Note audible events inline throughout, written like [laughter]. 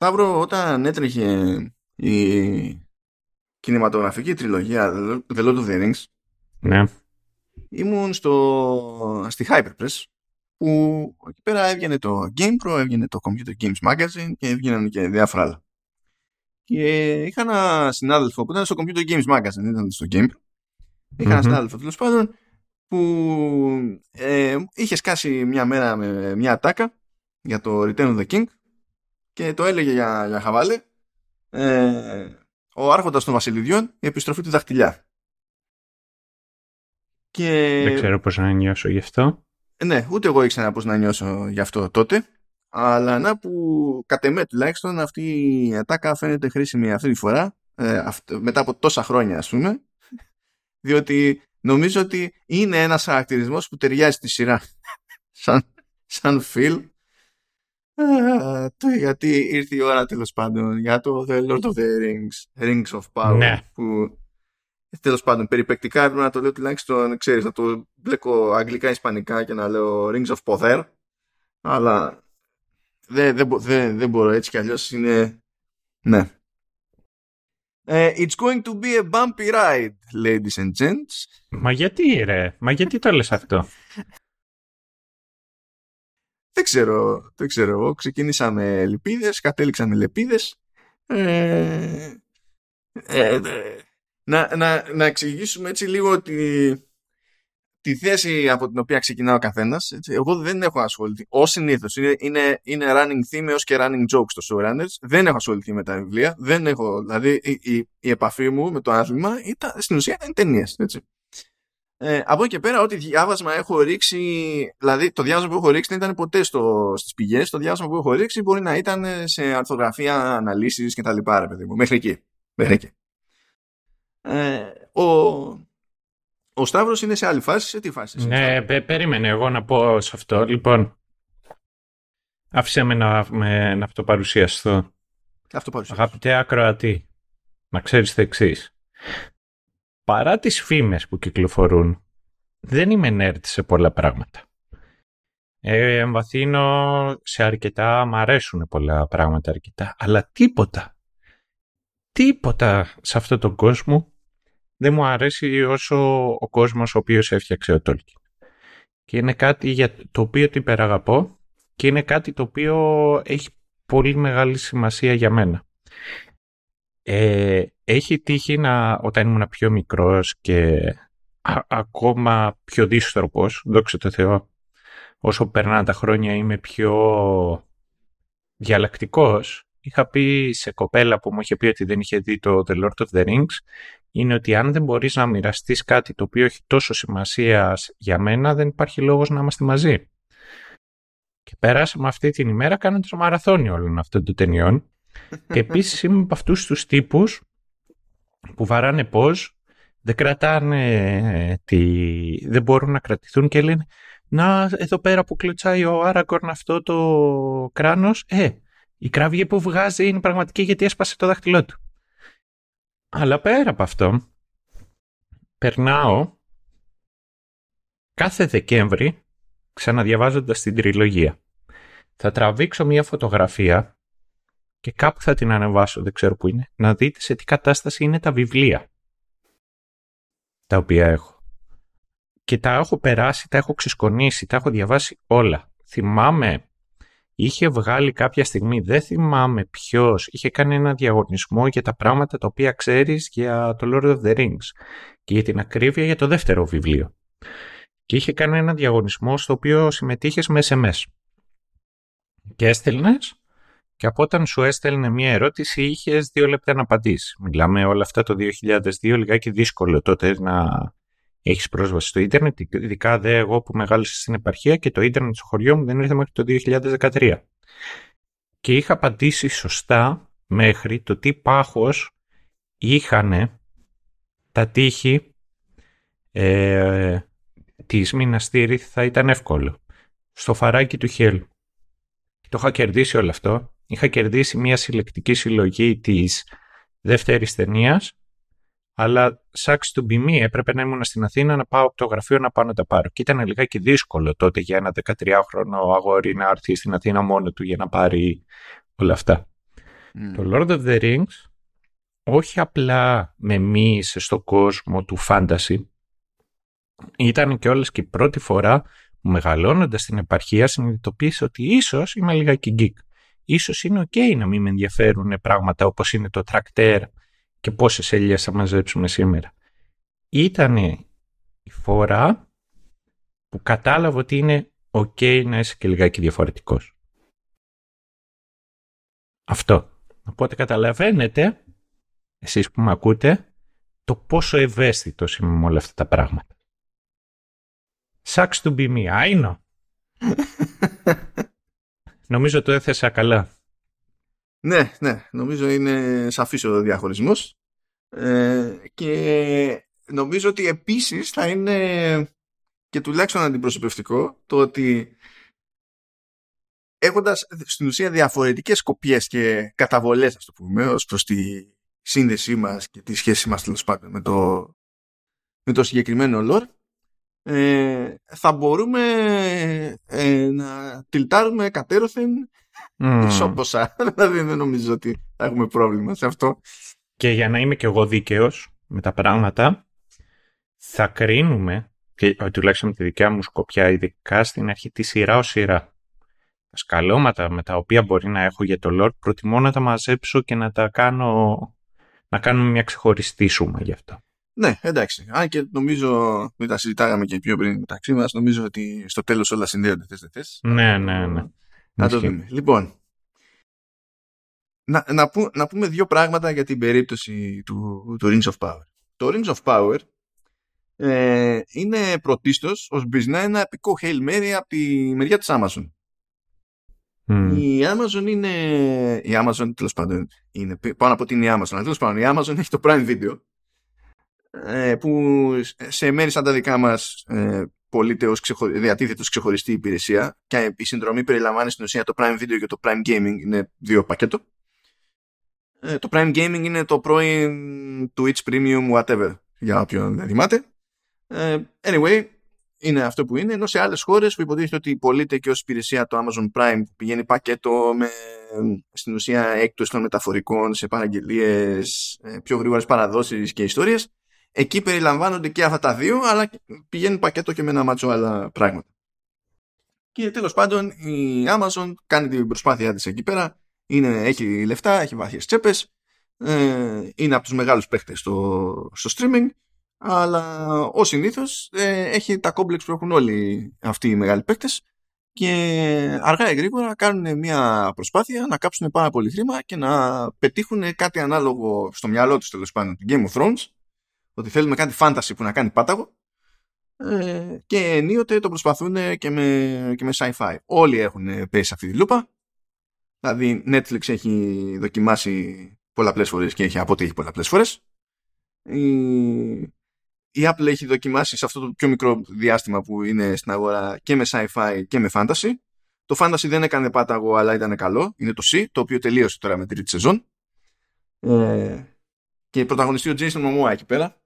Ταύρο, όταν έτρεχε η κινηματογραφική τριλογία The Lord of the Rings, Ναι. ήμουν στο, στη Hyperpress που εκεί πέρα έβγαινε το GamePro, έβγαινε το Computer Games Magazine και έβγαιναν και διάφορα άλλα. Και είχα ένα συνάδελφο που ήταν στο Computer Games Magazine, δεν ήταν στο GamePro. Είχα ένα Μμμ. συνάδελφο τέλος πάντων που ε, είχε σκάσει μια μέρα με μια ατάκα για το Return of the King και το έλεγε για, για χαβάλε ε, ο άρχοντας των βασιλιδιών η επιστροφή του δαχτυλιά. Και... Δεν ξέρω πώς να νιώσω γι' αυτό. Ναι, ούτε εγώ ήξερα πώς να νιώσω γι' αυτό τότε. Αλλά να που κατ' εμέ τουλάχιστον αυτή η ατάκα φαίνεται χρήσιμη αυτή τη φορά ε, αυτ- μετά από τόσα χρόνια ας πούμε [laughs] διότι νομίζω ότι είναι ένας χαρακτηρισμός που ταιριάζει στη σειρά [laughs] σαν, σαν Phil Ε, το γιατί ήρθε η ώρα τέλος πάντων για το The Lord of the Rings Rings of Power Ναι. που τέλος πάντων περιπεκτικά έπρεπε να το λέω τουλάχιστον ξέρεις να το μπλέκω αγγλικά ισπανικά και να λέω Rings of Poder αλλά δεν, δεν, μπο- δεν, δεν μπορώ έτσι κι αλλιώς είναι ναι Ε, It's going to be a bumpy ride ladies and gents Μα γιατί ρε, μα γιατί το λες αυτό; Δεν ξέρω, δεν ξέρω εγώ. Ξεκίνησα με λυπίδες, κατέληξα με λεπίδες. Ε, ε, ε, να, να, να εξηγήσουμε έτσι λίγο τη, τη θέση από την οποία ξεκινά ο καθένας. έτσι. Εγώ δεν έχω ασχοληθεί. Ω συνήθως είναι, είναι, είναι running theme έως και running jokes στο showrunners. Δεν έχω ασχοληθεί με τα βιβλία. Δεν έχω, δηλαδή η, η, η επαφή μου με το άθλημα ήταν, στην ουσία ήταν ταινίες. Ε, από εκεί και πέρα, ό,τι διάβασμα έχω ρίξει, δηλαδή το διάβασμα που έχω ρίξει δεν ήταν ποτέ στο, στις πηγές, το διάβασμα που έχω ρίξει μπορεί να ήταν σε αρθογραφία, αναλύσεις και τα λοιπά, ρε παιδί μου, μέχρι εκεί. Μέχρι εκεί. Ε, ο, ο Σταύρος είναι σε άλλη φάση, σε τι φάση. είσαι, Ναι, Σταύρο; πε- περίμενε εγώ να πω σε αυτό. Λοιπόν, άφησε με να, με, να αυτοπαρουσιαστώ. Αυτό παρουσία. Αγαπητέ ακροατή, να ξέρεις το εξής. Παρά τις φήμες που κυκλοφορούν, δεν είμαι nerd σε πολλά πράγματα. Ε, εμβαθύνω σε αρκετά, μ' αρέσουν πολλά πράγματα αρκετά, αλλά τίποτα, τίποτα σε αυτόν τον κόσμο δεν μου αρέσει όσο ο κόσμος ο οποίος έφτιαξε ο Τόλκιν. Και είναι κάτι για το οποίο το υπεραγαπώ και είναι κάτι το οποίο έχει πολύ μεγάλη σημασία για μένα. Ε, έχει τύχει να, όταν ήμουν πιο μικρός και α- ακόμα πιο δύστροπος, δόξα τω Θεώ, όσο περνάνε τα χρόνια είμαι πιο διαλλακτικός. Είχα πει σε κοπέλα που μου είχε πει ότι δεν είχε δει το The Lord of the Rings, είναι ότι αν δεν μπορείς να μοιραστείς κάτι το οποίο έχει τόσο σημασία για μένα, δεν υπάρχει λόγος να είμαστε μαζί. Και πέρασαμε αυτή την ημέρα κάνοντας μαραθώνι όλων αυτών των ταινιών. και επίσης είμαι από αυτούς τους τύπους που βαράνε πώς, δεν κρατάνε ε, τη... δεν μπορούν να κρατηθούν και λένε να εδώ πέρα που κλωτσάει ο Άραγκορν αυτό το κράνος, ε, η κραυγή που βγάζει είναι πραγματική γιατί έσπασε το δάχτυλό του. Αλλά πέρα από αυτό, περνάω κάθε Δεκέμβρη ξαναδιαβάζοντας την τριλογία. Θα τραβήξω μια φωτογραφία και κάπου θα την ανεβάσω, δεν ξέρω που είναι, να δείτε σε τι κατάσταση είναι τα βιβλία τα οποία έχω. Και τα έχω περάσει, τα έχω ξεσκονίσει, τα έχω διαβάσει όλα. Θυμάμαι, είχε βγάλει κάποια στιγμή, δεν θυμάμαι ποιος, είχε κάνει ένα διαγωνισμό για τα πράγματα τα οποία ξέρεις για το Lord of the Rings και για την ακρίβεια για το δεύτερο βιβλίο. Και είχε κάνει ένα διαγωνισμό στο οποίο συμμετείχες με SMS. Και έστελνες και από όταν σου έστελνε μία ερώτηση είχες δύο λεπτά να απαντήσεις. Μιλάμε όλα αυτά το 2002, λιγάκι δύσκολο τότε να έχεις πρόσβαση στο ίντερνετ, ειδικά δε εγώ που μεγάλωσα στην επαρχία και το ίντερνετ στο χωριό μου δεν ήρθε μέχρι το 2013. Και είχα απαντήσει σωστά μέχρι το τι πάχος είχαν τα τείχη ε, της Μίνας Τύριθ θα ήταν εύκολο. Στο φαράκι του Χέλ. Το είχα κερδίσει όλο αυτό. Είχα κερδίσει μια συλλεκτική συλλογή της δεύτερης ταινίας, αλλά σάξ του μπιμί έπρεπε να ήμουν στην Αθήνα να πάω από το γραφείο να πάω να τα πάρω. Και ήταν λιγάκι δύσκολο τότε για ένα 13χρονο αγόρι να έρθει στην Αθήνα μόνο του για να πάρει όλα αυτά. Το Lord of the Rings όχι απλά με μίλησε στο κόσμο του fantasy, ήταν και όλες και η πρώτη φορά που μεγαλώνοντας την επαρχία συνειδητοποίησε ότι ίσως είμαι λιγάκι geek. Ίσως είναι ok να μην με ενδιαφέρουν πράγματα όπως είναι το τρακτέρ και πόσες σελίες θα μαζέψουμε σήμερα. Ήταν η φορά που κατάλαβε ότι είναι ok να είσαι και λιγάκι διαφορετικός. Αυτό. Οπότε καταλαβαίνετε, εσείς που με ακούτε, το πόσο ευαίσθητος είμαι με όλα αυτά τα πράγματα. Sucks to be me, I know. [laughs] νομίζω το έθεσα καλά. Ναι, ναι, νομίζω είναι σαφής ο διαχωρισμός ε, και νομίζω ότι επίσης θα είναι και τουλάχιστον αντιπροσωπευτικό το ότι έχοντας στην ουσία διαφορετικές κοπιές και καταβολές, ας το πούμε, ως προς τη σύνδεσή μας και τη σχέση μας τέλος πάντων με το, με το συγκεκριμένο lore, ε, θα μπορούμε ε, να τυλτάρουμε κατέρωθεν mm. ισόποσα. [laughs] δηλαδή δεν νομίζω ότι θα έχουμε πρόβλημα σε αυτό. Και για να είμαι και εγώ δίκαιος με τα πράγματα, θα κρίνουμε, και τουλάχιστον με τη δικιά μου σκοπιά, ειδικά στην αρχή τη σειρά ως σειρά τα σκαλώματα με τα οποία μπορεί να έχω για το Lord, προτιμώ να τα μαζέψω και να τα κάνω, να κάνουμε μια ξεχωριστή σούμα γι' αυτό. Ναι, εντάξει. Αν και νομίζω, μην τα συζητάγαμε και πιο πριν μεταξύ μας, νομίζω ότι στο τέλος όλα συνδέονται. Θες, δεν θες. Ναι, ναι, ναι. Να το δούμε. Λοιπόν, να, να, που, να πούμε δύο πράγματα για την περίπτωση του, του Rings of Power. Το Rings of Power ε, είναι πρωτίστως ως μπιζνά ένα επικό Hail Mary από τη μεριά της Amazon. Η Amazon είναι. Η Amazon τέλος πάντων είναι πάνω από την η Amazon. Αλλά τέλος πάντων η Amazon έχει το Prime Video ε, που σε μέρη σαν τα δικά μας ε, πωλείται ως ξεχω... διατίθεται ως ξεχωριστή υπηρεσία και η συνδρομή περιλαμβάνει στην ουσία το Prime Video και το Prime Gaming είναι δύο πακέτο. Ε, το Prime Gaming είναι το πρώην Twitch Premium whatever για όποιον δεν θυμάται. Ε, anyway, είναι αυτό που είναι, ενώ σε άλλες χώρες που υποτίθεται ότι πωλείται και ως υπηρεσία το Amazon Prime που πηγαίνει πακέτο με στην ουσία έκπτωση των μεταφορικών σε παραγγελίες, ε, πιο γρήγορες παραδόσεις και ιστορίες, εκεί περιλαμβάνονται και αυτά τα δύο, αλλά πηγαίνει πακέτο και με ένα μάτσο άλλα πράγματα. Και τέλος πάντων η Amazon κάνει την προσπάθειά της εκεί πέρα, είναι, έχει λεφτά, έχει βαθιές τσέπες, ε, είναι από τους μεγάλους παίχτες στο, στο streaming. Αλλά ως συνήθως ε, έχει τα κόμπλεξ που έχουν όλοι αυτοί οι μεγάλοι παίκτες. Και αργά ή γρήγορα κάνουν μια προσπάθεια να κάψουν πάρα πολύ χρήμα και να πετύχουν κάτι ανάλογο στο μυαλό τους τέλος πάντων του Game of Thrones ότι θέλουμε κάτι fantasy που να κάνει πάταγο ε, και ενίοτε το προσπαθούν και με, και με sci-fi. Όλοι έχουν πέσει σε αυτή τη λούπα. Δηλαδή Netflix έχει δοκιμάσει πολλαπλές φορές και έχει αποτύχει πολλαπλές φορές. Η η Apple έχει δοκιμάσει σε αυτό το πιο μικρό διάστημα που είναι στην αγορά και με sci-fi και με fantasy. Το fantasy δεν έκανε πάταγο αλλά ήταν καλό. Είναι το C, το οποίο τελείωσε τώρα με τρίτη σεζόν. Ε, και πρωταγωνιστεί ο Jason Momoa εκεί πέρα.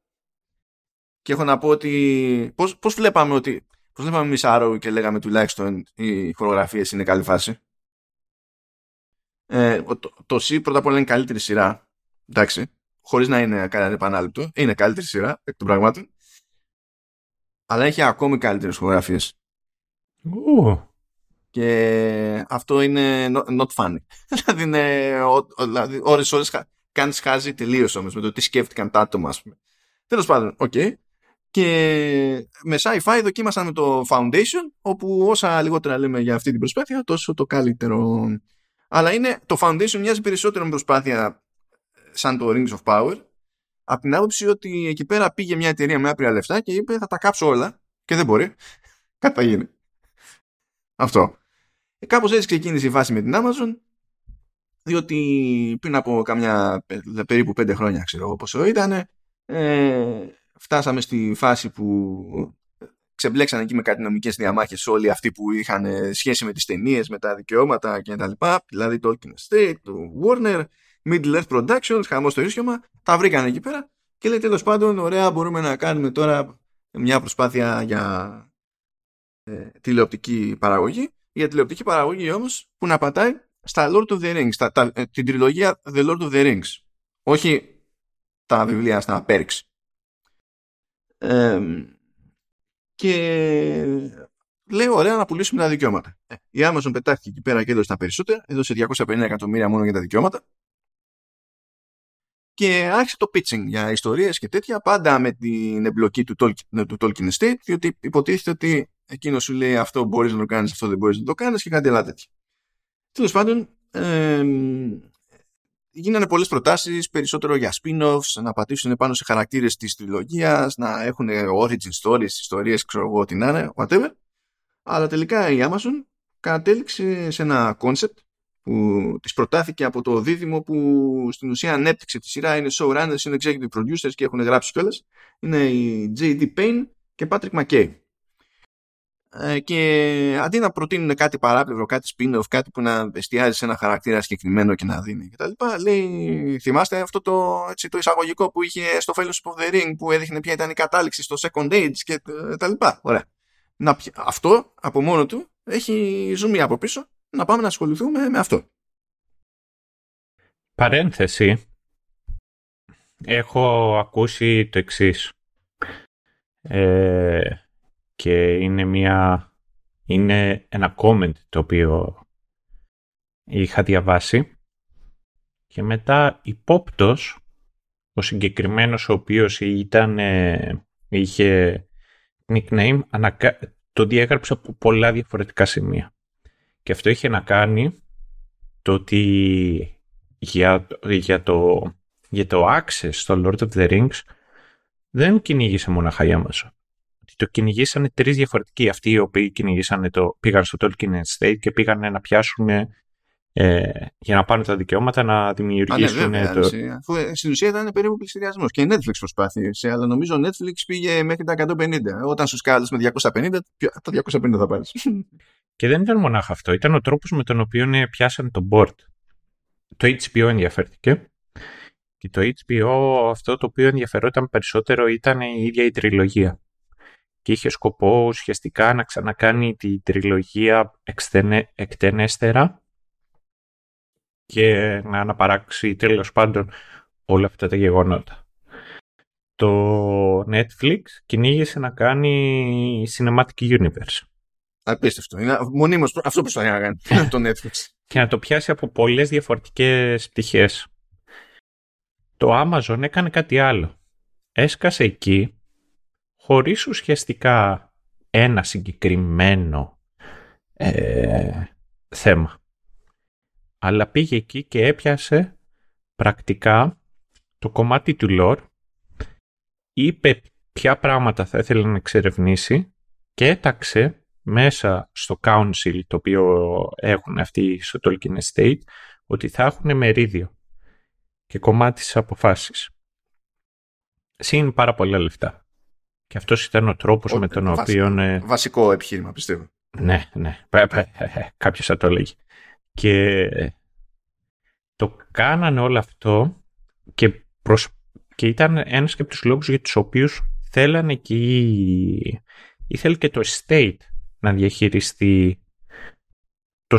Και έχω να πω ότι πώς, πώς βλέπαμε ότι πώς βλέπαμε εμείς Arrow και λέγαμε τουλάχιστον οι χορογραφίες είναι καλή φάση. Ε, το, το See πρώτα απ' όλα είναι καλύτερη σειρά. Εντάξει χωρίς να είναι κανένα ανεπανάληπτο. Είναι καλύτερη σειρά εκ των πραγμάτων. Αλλά έχει ακόμη καλύτερες φωτογραφίες. Και αυτό είναι not funny. [laughs] δηλαδή είναι δηλαδή, ώρες ώρες κάνεις χάζι τελείως όμως με το τι σκέφτηκαν τα άτομα ας πούμε. Τέλος πάντων, OK. Okay. Και με sci-fi δοκίμασαν με το Foundation όπου όσα λιγότερα λέμε για αυτή την προσπάθεια τόσο το καλύτερο. Αλλά είναι, το Foundation μοιάζει περισσότερο με προσπάθεια σαν το Rings of Power από την άποψη ότι εκεί πέρα πήγε μια εταιρεία με άπειρα λεφτά και είπε θα τα κάψω όλα και δεν μπορεί. [laughs] Κάτι θα γίνει. Αυτό. Ε, κάπως έτσι ξεκίνησε η φάση με την Amazon διότι πριν από καμιά περίπου πέντε χρόνια ξέρω εγώ πόσο ήταν ε, φτάσαμε στη φάση που ξεμπλέξαν εκεί με κάτι νομικές διαμάχες όλοι αυτοί που είχαν σχέση με τις ταινίες, με τα δικαιώματα και τα λοιπά, δηλαδή το Tolkien Estate, το Warner Middle Earth Productions, χαμό στο ίσιωμα, τα βρήκαν εκεί πέρα και λέει τέλος πάντων, ωραία, μπορούμε να κάνουμε τώρα μια προσπάθεια για ε, τηλεοπτική παραγωγή. Για τηλεοπτική παραγωγή όμως που να πατάει στα Lord of the Rings, τα, ε, την τριλογία The Lord of the Rings. Όχι τα βιβλία στα Perks. Και λέει ωραία να πουλήσουμε τα δικαιώματα. Ε, η Amazon πετάχτηκε εκεί πέρα και έδωσε τα περισσότερα, έδωσε 250 εκατομμύρια μόνο για τα δικαιώματα και άρχισε το pitching για ιστορίες και τέτοια πάντα με την εμπλοκή του Tolkien, του Tolkien Estate διότι υποτίθεται ότι εκείνος σου λέει αυτό μπορείς να το κάνεις, αυτό δεν μπορείς να το κάνεις και κάτι άλλα τέτοια. Τέλος πάντων, ε, γίνανε πολλές προτάσεις, περισσότερο για spin-offs, να πατήσουν πάνω σε χαρακτήρες της τριλογίας, να έχουν origin stories, ιστορίες, ξέρω εγώ τι να είναι, whatever. Αλλά τελικά η Amazon κατέληξε σε ένα concept που της προτάθηκε από το δίδυμο που στην ουσία ανέπτυξε τη σειρά, είναι showrunners, είναι executive producers και έχουν γράψει κιόλας. Είναι η J.D. Payne και Patrick McKay. Ε, και αντί να προτείνουν κάτι παράπλευρο, κάτι spin-off, κάτι που να εστιάζει σε ένα χαρακτήρα συγκεκριμένο και να δίνει κτλ. Λέει, θυμάστε αυτό το, έτσι, το εισαγωγικό που είχε στο Fellowship of the Ring που έδειχνε ποια ήταν η κατάληξη στο Second Age και τα λοιπά. Ωραία. Να, αυτό από μόνο του έχει ζουμί από πίσω να πάμε να ασχοληθούμε με αυτό. Παρένθεση. Έχω ακούσει το εξής. Ε, και είναι μια είναι ένα comment το οποίο είχα διαβάσει και μετά υπόπτος ο συγκεκριμένος ο οποίος ήταν ε, είχε nickname το διέγραψε από πολλά διαφορετικά σημεία. Και αυτό είχε να κάνει το ότι για, για, το, για το access στο Lord of the Rings δεν κυνήγησε μοναχα η Amazon. Το κυνηγήσανε τρεις διαφορετικοί. Αυτοί οι οποίοι κυνηγήσανε το, πήγαν στο Tolkien Estate και πήγαν να πιάσουν ε, για να πάνε τα δικαιώματα να δημιουργήσουν. ναι, το... Αφού ε, στην ουσία ήταν περίπου πληστηριασμό. Και η Netflix προσπάθησε, αλλά νομίζω Netflix πήγε μέχρι τα 150. Όταν σου σκάλε με 250, τα 250 θα πάρεις. Και δεν ήταν μονάχα αυτό. Ήταν ο τρόπος με τον οποίο ε, πιάσανε το board. Το HBO ενδιαφέρθηκε. Και το HBO αυτό το οποίο ενδιαφερόταν περισσότερο ήταν η ίδια η τριλογία. Και είχε σκοπό ουσιαστικά να ξανακάνει τη τριλογία εκτενέστερα και να αναπαράξει τέλος πάντων όλα αυτά τα γεγονότα. Το Netflix κυνήγησε να κάνει Cinematic Universe. Απίστευτο. Είναι μονίμως αυτό που να κάνει το Netflix. Και να το πιάσει από πολλές διαφορετικές πτυχές. Το Amazon έκανε κάτι άλλο. Έσκασε εκεί χωρίς ουσιαστικά ένα συγκεκριμένο ε, θέμα αλλά πήγε εκεί και έπιασε πρακτικά το κομμάτι του lore, είπε ποια πράγματα θα ήθελε να εξερευνήσει και έταξε μέσα στο council το οποίο έχουν αυτοί στο Tolkien Estate ότι θα έχουν μερίδιο και κομμάτι στις αποφάσεις. Συν πάρα πολλά λεφτά. Και αυτός ήταν ο τρόπος με τον οποίο... Ε, βασικό επιχείρημα πιστεύω. Ναι, ναι. Κάποιος θα το έλεγε. Και το κάνανε όλο αυτό και, και ήταν ένας και από τους λόγους για τους οποίους θέλανε και ήθελε και το estate να διαχειριστεί το,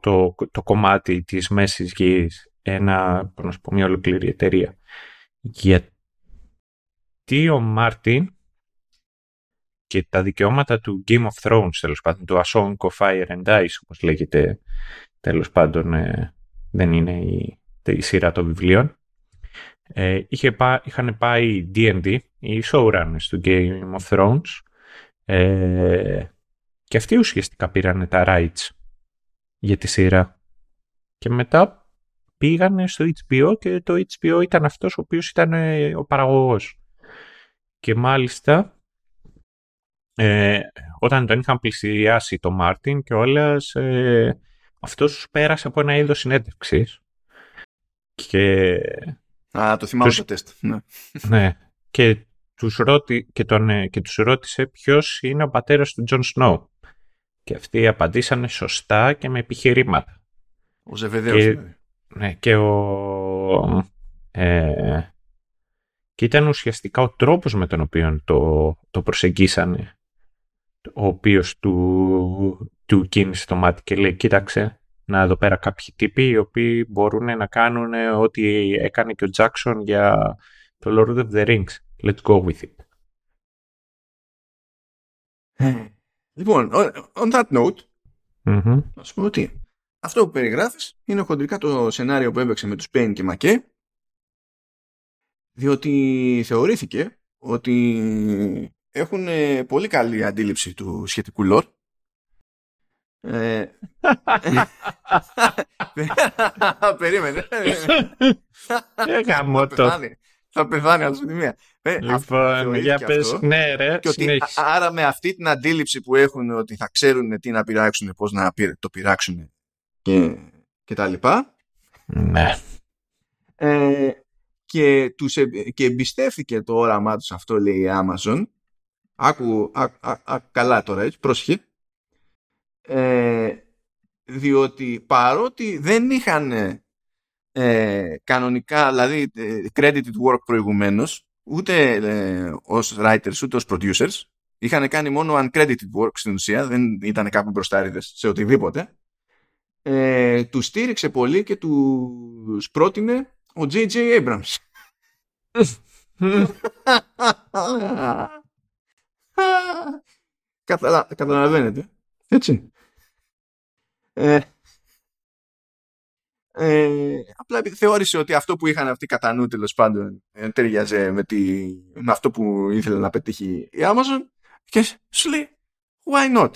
το, το κομμάτι της μέσης γης ένα, να πω, μια ολοκληρή εταιρεία. Γιατί ο Μάρτιν και τα δικαιώματα του Game of Thrones, τέλος πάντων, του A Song of Fire and Ice, όπως λέγεται, τέλος πάντων, ε, δεν είναι η, η σειρά των βιβλίων. Ε, είχε είχαν πάει D&D, οι showrunners του Game of Thrones, ε, και αυτοί ουσιαστικά πήραν τα rights για τη σειρά. Και μετά πήγανε στο HBO και το HBO ήταν αυτός ο οποίος ήταν ε, ο παραγωγός. Και μάλιστα ε, όταν τον είχαν πλησιάσει το Μάρτιν κιόλας ε, αυτός πέρασε από ένα είδος συνέντευξης και... Α, το θυμάμαι τους... το τεστ. Ναι. ναι. Και τους, ρώτη... και, τον... Ε, και τους ρώτησε ποιος είναι ο πατέρας του Τζον Σνόου. Και αυτοί απαντήσανε σωστά και με επιχειρήματα. Ο Ζεβεδαίος. Και... Δηλαδή. Ναι, και ο... Ε... Και ήταν ουσιαστικά ο τρόπος με τον οποίο το, το προσεγγίσανε ο οποίος του, του κίνησε το μάτι και λέει κοίταξε να εδώ πέρα κάποιοι τύποι οι οποίοι μπορούν να κάνουν ό,τι έκανε και ο Jackson για το Lord of the Rings. Let's go with it. Λοιπόν, on that note, να σου πω ότι αυτό που περιγράφεις είναι χοντρικά το σενάριο που έπαιξε με τους Payne και Μακέ διότι θεωρήθηκε ότι έχουν πολύ καλή αντίληψη του σχετικού λόρ ε, [laughs] περίμενε. Έγαμο το. Θα πεθάνει από τη μία. Ε, λοιπόν, για πες, ναι ρε, και ότι, Άρα με αυτή την αντίληψη που έχουν ότι θα ξέρουν τι να πειράξουν, πώς να το πειράξουν και, και τα λοιπά. Ναι. Ε, και, τους, και εμπιστεύτηκε το όραμά τους αυτό λέει η Amazon. Άκου, α, καλά τώρα έτσι, πρόσχε. Ε, διότι παρότι δεν είχαν ε, κανονικά, δηλαδή ε, credited work προηγουμένως, ούτε ε, ως writers ούτε ως producers, είχαν κάνει μόνο uncredited work στην ουσία, δεν ήταν κάπου μπροστάριδες σε οτιδήποτε, ε, τους στήριξε πολύ και τους πρότεινε ο J.J. Abrams. [laughs] Καταλαβαίνετε. Έτσι. Ε, ε, απλά θεώρησε ότι αυτό που είχαν αυτοί κατά νου τέλος πάντων ε, ταιριάζε με, τη, με αυτό που ήθελε να πετύχει η Amazon και σου λέει why not;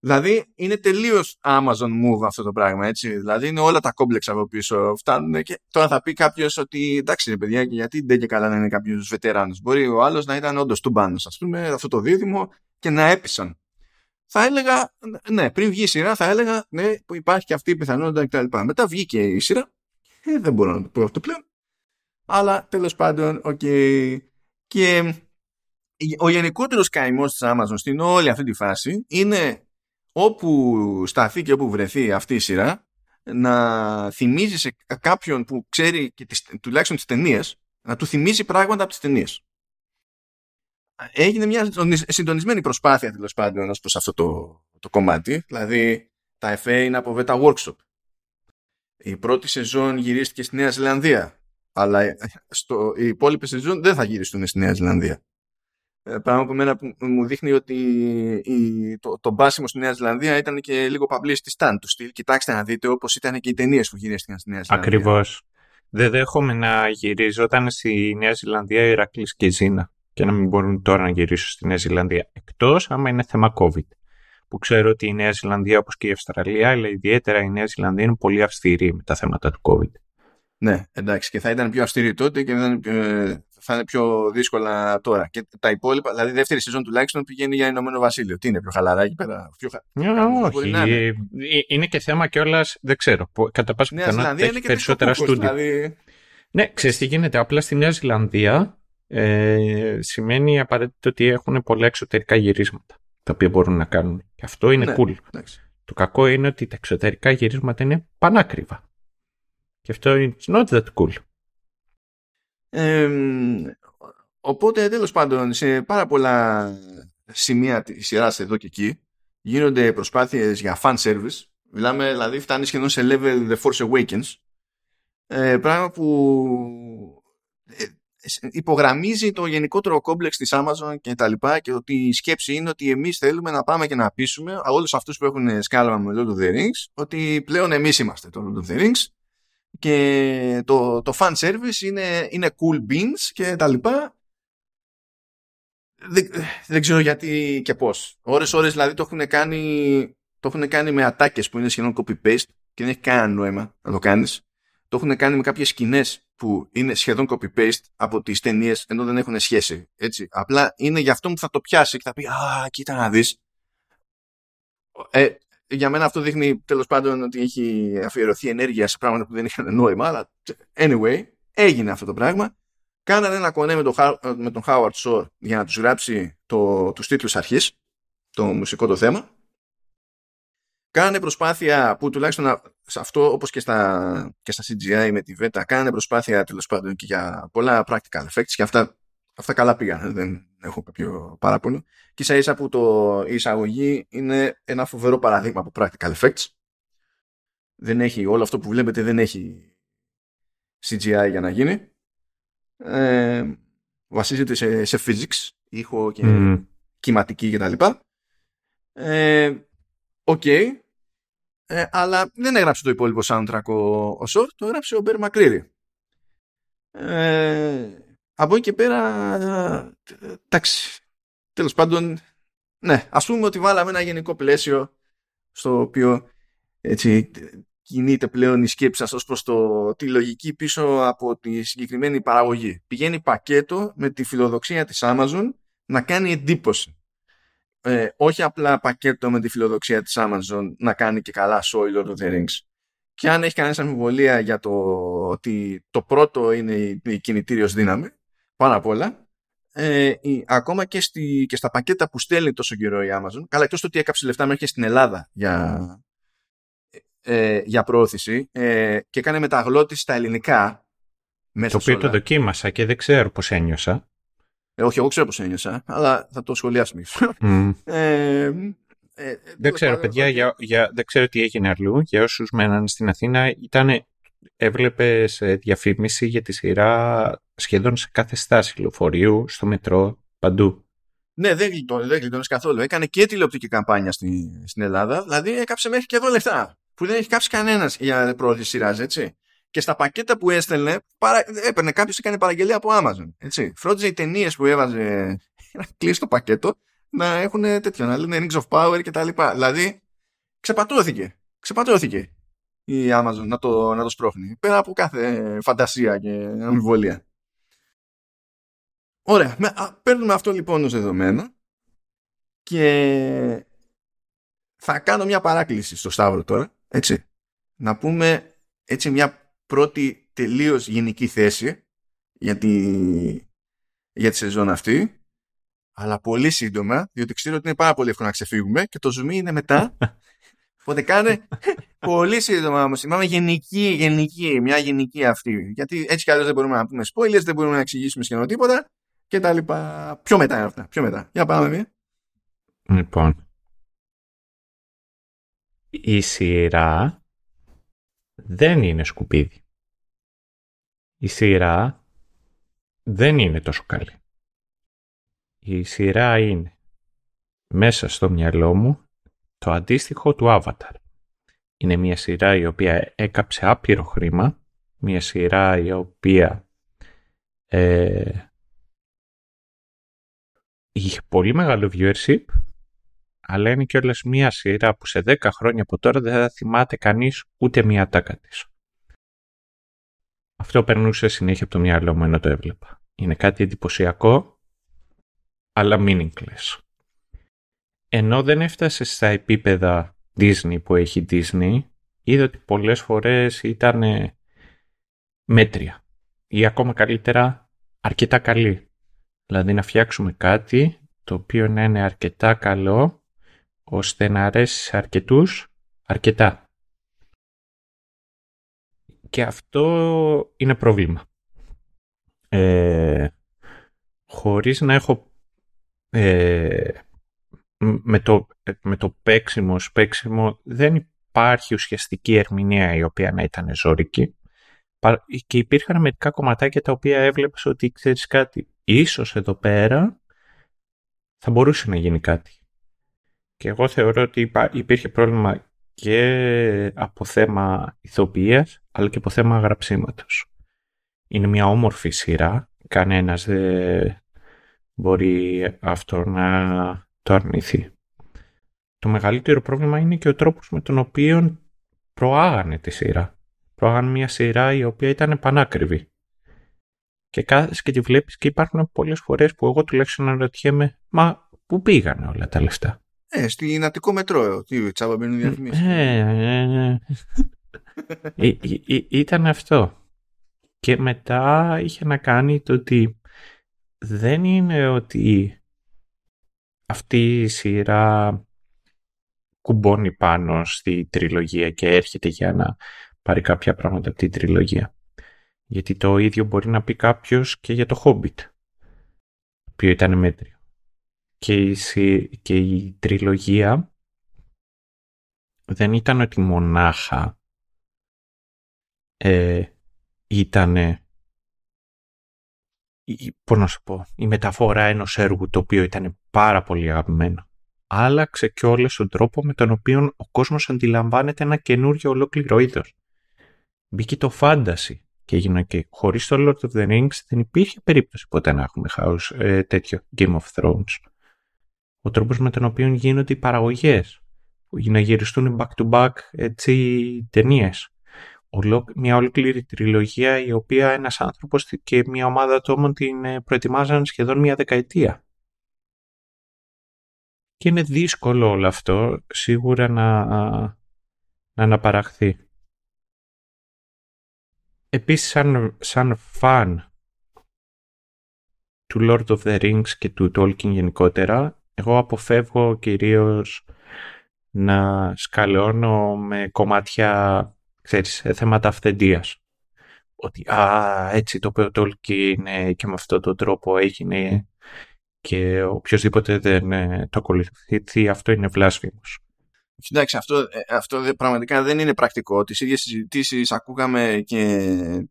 Δηλαδή είναι τελείως Amazon move αυτό το πράγμα έτσι δηλαδή είναι όλα τα κόμπλεξ από πίσω φτάνουν και τώρα θα πει κάποιος ότι εντάξει ρε παιδιά και γιατί δεν και καλά να είναι κάποιος βετεράνος. μπορεί ο άλλος να ήταν όντως του μπάνου ας πούμε αυτό το δίδυμο και να έπεισαν θα έλεγα, ναι, πριν βγει η σειρά θα έλεγα, ναι, που υπάρχει και αυτή η πιθανότητα κτλ. Μετά βγήκε η σειρά, ε, δεν μπορώ να το πω αυτό πλέον, αλλά τέλος πάντων, OK. Okay. Και ο γενικότερος καημός της Amazon στην όλη αυτή τη φάση είναι όπου σταθεί και όπου βρεθεί αυτή η σειρά να θυμίζει σε κάποιον που ξέρει και τις, τουλάχιστον τις ταινίες, να του θυμίζει πράγματα από τις ταινίες έγινε μια συντονισμένη προσπάθεια τέλος πάντων ως προς αυτό το, το κομμάτι. Δηλαδή τα FA είναι από Veta Workshop. Η πρώτη σεζόν γυρίστηκε στη Νέα Ζηλανδία. Αλλά στο, οι υπόλοιπε σεζόν δεν θα γυριστούν στη Νέα Ζηλανδία. Ε, πράγμα που, μένα, που μου δείχνει ότι η, το, το μπάσιμο στη Νέα Ζηλανδία ήταν και λίγο publicity stand του στυλ. Κοιτάξτε να δείτε όπως ήταν και οι ταινίες που γυρίστηκαν στη Νέα Ζηλανδία. Ακριβώς. Δεν δέχομαι να γυρίζονταν στη Νέα Ζηλανδία Ηρακλής και Ζήνα και να μην μπορούν τώρα να γυρίσουν στη Νέα Ζηλανδία. Εκτός άμα είναι θέμα COVID. Που ξέρω ότι η Νέα Ζηλανδία, όπως και η Αυστραλία, αλλά ιδιαίτερα η Νέα Ζηλανδία είναι πολύ αυστηρή με τα θέματα του COVID. Ναι, εντάξει, και θα ήταν πιο αυστηρή τότε και θα είναι πιο δύσκολα τώρα. Και τα υπόλοιπα, δηλαδή η δεύτερη σεζόν τουλάχιστον πηγαίνει για Ηνωμένο Βασίλειο. Τι είναι, πιο χαλαρά εκεί πέρα. Πιο χα... όχι. Είναι. Ε, είναι. και θέμα κιόλας, δεν ξέρω. Κατά πάσα πιθανότητα έχει περισσότερα στούντιο. Δηλαδή... Ναι, ξέρεις τι γίνεται. Απλά στη Νέα Ζηλανδία ε, σημαίνει απαραίτητο ότι έχουν πολλά εξωτερικά γυρίσματα τα οποία μπορούν να κάνουν. Και αυτό είναι ναι, cool. Το κακό είναι ότι τα εξωτερικά γυρίσματα είναι πανάκριβα. Και αυτό είναι not that cool. Ε, οπότε τέλος πάντων σε πάρα πολλά σημεία της σειράς εδώ και εκεί γίνονται προσπάθειες για fan service. Μιλάμε, δηλαδή φτάνει σχεδόν σε level The Force Awakens. Ε, πράγμα που ε, υπογραμμίζει το γενικότερο κόμπλεξ της Amazon και τα λοιπά και ότι η σκέψη είναι ότι εμείς θέλουμε να πάμε και να πείσουμε όλους αυτούς που έχουν σκάλαμα με Lord of the Rings ότι πλέον εμείς είμαστε το Lord of the Rings και το, το fan service είναι, είναι cool beans και τα λοιπά δεν, δεν ξέρω γιατί και πώς ώρες ώρες δηλαδή το έχουν κάνει το έχουν κάνει με ατάκες που είναι σχεδόν copy-paste και δεν έχει κανένα νόημα να το κάνεις το έχουν κάνει με κάποιες σκηνές που είναι σχεδόν copy-paste από τις ταινίες ενώ δεν έχουν σχέση. Έτσι. Απλά είναι για αυτό που θα το πιάσει και θα πει «Α, κοίτα να δεις». Ε, για μένα αυτό δείχνει τέλος πάντων ότι έχει αφιερωθεί ενέργεια σε πράγματα που δεν είχαν νόημα, αλλά anyway, έγινε αυτό το πράγμα. Κάνανε ένα κονέ με τον, με τον Howard Shore για να τους γράψει το, τους τίτλους αρχής, το μουσικό το θέμα Κάνε προσπάθεια που τουλάχιστον σε αυτό όπως και στα, και στα CGI με τη VETA κάνε προσπάθεια τέλος πάντων και για πολλά practical effects και αυτά, αυτά καλά πήγαν δεν έχω κάποιο παράπονο και ίσα ίσα που το, η εισαγωγή είναι ένα φοβερό παραδείγμα από practical effects Δεν έχει, όλο αυτό που βλέπετε δεν έχει CGI για να γίνει. Ε, βασίζεται σε, σε physics, ήχο και mm. κυματική κτλ. Ε, Οκ. Okay. Ε, αλλά δεν έγραψε το υπόλοιπο soundtrack ο, ο Shore, το έγραψε ο Μπέαρ Μακρίρι. Ε, από εκεί και πέρα, εντάξει, τέλος πάντων, ναι, ας πούμε ότι βάλαμε ένα γενικό πλαίσιο στο οποίο έτσι κινείται πλέον η σκέψη σας ως προς το, τη λογική πίσω από τη συγκεκριμένη παραγωγή. Πηγαίνει πακέτο με τη φιλοδοξία της Amazon να κάνει εντύπωση. Ε, όχι απλά πακέτο με τη φιλοδοξία της Amazon να κάνει και καλά show Lord of the Rings. Και αν έχει κανένα αμφιβολία για το ότι το πρώτο είναι η κινητήριος δύναμη, πάνω απ' όλα, ε, η, ακόμα και, στη, και στα πακέτα που στέλνει τόσο καιρό η Amazon, καλά εκτός το ότι έκαψε λεφτά μέχρι και στην Ελλάδα για, ε, για προώθηση ε, και έκανε μεταγλώτηση στα ελληνικά. το οποίο το δοκίμασα και δεν ξέρω πώς ένιωσα. Ε, όχι, εγώ ξέρω πώς ένιωσα, αλλά θα το σχολιάσουμε. [laughs] Ε, ε, δεν ξέρω, παιδιά, για, για, δεν ξέρω τι έγινε αλλού. Για όσους μέναν στην Αθήνα, ήταν, έβλεπες διαφήμιση για τη σειρά σχεδόν σε κάθε στάση λεωφορείου, στο μετρό, παντού. Ναι, δεν γλιτώνει, δεν γλιτώνεις καθόλου. Έκανε και τηλεοπτική καμπάνια στην, στην Ελλάδα, δηλαδή έκαψε μέχρι και εδώ λεφτά. Που δεν έχει κάψει κανένας για πρόθεση σειράς, έτσι. Και στα πακέτα που έστελνε, παρα... έπαιρνε κάποιος έκανε παραγγελία από Amazon. Έτσι. Φρόντιζε οι ταινίες που έβαζε [laughs] να κλείσει το πακέτο να έχουν τέτοιο, να λένε Rings of Power και τα λοιπά. Δηλαδή, ξεπατώθηκε. Ξεπατώθηκε η Amazon να το, να το σπρώχνει. Πέρα από κάθε φαντασία και αμφιβολία. Ωραία. παίρνουμε αυτό λοιπόν ως δεδομένο και θα κάνω μια παράκληση στο Σταύρο τώρα. Έτσι. Να πούμε έτσι μια πρώτη τελείως γενική θέση για τη, για τη σεζόν αυτή αλλά πολύ σύντομα, διότι ξέρω ότι είναι πάρα πολύ εύκολο να ξεφύγουμε και το zoom είναι μετά. [laughs] Οπότε κάνε πολύ σύντομα όμως. Είμαστε γενική, γενική, μια γενική αυτή. Γιατί έτσι κι αλλιώς δεν μπορούμε να πούμε spoilers, δεν μπορούμε να εξηγήσουμε σχεδόν τίποτα και τα λοιπά. Πιο μετά είναι αυτά. Πιο μετά. Για πάμε μία. Λοιπόν. Η σειρά δεν είναι σκουπίδι. Η σειρά δεν είναι τόσο καλή. Η σειρά είναι μέσα στο μυαλό μου το αντίστοιχο του Avatar. Είναι μια σειρά η οποία έκαψε άπειρο χρήμα, μια σειρά η οποία ε, είχε πολύ μεγάλο viewership, αλλά είναι και όλες μια σειρά που σε 10 χρόνια από τώρα δεν θα θυμάται κανείς ούτε μια τάκα της. Αυτό περνούσε συνέχεια από το μυαλό μου ενώ το έβλεπα. Είναι κάτι εντυπωσιακό αλλά meaningless. Ενώ δεν έφτασε στα επίπεδα Disney που έχει Disney, είδα ότι πολλές φορές ήταν μέτρια ή ακόμα καλύτερα αρκετά καλή. Δηλαδή να φτιάξουμε κάτι το οποίο να είναι αρκετά καλό ώστε να αρέσει σε αρκετούς αρκετά. Και αυτό είναι πρόβλημα. Ε, χωρίς να έχω ε, με, το, με το παίξιμο παίξιμο δεν υπάρχει ουσιαστική ερμηνεία η οποία να ήταν ζώρικη και υπήρχαν μερικά κομματάκια τα οποία έβλεπες ότι ξέρεις κάτι ίσως εδώ πέρα θα μπορούσε να γίνει κάτι και εγώ θεωρώ ότι υπήρχε πρόβλημα και από θέμα ηθοποιίας αλλά και από θέμα γραψίματος είναι μια όμορφη σειρά κανένας δεν μπορεί αυτό να το αρνηθεί. Το μεγαλύτερο πρόβλημα είναι και ο τρόπος με τον οποίο προάγανε τη σειρά. Προάγανε μια σειρά η οποία ήταν πανάκριβη. Και κάθεσαι και τη βλέπεις και υπάρχουν πολλές φορές που εγώ τουλάχιστον αναρωτιέμαι μα πού πήγανε όλα τα λεφτά; Ε, στην Αττικό μετρό, τι τσάβα μπαίνουν διαφημίσεις. Ε, ε, [laughs] ε. ε, ε ήταν αυτό. Και μετά είχε να κάνει το ότι δεν είναι ότι αυτή η σειρά κουμπώνει πάνω στη τριλογία και έρχεται για να πάρει κάποια πράγματα από την τριλογία. Γιατί το ίδιο μπορεί να πει κάποιος και για το Hobbit, το οποίο ήταν μέτριο. Και η, και η τριλογία δεν ήταν ότι μονάχα ε, ήταν πώς να σου πω, η μεταφορά ενός έργου το οποίο ήταν πάρα πολύ αγαπημένο. Άλλαξε και όλες τον τρόπο με τον οποίο ο κόσμος αντιλαμβάνεται ένα καινούριο ολόκληρο είδος. Μπήκε το φάνταση και έγινε και χωρίς το Lord of the Rings δεν υπήρχε περίπτωση ποτέ να έχουμε house, ε, τέτοιο Game of Thrones. Ο τρόπος με τον οποίο γίνονται οι παραγωγές, που να γυριστούν back-to-back έτσι ταινίες μια ολόκληρη τριλογία η οποία ένας άνθρωπος και μια ομάδα ατόμων την ε, προετοιμάζαν σχεδόν μια δεκαετία. Και είναι δύσκολο όλο αυτό σίγουρα να, να αναπαραχθεί. Επίσης σαν, σαν φαν του Lord of the Rings και του Tolkien γενικότερα, εγώ αποφεύγω κυρίως να σκαλώνω με κομμάτια ξέρεις, ε, θέματα αυθεντίας. Ότι α, έτσι το οποίο είναι και με αυτόν τον τρόπο έγινε και οποιοδήποτε δεν ε, το ακολουθεί αυτό είναι βλάσφημος. Εντάξει, αυτό, ε, αυτό πραγματικά δεν είναι πρακτικό. Τις ίδιες συζητήσεις ακούγαμε και,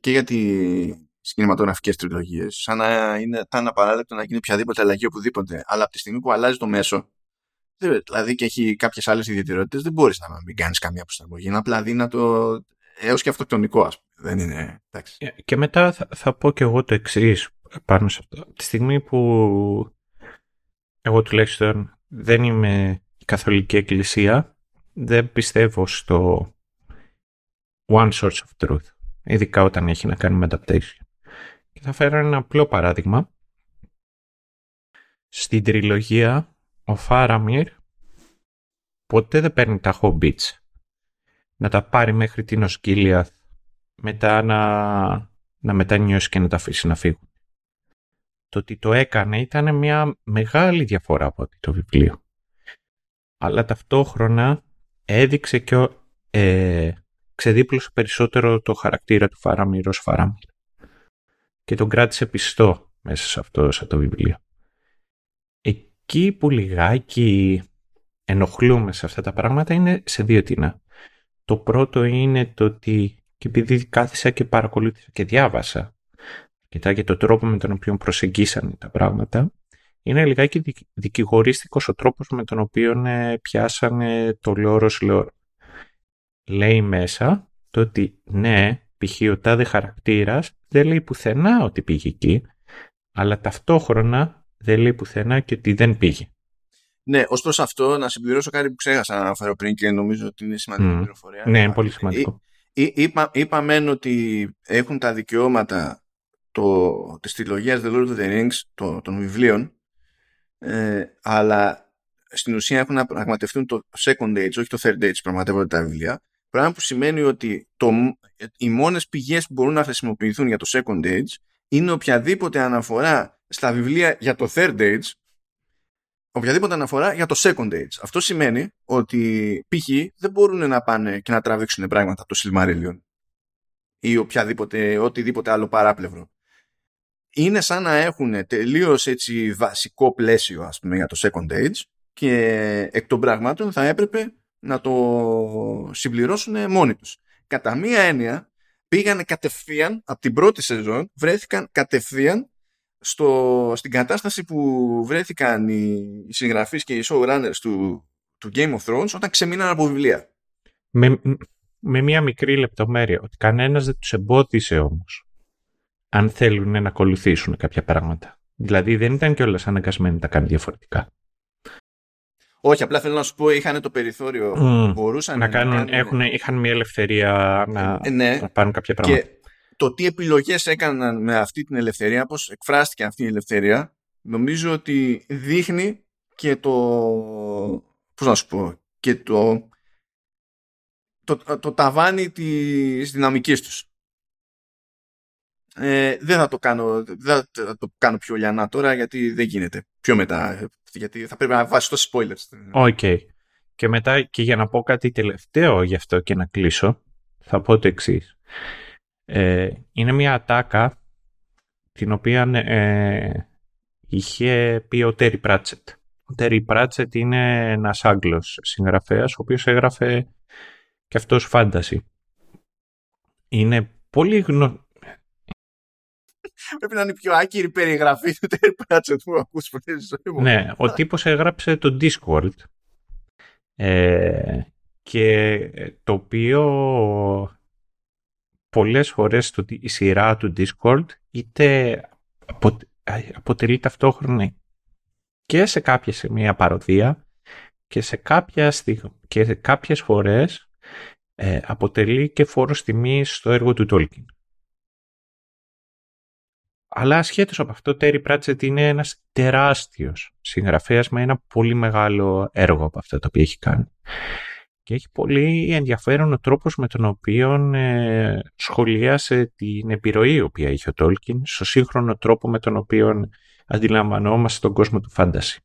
και για τις κινηματογραφικές τριλογίες. Σαν να είναι tan απαράδεκτο να γίνει οποιαδήποτε αλλαγή οπουδήποτε. Αλλά από τη στιγμή που αλλάζει το μέσο, δηλαδή και έχει κάποιες άλλες ιδιαιτερότητες, δεν μπορείς να μην κάνεις καμία προσαρμογή. Είναι απλά δύνατο έως και αυτοκτονικό, ας πούμε. Δεν είναι. Εντάξει. Ε, και μετά θα, θα πω και εγώ το εξής πάνω σε αυτό. Τη στιγμή που εγώ τουλάχιστον δεν είμαι η καθολική εκκλησία, δεν πιστεύω στο one source of truth. Ειδικά όταν έχει να κάνει με adaptation. Και θα φέρω ένα απλό παράδειγμα. Στην τριλογία ο Φάραμιρ ποτέ δεν παίρνει τα Hobbits να τα πάρει μέχρι την Οσκύλια μετά να, να μετανιώσει και να τα αφήσει να φύγουν. Το ότι το έκανε ήταν μια μεγάλη διαφορά από το βιβλίο. Αλλά ταυτόχρονα έδειξε και ε, ξεδίπλωσε περισσότερο το χαρακτήρα του Φάραμιρ ως Φάραμιρ. Και τον κράτησε πιστό μέσα σε αυτό σε το βιβλίο εκεί που λιγάκι ενοχλούμε σε αυτά τα πράγματα είναι σε δύο τίνα. Το πρώτο είναι το ότι και επειδή κάθισα και παρακολούθησα και διάβασα κοιτά το τρόπο με τον οποίο προσεγγίσανε τα πράγματα είναι λιγάκι δικηγορίστικος ο τρόπος με τον οποίο ε, πιάσανε το λόρος λόρο. Λέει μέσα το ότι ναι, π.χ. ο τάδε χαρακτήρας δεν λέει πουθενά ότι πήγε εκεί, αλλά ταυτόχρονα δεν λέει πουθενά και ότι δεν πήγε. Ναι, ω προ αυτό, να συμπληρώσω κάτι που ξέχασα να αναφέρω πριν και νομίζω ότι είναι σημαντική mm. πληροφορία. Ναι, είναι πολύ σημαντικό. Ή, είπα, είπαμε ότι έχουν τα δικαιώματα το, της τριλογίας The Lord of the Rings το, των βιβλίων ε, αλλά στην ουσία έχουν να πραγματευτούν το second age, όχι το third age πραγματεύονται τα βιβλία πράγμα που σημαίνει ότι το, οι μόνες πηγές που μπορούν να χρησιμοποιηθούν για το second age είναι οποιαδήποτε αναφορά στα βιβλία για το third age οποιαδήποτε αναφορά για το second age. Αυτό σημαίνει ότι π.χ. δεν μπορούν να πάνε και να τραβήξουν πράγματα από το Silmarillion ή οποιαδήποτε, οτιδήποτε άλλο παράπλευρο. Είναι σαν να έχουν τελείως έτσι βασικό πλαίσιο ας πούμε για το second age και εκ των πραγμάτων θα έπρεπε να το συμπληρώσουν μόνοι τους. Κατά μία έννοια πήγανε κατευθείαν από την πρώτη σεζόν βρέθηκαν κατευθείαν στο, στην κατάσταση που βρέθηκαν οι, οι συγγραφείς και οι showrunners του, του Game of Thrones όταν ξεμείναν από βιβλία. Με, με μία μικρή λεπτομέρεια, ότι κανένας δεν τους εμπόδισε όμως αν θέλουν να ακολουθήσουν κάποια πράγματα. Δηλαδή δεν ήταν κιόλας αναγκασμένοι να τα κάνουν διαφορετικά. Όχι, απλά θέλω να σου πω, είχαν το περιθώριο. Mm. Μπορούσαν να, κάνουν, να κάνουν... Έχουν, είχαν μια ελευθερία να, ε, ναι. να πάρουν κάποια πράγματα. Και το τι επιλογές έκαναν με αυτή την ελευθερία, πώς εκφράστηκε αυτή η ελευθερία, νομίζω ότι δείχνει και το, πώς να σου πω, και το, το, το, ταβάνι της δυναμικής τους. Ε, δεν θα το κάνω δεν θα το κάνω πιο λιανά τώρα γιατί δεν γίνεται πιο μετά γιατί θα πρέπει να βάλεις τόσα spoilers Οκ okay. και μετά και για να πω κάτι τελευταίο γι' αυτό και να κλείσω θα πω το εξής. Ε, είναι μια ατάκα την οποία ε, είχε πει ο Τέρι Πράτσετ. Ο Τέρι Πράτσετ είναι ένας Άγγλος συγγραφέας, ο οποίος έγραφε και αυτός φάνταση. είναι πολύ γνωστό. Πρέπει να είναι η πιο άκυρη περιγραφή του Terry Pratchett που ακούς ποτέ στη ζωή μου. Ναι, ο τύπος έγραψε το Discord ε, και το οποίο πολλές φορές το, η σειρά του Discord είτε αποτελεί ταυτόχρονα και σε κάποια σημεία παροδία και σε, κάποια και σε κάποιες φορές ε, αποτελεί και φόρος τιμής στο έργο του Tolkien. Αλλά ασχέτως από αυτό, Terry Pratchett είναι ένας τεράστιος συγγραφέας με ένα πολύ μεγάλο έργο από αυτό το οποίο έχει κάνει. Και έχει πολύ ενδιαφέρον ο τρόπος με τον οποίο ε, σχολίασε την επιρροή η οποία είχε ο Tolkien στο σύγχρονο τρόπο με τον οποίο αντιλαμβανόμαστε τον κόσμο του φάνταση.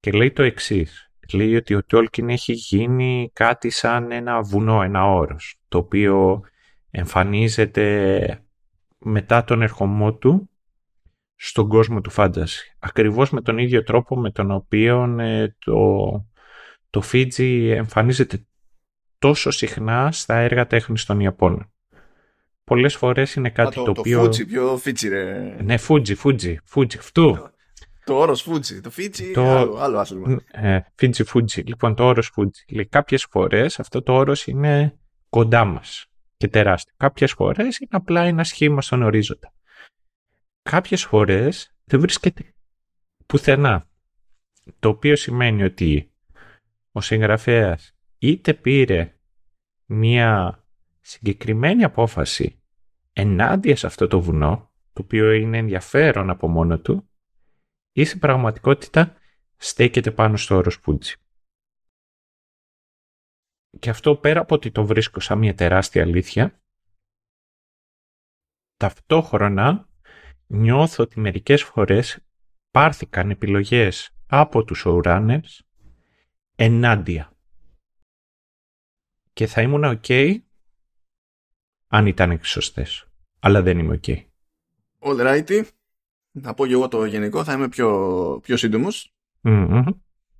Και λέει το εξής. Λέει ότι ο Tolkien έχει γίνει κάτι σαν ένα βουνό, ένα όρος, το οποίο εμφανίζεται μετά τον ερχομό του στον κόσμο του φάντασης. Ακριβώς με τον ίδιο τρόπο με τον οποίο ε, το, το Fiji εμφανίζεται τόσο συχνά στα έργα τέχνης των Ιαπώνων. Πολλές φορές είναι κάτι το, το, οποίο... Το Fuji, πιο Fiji ρε; Ναι, Fuji, Fuji, Fuji, αυτού. Το, το όρος Fuji, το Fiji, το... άλλο, άλλο άθλημα. Ε, Fiji, Fuji. Λοιπόν, το όρος Fuji. Λέει, κάποιες φορές αυτό το όρος είναι κοντά μας και τεράστιο. Κάποιες φορές είναι απλά ένα σχήμα στον ορίζοντα. Κάποιες φορές δεν βρίσκεται πουθενά. Το οποίο σημαίνει ότι ο συγγραφέας είτε πήρε μία συγκεκριμένη απόφαση ενάντια σε αυτό το βουνό, το οποίο είναι ενδιαφέρον από μόνο του, ή σε πραγματικότητα στέκεται πάνω στο όρος Πούτζι. Και αυτό πέρα από ότι το βρίσκω σαν μια τεράστια αλήθεια, ταυτόχρονα νιώθω ότι μερικές φορές πάρθηκαν επιλογές από τους showrunners ενάντια. Και θα ήμουν ok αν ήταν σωστές. Αλλά δεν είμαι ok. All righty. Να πω και εγώ το γενικό, θα είμαι πιο, πιο συντομος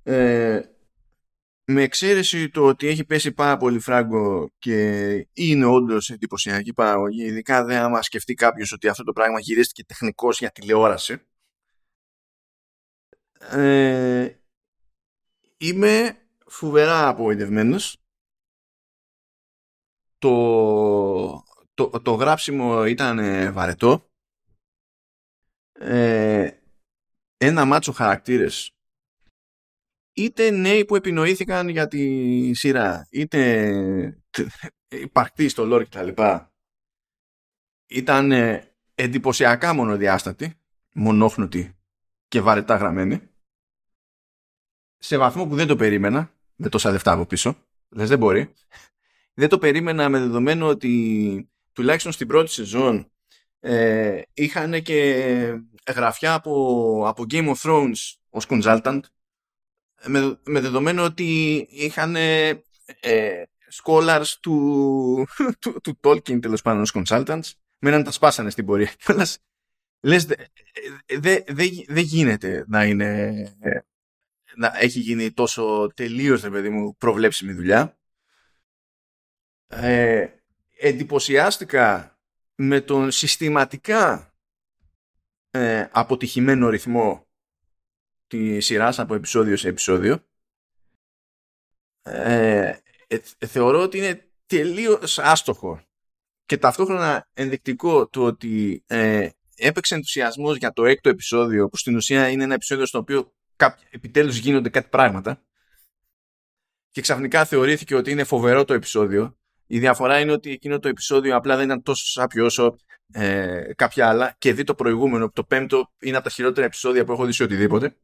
Ε, με εξαίρεση το ότι έχει πέσει πάρα πολύ φράγκο και είναι όντως εντυπωσιακή παραγωγή, ειδικά δεν άμα σκεφτεί κάποιος ότι αυτό το πράγμα γυρίστηκε τεχνικώ για τηλεόραση. Ε, είμαι φουβερά απογοητευμένος. Το, το, το γράψιμο ήταν βαρετό. Ε, ένα μάτσο χαρακτήρες είτε νέοι που επινοήθηκαν για τη σειρά, είτε υπαρκτοί στο lore κτλ. Ήταν εντυπωσιακά μονοδιάστατοι, μονόχνοτοι και βαρετά γραμμένοι. Σε βαθμό που δεν το περίμενα, με τόσα λεφτά από πίσω. Λες δεν μπορεί. Δεν το περίμενα με δεδομένο ότι τουλάχιστον στην πρώτη σεζόν ε, είχαν και γραφιά από, από Game of Thrones ως consultant με, με δεδομένο ότι είχαν ε, scholars του, [laughs] του, του Tolkien τέλος πάντων ως consultants με να τα σπάσανε στην πορεία λες δεν δε, δε, δε γίνεται να είναι να έχει γίνει τόσο τελείως ρε παιδί μου προβλέψιμη δουλειά. Ε, εντυπωσιάστηκα με τον συστηματικά ε, αποτυχημένο ρυθμό τη σειράς από επεισόδιο σε επεισόδιο. Ε, ε, θεωρώ ότι είναι τελείως άστοχο και ταυτόχρονα ενδεικτικό του ότι ε, έπαιξε ενθουσιασμός για το έκτο επεισόδιο που στην ουσία είναι ένα επεισόδιο στο οποίο κάποι, επιτέλους γίνονται κάτι πράγματα. Και ξαφνικά θεωρήθηκε ότι είναι φοβερό το επεισόδιο. Η διαφορά είναι ότι εκείνο το επεισόδιο απλά δεν ήταν τόσο σάπιο όσο ε, κάποια άλλα. Και δει το προηγούμενο, το πέμπτο είναι από τα χειρότερα επεισόδια που έχω δει σε οτιδήποτε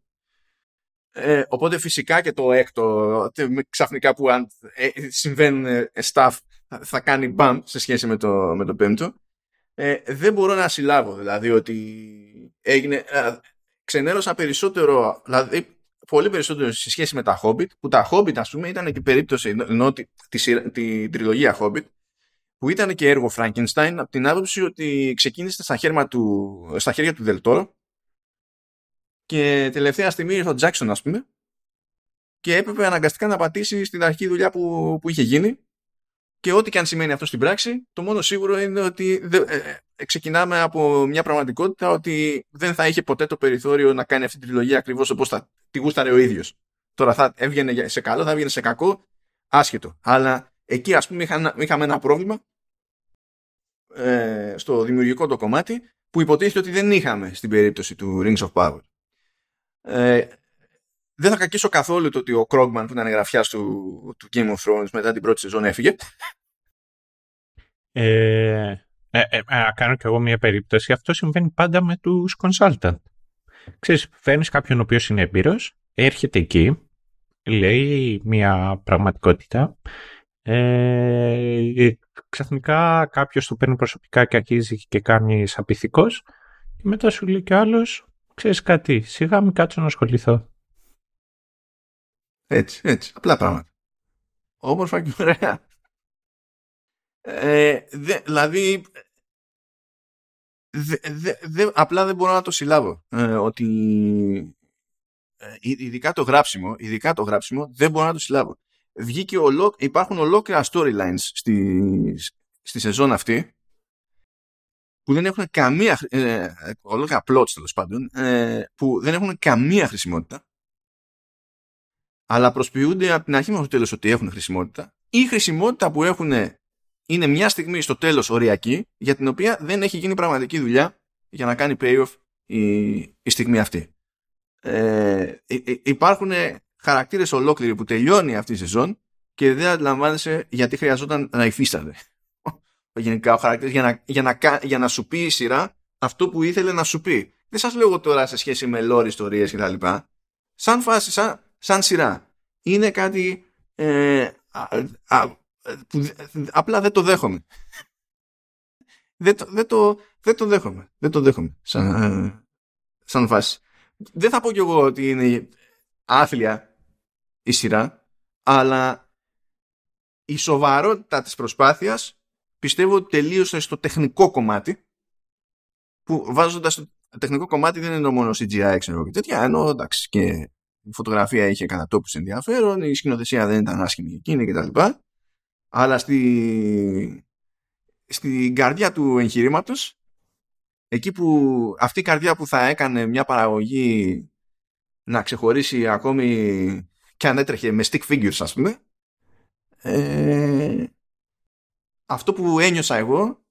ε, οπότε φυσικά και το έκτο, ξαφνικά που αν ε, συμβαίνουν stuff θα κάνει μπαμ σε σχέση με το, με το πέμπτο. Ε, δεν μπορώ να συλλάβω δηλαδή ότι έγινε, ε, ξενέρωσα περισσότερο, δηλαδή πολύ περισσότερο σε σχέση με τα Hobbit, που τα Hobbit ας πούμε ήταν και περίπτωση, ενώ τη, τη, τη, τριλογία Hobbit, που ήταν και έργο Frankenstein από την άποψη ότι ξεκίνησε στα, του, στα χέρια του Δελτόρο και τελευταία στιγμή ήρθε ο Τζάξον, ας πούμε, και έπρεπε αναγκαστικά να πατήσει στην αρχή δουλειά που, που είχε γίνει και ό,τι και αν σημαίνει αυτό στην πράξη, το μόνο σίγουρο είναι ότι ε, ε, ξεκινάμε από μια πραγματικότητα ότι δεν θα είχε ποτέ το περιθώριο να κάνει αυτή τη τριλογία ακριβώς όπως θα τη γούσταρε ο ίδιος. Τώρα θα έβγαινε σε καλό, θα έβγαινε σε κακό, άσχετο. Αλλά εκεί ας πούμε είχαμε ένα πρόβλημα ε, στο δημιουργικό το κομμάτι που υποτίθεται ότι δεν είχαμε στην περίπτωση του Rings of Power. Ε, δεν θα κακίσω καθόλου το ότι ο Krogman που ήταν γραφιάς του, του Game of Thrones μετά την πρώτη σεζόν έφυγε. Ε, ε, ε, κάνω κι εγώ μια περίπτωση. Αυτό συμβαίνει πάντα με τους consultant. Ξέρεις, φέρνεις κάποιον ο οποίος είναι έμπειρος, έρχεται εκεί, λέει μια πραγματικότητα, ε, ξαφνικά κάποιος το παίρνει προσωπικά και αρχίζει και κάνει απειθικός και μετά σου λέει κι άλλος, ξέρεις κάτι, σιγά μην κάτσω να ασχοληθώ. Έτσι, έτσι, απλά πράγματα. Όμορφα και ωραία. Ε, δε, δηλαδή, δε, δε, απλά δεν μπορώ να το συλλάβω ε, ότι ε, ειδικά το γράψιμο, ειδικά το γράψιμο δεν μπορώ να το συλλάβω. Βγήκε ολό, υπάρχουν ολόκληρα storylines στη, στη σεζόν αυτή που δεν έχουν καμία ε, ολόκληρα plots τέλος πάντων ε, που δεν έχουν καμία χρησιμότητα αλλά προσποιούνται από την αρχή μέχρι το τέλος ότι έχουν χρησιμότητα η χρησιμότητα που έχουν είναι μια στιγμή στο τέλος οριακή για την οποία δεν έχει γίνει πραγματική δουλειά για να κάνει payoff η, η στιγμή αυτή. Ε, υπάρχουν χαρακτήρες ολόκληροι που τελειώνει αυτή η σεζόν και δεν αντιλαμβάνεσαι γιατί χρειαζόταν να υφίστανται. Γενικά ο χαρακτήρας για να, για, να, για να σου πει η σειρά αυτό που ήθελε να σου πει. Δεν σας λέω τώρα σε σχέση με lore ιστορίες και τα λοιπά. Σαν φάση, σαν, σαν σειρά. Είναι κάτι ε, που απλά δεν το δέχομαι. δεν, το, δεν, το, δεν το δέχομαι. Δεν το δέχομαι σαν, ε, σαν φάση. Δεν θα πω κι εγώ ότι είναι άθλια η σειρά, αλλά η σοβαρότητα της προσπάθειας πιστεύω ότι τελείωσε στο τεχνικό κομμάτι που βάζοντας το τεχνικό κομμάτι δεν είναι μόνο CGI ξέρω και τέτοια ενώ εντάξει και η φωτογραφία είχε κατά τόπους ενδιαφέρον η σκηνοθεσία δεν ήταν άσχημη εκείνη κτλ αλλά στη, στην καρδιά του εγχειρήματος, εκεί που αυτή η καρδιά που θα έκανε μια παραγωγή να ξεχωρίσει ακόμη και αν έτρεχε με stick figures ας πούμε ε, αυτό που ένιωσα εγώ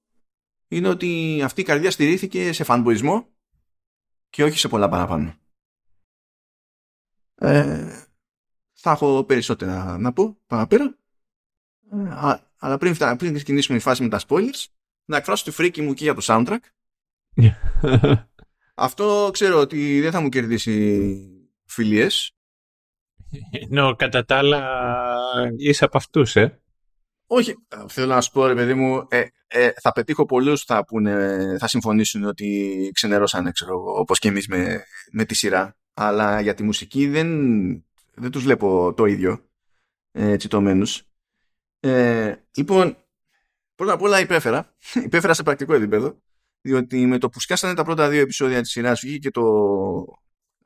είναι ότι αυτή η καρδιά στηρίχθηκε σε φανμποϊσμό και όχι σε πολλά παραπάνω. Ε, θα έχω περισσότερα να πω παραπέρα αλλά πριν, φτά, πριν ξεκινήσουμε η φάση με τα spoilers, να εκφράσω τη φρίκη μου και για το soundtrack. [laughs] Αυτό ξέρω ότι δεν θα μου κερδίσει φιλίες. Νο, κατά τα άλλα είσαι από αυτούς, ε. Όχι, θέλω να σου πω ρε παιδί μου, ε, ε, θα πετύχω πολλούς θα, θα συμφωνήσουν ότι ξενερώσανε, ξέρω όπως και εμείς με, με τη σειρά. Αλλά για τη μουσική δεν, δεν τους βλέπω το ίδιο ε, τσιτωμένους. Ε, λοιπόν, πρώτα απ' όλα υπέφερα. [laughs] υπέφερα σε πρακτικό επίπεδο. Διότι με το που σκάσανε τα πρώτα δύο επεισόδια της σειράς βγήκε και το,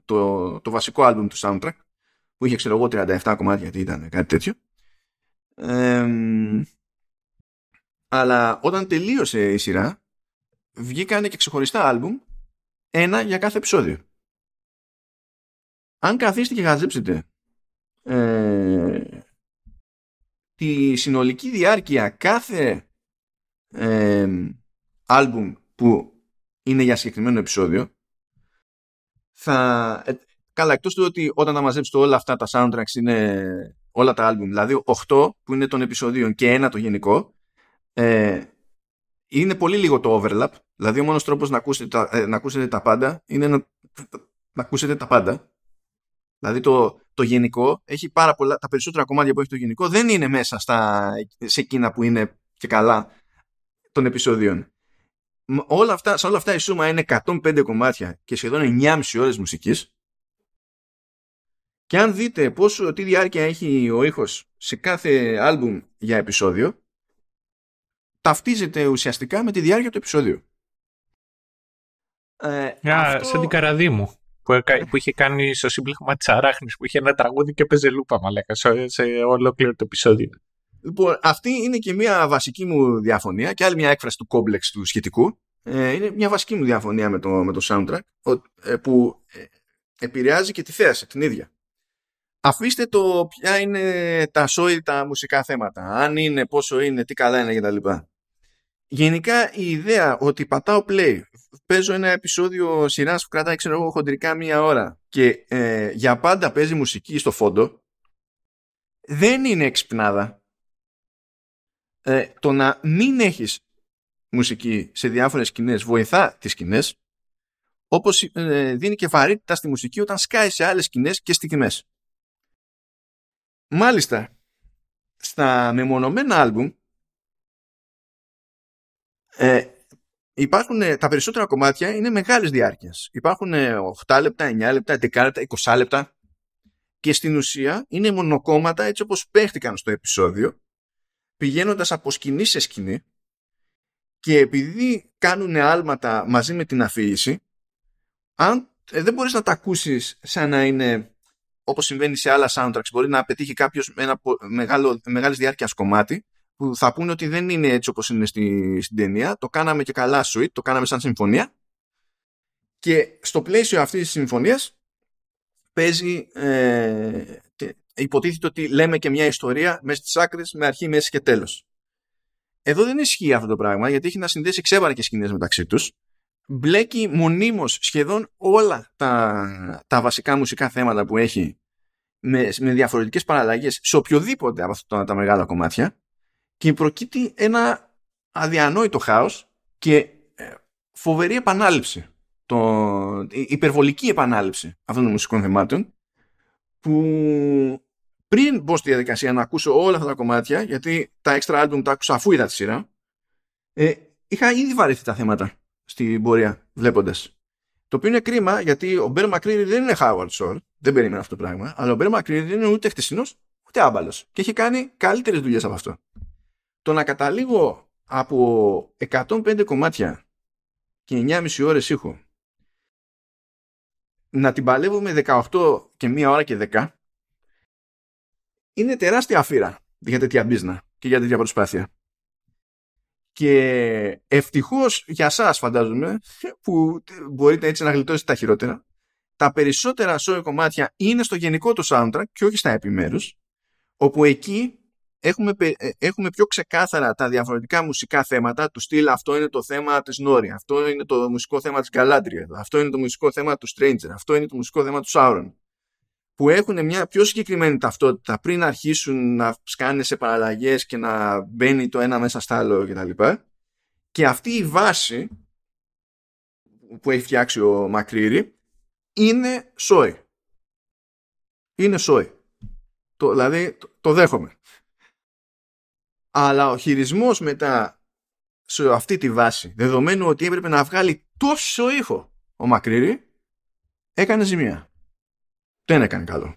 το, το βασικό άλμπουμ του soundtrack που είχε ξέρω εγώ 37 κομμάτια γιατί ήταν κάτι τέτοιο. Αλλά όταν τελείωσε η σειρά βγήκανε και ξεχωριστά άλμπουμ ένα για κάθε επεισόδιο. Αν καθίσετε και γαζέψετε ε, τη συνολική διάρκεια κάθε ε, άλμπουμ που είναι για συγκεκριμένο επεισόδιο θα... Ε, καλά, εκτός του ότι όταν τα μαζέψετε όλα αυτά τα soundtracks είναι όλα τα άλμπουμ, δηλαδή 8 που είναι των επεισοδίων και ένα το γενικό ε, είναι πολύ λίγο το overlap. Δηλαδή ο μόνος τρόπος να ακούσετε τα, ε, να ακούσετε τα πάντα είναι να, να ακούσετε τα πάντα. Δηλαδή το, το γενικό έχει πάρα πολλά, τα περισσότερα κομμάτια που έχει το γενικό δεν είναι μέσα στα, σε εκείνα που είναι και καλά των επεισοδίων. Όλα αυτά, σε όλα αυτά η σούμα είναι 105 κομμάτια και σχεδόν 9,5 ώρες μουσικής και αν δείτε πόσο, τι διάρκεια έχει ο ήχος σε κάθε άλμπουμ για επεισόδιο ταυτίζεται ουσιαστικά με τη διάρκεια του επεισόδιου. Ε, αυτό... Σαν την καραδί μου που, που είχε κάνει στο σύμπλεγμα της Αράχνης, που είχε ένα τραγούδι και παίζε λούπα, μαλάκα, σε, σε ολόκληρο το επεισόδιο. Λοιπόν, αυτή είναι και μια βασική μου διαφωνία και άλλη μια έκφραση του κόμπλεξ του σχετικού. Ε, είναι μια βασική μου διαφωνία με το, με το soundtrack ε, που ε, επηρεάζει και τη θέαση την ίδια. Αφήστε το ποια είναι τα σόι τα μουσικά θέματα. Αν είναι, πόσο είναι, τι καλά είναι κτλ. Γενικά η ιδέα ότι πατάω play, παίζω ένα επεισόδιο σειράς που κρατάει ξέρω εγώ χοντρικά μία ώρα και ε, για πάντα παίζει μουσική στο φόντο δεν είναι εξυπνάδα. Ε, το να μην έχεις μουσική σε διάφορες σκηνές βοηθά τις σκηνές όπως ε, δίνει και βαρύτητα στη μουσική όταν σκάει σε άλλες σκηνές και στιγμές. Μάλιστα, στα μεμονωμένα άλμπουμ ε, υπάρχουν ε, τα περισσότερα κομμάτια είναι μεγάλες διάρκειας. Υπάρχουν 8 λεπτά, 9 λεπτά, 10 λεπτά, 20 λεπτά και στην ουσία είναι μονοκόμματα έτσι όπως παίχτηκαν στο επεισόδιο πηγαίνοντας από σκηνή σε σκηνή και επειδή κάνουν άλματα μαζί με την αφήγηση αν ε, δεν μπορείς να τα ακούσεις σαν να είναι όπως συμβαίνει σε άλλα soundtracks μπορεί να πετύχει κάποιος ένα μεγάλο, μεγάλης διάρκειας κομμάτι που θα πούνε ότι δεν είναι έτσι όπως είναι στη, στην ταινία. Το κάναμε και καλά suite, το κάναμε σαν συμφωνία. Και στο πλαίσιο αυτής της συμφωνίας παίζει ε, υποτίθεται ότι λέμε και μια ιστορία μέσα στις άκρες με αρχή, μέσης και τέλος. Εδώ δεν ισχύει αυτό το πράγμα γιατί έχει να συνδέσει και σκηνές μεταξύ τους μπλέκει μονίμως σχεδόν όλα τα, τα βασικά μουσικά θέματα που έχει με, με διαφορετικές παραλλαγές σε οποιοδήποτε από αυτά τα μεγάλα κομμάτια και προκύπτει ένα αδιανόητο χάος και ε, φοβερή επανάληψη το, υπερβολική επανάληψη αυτών των μουσικών θεμάτων που πριν μπω στη διαδικασία να ακούσω όλα αυτά τα κομμάτια γιατί τα extra album τα άκουσα αφού είδα τη σειρά ε, είχα ήδη βαρεθεί τα θέματα στην πορεία βλέποντας. Το οποίο είναι κρίμα γιατί ο Μπέρ Μακρύρη δεν είναι Howard Shore, δεν περίμενα αυτό το πράγμα, αλλά ο Μπέρ Μακρύρη δεν είναι ούτε χτεσινός ούτε άμπαλος. Και έχει κάνει καλύτερες δουλειές από αυτό. Το να καταλήγω από 105 κομμάτια και 9,5 ώρες ήχο να την παλεύω με 18 και μία ώρα και 10 είναι τεράστια αφήρα για τέτοια μπίζνα και για τέτοια προσπάθεια. Και ευτυχώς για σας φαντάζομαι που μπορείτε έτσι να γλιτώσετε τα χειρότερα τα περισσότερα σόι κομμάτια είναι στο γενικό του soundtrack και όχι στα επιμέρους όπου εκεί έχουμε, ε, έχουμε πιο ξεκάθαρα τα διαφορετικά μουσικά θέματα του στυλ αυτό είναι το θέμα της Νόρη, αυτό είναι το μουσικό θέμα της Γκαλάντρια, αυτό είναι το μουσικό θέμα του Stranger, αυτό είναι το μουσικό θέμα του Sauron που έχουν μια πιο συγκεκριμένη ταυτότητα πριν αρχίσουν να σκάνε σε παραλλαγές και να μπαίνει το ένα μέσα στο άλλο κτλ. Και αυτή η βάση που έχει φτιάξει ο Μακρύρη είναι σόι. Είναι σόι. Το, δηλαδή το, δέχομαι. Αλλά ο χειρισμός μετά σε αυτή τη βάση, δεδομένου ότι έπρεπε να βγάλει τόσο ήχο ο Μακρύρη, έκανε ζημία δεν έκανε καλό.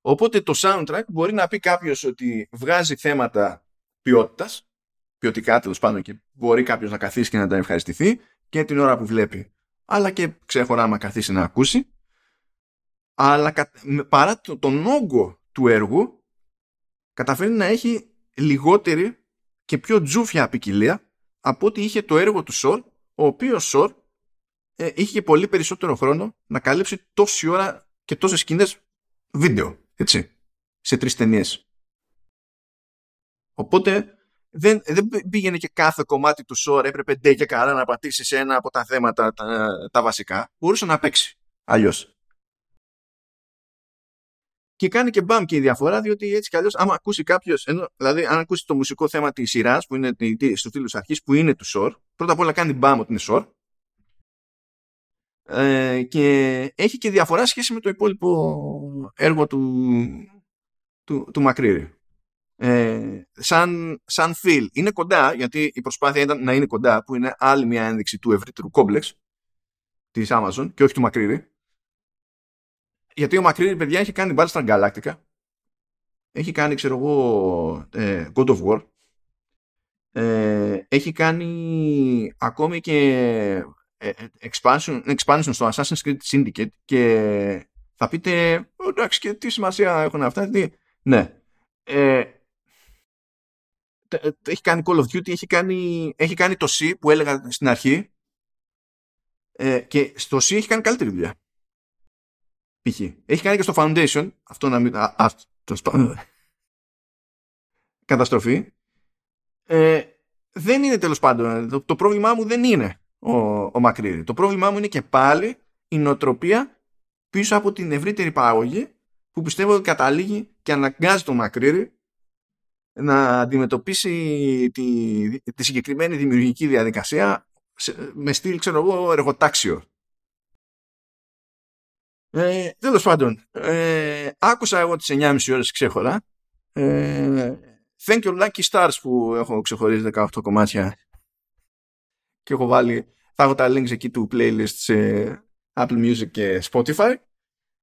Οπότε το soundtrack μπορεί να πει κάποιος ότι βγάζει θέματα ποιότητας, ποιοτικά τέλος πάντων και μπορεί κάποιος να καθίσει και να τα ευχαριστηθεί και την ώρα που βλέπει. Αλλά και ξέχωρα άμα καθίσει να ακούσει. Αλλά παρά τον όγκο του έργου καταφέρει να έχει λιγότερη και πιο τζούφια ποικιλία από ό,τι είχε το έργο του Σορ, ο οποίος Σορ ε, είχε πολύ περισσότερο χρόνο να καλύψει τόση ώρα και τόσες σκηνές βίντεο, έτσι, σε τρεις ταινίες. Οπότε δεν, δεν πήγαινε και κάθε κομμάτι του σόρ έπρεπε ντε και καλά να πατήσεις σε ένα από τα θέματα τα, τα βασικά. Μπορούσε να παίξει αλλιώς. Και κάνει και μπαμ και η διαφορά, διότι έτσι κι αλλιώς, άμα ακούσει κάποιος, δηλαδή αν ακούσει το μουσικό θέμα της σειράς που είναι στου φίλου αρχής, που είναι του σόρ, πρώτα απ' όλα κάνει μπαμ ότι είναι σόρ, ε, και έχει και διαφορά σχέση με το υπόλοιπο έργο του, του, του Μακρύρη. Ε, σαν, σαν feel είναι κοντά γιατί η προσπάθεια ήταν να είναι κοντά που είναι άλλη μια ένδειξη του ευρύτερου κόμπλεξ της Amazon και όχι του Μακρύρη γιατί ο Μακρύρη παιδιά έχει κάνει Battlestar Galactica έχει κάνει ξέρω εγώ ε, God of War. Ε, έχει κάνει ακόμη και ε, ε, expansion, expansion στο Assassin's Creed Syndicate και θα πείτε εντάξει και τι σημασία έχουν αυτά τι... ναι ε, έχει κάνει Call of Duty, έχει κάνει, έχει κάνει το C που έλεγα στην αρχή ε, και στο C έχει κάνει καλύτερη δουλειά. Π.χ. Έχει κάνει και στο Foundation, αυτό να μην... Α, α, το καταστροφή. Ε, δεν είναι τέλος πάντων, το, το πρόβλημά μου δεν είναι ο, ο Μακρύρη. Το πρόβλημά μου είναι και πάλι η νοοτροπία πίσω από την ευρύτερη παραγωγή που πιστεύω ότι καταλήγει και αναγκάζει τον Μακρύρη να αντιμετωπίσει τη, τη συγκεκριμένη δημιουργική διαδικασία με στυλ, ξέρω εγώ, εργοτάξιο. Ε, τέλος πάντων, ε, άκουσα εγώ τις 9.30 ώρες ξέχωρα. Ε, thank you Lucky Stars που έχω ξεχωρίσει 18 κομμάτια και έχω βάλει, θα έχω τα links εκεί του playlist σε Apple Music και Spotify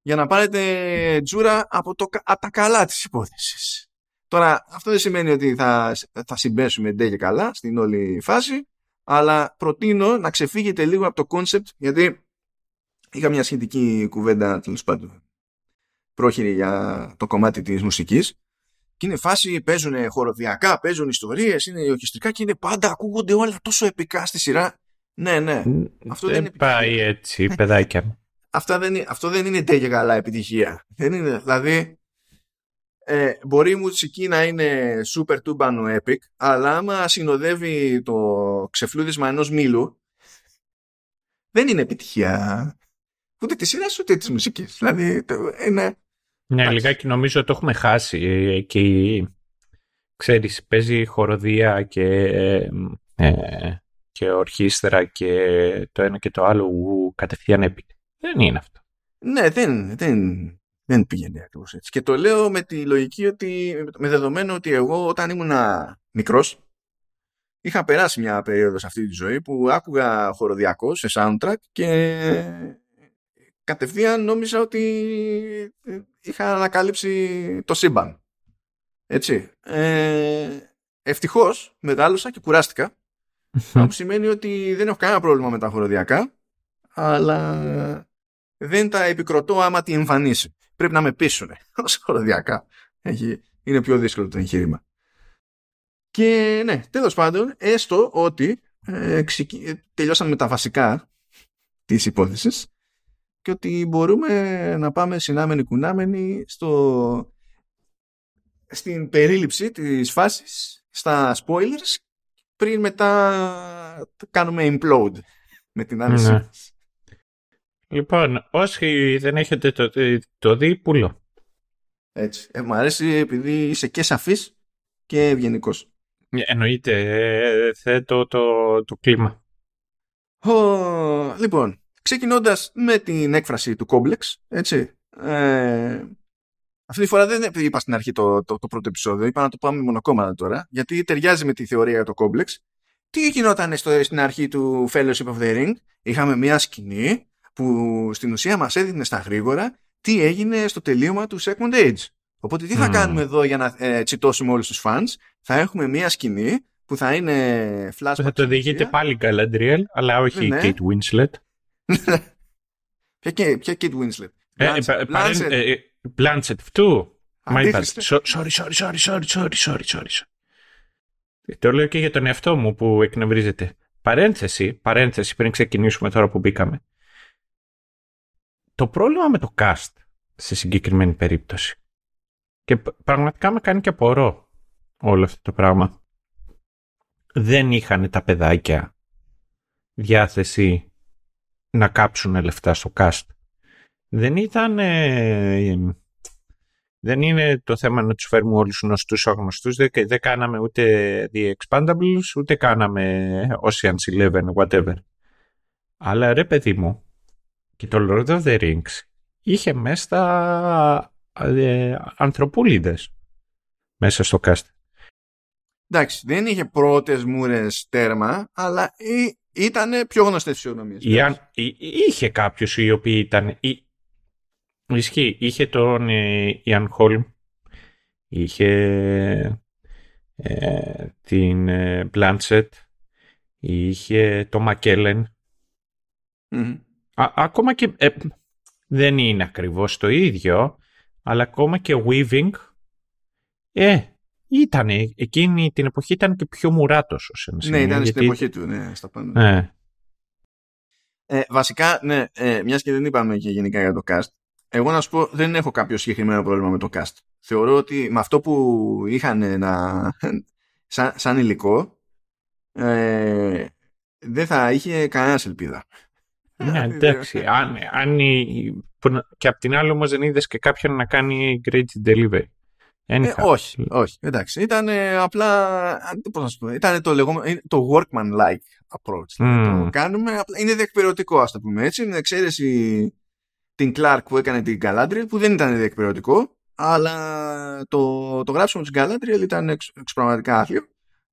για να πάρετε τζούρα από, το, από τα καλά της υπόθεσης. Τώρα, αυτό δεν σημαίνει ότι θα, θα συμπέσουμε ντε και καλά στην όλη φάση, αλλά προτείνω να ξεφύγετε λίγο από το concept, γιατί είχα μια σχετική κουβέντα, τέλος πάντων, πρόχειρη για το κομμάτι της μουσικής, και είναι φάση, παίζουν χοροδιακά, παίζουν ιστορίες, είναι ορχιστρικά και είναι πάντα, ακούγονται όλα τόσο επικά στη σειρά. Ναι, ναι. Αυτό δεν, δεν πάει έτσι, παιδάκια μου. [laughs] Αυτό δεν, αυτό δεν είναι ντε και καλά επιτυχία. Δεν είναι, δηλαδή, ε, μπορεί η μουσική να είναι super tubano epic, αλλά άμα συνοδεύει το ξεφλούδισμα ενός μήλου, δεν είναι επιτυχία ούτε της σειράς ούτε της μουσικής. Δηλαδή, είναι. Ναι, λιγάκι νομίζω το έχουμε χάσει. Ε, και ξέρεις, παίζει χοροδία και, ε, και ορχήστρα και το ένα και το άλλο κατευθείαν έπειτα. Δεν είναι αυτό. Ναι, δεν, δεν, δεν πήγαινε ακριβώς έτσι. Και το λέω με τη λογική ότι, με δεδομένο ότι εγώ όταν ήμουν μικρός, είχα περάσει μια περίοδος σε αυτή τη ζωή που άκουγα χοροδιακό σε soundtrack και κατευθείαν νόμιζα ότι είχα ανακάλυψει το σύμπαν. Έτσι. Ε, ευτυχώς μεγάλωσα και κουράστηκα. που σημαίνει ότι δεν έχω κανένα πρόβλημα με τα χοροδιακά, αλλά δεν τα επικροτώ άμα τη εμφανίσει πρέπει να με πείσουν [laughs] όσο χωροδιακά. Έχει, είναι πιο δύσκολο το εγχείρημα. Και ναι, τέλος πάντων, έστω ότι ε, τελειώσαμε με τα βασικά της υπόθεσης και ότι μπορούμε να πάμε συνάμενοι κουνάμενοι στο, στην περίληψη της φάσης στα spoilers πριν μετά κάνουμε implode με την άλλη ναι. Λοιπόν, όσοι δεν έχετε το, το δει, πουλο. Έτσι. Ε, μου αρέσει επειδή είσαι και σαφής και ευγενικός. Ε, εννοείται. Ε, θέτω το, το κλίμα. λοιπόν, ξεκινώντας με την έκφραση του κόμπλεξ, έτσι, ε, αυτή τη φορά δεν είπα στην αρχή το, το, το πρώτο επεισόδιο, είπα να το πάμε μονοκόμματα τώρα, γιατί ταιριάζει με τη θεωρία για το κόμπλεξ. Τι γινόταν στο, στην αρχή του Fellowship of the Ring, είχαμε μια σκηνή που στην ουσία μας έδινε στα γρήγορα τι έγινε στο τελείωμα του Second Age. Οπότε τι θα κάνουμε εδώ για να ε, τσιτώσουμε όλους τους fans; Θα έχουμε μία σκηνή που θα είναι flashback. Θα το διηγείτε πάλι Galadriel, αλλά όχι η ναι. Kate Winslet. [laughs] ποια, ποια Kate Winslet; Ε, Blanchett. Ε, Blanchett, αυτού. My bad. Sorry, sorry, sorry, sorry, sorry, sorry, sorry. Το λέω και για τον εαυτό μου που εκνευρίζεται. Παρένθεση, παρένθεση πριν ξεκινήσουμε τώρα που μπήκαμε το πρόβλημα με το cast σε συγκεκριμένη περίπτωση και πραγματικά με κάνει και απορώ όλο αυτό το πράγμα δεν είχαν τα παιδάκια διάθεση να κάψουν λεφτά στο cast. Δεν ήταν... δεν είναι το θέμα να τους φέρουμε όλους γνωστούς άγνωστους. Δεν, δεν κάναμε ούτε The Expandables, ούτε κάναμε Ocean's Eleven, whatever. Αλλά ρε παιδί μου, και το Lord of the Rings είχε μέσα ε, ανθρωπούλιδες μέσα στο cast. Εντάξει, δεν είχε πρώτες μούρες τέρμα, αλλά ήταν πιο γνωστές φυσιογνωμίες. Είχε κάποιους οι οποίοι ήταν... Ισχύει, είχε τον Ιαν Χόλμ, είχε ε, την Μπλάντσετ, είχε το Μακέλεν. Ακόμα και ε, δεν είναι ακριβώς το ίδιο, αλλά ακόμα και weaving, ε, Ήταν. Εκείνη την εποχή ήταν και πιο μουράτος ως ένα Ναι, σημείο, ήταν στην γιατί- εποχή του, ναι, στα πάνω. Ναι. Ε, βασικά, ναι, ε, μιας και δεν είπαμε και γενικά για το cast, εγώ να σου πω δεν έχω κάποιο συγκεκριμένο πρόβλημα με το cast. Θεωρώ ότι με αυτό που είχαν να, σαν, σαν υλικό ε, δεν θα είχε κανένας ελπίδα. Ναι, [laughs] εντάξει. αν, αν η- που να- και απ' την άλλη όμως δεν είδες και κάποιον να κάνει great delivery. Ε, Anyhow. όχι, όχι. Εντάξει. Ήταν απλά. α, Πώς να σου πω. Ήταν το, λεγόμενο, είναι το workman-like approach. Δηλαδή, Μμμ. Το κάνουμε. απλά- Είναι διεκπαιρεωτικό, ας το πούμε έτσι. Με εξαίρεση την Clark που έκανε την Galadriel, που δεν ήταν διεκπαιρεωτικό, αλλά το, το γράψιμο της Galadriel ήταν εξ, εξωπραγματικά άθλιο.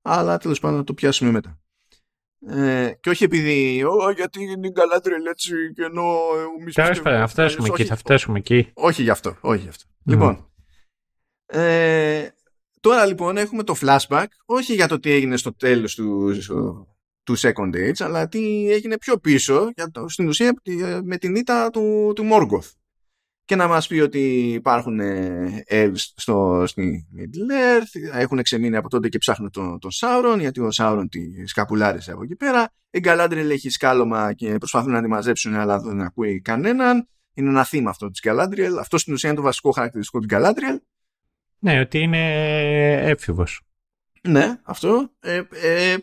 Αλλά τέλος πάντων θα το πιάσουμε μετά. Ε, και όχι επειδή, «Ω, γιατί είναι η Galadriel έτσι και ενώ εμείς Τέλος πιστεύουμε πάντων, θα ότι φτάσουμε όχι, εκεί, θα φτάσουμε εκεί. όχι γι' αυτό, όχι γι' αυτό. Μμμ. Λοιπόν, ε, τώρα λοιπόν έχουμε το flashback, όχι για το τι έγινε στο τέλος του, του Second Age, αλλά τι έγινε πιο πίσω, για το, στην ουσία με την ήττα του, του Morgoth. Και να μας πει ότι υπάρχουν ε, elves στο, στη Middle Earth, έχουν ξεμείνει από τότε και ψάχνουν τον, τον Sauron, γιατί ο Sauron τη σκαπουλάρισε από εκεί πέρα. Η Galadriel έχει σκάλωμα και προσπαθούν να τη μαζέψουν, αλλά δεν ακούει κανέναν. Είναι ένα θύμα αυτό της Galadriel. Αυτό στην ουσία είναι το βασικό χαρακτηριστικό της Galadriel. Ναι, ότι είναι έφηβος. Ναι, αυτό. Ε, ε,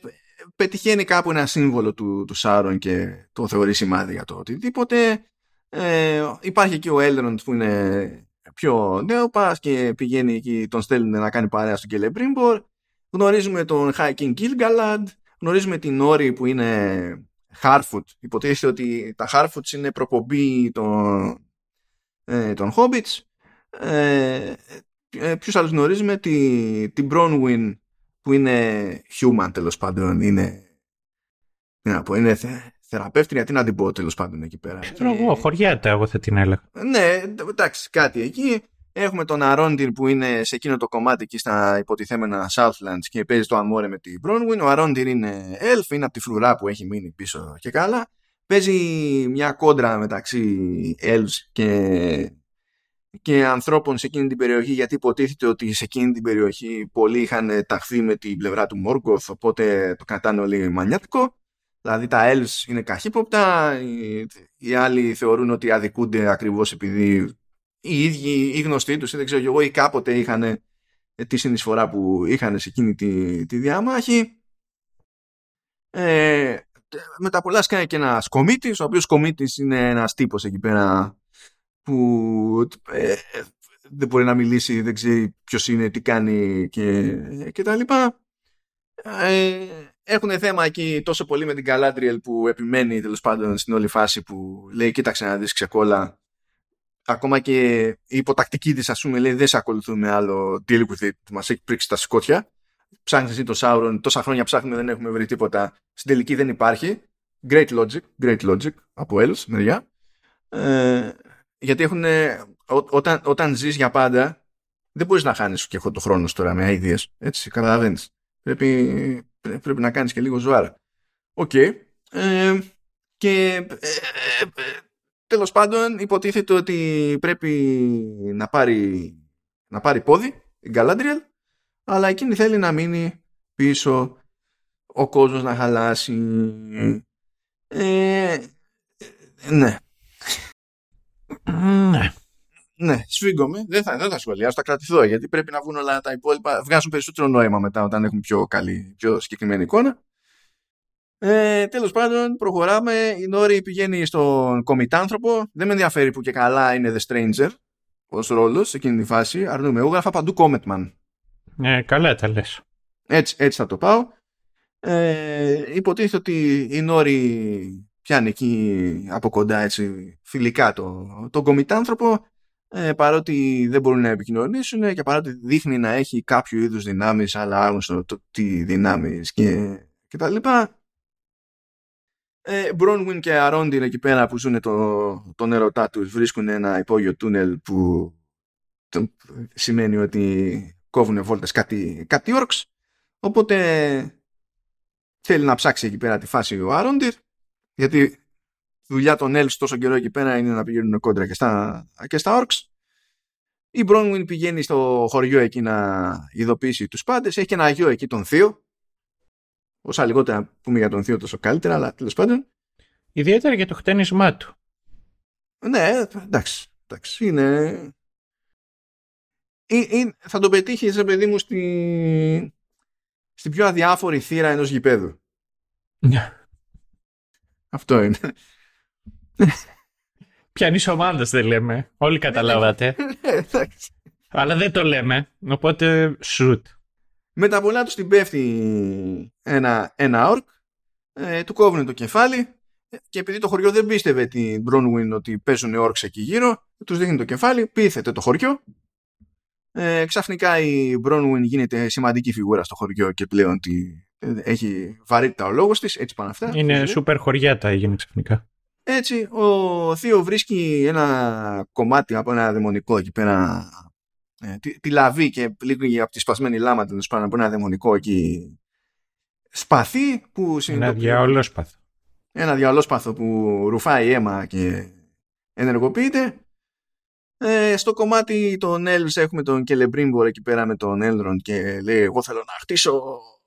πετυχαίνει κάπου ένα σύμβολο του, του Σάρον και το θεωρεί σημάδι για το οτιδήποτε. Ε, υπάρχει και ο Elrond που είναι πιο νέοπας και πηγαίνει εκεί, τον στέλνουν να κάνει παρέα στον Celebrimbor. Γνωρίζουμε τον High King Gilgalad. Γνωρίζουμε την Όρη που είναι Harfoot. Υποτίθεται ότι τα Harfoots είναι προπομπή των, ε, των Hobbits. Ε, ε, ποιους άλλους γνωρίζουμε τη, την Bronwyn που είναι human τέλος πάντων είναι, τι να πω, είναι θε, θεραπεύτρια τι να την πω τέλος πάντων εκεί πέρα Ξέρω εγώ, χωριάτα εγώ θα την έλεγα. ναι εντάξει κάτι εκεί. Έχουμε τον Αρόντιρ που είναι σε εκείνο το κομμάτι εκεί στα υποτιθέμενα Southlands και παίζει το αμόρε με την Bronwyn ο Αρόντιρ είναι elf είναι από τη φρουρά που έχει μείνει πίσω και καλά. Παίζει μια κόντρα μεταξύ elves και και ανθρώπων σε εκείνη την περιοχή γιατί υποτίθεται ότι σε εκείνη την περιοχή πολλοί είχαν ταχθεί με την πλευρά του Μόργκοθ οπότε το κρατάνε όλοι μανιάτικο. Δηλαδή τα elves είναι καχύποπτα οι, οι άλλοι θεωρούν ότι αδικούνται ακριβώς επειδή οι ίδιοι οι γνωστοί τους ή δεν ξέρω κι εγώ ή κάποτε είχαν τη συνεισφορά που είχαν σε εκείνη τη, τη διάμαχη ε, με τα πολλά σκάει και ένας κομίτης ο οποίος κομίτης είναι ένας τύπος εκεί πέρα που ε, δεν μπορεί να μιλήσει, δεν ξέρει ποιος είναι, τι κάνει και, και τα λοιπά. Ε, έχουν θέμα εκεί τόσο πολύ με την Galadriel που επιμένει τέλος πάντων στην όλη φάση που λέει κοίταξε να δεις ξεκόλα ακόμα και η υποτακτική της ας πούμε λέει δεν σε ακολουθούμε άλλο deal with it μας έχει πρίξει τα σκότια ψάχνεις εσύ τον Sauron τόσα χρόνια ψάχνουμε δεν έχουμε βρει τίποτα. Στην τελική δεν υπάρχει. Great logic, great logic από Elves μεριά. Ε, γιατί έχουν, όταν, όταν ζεις για πάντα δεν μπορείς να χάνεις και εσύ το χρόνο σου τώρα με ideas. Έτσι καταλαβαίνεις. Πρέπει, πρέπει να κάνεις και λίγο ζωάρα. Οκ. Okay. ε, και ε, ε, τέλος πάντων υποτίθεται ότι πρέπει να πάρει να πάρει πόδι η Galadriel αλλά εκείνη θέλει να μείνει πίσω ο κόσμος να χαλάσει. Ε, ναι Ναι. Ναι, σφίγγομαι. Δεν θα, δεν θα σχολιάσω, θα κρατηθώ γιατί πρέπει να βγουν όλα τα υπόλοιπα. Βγάζουν περισσότερο νόημα μετά όταν έχουν πιο καλή, πιο συγκεκριμένη εικόνα. Ε, Τέλος πάντων, προχωράμε. Η Νόρη πηγαίνει στον κομιτάνθρωπο. Δεν με ενδιαφέρει που και καλά είναι The Stranger ως ρόλος σε εκείνη τη φάση. Αρνούμε. Εγώ γράφα παντού Cometman. Ε, καλά τα λες. Έτσι, έτσι θα το πάω. Ε, υποτίθεται ότι η Νόρη πιάνει εκεί από κοντά έτσι φιλικά το, τον κομιτάνθρωπο ε, παρότι δεν μπορούν να επικοινωνήσουν και παρότι δείχνει να έχει κάποιο είδους δυνάμεις αλλά άγνωστο το τι δυνάμεις και, και τα λοιπά. Ε, Μπρόνουιν και Αρόντιν εκεί πέρα που ζουν το, τον ερωτά τους βρίσκουν ένα υπόγειο τούνελ που το, σημαίνει ότι κόβουν βόλτες κάτι, κάτι όρξ οπότε θέλει να ψάξει εκεί πέρα τη φάση ο Άροντιρ γιατί δουλειά των Elves τόσο καιρό εκεί πέρα είναι να πηγαίνουν κόντρα και στα, και στα Orcs Η Bronwyn πηγαίνει στο χωριό εκεί να ειδοποιήσει τους πάντες. Έχει και ένα γιο εκεί τον Θείο. Όσα λιγότερα πούμε για τον Θείο τόσο καλύτερα, αλλά τέλος πάντων. Ιδιαίτερα για το χτένισμά του. Ναι, εντάξει. εντάξει είναι... Ή, ή, θα το πετύχεις, ρε παιδί μου, στη... στην πιο αδιάφορη θύρα ενός γηπέδου. Ναι. Αυτό είναι. Πιανής ομάδας δεν λέμε. Όλοι καταλάβατε. Ναι, εντάξει. Αλλά δεν το λέμε. Οπότε shoot. Με τα πολλά τους την πέφτει ένα, ένα ορκ, ε, του κόβουν το κεφάλι και επειδή το χωριό δεν πίστευε την Bronwyn ότι παίζουν όρξ εκεί γύρω, τους δείχνει το κεφάλι, πείθεται το χωριό. Ε, ξαφνικά η Bronwyn γίνεται σημαντική φιγούρα στο χωριό και πλέον τη, ε, έχει βαρύτητα ο λόγος της, έτσι πάνε αυτά. Είναι σούπερ χωριάτα έγινε ξαφνικά. Έτσι, ο Θείο βρίσκει ένα κομμάτι από ένα δαιμονικό εκεί πέρα ε, τη, τη λαβή και λίγο από τη σπασμένη λάμα τέλος πάνω από ένα δαιμονικό εκεί σπαθί που Ένα διαολόσπαθο. Ένα διαολόσπαθο που ρουφάει αίμα και ενεργοποιείται. Ε, στο κομμάτι των Elves έχουμε τον Κελεμπρίμπορ εκεί πέρα με τον Elrond και λέει εγώ θέλω να χτίσω το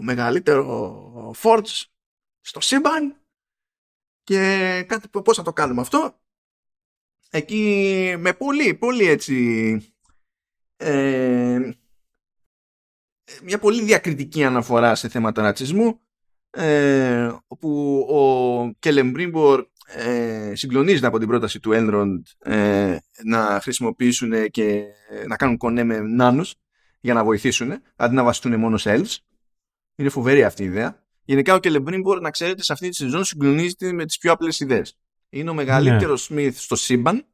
μεγαλύτερο Forge στο σύμπαν και κάτι, πώς θα το κάνουμε αυτό εκεί με πολύ πολύ έτσι ε, μια πολύ διακριτική αναφορά σε θέματα ρατσισμού ε, όπου ο Κελεμπρίμπορ ε, συγκλονίζεται από την πρόταση του Έλροντ ε, να χρησιμοποιήσουν και να κάνουν κονέ με νάνους για να βοηθήσουν αντί να βασιστούν μόνο σε elves. Είναι φοβερή αυτή η ιδέα. Γενικά ο Κελεμπρίμπορ να ξέρετε σε αυτή τη σεζόν συγκλονίζεται με τις πιο απλές ιδέες. Είναι ο μεγαλύτερος ναι. Smith στο σύμπαν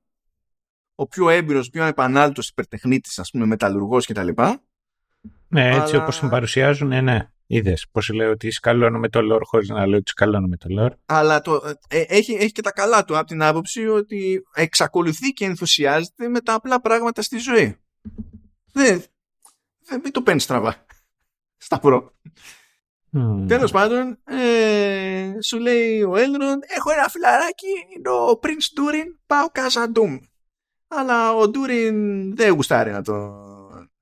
ο πιο έμπειρος, πιο επανάληπτος υπερτεχνίτης, ας πούμε, μεταλλουργός κτλ. Ναι, έτσι Αλλά... όπως παρουσιάζουν, ναι, ναι. Είδες πώς λέω ότι σκαλώνω με το λόρ χωρίς να λέω ότι σκαλώνω με το λόρ. Αλλά το, ε, έχει, έχει και τα καλά του από την άποψη ότι εξακολουθεί και ενθουσιάζεται με τα απλά πράγματα στη ζωή. Δεν, δεν μην το παίρνεις στραβά. Σταυρό. Mm. Τέλος πάντων, ε, σου λέει ο Έλρον, έχω ένα φιλαράκι, είναι ο Prince Durin, πάω Καζαντούμ αλλά ο Ντούριν δεν γουστάρει να το...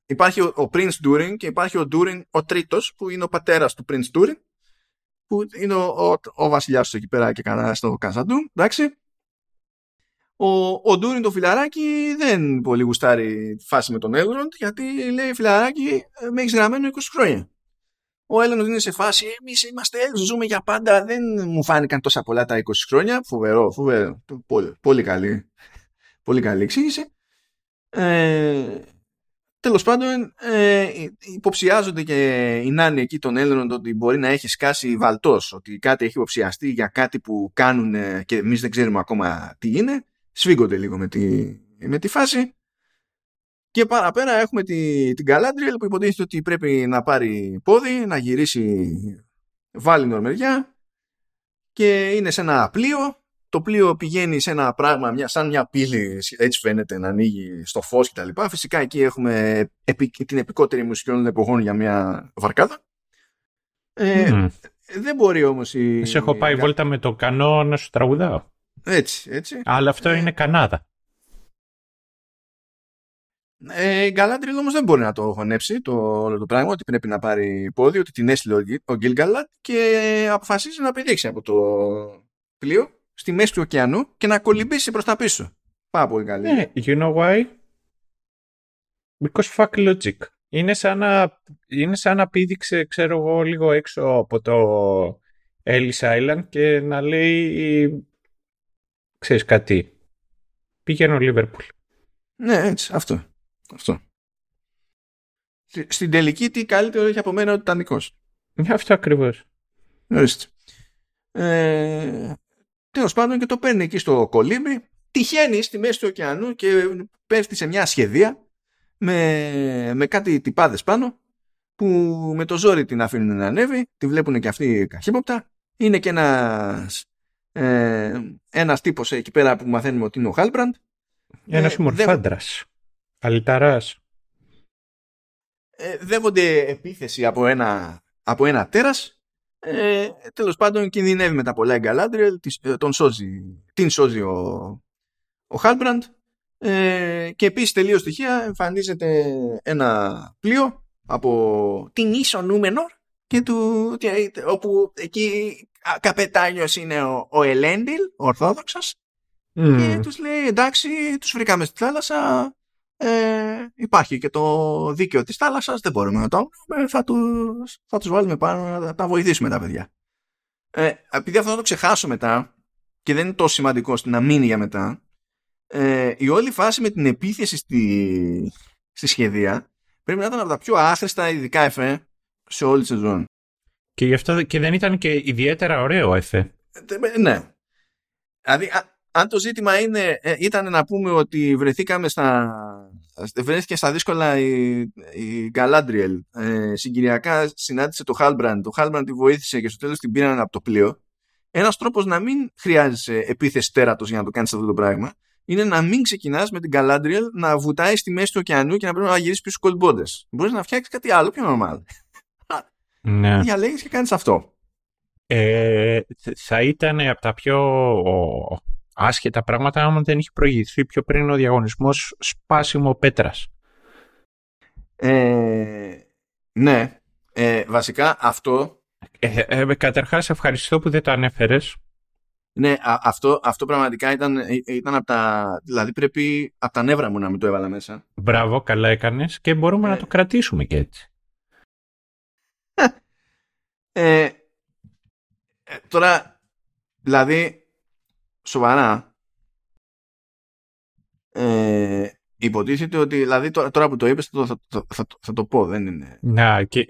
Υπάρχει ο, ο Prince Ντούριν και υπάρχει ο Ντούριν ο τρίτος που είναι ο πατέρας του Prince Ντούριν που είναι ο, ο, ο βασιλιάς του εκεί πέρα και κανένα στο Καζαντούμ, εντάξει. Ο, ο Ντούριν το φιλαράκι δεν πολύ γουστάρει φάση με τον Έλροντ γιατί λέει φιλαράκι με έχεις γραμμένο 20 χρόνια. Ο Έλληνος είναι σε φάση, εμείς είμαστε Έλληνε, ζούμε για πάντα. Δεν μου φάνηκαν τόσα πολλά τα 20 χρόνια. Φοβερό, φοβερό. Πολύ, πολύ καλή Πολύ καλή εξήγηση. Ε, τέλος πάντων ε, υποψιάζονται και οι νάνοι εκεί των Έλληνων ότι μπορεί να έχει σκάσει βαλτός ότι κάτι έχει υποψιαστεί για κάτι που κάνουν και εμείς δεν ξέρουμε ακόμα τι είναι σφίγγονται λίγο με τη, με τη φάση και παραπέρα έχουμε τη, την Galadriel που υποτίθεται ότι πρέπει να πάρει πόδι να γυρίσει βάλει νορμεριά και είναι σε ένα πλοίο το πλοίο πηγαίνει σε ένα πράγμα μια, σαν μια πύλη έτσι φαίνεται να ανοίγει στο φως κτλ. Φυσικά εκεί έχουμε την επικότερη μουσική όλων εποχών για μια βαρκάδα. Ε, Δεν μπορεί όμως η... Σε έχω πάει βόλτα με το κανό να σου τραγουδάω. Έτσι, έτσι. Αλλά αυτό ε... είναι Κανάδα. Ε, η Γκαλάντριλ όμως δεν μπορεί να το χωνέψει το, όλο το πράγμα ότι πρέπει να πάρει πόδι, ότι την έστειλε ο Γκίλγκαλατ και αποφασίζει να πηδήξει από το πλοίο στη μέση του ωκεανού και να κολυμπήσει προς τα πίσω. Πάρα πολύ καλή. Yeah, you know why? Because fuck logic. Είναι σαν να, είναι σαν να πήδηξε, ξέρω εγώ, λίγο έξω από το Ellis Island και να λέει, ξέρεις κάτι, πήγαινε Λίβερπουλ. Ναι, έτσι, αυτό. Αυτό. Στην τελική τι καλύτερο έχει από μένα ο Τιτανικός; Ναι, αυτό ακριβώς. Ορίστε. Ε, Τέλος πάντων και το παίρνει εκεί στο κολύμπι, τυχαίνει στη μέση του ωκεανού και πέφτει σε μια σχεδία με, με κάτι τυπάδες πάνω που με το ζόρι την αφήνουν να ανέβει, τη βλέπουν και αυτοί καχύποπτα. Είναι και ένας, ε, ένας τύπος εκεί πέρα που μαθαίνουμε ότι είναι ο Χάλμπραντ. Ένας ε, μορφάντρας, αλυταράς. Ε, δεύονται επίθεση από ένα, από ένα τέρας. Ε, Τέλος πάντων κινδυνεύει με τα πολλά η Γκαλάντριελ, τον σώζει, την σώζει ο, ο Χάλμπραντ. Ε, και επίσης τελείως στοιχεία εμφανίζεται ένα πλοίο από την ίσο Νούμενορ και του, όπου εκεί καπετάνιος είναι ο, ο Ελέντιλ, ο Ορθόδοξος και τους λέει εντάξει τους βρήκαμε στη θάλασσα ε, υπάρχει και το δίκαιο της θάλασσας δεν μπορούμε να το θα τους, θα τους βάλουμε πάνω να τα βοηθήσουμε τα παιδιά ε, επειδή αυτό θα το ξεχάσω μετά και δεν είναι τόσο σημαντικό ώστε να μείνει για μετά ε, η όλη φάση με την επίθεση στη, στη σχεδία πρέπει να ήταν από τα πιο άχρηστα ειδικά εφέ σε όλη τη σεζόν. Και γι' αυτό και δεν ήταν και ιδιαίτερα ωραίο εφέ. Ε, ναι. Δηλαδή, αν το ζήτημα είναι, ε, ήταν να πούμε ότι βρεθήκαμε στα, βρέθηκε στα δύσκολα η, η Γκαλάντριελ. Ε, συγκυριακά συνάντησε το Χάλμπραντ. Το Χάλμπραντ τη βοήθησε και στο τέλος την πήραν από το πλοίο. Ένας τρόπος να μην χρειάζεσαι επίθεση τέρατος για να το κάνεις αυτό το πράγμα είναι να μην ξεκινάς με την Galadriel να βουτάει στη μέση του ωκεανού και να πρέπει να γυρίσεις πίσω στους κολμπόντε. Μπορείς να φτιάξεις κάτι άλλο πιο normal. [laughs] Ναι. Διαλέγεις και κάνεις αυτό. Ε, θα ήταν από τα πιο άσχετα πράγματα άμα δεν είχε προηγηθεί πιο πριν ο διαγωνισμός σπάσιμο πέτρας. Ε, ναι. Ε, βασικά αυτό... Ε, ε, καταρχάς ευχαριστώ που δεν το ανέφερες. Ναι, αυτό, αυτό πραγματικά ήταν, ε, ήταν από τα... Δηλαδή πρέπει από τα νεύρα μου να μην το έβαλα μέσα. Μπράβο, καλά έκανες και μπορούμε να το κρατήσουμε και έτσι. Ε, τώρα, δηλαδή, σοβαρά, ε, υποτίθεται ότι, δηλαδή τώρα, που το είπες θα, θα, θα, θα, το πω, δεν είναι... Να, και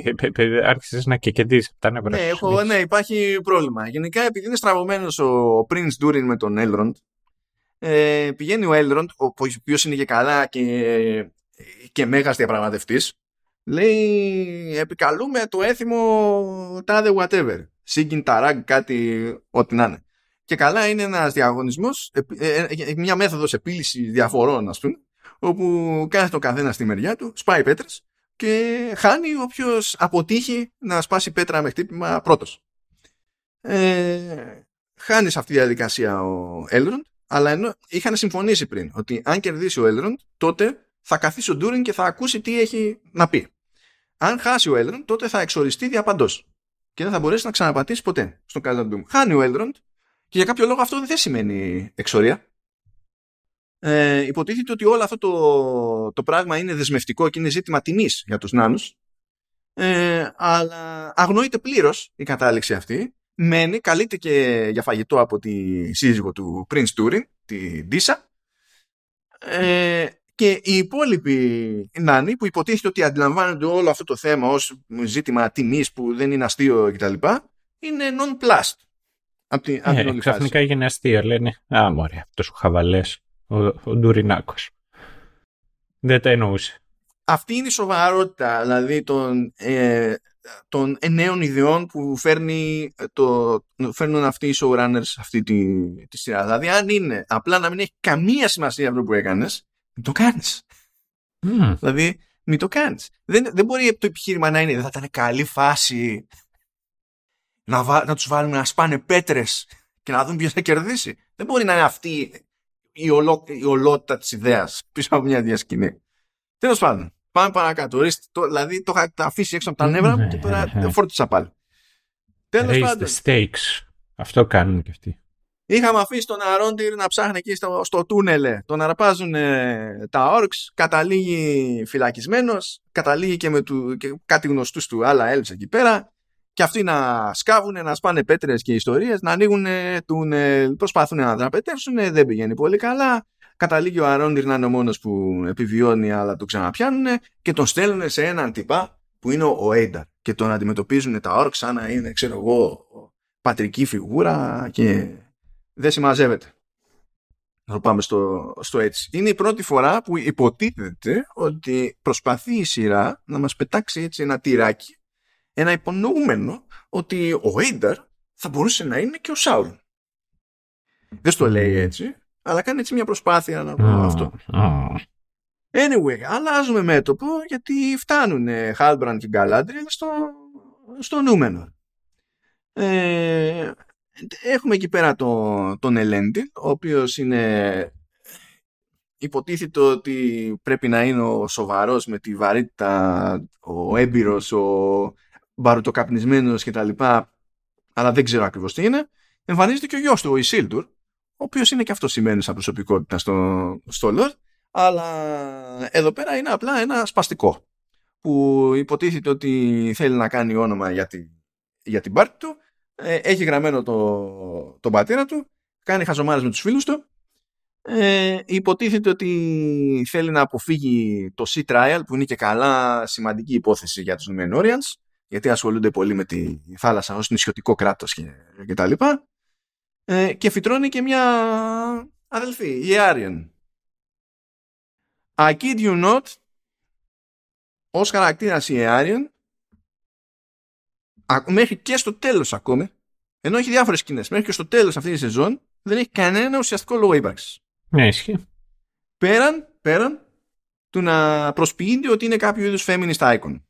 άρχισες να κεκεντήσεις τα νεύρα ναι, έχω, ναι, υπάρχει πρόβλημα. Γενικά επειδή είναι στραβωμένος ο Prince Durin με τον Elrond, ε, πηγαίνει ο Elrond, ο οποίος είναι και καλά και, και μέγας διαπραγματευτής, λέει επικαλούμε το έθιμο τάδε whatever. Σίγκιν ταράγκ κάτι ό,τι να είναι. Και καλά είναι ένας διαγωνισμός, ε, ε, μια μέθοδος επίλυσης διαφορών ας πούμε, όπου κάθε το καθένας στη μεριά του, σπάει πέτρες και χάνει όποιος αποτύχει να σπάσει πέτρα με χτύπημα πρώτος. Ε, χάνει σε αυτή τη διαδικασία ο Έλροντ, αλλά ενώ είχαν συμφωνήσει πριν ότι αν κερδίσει ο Έλροντ, τότε θα καθίσει ο Ντούριν και θα ακούσει τι έχει να πει. Αν χάσει ο Έλροντ, τότε θα εξοριστεί διαπαντός και δεν θα μπορέσει να ξαναπατήσει ποτέ στον Doom. Χάνει ο Έλροντ και για κάποιο λόγο αυτό δεν σημαίνει εξορία. Ε, υποτίθεται ότι όλο αυτό το, το πράγμα είναι δεσμευτικό και είναι ζήτημα τιμής για τους νάνους. Ε, αλλά αγνοείται πλήρως η κατάληξη αυτή. Μένει, καλείται και για φαγητό από τη σύζυγο του Prince Turing τη Ντίσα. Ε, και οι υπόλοιποι νάνοι που υποτίθεται ότι αντιλαμβάνονται όλο αυτό το θέμα ως ζήτημα τιμής που δεν είναι αστείο κτλ είναι non-plus από την, ε, όλη Ξαφνικά έγινε αστείο, λένε «Α, μωρέ, αυτός ο χαβαλές, ο, ο Ντουρινάκος». Δεν τα εννοούσε. Αυτή είναι η σοβαρότητα, δηλαδή των, ε, των νέων ιδεών που φέρνει το, φέρνουν αυτοί οι showrunners αυτή τη, τη σειρά. Δηλαδή, αν είναι απλά να μην έχει καμία σημασία αυτό που έκανες, μην το κάνεις. Mm. Δηλαδή, μην το κάνεις. Δεν, δεν μπορεί το επιχείρημα να είναι δεν θα ήταν καλή φάση να, βα... να τους βάλουμε να σπάνε πέτρες και να δουν ποιος θα κερδίσει. Δεν μπορεί να είναι αυτή η, ολο... η ολότητα της ιδέας πίσω από μια διασκηνή. Τέλος πάντων, πάμε παρακάτω. Το, δηλαδή το είχα αφήσει έξω από τα νεύρα μου και τώρα το φόρτισα πάλι. Τέλος πάντων. the stakes. Αυτό κάνουν και αυτοί. Είχαμε αφήσει τον Αρόντιρ να ψάχνει εκεί στο, στο τούνελε. Τον αρπάζουν τα όρξ, καταλήγει φυλακισμένος, καταλήγει και με του, και κάτι γνωστούς του άλλα έλψε εκεί πέρα και αυτοί να σκάβουν, να σπάνε πέτρες και ιστορίες, να ανοίγουν τούνελ, προσπαθούν να δραπετεύσουν, δεν πηγαίνει πολύ καλά. Καταλήγει ο Αρόντιρ να είναι ο μόνος που επιβιώνει, αλλά το ξαναπιάνουν και τον στέλνουν σε έναν τυπά που είναι ο Έινταρ και τον αντιμετωπίζουν τα όρκ σαν να είναι, ξέρω εγώ, πατρική φιγούρα και δεν συμμαζεύεται. Να το πάμε στο, στο έτσι. Είναι η πρώτη φορά που υποτίθεται ότι προσπαθεί η σειρά να μας πετάξει έτσι ένα τυράκι ένα υπονοούμενο ότι ο Έινταρ θα μπορούσε να είναι και ο Σάουλ. Δεν στο λέει έτσι, αλλά κάνει έτσι μια προσπάθεια να πω αυτό. Anyway, αλλάζουμε μέτωπο γιατί φτάνουν Χάλμπραντ και Γκαλάντριελ στο, στο νούμενο. Ε, έχουμε εκεί πέρα το, τον Ελέντι, ο οποίος είναι υποτίθεται ότι πρέπει να είναι ο σοβαρός με τη βαρύτητα, ο έμπειρος, ο μπαρουτοκαπνισμένος κτλ. Αλλά δεν ξέρω ακριβώς τι είναι. Εμφανίζεται και ο γιος του, ο Ισίλτουρ, ο οποίος είναι και αυτός σημαίνει σαν προσωπικότητα στο, στο Lord, αλλά εδώ πέρα είναι απλά ένα σπαστικό που υποτίθεται ότι θέλει να κάνει όνομα για, τη, για την πάρτη του, ε, έχει γραμμένο το, τον πατέρα του, κάνει χαζομάρες με τους φίλους του ε, υποτίθεται ότι θέλει να αποφύγει το Sea Trial που είναι και καλά σημαντική υπόθεση για τους Numenorians γιατί ασχολούνται πολύ με τη θάλασσα ως νησιωτικό κράτος και, και τα λοιπά ε, και φυτρώνει και μια αδελφή, η Arian. I kid you not ως χαρακτήρας η Arian μέχρι και στο τέλος ακόμη ενώ έχει διάφορες σκηνές μέχρι και στο τέλος αυτής της σεζόν δεν έχει κανένα ουσιαστικό λόγο ύπαρξης. Ναι, ισχύει. Πέραν, πέραν του να προσποιείται ότι είναι κάποιο είδους feminist icon.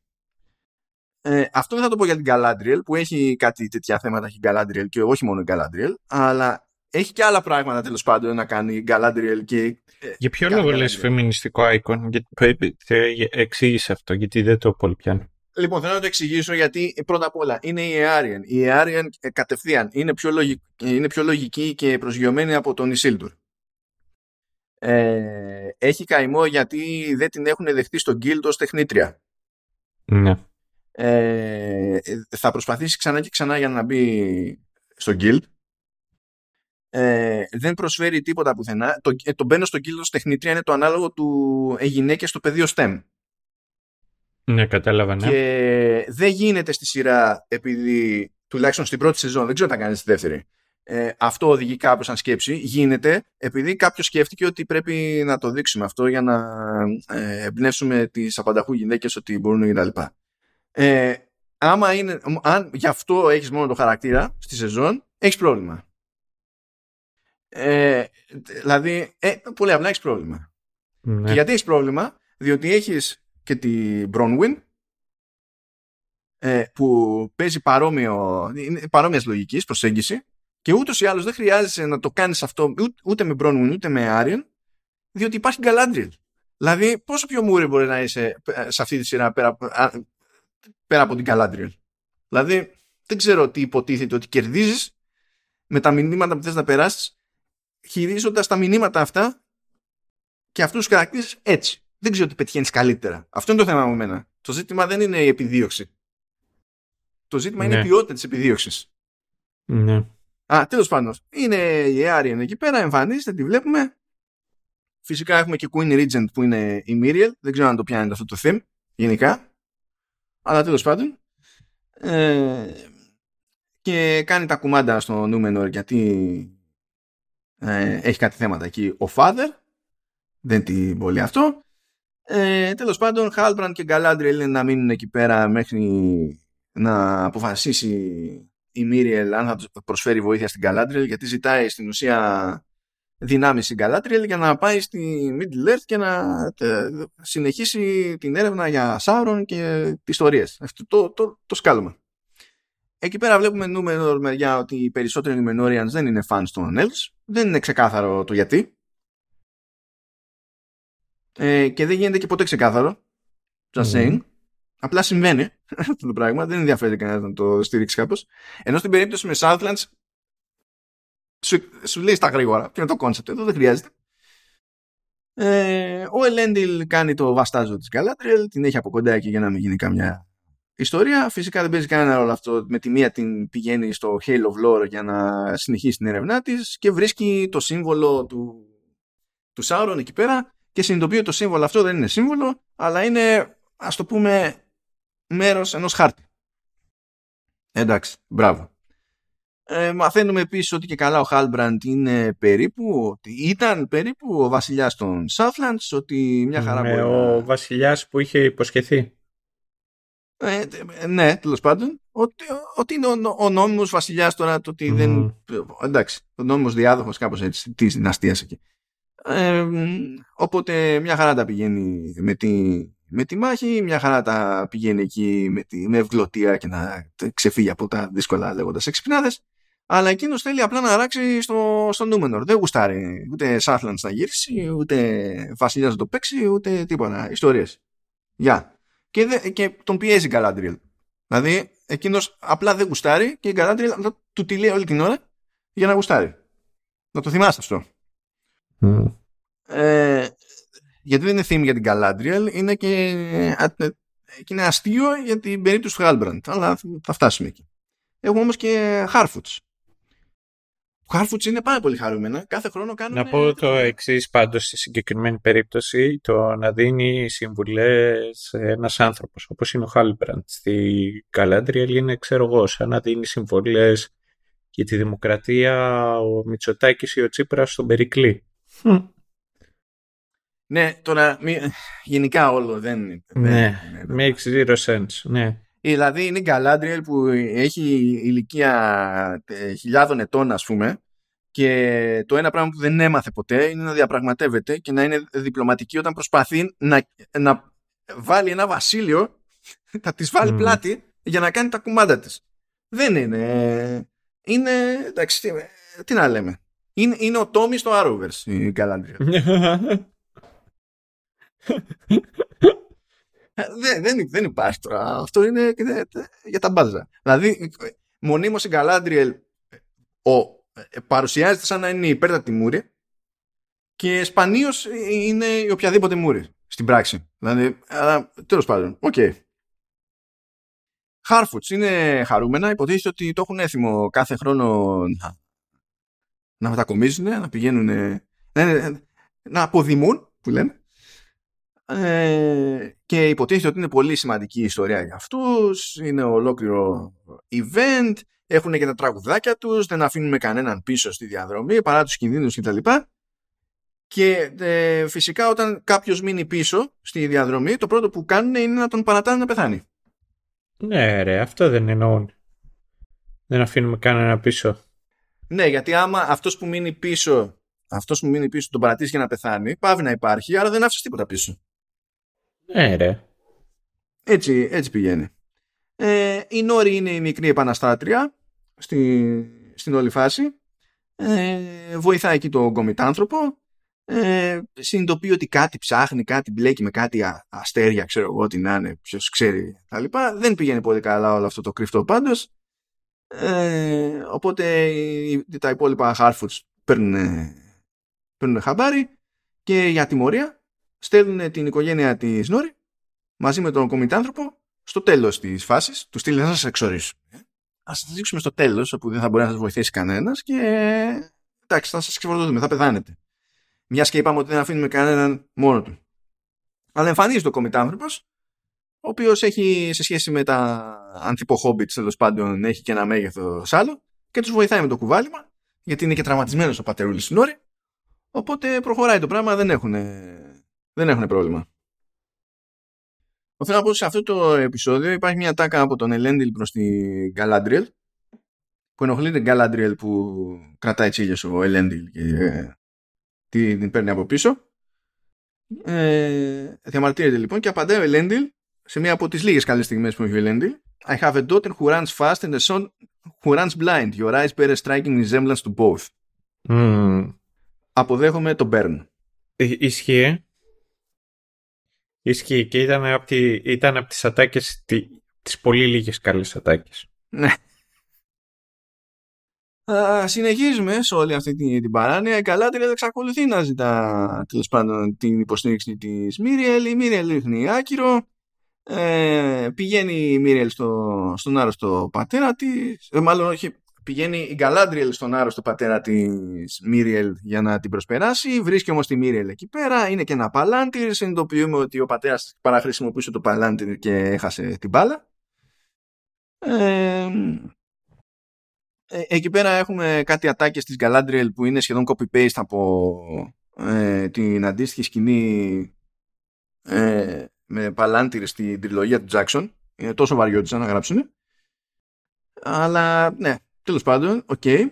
Ε, αυτό δεν θα το πω για την Galadriel που έχει κάτι τέτοια θέματα έχει Galadriel και όχι μόνο η Galadriel αλλά έχει και άλλα πράγματα τέλος πάντων να κάνει η Galadriel και ε, για ποιο λόγο λες φεμινιστικό icon; Εξήγησε αυτό γιατί δεν το πολύ πιάνω Λοιπόν, θέλω να το εξηγήσω γιατί πρώτα απ' όλα είναι η Aearian. Η Aearian ε, κατευθείαν είναι πιο, λογική, είναι πιο λογική και προσγειωμένη από τον Isildur. Ε, έχει καημό γιατί δεν την έχουν δεχτεί στο Guild ως τεχνήτρια. Ναι. Ε, θα προσπαθήσει ξανά και ξανά για να μπει στο Guild. Ε, δεν προσφέρει τίποτα πουθενά. Το, ε, το μπαίνω στο Guild ως τεχνήτρια είναι το ανάλογο του ε, γυναίκες στο πεδίο STEM. Ναι, κατάλαβα, ναι. Και δεν γίνεται στη σειρά επειδή τουλάχιστον στην πρώτη σεζόν, δεν ξέρω τι θα κάνεις στη δεύτερη, ε, αυτό οδηγεί κάπως σαν σκέψη, γίνεται επειδή κάποιος σκέφτηκε ότι πρέπει να το δείξουμε αυτό για να ε, εμπνεύσουμε τις απανταχού γυναίκες ότι μπορούν κτλ. Ε, άμα είναι, αν γι' αυτό έχεις μόνο το χαρακτήρα στη σεζόν, έχεις πρόβλημα. Ε, δηλαδή, ε, πολύ απλά έχεις πρόβλημα. Ναι. Και γιατί έχεις πρόβλημα, διότι έχεις και την Bronwyn ε, που παίζει παρόμοιο, είναι παρόμοιας λογικής προσέγγιση και ούτως ή άλλως δεν χρειάζεσαι να το κάνεις αυτό ούτε με Bronwyn ούτε με Άριον, διότι υπάρχει Galadriel. Δηλαδή, πόσο πιο μούρι μπορεί να είσαι σε αυτή τη σειρά πέρα, πέρα από την Galadriel. Δηλαδή, δεν ξέρω τι υποτίθεται ότι κερδίζεις με τα μηνύματα που θες να περάσεις, χειρίζοντας τα μηνύματα αυτά και αυτούς τους χαρακτήρες έτσι. Δεν ξέρω τι πετυχαίνεις καλύτερα. Αυτό είναι το θέμα μου εμένα. Το ζήτημα δεν είναι η επιδίωξη. Το ζήτημα είναι η ναι. ποιότητα της επιδίωξης. Ναι. Α, τέλος πάντων, είναι η Arian εκεί πέρα, εμφανίζεται, τη βλέπουμε. Φυσικά έχουμε και Queen Regent που είναι η Miriel. Δεν ξέρω αν το πιάνετε αυτό το theme γενικά. Αλλά τέλος πάντων. Ε, και κάνει τα κουμάντα στο Numenor γιατί ε, έχει κάτι θέματα εκεί ο Father. Δεν την πολύ αυτό. Ε, Τέλος πάντων, Halbrand και Galadriel είναι να μείνουν εκεί πέρα μέχρι να αποφασίσει η Μίριελ αν θα προσφέρει βοήθεια στην Galadriel γιατί ζητάει στην ουσία δυνάμεις στην Galadriel για να πάει στη Middle Earth και να συνεχίσει την έρευνα για Sauron και τις ιστορίες. Αυτό το, το, το σκάλωμα. Εκεί πέρα βλέπουμε νούμερο μεριά ότι οι περισσότεροι Numenorians δεν είναι fans των Elves. Δεν είναι ξεκάθαρο το γιατί. Ε, και δεν γίνεται και ποτέ ξεκάθαρο. Just saying. Απλά συμβαίνει [laughs] αυτό το πράγμα. Δεν ενδιαφέρει κανένας να το στηρίξει κάπως. Ενώ στην περίπτωση με Southlands σου, σου λέει στα γρήγορα ποιο είναι το concept. Εδώ δεν χρειάζεται. Ε, ο Ελέντιλ κάνει το βαστάζο της Galadriel, την έχει από κοντά εκεί για να μην γίνει καμιά ιστορία. Φυσικά δεν παίζει κανένα ρόλο αυτό. Με τη μία την πηγαίνει στο Hail of Lore για να συνεχίσει την έρευνά της και βρίσκει το σύμβολο του, του Sauron εκεί πέρα και συνειδητοποιεί ότι το σύμβολο αυτό δεν είναι σύμβολο, αλλά είναι, ας το πούμε, μέρος ενός χάρτη. Εντάξει, μπράβο. Ε, μαθαίνουμε επίσης ότι και καλά ο Χάλμπραντ είναι περίπου, ότι ήταν περίπου ο βασιλιάς των Southlands, ότι μια χαρά ναι, ο βασιλιάς που είχε υποσχεθεί. Ε, ναι, τέλος πάντων. Ότι, ότι είναι ο, ο νόμιμος βασιλιάς τώρα, το ότι δεν... Εντάξει, ο νόμιμος διάδοχος κάπως έτσι, της δυναστείας εκεί. Ε, οπότε μια χαρά τα πηγαίνει με τη, με τη μάχη, μια χαρά τα πηγαίνει εκεί με, τη, με ευγλωτία και να ξεφύγει από τα δύσκολα λέγοντας εξυπνάδες. Αλλά εκείνος θέλει απλά να αράξει στο, στο Νούμενορ. Δεν γουστάρει ούτε Σάθλαντ να γυρίσει, ούτε Βασιλιάς να το παίξει, ούτε τίποτα. Ιστορίες. Γεια. Και, και τον πιέζει η Γκαλάντριελ. Δηλαδή, εκείνος απλά δεν γουστάρει και η Γκαλάντριελ του τη λέει όλη την ώρα για να γουστάρει. Να το θυμάστε αυτό. Ε, γιατί δεν είναι theme για την Galadriel, είναι και, και είναι αστείο για την περίπτωση του Χάλμπραντ. Αλλά θα φτάσουμε εκεί. Έχουμε όμως και Harfoots. Harfoots είναι πάρα πολύ χαρούμενα. Κάθε χρόνο κάνουν... Να πω το εξής πάντως στη συγκεκριμένη περίπτωση, το να δίνει συμβουλές ένας άνθρωπος, όπως είναι ο Χάλμπραντ. Στη Galadriel είναι, ξέρω εγώ, σαν να δίνει συμβουλές για τη δημοκρατία ο Μητσοτάκης ή ο Τσίπρας στον Περικλή. Ναι, τώρα γενικά όλο δεν Ναι, makes zero sense, ναι. Δηλαδή είναι η Γκαλάντριελ που έχει ηλικία ε, χιλιάδων ετών ας πούμε και το ένα πράγμα που δεν έμαθε ποτέ είναι να διαπραγματεύεται και να είναι διπλωματική όταν προσπαθεί να, να βάλει ένα βασίλειο [laughs] θα της βάλει πλάτη για να κάνει τα κουμάντα της. Δεν είναι... Είναι... Εντάξει, τι, να λέμε. Είναι, είναι ο Τόμι στο Arrowverse η Γκαλάντριελ. [laughs] Ε, δεν, δεν, δεν υπάρχει τώρα. Αυτό είναι για τα μπάζα. Δηλαδή, μονίμως η Γκαλάντριελ ο, ε, παρουσιάζεται σαν να είναι υπέρτατη μούρη και σπανίως είναι η οποιαδήποτε μούρη στην πράξη. Δηλαδή, αλλά τέλος πάντων, οκ. Okay. Χάρφουτς είναι χαρούμενα, υποτίθεται ότι το έχουν έθιμο κάθε χρόνο να, να μετακομίζουν, να πηγαίνουν, να, να αποδημούν, που λένε, ε, και υποτίθεται ότι είναι πολύ σημαντική ιστορία για αυτούς, είναι ολόκληρο event, έχουν και τα τραγουδάκια τους, δεν αφήνουμε κανέναν πίσω στη διαδρομή παρά τους κινδύνους κτλ. Και ε, φυσικά όταν κάποιος μείνει πίσω στη διαδρομή, το πρώτο που κάνουν είναι να τον παρατάνε να πεθάνει. Ναι, ρε, αυτό δεν εννοούν. Δεν αφήνουμε κανένα πίσω. Ναι, γιατί άμα αυτός που μείνει πίσω, αυτός που μείνει πίσω τον παρατήσει για να πεθάνει, πάβει να υπάρχει, άρα δεν άφησες τίποτα πίσω. Ναι, ρε. Έτσι, έτσι πηγαίνει. Ε, η Νόρη είναι η μικρή επαναστάτρια στη, στην όλη φάση. Ε, βοηθάει εκεί τον κομιτάνθρωπο. Ε, συνειδητοποιεί ότι κάτι ψάχνει, κάτι μπλέκει με κάτι αστέρια, ξέρω εγώ τι να είναι, ποιος ξέρει τα λοιπά. Δεν πηγαίνει πολύ καλά όλο αυτό το κρυφτό πάντως. Ε, οπότε τα υπόλοιπα Harfoots παίρνουν, παίρνουν χαμπάρι και για τιμωρία στέλνουν την οικογένεια της Νόρη μαζί με τον κομιτάνθρωπο στο τέλος της φάσης. Του στείλει να σας εξορίσουν. Α σα δείξουμε στο τέλος, όπου δεν θα μπορεί να σας βοηθήσει κανένας και εντάξει, θα σας ξεφορτωθούμε, θα πεθάνετε. Μιας και είπαμε ότι δεν αφήνουμε κανέναν μόνο του. Αλλά εμφανίζεται ο κομιτάνθρωπος, ο οποίος έχει σε σχέση με τα ανθιποχόμπιτ τέλος πάντων έχει και ένα μέγεθος άλλο και τους βοηθάει με το κουβάλιμα, γιατί είναι και τραυματισμένος ο πατερούλη Νόρη. Οπότε προχωράει το πράγμα, δεν έχουν δεν έχουν πρόβλημα. Θέλω να πω σε αυτό το επεισόδιο υπάρχει μια τάκα από τον Ελέντιλ προς την Γκαλάντριελ που ενοχλείται Γκαλάντριελ που κρατάει τσίλιες ο Ελέντιλ και ε, την παίρνει από πίσω. Ε, διαμαρτύρεται λοιπόν και απαντάει ο Ελέντιλ σε μια από τις λίγες καλές στιγμές που έχει ο Ελέντιλ I have a daughter who runs fast and a son who runs blind. Your eyes bear a striking resemblance to both. Mm. Αποδέχομαι τον Μπέρν. Ε, ισχύει. Ισχύει και ήταν από, τη, ήταν από τις ατάκες, τη, τις πολύ λίγες καλές ατάκες. Ναι. συνεχίζουμε σε όλη αυτή την, την παράνοια. Καλά την εξακολουθεί να ζητά τέλος πάντων την υποστήριξη της Μίριελ. Η Μίριελ ρίχνει άκυρο. Ε, πηγαίνει η Μίριελ στο, στον άρρωστο πατέρα της. Ε, μάλλον όχι, Πηγαίνει η Γκαλάντριελ στον άρρωστο πατέρα της Μίριελ για να την προσπεράσει. Βρίσκει όμως τη Μίριελ εκεί πέρα. Είναι και ένα παλάντιρ. Συνειδητοποιούμε ότι ο πατέρας παραχρησιμοποιούσε το παλάντιρ και έχασε την μπάλα. Ε, εκεί πέρα έχουμε κάτι ατάκες της Galadriel που είναι σχεδόν copy-paste από ε, την αντίστοιχη σκηνή ε, με παλαντίρ στην τριλογία του Jackson. Είναι, τόσο βαριόντουσαν να γράψουν. Αλλά ναι, Τέλος πάντων, οκ. Okay.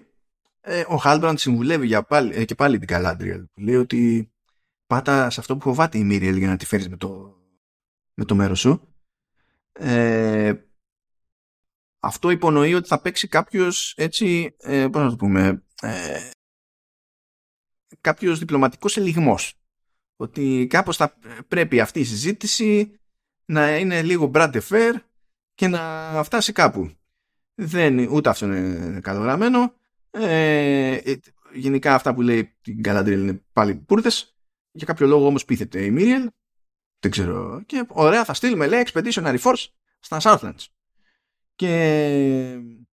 Ε, ο Χάλμπραντ συμβουλεύει για πάλι, ε, και πάλι την Γκαλάντριελ. Λέει ότι πάτα σε αυτό που φοβάται η Μίριελ για να τη φέρεις με το, με το μέρος σου. Ε, αυτό υπονοεί ότι θα παίξει κάποιος έτσι, ε, πώς να το πούμε, ε, κάποιος διπλωματικός ελιγμός. Ότι κάπως θα πρέπει αυτή η συζήτηση να είναι λίγο brand fair και να φτάσει κάπου. Δεν, ούτε αυτό είναι καλογραμμένο. Ε, γενικά αυτά που λέει την Galadriel είναι πάλι πούρδες. Για κάποιο λόγο όμως πείθεται η Μίριελ. Δεν ξέρω. Και ωραία θα στείλουμε λέει Expeditionary Force στα Southlands. Και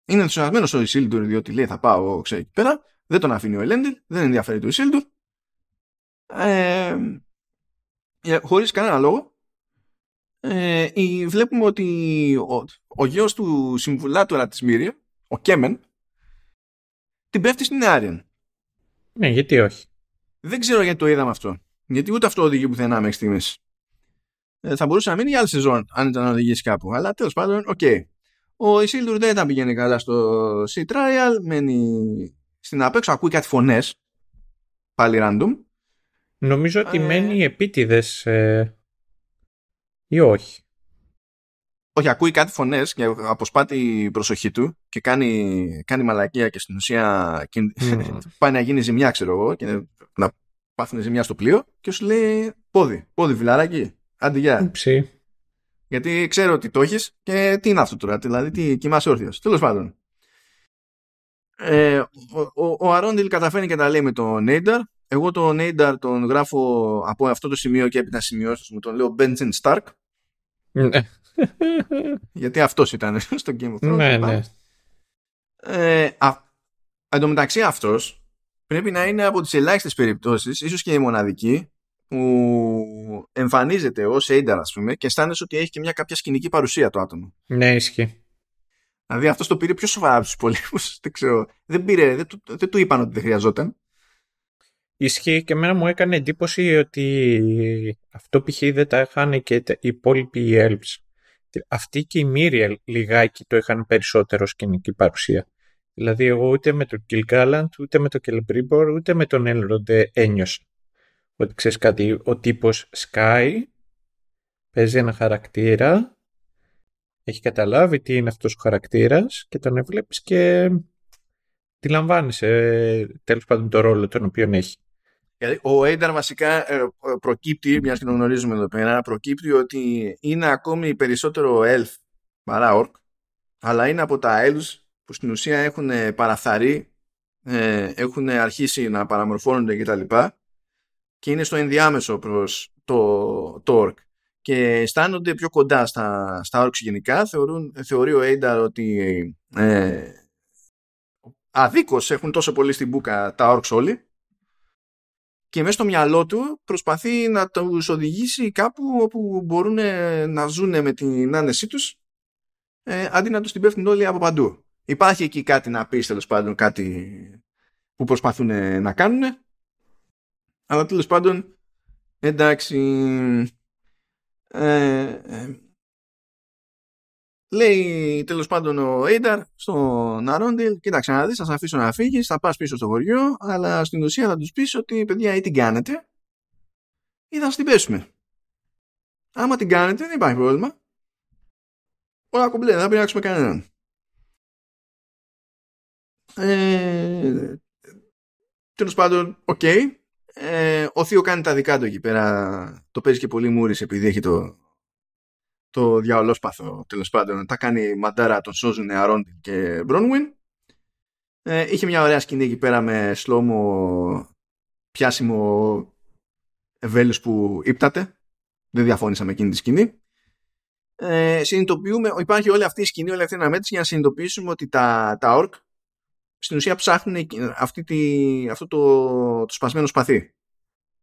είναι ενθουσιασμένος ο Ισίλντουρ διότι λέει θα πάω ξέρω, εκεί πέρα. Δεν τον αφήνει ο Ελέντιλ. Δεν ενδιαφέρει το Ισίλντουρ. Ε, ε, χωρίς κανένα λόγο ε, βλέπουμε ότι ο, ο γιος του συμβουλάτορα της Μύρια, ο Κέμεν, την πέφτει στην Εάριεν. Ναι, γιατί όχι. Δεν ξέρω γιατί το είδαμε αυτό. Γιατί ούτε αυτό οδηγεί πουθενά μέχρι στιγμής. Ε, θα μπορούσε να μείνει για άλλη σεζόν αν ήταν να οδηγήσει κάπου. Αλλά τέλος πάντων, οκ. Okay. Ο Ισίλντουρ δεν τα πηγαίνει καλά στο Sea Trial. Μένει στην απέξω, ακούει κάτι φωνές. Πάλι random. Νομίζω ότι ε... μένει επίτηδες. Ε, ή όχι; Όχι, ακούει κάτι φωνές και αποσπά την προσοχή του και κάνει, κάνει μαλακία και στην ουσία mm. [laughs] πάει να γίνει ζημιά, ξέρω εγώ, και να πάθουν ζημιά στο πλοίο και σου λέει πόδι, πόδι, φιλαράκι. Άντε, γεια. Γιατί ξέρω ότι το έχεις και τι είναι αυτό τώρα, δηλαδή τι κοιμάσαι όρθιος. Τέλος πάντων. Ε, ο, ο, ο Αρόντιλ καταφέρνει και τα λέει με τον Νέινταρ. Εγώ τον Νέινταρ τον γράφω από αυτό το σημείο και έπειτα σημειώσεις μου τον λέω Μπέντζεν Σταρκ. Ναι. [laughs] Γιατί αυτός ήταν [laughs] στο Game of Thrones. Ναι, ναι. Ε, εν τω μεταξύ αυτός πρέπει να είναι από τις ελάχιστες περιπτώσεις, ίσως και η μοναδική, που εμφανίζεται ως Aider, ας πούμε, και αισθάνεσαι ότι έχει και μια κάποια σκηνική παρουσία το άτομο. Ναι, ισχύει. Δηλαδή αυτός το πήρε πιο σοβαρά από τους πολέμου. [laughs] Δεν ξέρω. Δεν, πήρε, δεν, του, δεν του είπαν ότι δεν χρειαζόταν. Ισχύει και εμένα μου έκανε εντύπωση ότι αυτό π.χ. δεν τα είχαν και οι υπόλοιποι οι Elves. Αυτή και η Miriel λιγάκι το είχαν περισσότερο σκηνική παρουσία. Δηλαδή εγώ ούτε με τον Gilgalad, ούτε με τον Celebrimbor, ούτε με τον Elrond ένιωσα. Ότι ξέρεις κάτι, ο τύπος Sky παίζει ένα χαρακτήρα, έχει καταλάβει τι είναι αυτός ο χαρακτήρας και τον έβλεπες και τη λαμβάνεις ε, τέλος πάντων το ρόλο τον οποίο έχει. Γιατί ο Έινταρ βασικά ε, προκύπτει, μια και το γνωρίζουμε εδώ πέρα, προκύπτει ότι είναι ακόμη περισσότερο elf παρά orc, αλλά είναι από τα elves που στην ουσία έχουν παραφθαρεί, ε, έχουν αρχίσει να παραμορφώνονται κτλ. Και, και είναι στο ενδιάμεσο προς το, το orc. Και αισθάνονται πιο κοντά στα, στα orcs γενικά. Θεωρούν, θεωρεί ο Έινταρ ότι ε, αδίκως έχουν τόσο πολύ στην μπουκα τα orcs όλοι και μέσα στο μυαλό του προσπαθεί να τους οδηγήσει κάπου όπου μπορούν να ζουν με την άνεσή τους ε, αντί να τους την πέφτουν όλοι από παντού. Υπάρχει εκεί κάτι να πεις τέλος πάντων, κάτι που προσπαθούν να κάνουν αλλά τέλος πάντων εντάξει ε, ε, Λέει τέλος πάντων ο Έινταρ στον Αρόντιλ, κοίταξε να δεις, θα σε αφήσω να φύγεις, θα πας πίσω στο χωριό, αλλά στην ουσία θα τους πεις ότι παιδιά ή την κάνετε ή θα την πέσουμε. Άμα την κάνετε, δεν υπάρχει πρόβλημα. Όλα κομπλέ, δεν θα πειράξουμε κανέναν. Ε, Τέλος πάντων, οκ. Okay. Ε, ο Θείο κάνει τα δικά του εκεί πέρα. Το παίζει και πολύ μούρη επειδή έχει το, το διαολόσπαθο τέλος πάντων. Τα κάνει μαντάρα, τον σώζουν Αρόντιρ και Μπρόνουιν. Ε, είχε μια ωραία σκηνή εκεί πέρα με slow-mo πιάσιμο ευέλους που ύπταται. Δεν διαφώνησα με εκείνη τη σκηνή. Ε, συνειδητοποιούμε, υπάρχει όλη αυτή η σκηνή, όλη αυτή η αναμέτρηση για να συνειδητοποιήσουμε ότι τα, τα ορκ στην ουσία ψάχνουν αυτή τη, αυτό το, το σπασμένο σπαθί.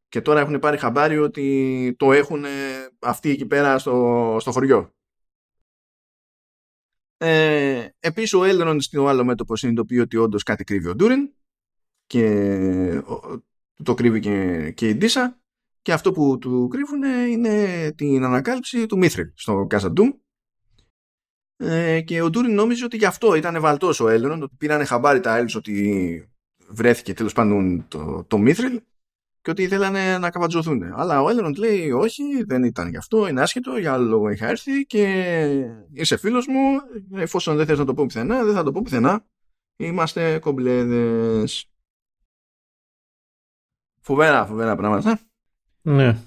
Και τώρα έχουν πάρει χαμπάρι ότι το έχουν αυτοί εκεί πέρα στο, στο χωριό. Ε, επίσης ο Έλρον στο άλλο μέτωπος συνειδητοποιεί ότι όντως κάτι κρύβει ο Ντούριν και το κρύβει και, και η Ντίσα και αυτό που του κρύβουν είναι την ανακάλυψη του Μίθριλ στο Καζαντούμ ε, και ο Ντούριν νόμιζε ότι γι' αυτό ήταν βαλτός ο Έλρον ότι πήρανε χαμπάρι τα Έλς ότι βρέθηκε τέλος πάντων το, το Μίθριλ και ότι θέλανε να καβατζωθούν. Αλλά ο Έλροντ λέει όχι, δεν ήταν γι' αυτό, είναι άσχετο, για άλλο λόγο είχα έρθει και είσαι φίλος μου, εφόσον δεν θες να το πω πουθενά, δεν θα το πω πουθενά. Είμαστε κομπλέδες. Φοβερά, φοβερά πράγματα. Ναι.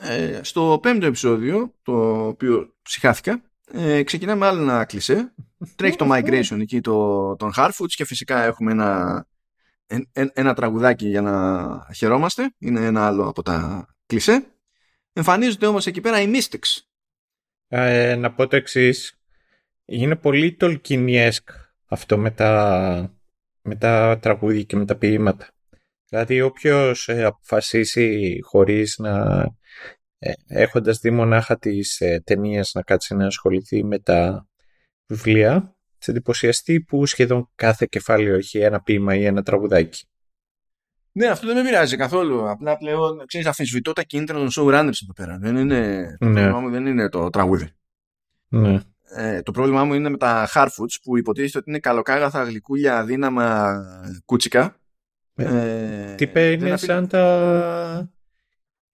Ε, στο πέμπτο επεισόδιο, το οποίο ψυχάθηκα, ε, ξεκινάμε άλλο ένα κλισέ. [laughs] Τρέχει το migration εκεί το, τον Harfoots και φυσικά έχουμε ένα, ένα τραγουδάκι για να χαιρόμαστε. Είναι ένα άλλο από τα κλισέ. Εμφανίζονται όμως εκεί πέρα οι Mystics. Ε, να πω το εξής. Είναι πολύ τολκινιέσκ αυτό με τα, με τα τραγούδια και με τα ποίηματα. Δηλαδή όποιος ε, αποφασίσει χωρίς να ε, έχοντας δει μονάχα τις ε, ταινίες να κάτσει να ασχοληθεί με τα βιβλία θα εντυπωσιαστεί που σχεδόν κάθε κεφάλαιο έχει ένα ποίημα ή ένα τραγουδάκι. Ναι, αυτό δεν με πειράζει καθόλου. Απλά πλέον ξέρεις, αφισβητώ τα κίνητρα των showrunners εδώ πέρα. Δεν είναι, ναι. Το πρόβλημά μου δεν είναι το τραγούδι. Ναι. Ε, το πρόβλημά μου είναι με τα Harfoots που υποτίθεται ότι είναι καλοκάγαθα γλυκούλια δύναμα κούτσικα. Ε, τι είναι σαν τα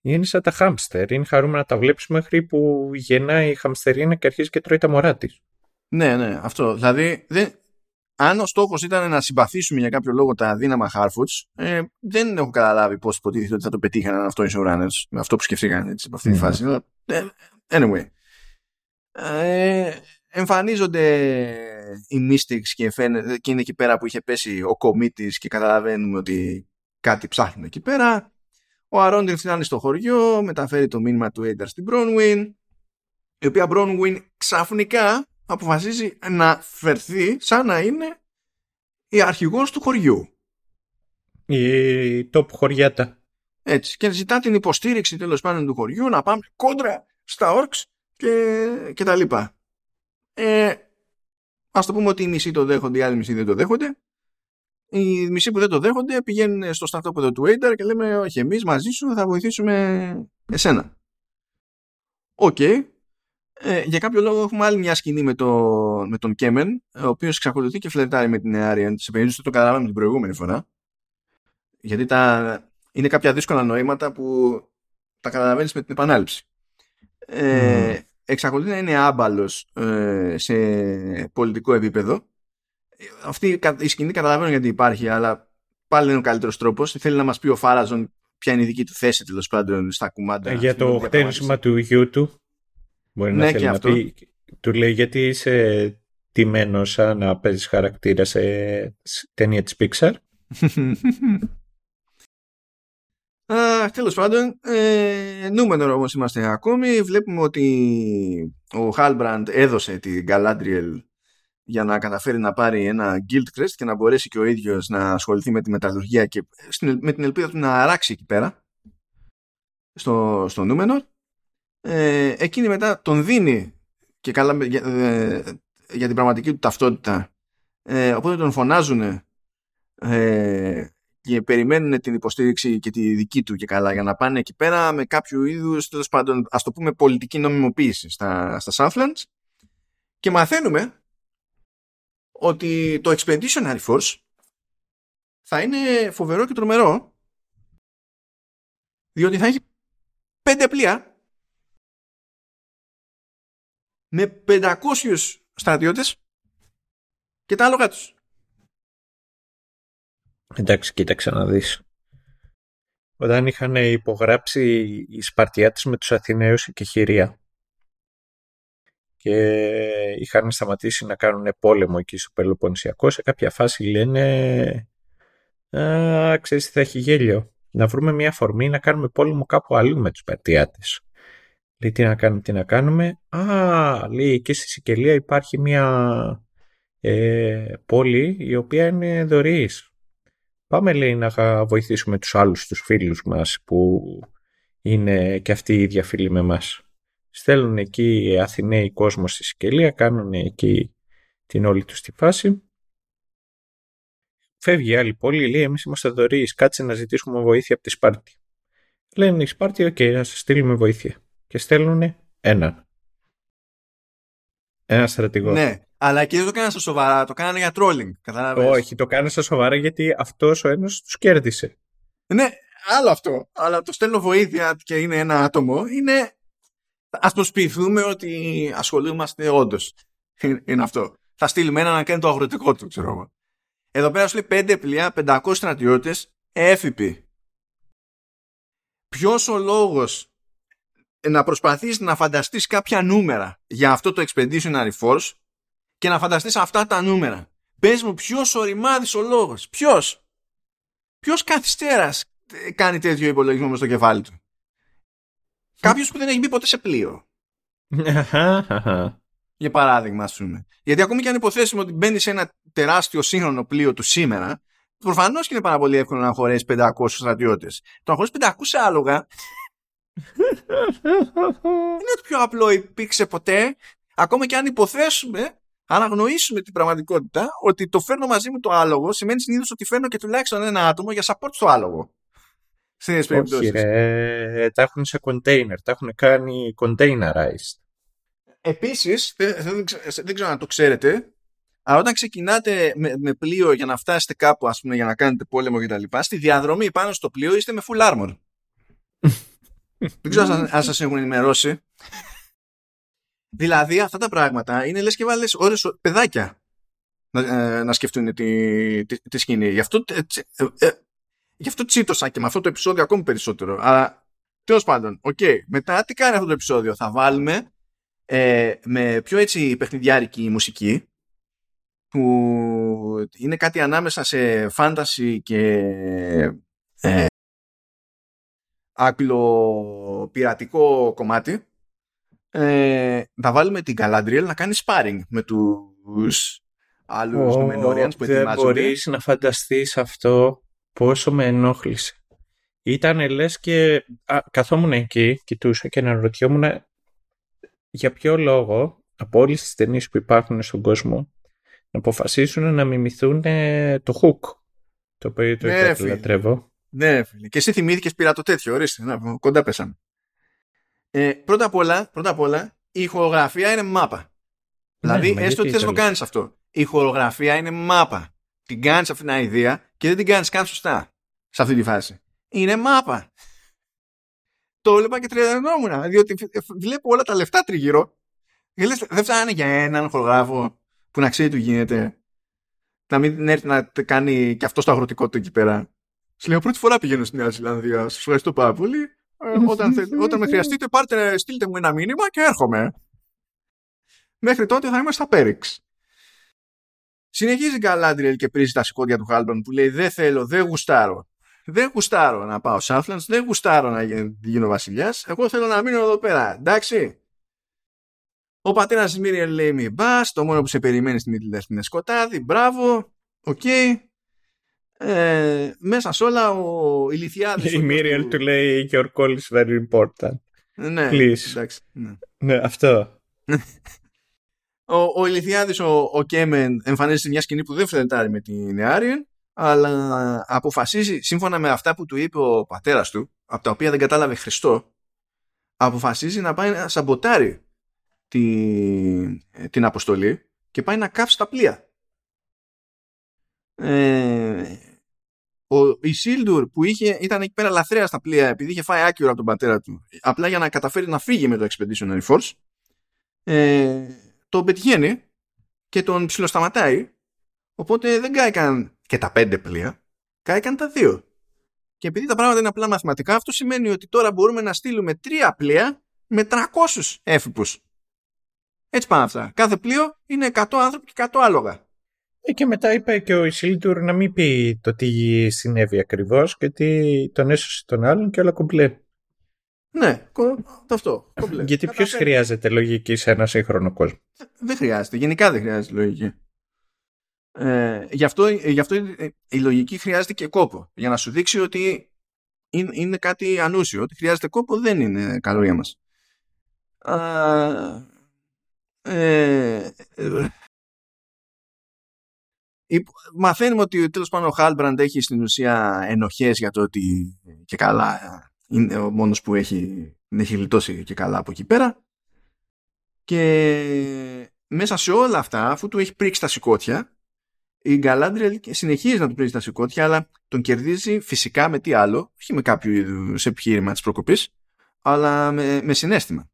είναι σαν τα χάμστερ. Είναι χαρούμενα να τα βλέπεις μέχρι που γεννάει η χαμστερίνα και αρχίζει και τρώει τα μωρά της. Ναι, ναι, αυτό. Δηλαδή, δεν... αν ο στόχος ήταν να συμπαθήσουμε για κάποιο λόγο τα δύναμα Harfoots, ε, δεν έχω καταλάβει πώς υποτίθεται ότι θα το πετύχαν αυτό οι showrunners με αυτό που σκεφτήκαν έτσι, από αυτή τη φάση. Ε, anyway. Ε, εμφανίζονται οι Mystics και, φαίνεται, και είναι εκεί πέρα που είχε πέσει ο κομίτης και καταλαβαίνουμε ότι κάτι ψάχνουν εκεί πέρα. Ο Αρόντιν φτάνει στο χωριό, μεταφέρει το μήνυμα του Έιντερ στην Μπρόνουιν, η οποία Μπρόνουιν ξαφνικά αποφασίζει να φερθεί σαν να είναι η αρχηγός του χωριού. Η top χωριάτα. Έτσι. Και ζητά την υποστήριξη τέλος πάντων του χωριού να πάμε κόντρα στα orcs και, και τα λοιπά. Ε, ας το πούμε ότι οι μισοί το δέχονται, οι άλλοι μισοί δεν το δέχονται οι μισοί που δεν το δέχονται πηγαίνουν στο στρατόπεδο του Adar και λέμε όχι εμείς μαζί σου θα βοηθήσουμε εσένα. Οκ. Okay. Ε, για κάποιο λόγο έχουμε άλλη μια σκηνή με, το, με τον Κέμεν ο οποίος εξακολουθεί και φλερτάρει με την Εάριεν σε περίπτωση που το καταλάβαμε την προηγούμενη φορά γιατί τα, είναι κάποια δύσκολα νοήματα που τα καταλαβαίνεις με την επανάληψη. Ε, mm. Εξακολουθεί να είναι άμπαλος ε, σε πολιτικό επίπεδο αυτή η σκηνή καταλαβαίνω γιατί υπάρχει, αλλά πάλι είναι ο καλύτερος τρόπος. Θέλει να μας πει ο Φάραζον ποια είναι η δική του θέση τέλος πάντων στα κουμάντα. Ε, για το χτένισμα του γιού του. Μπορεί να ναι, θέλει να αυτό. πει. Του λέει γιατί είσαι τιμένος σαν να παίζεις χαρακτήρα σε ταινία της Pixar; [laughs] Uh, Τέλος πάντων, ε, νούμενο όμως είμαστε ακόμη. Βλέπουμε ότι ο Χάλμπραντ έδωσε την Galadriel για να καταφέρει να πάρει ένα guild crest και να μπορέσει και ο ίδιος να ασχοληθεί με τη μεταλλουργία και με την ελπίδα του να αράξει εκεί πέρα στο, στο νούμενο ε, εκείνη μετά τον δίνει και καλά για, ε, για την πραγματική του ταυτότητα. Ε, οπότε τον φωνάζουν ε, και περιμένουν την υποστήριξη και τη δική του και καλά για να πάνε εκεί πέρα με κάποιο είδους τέλος πάντων ας το πούμε πολιτική νομιμοποίηση στα, στα Southlands. Και μαθαίνουμε ότι το Expeditionary Force θα είναι φοβερό και τρομερό διότι θα έχει πέντε πλοία με 500 στρατιώτες και τα άλογα τους. Εντάξει, κοίταξε να δεις. Όταν είχαν υπογράψει οι Σπαρτιάτες με τους Αθηναίους και Χειρία και είχαν σταματήσει να κάνουν πόλεμο εκεί στο Πελοποννησιακό. Σε κάποια φάση λένε «Α, ξέρεις τι θα έχει γέλιο, να βρούμε μια φορμή να κάνουμε πόλεμο κάπου αλλού με τους Περτιάτες». Λέει τι να κάνουμε, τι να κάνουμε. Α, λέει εκεί στη Σικελία υπάρχει μια ε, πόλη η οποία είναι δωρής. Πάμε λέει να βοηθήσουμε τους άλλους τους φίλους μας που είναι και αυτοί οι ίδια φίλοι με μας στέλνουν εκεί Αθηναίοι κόσμος στη Σικελία, κάνουν εκεί την όλη τους τη φάση. Φεύγει η άλλη πόλη, λέει: Εμείς είμαστε δωρεί, κάτσε να ζητήσουμε βοήθεια από τη Σπάρτη. Λένε οι Σπάρτη: Οκ, okay, να σας στείλουμε βοήθεια. Και στέλνουν έναν. Ένα στρατηγό. Ναι, αλλά εκεί δεν το κάνανε στα σοβαρά, το κάνανε για trolling. Όχι, το κάνανε στα σοβαρά γιατί αυτός ο ένας τους κέρδισε. Ναι, άλλο αυτό. Αλλά το στέλνω βοήθεια και είναι ένα άτομο. Είναι. Ας προσποιηθούμε ότι ασχολούμαστε όντως. [laughs] Είναι αυτό. Θα στείλουμε ένα να κάνει το αγροτικό του, ξέρω εγώ. Εδώ πέρα σου λέει 5 πλοία, 500 στρατιώτες, έφιπποι. Ποιος ο λόγος να προσπαθείς να φανταστείς κάποια νούμερα για αυτό το Expeditionary Force και να φανταστείς αυτά τα νούμερα. Πες μου ποιος ο ρημάδης ο λόγος. Ποιος. Ποιος καθυστέρας κάνει τέτοιο υπολογισμό μες στο κεφάλι του. Κάποιος που δεν έχει μπει ποτέ σε πλοίο. [laughs] Για παράδειγμα, ας πούμε. Γιατί ακόμη και αν υποθέσουμε ότι μπαίνει σε ένα τεράστιο σύγχρονο πλοίο του σήμερα, προφανώς και είναι πάρα πολύ εύκολο να χωρέσει 500 στρατιώτες. Το να χωρέσει 500 άλογα είναι το πιο απλό υπήρξε ποτέ, ακόμα και αν υποθέσουμε, αν αγνοήσουμε την πραγματικότητα, ότι το φέρνω μαζί μου το άλογο σημαίνει συνήθως ότι φέρνω και τουλάχιστον ένα άτομο για support στο άλογο. Στις περιπτώσεις. ρε, τα έχουν σε container, τα έχουν κάνει containerized. Επίσης, δεν, δεν ξέρω αν το ξέρετε, αλλά όταν ξεκινάτε με, με, πλοίο για να φτάσετε κάπου, ας πούμε, για να κάνετε πόλεμο κτλ., στη διαδρομή πάνω στο πλοίο είστε με full armor. Δεν ξέρω αν σας έχουν ενημερώσει. Δηλαδή αυτά τα πράγματα είναι λες και έβαλες 2 ώρες παιδάκια να, ε, να σκεφτούν τη, τη, τη, σκηνή. Γι' αυτό, ε, ε, γι' αυτό τσίτωσα και με αυτό το επεισόδιο ακόμη περισσότερο. Αλλά τέλος πάντων, οκ, okay, μετά τι κάνει αυτό το επεισόδιο; Θα βάλουμε ε, με πιο έτσι παιχνιδιάρικη μουσική που είναι κάτι ανάμεσα σε φάνταση και ε, πειρατικό κομμάτι ε, να βάλουμε την Galadriel να κάνει sparring με τους άλλους oh, που ετοιμάζονται. Δεν μπορείς να φανταστείς αυτό πόσο με ενόχλησε. Ήταν λες και α, καθόμουν εκεί, κοιτούσα και αναρωτιόμουν για ποιο λόγο από όλες τις ταινίες που υπάρχουν στον κόσμο να αποφασίσουν να μιμηθούν το Hook το οποίο το ναι, λατρεύω. Ναι, φίλε. Και εσύ θυμήθηκες πήρα το τέτοιο, ορίστε. Να, κοντά πέσαμε. Ε, πρώτα απ' όλα, πρώτα απ' όλα, η χορογραφία είναι μάπα. δηλαδή, ναι, έστω ότι θες να το κάνεις αυτό. Η χορογραφία είναι μάπα. Την κάνεις αυτήν την ιδέα και δεν την κάνεις καν σωστά σε αυτή τη φάση. Είναι μάπα. Το έβλεπα και τρελαινόμουν, διότι βλέπω όλα τα λεφτά τριγύρω. Και λες, δεν φτάνει για έναν χορογράφο που να ξέρει τι γίνεται. Να μην έρθει να κάνει και αυτός το αγροτικό του εκεί πέρα. Σου λέω πρώτη φορά πηγαίνω στη Νέα Ζηλανδία. Σας ευχαριστώ πάρα πολύ. Ε, όταν, όταν με χρειαστείτε, πάρτε, στείλτε μου ένα μήνυμα και έρχομαι. Μέχρι τότε θα είμαι στα Πέριξ. Συνεχίζει Γκαλάντριελ και πρίζει τα σηκώτια του Χάλμπαν που λέει Δεν θέλω, δεν γουστάρω. Δεν γουστάρω να πάω Southlands, δεν γουστάρω να γίνω βασιλιάς. Εγώ θέλω να μείνω εδώ πέρα. Εντάξει. Ο πατέρας της Μίριελ λέει Μη μπας, το μόνο που σε περιμένει στη Middle-earth είναι σκοτάδι. Μπράβο. Οκ. Okay ε, μέσα σε όλα ο Ηλιθιάδης... Η Μίριελ του λέει your call is very important. Ναι, Please. εντάξει. Ναι. ναι, αυτό. ο, ο Ηλιθιάδης, ο, ο Κέμεν εμφανίζεται σε μια σκηνή που δεν φλερτάρει με την Εάριεν αλλά αποφασίζει, σύμφωνα με αυτά που του είπε ο πατέρας του, από τα οποία δεν κατάλαβε Χριστό, αποφασίζει να πάει να σαμποτάρει την, την αποστολή και πάει να κάψει τα πλοία. Ε, ο Ισίλντουρ που είχε, ήταν εκεί πέρα λαθρέας στα πλοία επειδή είχε φάει άκυρο από τον πατέρα του. Απλά για να καταφέρει να φύγει με το Expeditionary Force ε, τον πετυχαίνει και τον ψιλοσταματάει οπότε δεν κάηκαν και τα πέντε πλοία κάηκαν τα δύο. Και επειδή τα πράγματα είναι απλά μαθηματικά αυτό σημαίνει ότι τώρα μπορούμε να στείλουμε τρία πλοία με 300 έφυπους έτσι πάνε αυτά. Κάθε πλοίο είναι 100 άνθρωποι και 100 άλογα. ε, και μετά είπε και ο Ισίλτουρ να μην πει το τι συνέβη ακριβώς και τι τον έσωσε τον άλλον και όλα κομπλέ. Ναι, αυτό. Κομπλέ. Γιατί ποιος χρειάζεται λογική σε ένα σύγχρονο κόσμο; Δεν χρειάζεται. Γενικά δεν χρειάζεται λογική. Ε, γι, αυτό, γι' αυτό η λογική χρειάζεται και κόπο. Για να σου δείξει ότι είναι, είναι κάτι ανούσιο. Ότι χρειάζεται κόπο δεν είναι καλό για μας. ε, μαθαίνουμε ότι τέλος πάντων ο Χάλμπραντ έχει στην ουσία ενοχές για το ότι και καλά είναι ο μόνος που έχει, έχει γλιτώσει και καλά από εκεί πέρα και μέσα σε όλα αυτά αφού του έχει πρίξει τα σηκώτια η Γκαλάντριελ συνεχίζει να του παίζει τα σηκώτια, αλλά τον κερδίζει φυσικά με τι άλλο, όχι με κάποιο είδους επιχείρημα της προκοπής, αλλά με, με συνέστημα.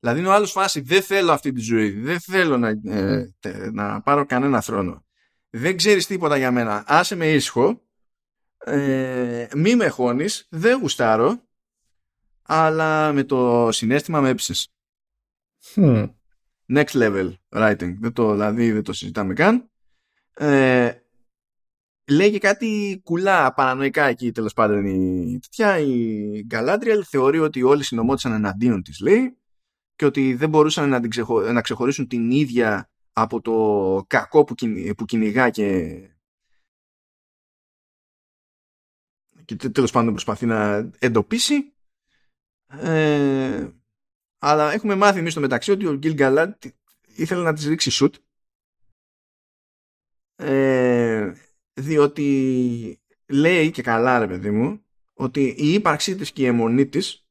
Δηλαδή είναι ο άλλος φάση, δεν θέλω αυτή τη ζωή, δεν θέλω να, ε, να πάρω κανένα θρόνο. Δεν ξέρεις τίποτα για μένα, άσε με ήσυχο, ε, μη με χώνεις, δεν γουστάρω, αλλά με το συνέστημα με έψεις. Hmm. Next level writing. Δεν το, δηλαδή δεν το συζητάμε καν. Ε, λέει και κάτι κουλά παρανοϊκά εκεί τέλος πάντων η τέτοια η Γκαλάντριελ θεωρεί ότι όλοι συνομώτησαν εναντίον της λέει και ότι δεν μπορούσαν να, την να ξεχωρίσουν την ίδια από το κακό που, που κυνηγά και και τέλος πάντων προσπαθεί να εντοπίσει. Ε, αλλά έχουμε μάθει εμείς στο μεταξύ ότι ο Γκίλ Γκαλάντ ήθελε να της ρίξει σουτ. Ε, διότι λέει και καλά ρε παιδί μου ότι η ύπαρξή της και η αιμονή της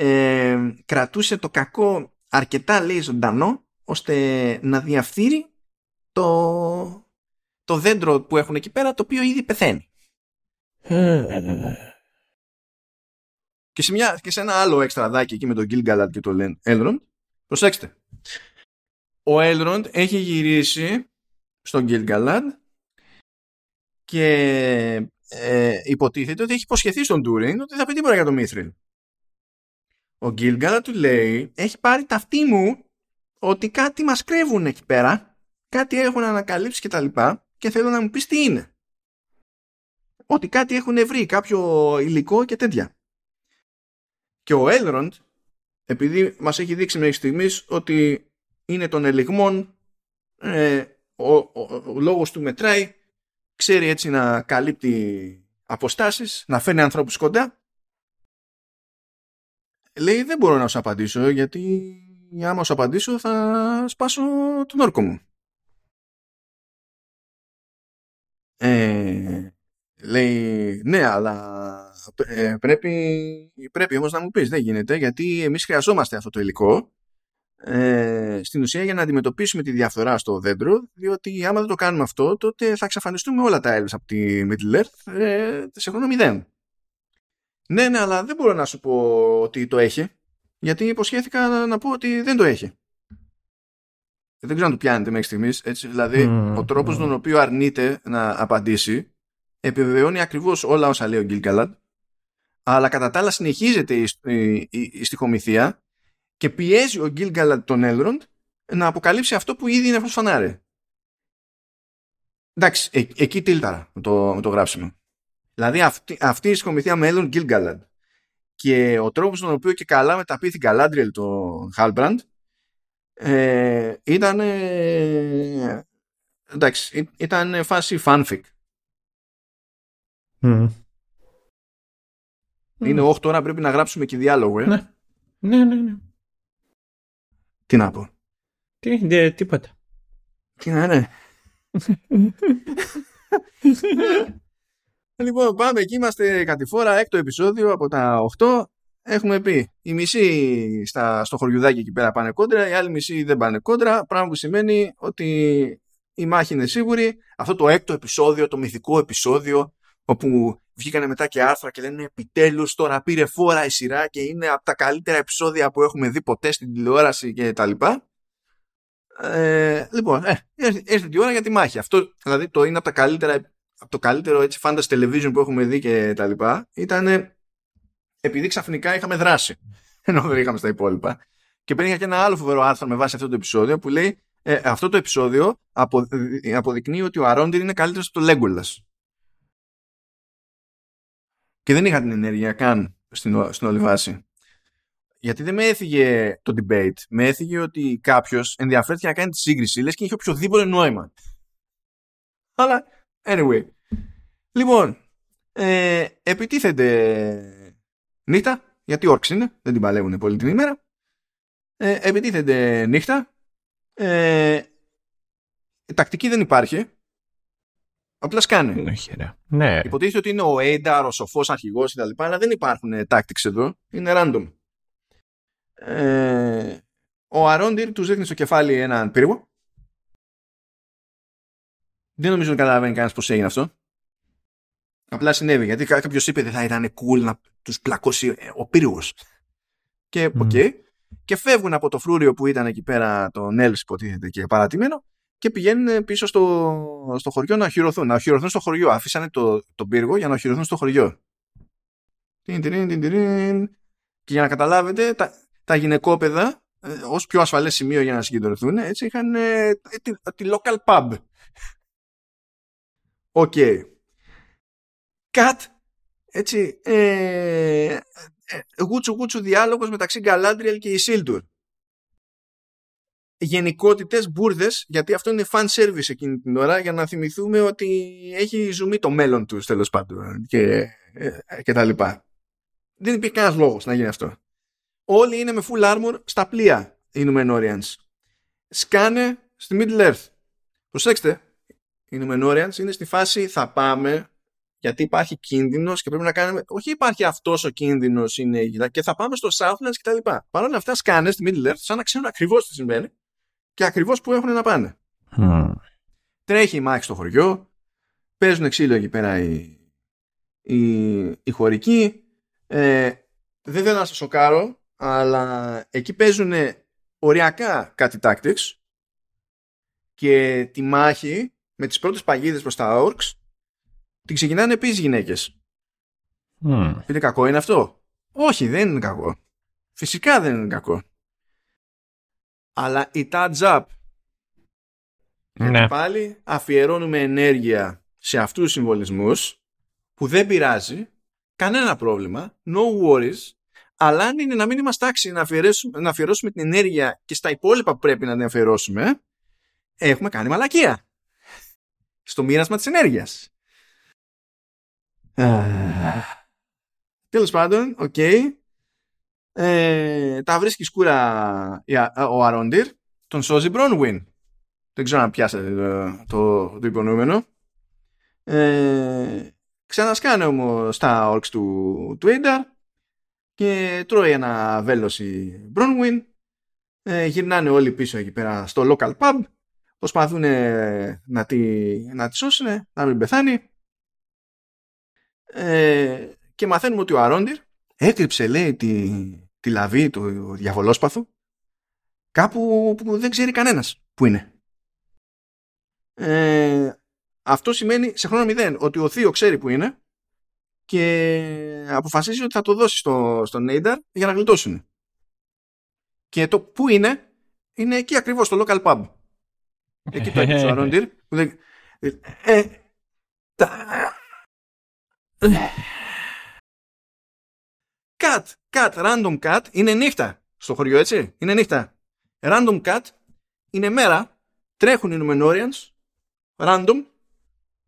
ε, κρατούσε το κακό αρκετά λέει ζωντανό ώστε να διαφθείρει το, το δέντρο που έχουν εκεί πέρα το οποίο ήδη πεθαίνει. και, σε μια, και σε ένα άλλο εξτραδάκι εκεί με τον Gilgalad και τον Elrond προσέξτε ο Elrond έχει γυρίσει στον Gilgalad και ε, υποτίθεται ότι έχει υποσχεθεί στον Τούριν ότι θα πει τίποτα για το Μίθριλ. Ο Gilgalad του λέει έχει πάρει ταυτή μου ότι κάτι μας κρύβουν εκεί πέρα κάτι έχουν ανακαλύψει και τα λοιπά και θέλω να μου πεις τι είναι. Ότι κάτι έχουν βρει, κάποιο υλικό και τέτοια. Και ο Elrond, επειδή μας έχει δείξει μέχρι στιγμής ότι είναι των ελιγμών, ε, ο, ο, ο, λόγος του μετράει, ξέρει έτσι να καλύπτει αποστάσεις, να φέρνει ανθρώπους κοντά. Λέει δεν μπορώ να σου απαντήσω γιατί άμα σου απαντήσω θα σπάσω τον όρκο μου. Ε, λέει ναι αλλά ε, πρέπει, πρέπει όμως να μου πεις δεν γίνεται γιατί εμείς χρειαζόμαστε αυτό το υλικό ε, στην ουσία για να αντιμετωπίσουμε τη διαφθορά στο δέντρο διότι άμα δεν το κάνουμε αυτό τότε θα εξαφανιστούμε όλα τα έλves από τη Middle Earth ε, σε χρόνο μηδέν. Ναι, ναι, αλλά δεν μπορώ να σου πω ότι το έχει γιατί υποσχέθηκα να πω ότι δεν το έχει. Δεν ξέρω αν το πιάνετε μέχρι στιγμής. Δηλαδή, ο τρόπος τον οποίο αρνείται να απαντήσει επιβεβαιώνει ακριβώς όλα όσα λέει ο Γκίλκαλαντ, αλλά κατά τα άλλα συνεχίζεται η, η, η, η στοιχομηθεία και πιέζει ο Γκίλγκαλαντ τον Έλροντ να αποκαλύψει αυτό που ήδη είναι φανάρι. Εντάξει, ε, εκεί τίλταρα με το, με το γράψιμο. Δηλαδή αυτή, αυτή η σκομιθία με Έλροντ Γκίλγκαλαντ και ο τρόπος τον οποίο και καλά μεταπίθη Γκαλάντριελ το Χάλμπραντ ε, ήταν ε, εντάξει, ήταν φάση fanfic. Mm. Είναι 8 τώρα πρέπει να γράψουμε και διάλογο, ε. Ναι. Ναι, ναι, ναι. Τι να πω. Τι, δε, τίποτα. Τι να είναι. [laughs] λοιπόν, πάμε εκεί. Είμαστε κατηφόρα, έκτο επεισόδιο από τα 8. Έχουμε πει, η μισή στα, στο χωριουδάκι εκεί πέρα πάνε κόντρα, η άλλη μισή δεν πάνε κόντρα, πράγμα που σημαίνει ότι η μάχη είναι σίγουρη. Αυτό το έκτο επεισόδιο, το μυθικό επεισόδιο, όπου βγήκανε μετά και άρθρα και λένε επιτέλους τώρα πήρε φόρα η σειρά και είναι από τα καλύτερα επεισόδια που έχουμε δει ποτέ στην τηλεόραση και τα λοιπά. Ε, λοιπόν, ε, έρθει η ώρα για τη μάχη. Αυτό δηλαδή το είναι από, τα καλύτερα, από το καλύτερο έτσι fantasy television που έχουμε δει και τα λοιπά. Ήταν επειδή ξαφνικά είχαμε δράση [laughs] ενώ δεν είχαμε στα υπόλοιπα. Και πήρε και ένα άλλο φοβερό άρθρο με βάση αυτό το επεισόδιο που λέει ε, αυτό το επεισόδιο αποδεικνύει ότι ο Αρόντιρ είναι καλύτερος από το Λέγκολας και δεν είχα την ενέργεια καν στην, στην όλη βάση. Γιατί δεν με έφυγε το debate. Με έφυγε ότι κάποιος ενδιαφέρθηκε να κάνει τη σύγκριση, λες και είχε οποιοδήποτε νόημα. Αλλά, anyway. Λοιπόν, ε, επιτίθενται νύχτα, γιατί όρξ είναι, δεν την παλεύουν πολύ την ημέρα. Ε, επιτίθενται νύχτα. Ε, τακτική δεν υπάρχει. Απλά σκάνε. Ναι, ναι. Υποτίθεται ότι είναι ο Έινταρ, ο σοφό αρχηγός κτλ. Αλλά δεν υπάρχουν tactics εδώ. Είναι random. Ε, ο Αρόντιρ τους δείχνει στο κεφάλι έναν πύργο. Δεν νομίζω να καταλαβαίνει κανένας πώς έγινε αυτό. Απλά συνέβη γιατί κάποιος είπε δεν θα ήταν cool να τους πλακώσει ο πύργος. Και, mm. και φεύγουν από το φρούριο που ήταν εκεί πέρα το Νέλς, υποτίθεται και παρατημένο, και πηγαίνουν πίσω στο, στο χωριό να οχυρωθούν. Να οχυρωθούν στο χωριό. Αφήσανε το, τον πύργο για να οχυρωθούν στο χωριό. Και για να καταλάβετε, τα, τα γυναικόπαιδα, ε, ως πιο ασφαλές σημείο για να συγκεντρωθούν, έτσι είχαν ε, τη, τη local pub. OK. Okay. Cut. Έτσι. Ε, ε, γούτσου γούτσου διάλογος μεταξύ Γκαλάντριελ και Ισίλντουρ γενικότητες, μπουρδες, γιατί αυτό είναι fan service εκείνη την ώρα για να θυμηθούμε ότι έχει ζουμί το μέλλον τους τέλος πάντων και, ε, και τα λοιπά. Δεν υπήρχε κανένας λόγος να γίνει αυτό. Όλοι είναι με full armor στα πλοία οι Numenorians. Σκάνε στη Middle Earth. Προσέξτε, οι Numenorians είναι στη φάση θα πάμε γιατί υπάρχει κίνδυνος και πρέπει να κάνουμε. Όχι, υπάρχει αυτός ο κίνδυνος είναι και θα πάμε στο Southlands κτλ. Παρ' όλα αυτά, σκάνες στη Middle Earth σαν να ξέρουν ακριβώς τι συμβαίνει και ακριβώς που έχουν να πάνε. Mm. Τρέχει η μάχη στο χωριό, παίζουν ξύλο εκεί πέρα οι, οι, οι χωρικοί. Ε, δεν θέλω να σας σοκάρω, αλλά εκεί παίζουν οριακά κάτι tactics και τη μάχη με τις πρώτες παγίδες προς τα orcs την ξεκινάνε επίσης γυναίκες. Mm. Είναι κακό είναι αυτό; Όχι, δεν είναι κακό. Φυσικά δεν είναι κακό αλλά η touch up ναι. πάλι αφιερώνουμε ενέργεια σε αυτούς τους συμβολισμούς που δεν πειράζει κανένα πρόβλημα no worries αλλά αν είναι να μην είμαστε τάξη να αφιερώσουμε, να αφιερώσουμε την ενέργεια και στα υπόλοιπα που πρέπει να την αφιερώσουμε έχουμε κάνει μαλακία στο μοίρασμα της ενέργειας Τέλος πάντων, OK. Okay. Ε, τα βρίσκει σκούρα ο Αρόντιρ, τον σώζει Μπρόνουιν. Δεν ξέρω αν πιάσατε το, το, το υπονοούμενο. Ε, ξανασκάνε όμως τα όρξ του, του και τρώει ένα βέλος η Μπρόνουιν. Ε, γυρνάνε όλοι πίσω εκεί πέρα στο local pub. Προσπαθούν να τη, να τη σώσουν, να μην πεθάνει. Ε, και μαθαίνουμε ότι ο Αρόντιρ έκρυψε λέει τη, τη λαβή του διαβολόσπαθου κάπου που δεν ξέρει κανένας που είναι. Ε, αυτό σημαίνει σε χρόνο μηδέν ότι ο Θείο ξέρει που είναι και αποφασίζει ότι θα το δώσει στο, στον Νέινταρ για να γλιτώσουν. Και το που είναι, είναι εκεί ακριβώς στο local pub. Εκεί το έχει ο Αρόντιρ. Ε, cut, cut, random cut είναι νύχτα στο χωριό, έτσι. Είναι νύχτα. Random cut είναι μέρα. Τρέχουν οι Numenorians random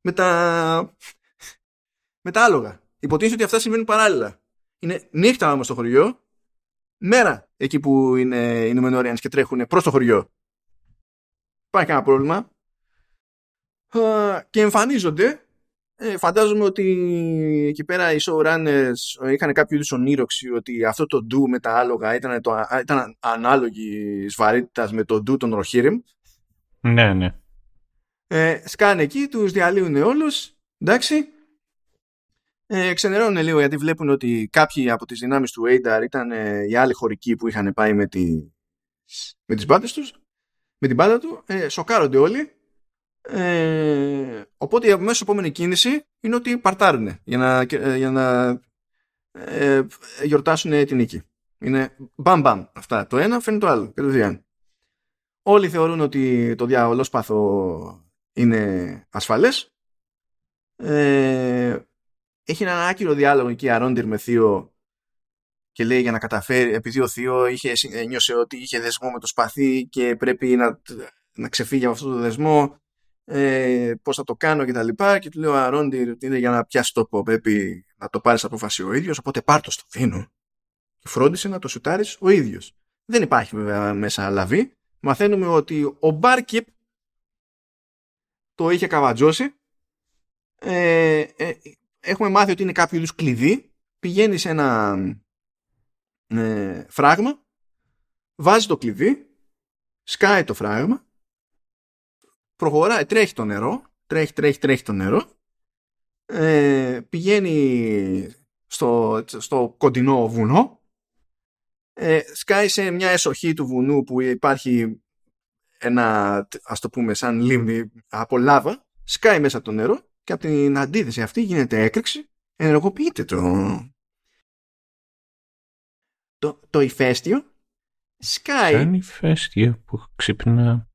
με τα, με τα άλογα. Υποτίθεται ότι αυτά συμβαίνουν παράλληλα. Είναι νύχτα όμως στο χωριό, μέρα εκεί που είναι οι Numenorians και τρέχουν προς το χωριό. Υπάρχει κανένα πρόβλημα. Και εμφανίζονται ε, φαντάζομαι ότι εκεί πέρα οι showrunners είχαν κάποιο είδους ονείροξη ότι αυτό το ντου με τα άλογα ήταν, το, ήταν ανάλογη βαρύτητα με το ντου των Ροχίριμ. Ναι, ναι. Ε, σκάνε εκεί, τους διαλύουν όλους, εντάξει. Ε, ξενερώνουν λίγο γιατί βλέπουν ότι κάποιοι από τις δυνάμεις του Aidar ήταν ε, οι άλλοι χωρικοί που είχαν πάει με, τη, με τις μπάτες τους, με την μπάτα του. Ε, σοκάρονται όλοι ε, οπότε η αμέσως επόμενη κίνηση είναι ότι παρτάρουν για να, ε, για να ε, γιορτάσουν την νίκη. Είναι μπαμ μπαμ αυτά. Το ένα φαίνεται το άλλο. Κατευθείαν. Όλοι θεωρούν ότι το διαβολόσπαθο είναι ασφαλές. Ε, έχει έναν άκυρο διάλογο εκεί Αρόντιρ με Θείο και λέει για να καταφέρει, επειδή ο Θείο είχε, νιώσε ότι είχε δεσμό με το σπαθί και πρέπει να, να ξεφύγει από αυτό το δεσμό ε, πώς θα το κάνω και τα λοιπά και του λέω Αρόντι ότι είναι για να πιάσεις τόπο πρέπει να το πάρεις απόφαση ο ίδιος οπότε πάρ' το στο δίνω και φρόντισε να το σουτάρεις ο ίδιος. Δεν υπάρχει βέβαια μέσα λαβή. Μαθαίνουμε ότι ο Μπάρκιπ το είχε καβατζώσει. Ε, ε, έχουμε μάθει ότι είναι κάποιο είδους κλειδί. Πηγαίνει σε ένα ε, φράγμα. Βάζει το κλειδί. Σκάει το φράγμα. Προχωράει, τρέχει το νερό. Τρέχει, τρέχει, τρέχει το νερό, ε, πηγαίνει στο, στο κοντινό βουνό, ε, σκάει σε μια εσοχή του βουνού που υπάρχει ένα, ας το πούμε, σαν λίμνη από λάβα, σκάει μέσα το νερό και από την αντίθεση αυτή γίνεται έκρηξη, ενεργοποιείται το, το, το ηφαίστειο, σκάει... Κάνει ηφαίστειο που ξυπνά.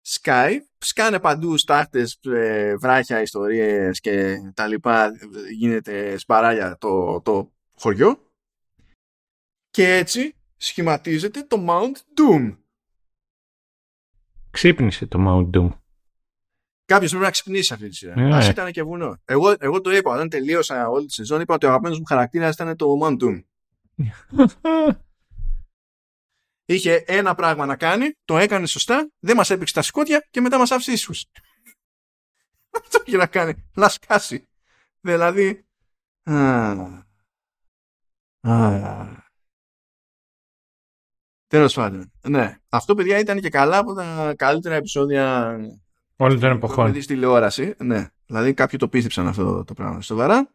Σκάει, σκάνε παντού στάχτες, ε, βράχια, ιστορίες και τα λοιπά, γίνεται σπαράλια το, το χωριό και έτσι σχηματίζεται το Mount Doom. Ξύπνησε το Mount Doom. Κάποιος πρέπει να ξυπνήσει αυτή τη σειρά. Ναι. Α ήταν και βουνό. Εγώ, εγώ το είπα, όταν τελείωσα όλη τη σεζόν, είπα ότι ο αγαπημένος μου χαρακτήρας ήταν το Mount Doom. [laughs] Είχε ένα πράγμα να κάνει, το έκανε σωστά, δεν μας έπαιξε τα σκότια και μετά μας άφησε ίσου. [laughs] Αυτό είχε να κάνει. Να σκάσει. Δηλαδή. Τέλος πάντων. Ναι. Αυτό, παιδιά, ήταν και καλά από τα καλύτερα επεισόδια Όλων των που έχουμε εποχών. δει στη τηλεόραση. Ναι. Δηλαδή, κάποιοι το πίστεψαν αυτό το πράγμα. Σοβαρά.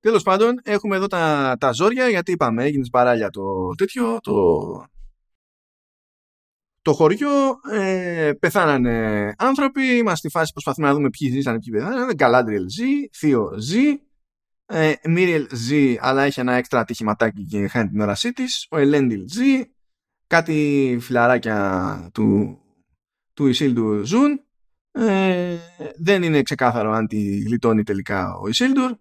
Τέλος πάντων, έχουμε εδώ τα, τα ζόρια γιατί είπαμε, έγινε σπαράλια το τέτοιο. Το, το χωριό ε, πεθάνανε άνθρωποι. Είμαστε στη φάση που προσπαθούμε να δούμε ποιοι ζήσανε, ποιοι πεθάνανε. Γκαλάντριελ ζει, Θείο ζει. Ε, Μίριελ ζει, αλλά έχει ένα έξτρα ατυχηματάκι και χάνει την όρασή της. Ο Ελέντιλ ζει. Κάτι φιλαράκια του, του Ισίλντουρ ζουν. Ε, δεν είναι ξεκάθαρο αν τη γλιτώνει τελικά ο Ισίλντουρ.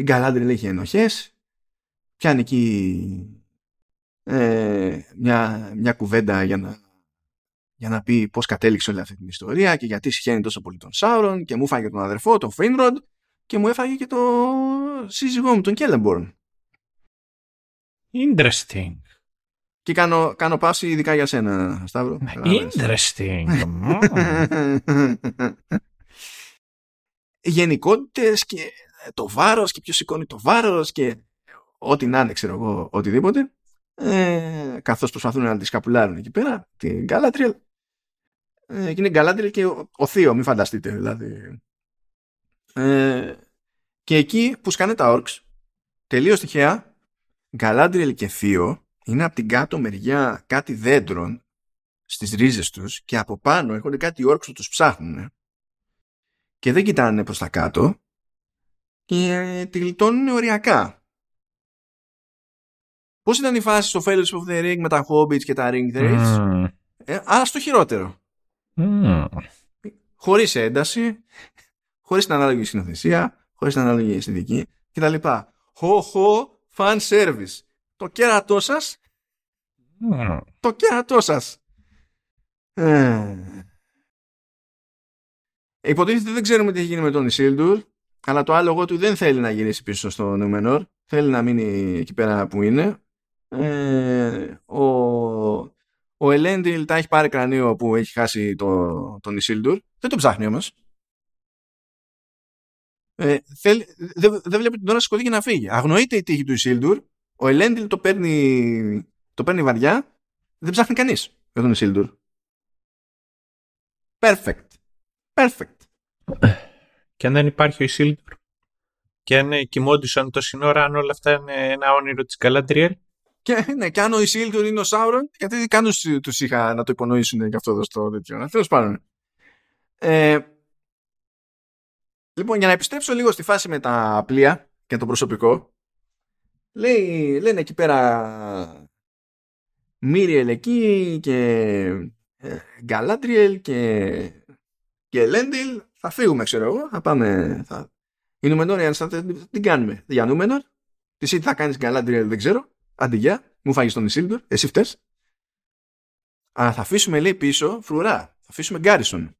Η Γκαλάντριλ έχει ενοχές. Πιάνει εκεί ε, μια, μια κουβέντα για να, για να πει πώς κατέληξε όλη αυτή την ιστορία και γιατί συχαίνει τόσο πολύ τον Σάουρον και μου έφαγε τον αδερφό, τον Φέινροντ και μου έφαγε και το σύζυγό μου, τον Κέλεμπορν. Interesting. Και κάνω, κάνω πάση ειδικά για σένα, Σταύρο. Καταλάβες. Interesting. [laughs] Μμμ. Γενικότητες και το βάρος και ποιος σηκώνει το βάρος και ό,τι να είναι, ξέρω εγώ, οτιδήποτε. Ε, καθώς προσπαθούν να τη σκαπουλάρουν εκεί πέρα, την Γκάλατριελ. Ε, και είναι Γκάλατριελ και ο, ο Θείο, μην φανταστείτε δηλαδή. Ε, και εκεί που σκάνε τα όρξ, τελείως τυχαία, Γκαλάντριελ και Θείο είναι από την κάτω μεριά κάτι δέντρων στις ρίζες τους και από πάνω έχουν κάτι όρξ που τους ψάχνουν και δεν κοιτάνε προς τα κάτω και ε, τη γλιτώνουν οριακά. Πώς ήταν η φάση στο Fellowship of the Ring με τα Hobbits και τα Ring Wraiths Μμμ. ε, αλλά στο χειρότερο. Μμμ. Χωρίς ένταση, χωρίς την ανάλογη συνοθεσία, χωρίς την ανάλογη αισθητική κτλ. Χω, χω, fan service. Το κέρατό σας, Μμμ. το κέρατό σας. Ε. Υποτίθεται δεν ξέρουμε τι έχει γίνει με τον Ισίλντουρ, αλλά το άλογο του δεν θέλει να γυρίσει πίσω στο Νούμενορ. Θέλει να μείνει εκεί πέρα που είναι. Ε, ο, ο Ελέντιλ τα έχει πάρει κρανίο που έχει χάσει το, τον Ισίλντουρ. Δεν τον ψάχνει όμως. Ε, θέλει, δεν, δεν βλέπει την ώρα σηκωθεί και να φύγει. Αγνοείται η τύχη του Ισίλντουρ. Ο Ελέντιλ το παίρνει, το παίρνει βαριά. Δεν ψάχνει κανείς για τον Ισίλντουρ. Perfect. Perfect. Και αν δεν υπάρχει ο Ισίλντουρ και αν ε, κοιμόντουσαν το σύνορα, αν όλα αυτά είναι ένα όνειρο της Γκαλαντριέλ. Και, ναι, και αν ο Ισίλντουρ είναι ο Σάουρον, γιατί καν τους είχα να το υπονοήσουν και αυτό εδώ στο τέτοιο. Τέλος πάντων. Ε, λοιπόν, για να επιστρέψω λίγο στη φάση με τα πλοία και το προσωπικό, λέει, λένε εκεί πέρα Μίριελ εκεί και ε, Γκαλάντριελ και, και Λέντιλ. Θα φύγουμε, ξέρω εγώ. Θα πάμε. Θα... Η Νουμενόρια, θα την κάνουμε. Για Νούμενορ. Τι εσύ τι θα κάνεις Γκαλάντριελ, δεν ξέρω. Αντιγεια, μου φάγεις τον Ισίλντορ, εσύ φταίς. Αλλά θα αφήσουμε, λέει, πίσω φρουρά. Θα αφήσουμε Γκάρισον.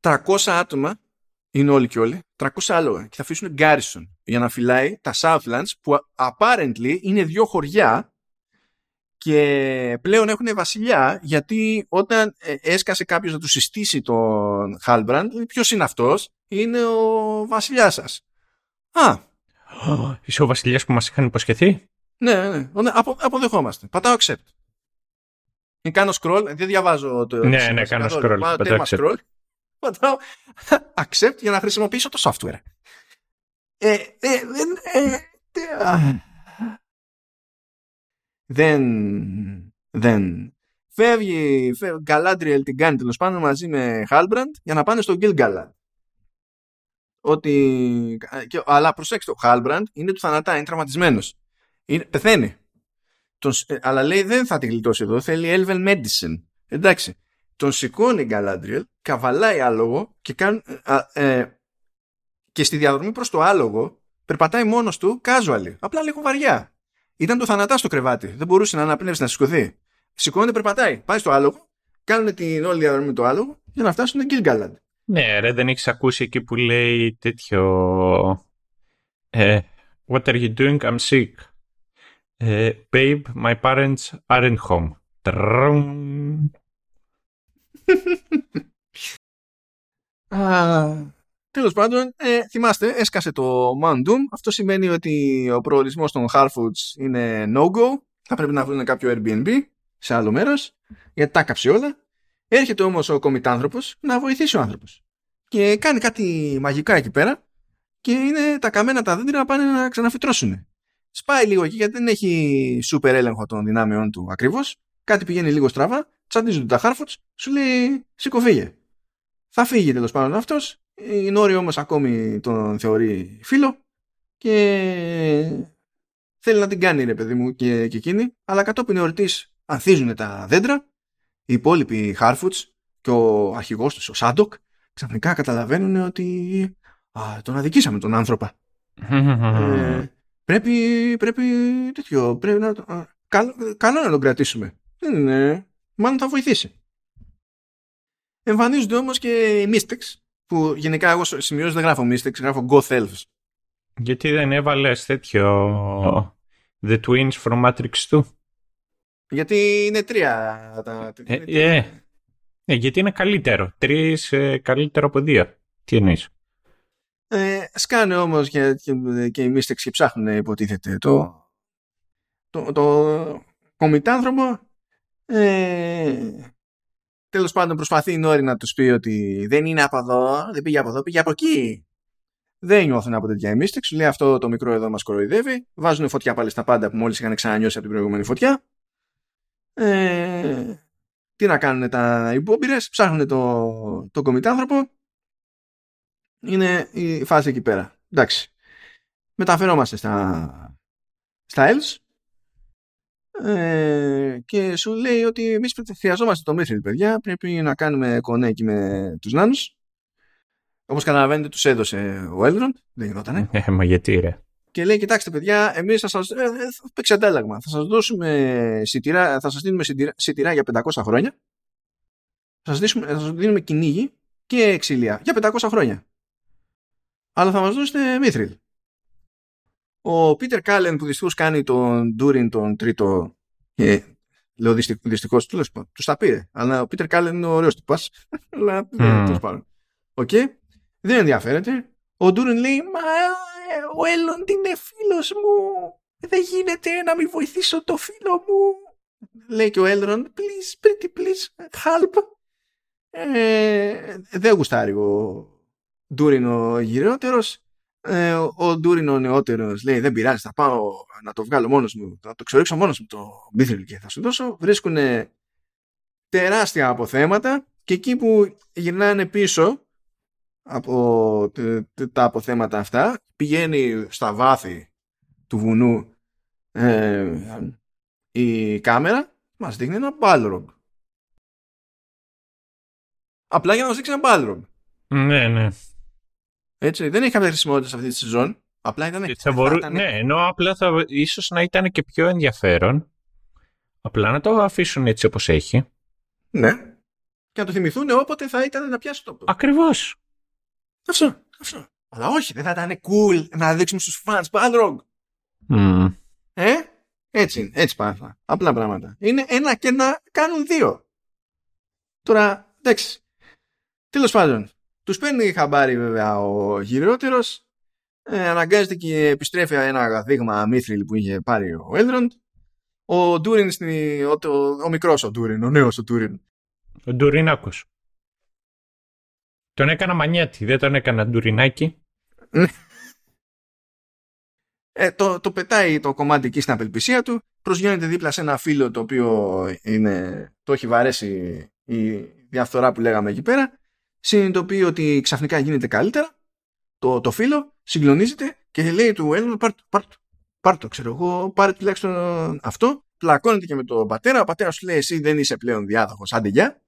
300 άτομα είναι όλοι και όλοι. 300 άλογα. Και θα αφήσουν Γκάρισον για να φυλάει τα Southlands που apparently είναι δύο χωριά και πλέον έχουν βασιλιά γιατί όταν ε, έσκασε κάποιος να του συστήσει τον Χάλμπραντ ποιος είναι αυτός; Είναι ο βασιλιάς σας Α, [gasps] Είσαι ο βασιλιάς που μας είχαν υποσχεθεί; ναι, ναι, ναι. Απο, αποδεχόμαστε. Πατάω accept. κάνω scroll, δεν διαβάζω το. Ναι, ναι, κάνω scroll. Πάω θέμα scroll. Πατάω [laughs] accept για να χρησιμοποιήσω το software. Ε, ε, ε, δεν, δεν. Φεύγει, φεύγει Galadriel την κάνει τέλος πάντων μαζί με Halbrand για να πάνε στο Gilgalad. Ότι, και, αλλά προσέξτε, ο Halbrand είναι του θανατά, είναι τραυματισμένος. Είναι, πεθαίνει. Τον, ε, αλλά λέει δεν θα τη γλιτώσει εδώ, θέλει Elven Medicine. Εντάξει. Τον σηκώνει η Galadriel, καβαλάει άλογο και, κάν, ε, και στη διαδρομή προς το άλογο περπατάει μόνος του casually. Απλά λίγο βαριά. Ήταν το θανατά στο κρεβάτι. Δεν μπορούσε να αναπνεύσει να σηκωθεί. Σηκώνεται, περπατάει. Πάει στο άλογο, κάνουν την όλη διαδρομή με το άλογο για να φτάσουν στην Gilgalad. Ναι, ρε, δεν έχεις ακούσει εκεί που λέει τέτοιο. Ε, What are you doing? I'm sick. Ε, babe, my parents aren't home. [laughs] Τέλος πάντων, ε, θυμάστε, έσκασε το Mount Doom. Αυτό σημαίνει ότι ο προορισμός των Harfoots είναι no-go. Θα πρέπει να βρουν κάποιο Airbnb σε άλλο μέρος, γιατί τα κάψει όλα. Έρχεται όμως ο κομιτάνθρωπος να βοηθήσει ο άνθρωπος. Και κάνει κάτι μαγικά εκεί πέρα και είναι τα καμένα τα δέντρα να πάνε να ξαναφυτρώσουν. Σπάει λίγο εκεί γιατί δεν έχει σούπερ έλεγχο των δυνάμεών του ακριβώς. Κάτι πηγαίνει λίγο στραβά, τσαντίζονται τα Harfoots, σου λέει σηκωφίγε. Θα φύγει τέλος πάντων αυτός, η Νόρη όμως ακόμη τον θεωρεί φίλο και θέλει να την κάνει ρε παιδί μου και, και εκείνη. Αλλά κατόπιν εορτής ανθίζουν τα δέντρα. Οι υπόλοιποι Harfoots και ο αρχηγός τους ο Σάντοκ ξαφνικά καταλαβαίνουν ότι α, τον αδικήσαμε τον άνθρωπο. Ε, πρέπει, πρέπει τέτοιο πρέπει να, α, καλό, καλό να τον κρατήσουμε. Δεν είναι μάλλον θα βοηθήσει. Εμφανίζονται όμως και οι Mystics που γενικά εγώ σημειώσεις δεν γράφω Mystics, γράφω Goth Elves. Γιατί δεν έβαλες τέτοιο The Twins from Matrix 2. Γιατί είναι τρία. Τα... Ε, ε, ε, γιατί είναι καλύτερο. Τρεις ε, καλύτερο από δύο. Τι εννοείς; Ε, σκάνε όμως και, και, και, οι Mystics και ψάχνουν υποτίθεται το, το, το κομιτάνθρωπο ε, Τέλος πάντων προσπαθεί η Νόρη να τους πει ότι δεν είναι από εδώ, δεν πήγε από εδώ, πήγε από εκεί. Δεν νιώθουν από τέτοια εμείς, Σου λέει αυτό το μικρό εδώ μας κοροϊδεύει. Βάζουν φωτιά πάλι στα πάντα που μόλις είχαν ξανανιώσει από την προηγούμενη φωτιά. Ε, τι να κάνουν τα υπόμπειρες, ψάχνουν το, το κομιτάνθρωπο. Είναι η φάση εκεί πέρα. Εντάξει. Μεταφερόμαστε στα, στα ELS ε, και σου λέει ότι εμείς χρειαζόμαστε το Mithril, παιδιά. Πρέπει να κάνουμε κονέκι με τους νάνους. Όπως καταλαβαίνετε, τους έδωσε ο Έλδρον. Δεν γινότανε. Ε, μα γιατί ρε. Και λέει: Κοιτάξτε, παιδιά, εμείς θα σας. Ε, ε, παίξει αντάλλαγμα. Θα σας δώσουμε σιτηρά, θα σας δίνουμε σιτηρά, για 500 χρόνια. Θα σας θα δίνουμε κυνήγι και ξυλία για 500 χρόνια. Αλλά θα μας δώσετε Μήθριλ. Ο Πίτερ Κάλεν που δυστυχώς κάνει τον Ντούριν τον τρίτο. Ε, λέω δυστυχώς, τους τα πήρε. Αλλά ο Πίτερ Κάλεν είναι ωραίος τυπάς. [laughs] Αλλά mm. τέλος πάντων. Οκ. Δεν ενδιαφέρεται. Ο Ντούριν λέει Μα ε, ο Έλροντ είναι φίλος μου. Δεν γίνεται να μην βοηθήσω το φίλο μου. Λέει και ο Έλροντ, please, pretty please, help. Ε, δεν γουστάρει ο Ντούριν ο γηρότερος ε, ο Ντούριν ο νεότερος λέει δεν πειράζει θα πάω να το βγάλω μόνος μου θα το ξεριζώσω μόνος μου το Μίθριλ και θα σου δώσω βρίσκουν τεράστια αποθέματα και εκεί που γυρνάνε πίσω από τα αποθέματα αυτά πηγαίνει στα βάθη του βουνού ε, η κάμερα μας δείχνει ένα Balrog απλά για να μας δείξει ένα Balrog ναι ναι έτσι, δεν έχει κάποια χρησιμότητα σε αυτή τη σεζόν. Απλά ήταν. Θα μπορού... ήταν... Ναι, ενώ απλά θα ίσως να ήταν και πιο ενδιαφέρον. Απλά να το αφήσουν έτσι όπως έχει. Ναι. Και να το θυμηθούν όποτε θα ήταν να πιάσει το. Ακριβώς. Αυτό. αυτό. Αλλά όχι, δεν θα ήταν cool να δείξουμε στους fans Balrog. Mm. Ε, έτσι, έτσι πάθα. Απλά πράγματα. Είναι ένα και να κάνουν δύο. Τώρα, εντάξει. Τέλος πάντων, τους παίρνει χαμπάρι βέβαια ο γυρότερος, ε, αναγκάζεται και επιστρέφει ένα δείγμα μύθριλ που είχε πάρει ο Έλροντ ο Ντούριν, ο, ο, ο μικρός ο Ντούριν, ο νέος ο Ντούριν. Ο Ντουρινάκος. Τον έκανα μανιέτη, δεν τον έκανα Ντουρινάκι. ε, το, το πετάει το κομμάτι εκεί στην απελπισία του, προσγειώνεται δίπλα σε ένα φίλο το οποίο είναι, το έχει βαρέσει η διαφθορά που λέγαμε εκεί πέρα, συνειδητοποιεί ότι ξαφνικά γίνεται καλύτερα, το, το φίλο συγκλονίζεται και λέει του Έλληνα πάρ' το, πάρ' το, πάρ' το, ξέρω εγώ, πάρε τουλάχιστον αυτό, πλακώνεται και με τον πατέρα, ο πατέρας σου λέει εσύ δεν είσαι πλέον διάδοχος, άντε γεια.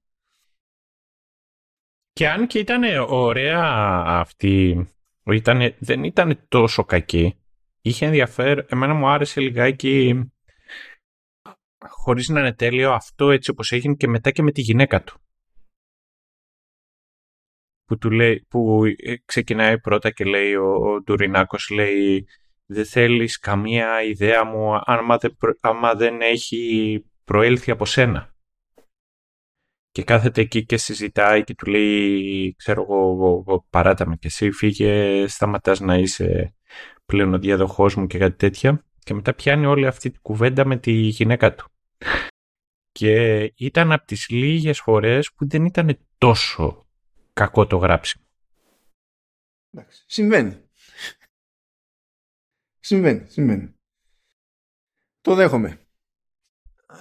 Και αν και ήταν ωραία αυτή, ήτανε, δεν ήταν τόσο κακή, είχε ενδιαφέρον, εμένα μου άρεσε λιγάκι χωρίς να είναι τέλειο αυτό έτσι όπως έγινε και μετά και με τη γυναίκα του. Που, του λέει, που ε, ξεκινάει πρώτα και λέει ο, ο Ντουρινάκος λέει δεν θέλεις καμία ιδέα μου άμα δεν, άμα δεν έχει προέλθει από σένα. Και κάθεται εκεί και συζητάει και του λέει ξέρω εγώ παράτα με και εσύ φύγε σταματάς να είσαι πλέον ο διαδοχός μου και κάτι τέτοια. Και μετά πιάνει όλη αυτή τη κουβέντα με τη γυναίκα του. Και ήταν από τις λίγες φορές που δεν ήταν τόσο κακό το γράψιμο. Εντάξει, συμβαίνει. συμβαίνει, συμβαίνει. Το δέχομαι.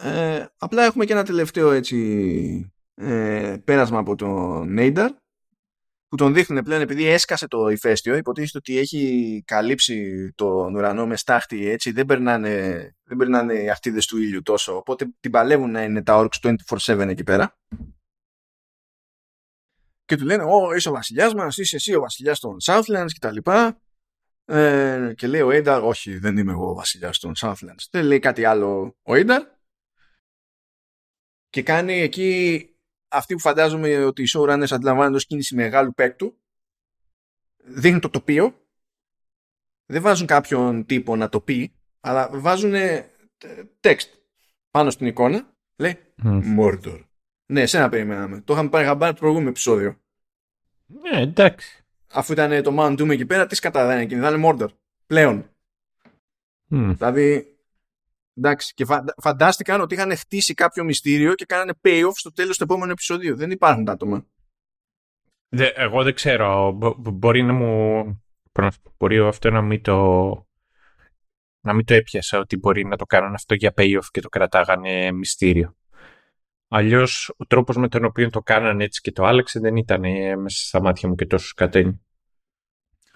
Ε, απλά έχουμε και ένα τελευταίο έτσι ε, πέρασμα από τον Νέινταρ που τον δείχνουν πλέον επειδή έσκασε το ηφαίστειο, υποτίθεται ότι έχει καλύψει τον ουρανό με στάχτη, έτσι δεν περνάνε, δεν περνάνε οι αρτίδες του ήλιου τόσο, οπότε την παλεύουν να είναι τα Orcs 24-7 εκεί πέρα. Και του λένε, Ω, είσαι ο βασιλιάς μας, είσαι εσύ ο βασιλιάς των Southlands κτλ. Ε, και λέει ο Έινταρ, όχι, δεν είμαι εγώ ο βασιλιάς των Southlands. Δεν λέει κάτι άλλο ο Έινταρ. Και κάνει εκεί αυτή που φαντάζομαι ότι οι showrunners αντιλαμβάνονται ως κίνηση μεγάλου παίκτου δείχνουν το τοπίο δεν βάζουν κάποιον τύπο να το πει αλλά βάζουν text πάνω στην εικόνα λέει Mordor ναι, σένα περιμέναμε. Το είχαμε πάρει χαμπάρι το προηγούμενο επεισόδιο. Ναι, εντάξει. Αφού ήταν το Mount Doom εκεί πέρα, τις σκατά δεν είναι, δεν είναι Mordor. Πλέον. Mm. Δηλαδή, Εντάξει, και φαντάστηκαν ότι είχαν χτίσει κάποιο μυστήριο και κάνανε payoff στο τέλος του επόμενου επεισοδίου. Δεν υπάρχουν τα άτομα. Δε, εγώ δεν ξέρω. μπορεί να μου... Μπορεί αυτό να μην το... Να μην το έπιασα ότι μπορεί να το κάνουν αυτό για payoff και το κρατάγανε μυστήριο. Αλλιώς ο τρόπος με τον οποίο το κάνανε έτσι και το άλλαξε δεν ήταν μέσα στα μάτια μου και τόσο σκατένι.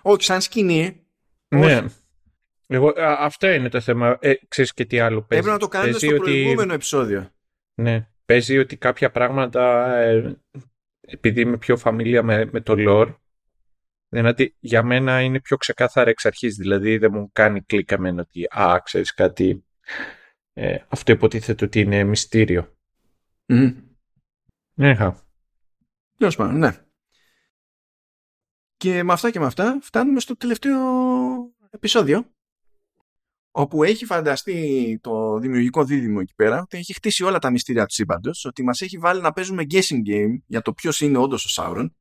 Όχι, σαν σκηνή. Ναι. Όχι. Εγώ, αυτό είναι το θέμα. Ε, ξέρεις και τι άλλο παίζει. Έπρεπε να το κάνετε στο ότι... προηγούμενο επεισόδιο. Ναι. Παίζει ότι κάποια πράγματα, ε, επειδή είμαι πιο φαμίλια με, με το lore, δηλαδή για μένα είναι πιο ξεκάθαρα εξ αρχής. Δηλαδή δεν μου κάνει κλικ εμένα ότι «Α, ξέρεις κάτι, ε, αυτό υποτίθεται ότι είναι μυστήριο». Mm. Ναι, Τέλος πάντων, ναι. Και με αυτά και με αυτά φτάνουμε στο τελευταίο επεισόδιο όπου έχει φανταστεί το δημιουργικό δίδυμο εκεί πέρα ότι έχει χτίσει όλα τα μυστήρια του σύμπαντος, ότι μας έχει βάλει να παίζουμε guessing game για το ποιος είναι όντως ο Σάουρον.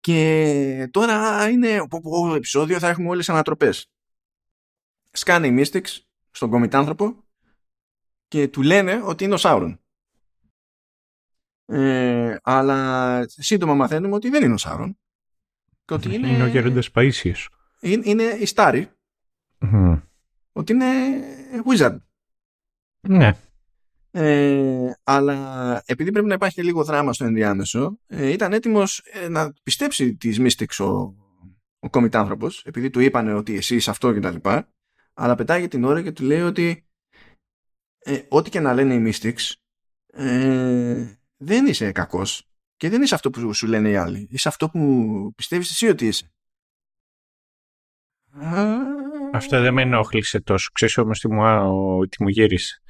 Και τώρα είναι το επεισόδιο θα έχουμε όλες τις ανατροπές. Σκάνε οι Mystics στον κομιτάνθρωπο και του λένε ότι είναι ο Σάουρον. Ε, αλλά σύντομα μαθαίνουμε ότι δεν είναι ο Σάουρον. Και ότι είναι, είναι ο Γερόντας Παΐσιος. Είναι, είναι η Στάρι ότι είναι wizard. Ναι. Ε, αλλά επειδή πρέπει να υπάρχει λίγο δράμα στο ενδιάμεσο, ε, ήταν έτοιμος ε, να πιστέψει τις Mystics ο, ο κομιτάνθρωπος, επειδή του είπανε ότι εσύ είσαι αυτό και τα λοιπά, αλλά πετάγει την ώρα και του λέει ότι ε, ό,τι και να λένε οι Mystics, ε, δεν είσαι κακός και δεν είσαι αυτό που σου λένε οι άλλοι. Είσαι αυτό που πιστεύεις εσύ ότι είσαι. Αυτό δεν με ενόχλησε τόσο. Ξέρεις όμως τι μου, τι μου γύρισε.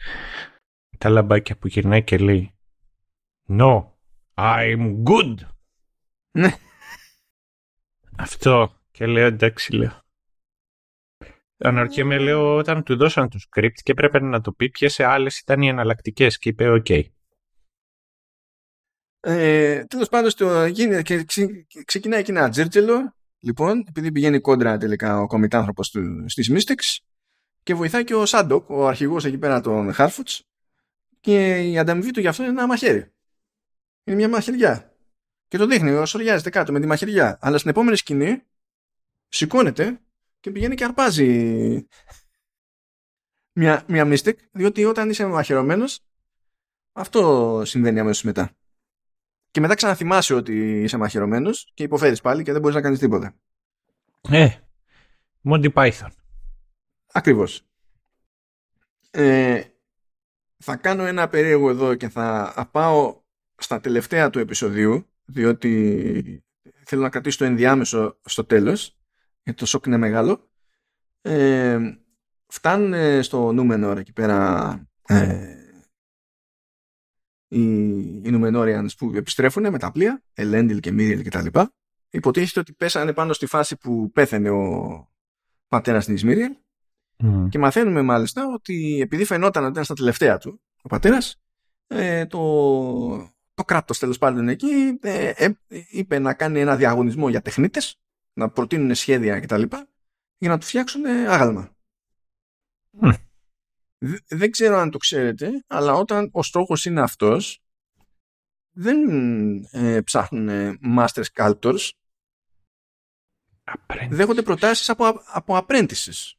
Τα λαμπάκια που γυρνάει και λέει No, I'm good. Ναι. Αυτό. Και λέω εντάξει λέω. Αναρωτιέμαι λέω όταν του δώσαν το script και έπρεπε να το πει ποιες άλλες ήταν οι εναλλακτικές και είπε ok. Ε, Τέλος πάντων, στο, και ξεκινάει εκεί ένα τζέρτζελο Λοιπόν, επειδή πηγαίνει κόντρα τελικά ο κομητάνθρωπος του, στις Mystics και βοηθάει και ο Σάντοκ, ο αρχηγός εκεί πέρα των Harfoots και η ανταμοιβή του γι' αυτό είναι ένα μαχαίρι. Είναι μια μαχαιριά. Και το δείχνει, σοριάζεται κάτω με τη μαχαιριά. Αλλά στην επόμενη σκηνή σηκώνεται και πηγαίνει και αρπάζει μια, μια μίστικ, διότι όταν είσαι μαχαιρωμένος αυτό συμβαίνει αμέσως μετά. Και μετά ξαναθυμάσαι ότι είσαι μαχαιρωμένος και υποφέρεις πάλι και δεν μπορείς να κάνεις τίποτα. Ε, Monty Python. Ακριβώς. Ε, θα κάνω ένα περίεργο εδώ και θα πάω στα τελευταία του επεισοδίου διότι θέλω να κρατήσω το ενδιάμεσο στο τέλος γιατί το σοκ είναι μεγάλο. Ε, φτάνουν στο νούμενο εκεί πέρα ε, οι, οι Νουμενόριανς που επιστρέφουν με τα πλοία Ελέντιλ και Μίριελ και τα λοιπά. Υποτίθεται ότι πέσανε πάνω στη φάση που πέθανε ο πατέρας της Μίριελ mm. και μαθαίνουμε μάλιστα ότι επειδή φαινόταν ότι ήταν στα τελευταία του ο πατέρας ε, το, το κράτος τέλος πάντων εκεί ε, ε, είπε να κάνει ένα διαγωνισμό για τεχνίτες να προτείνουν σχέδια κτλ για να του φτιάξουν άγαλμα δεν ξέρω αν το ξέρετε, αλλά όταν ο στόχος είναι αυτός, δεν ε, ψάχνουν master sculptors. Apprentices. Δέχονται προτάσεις από, από apprentices.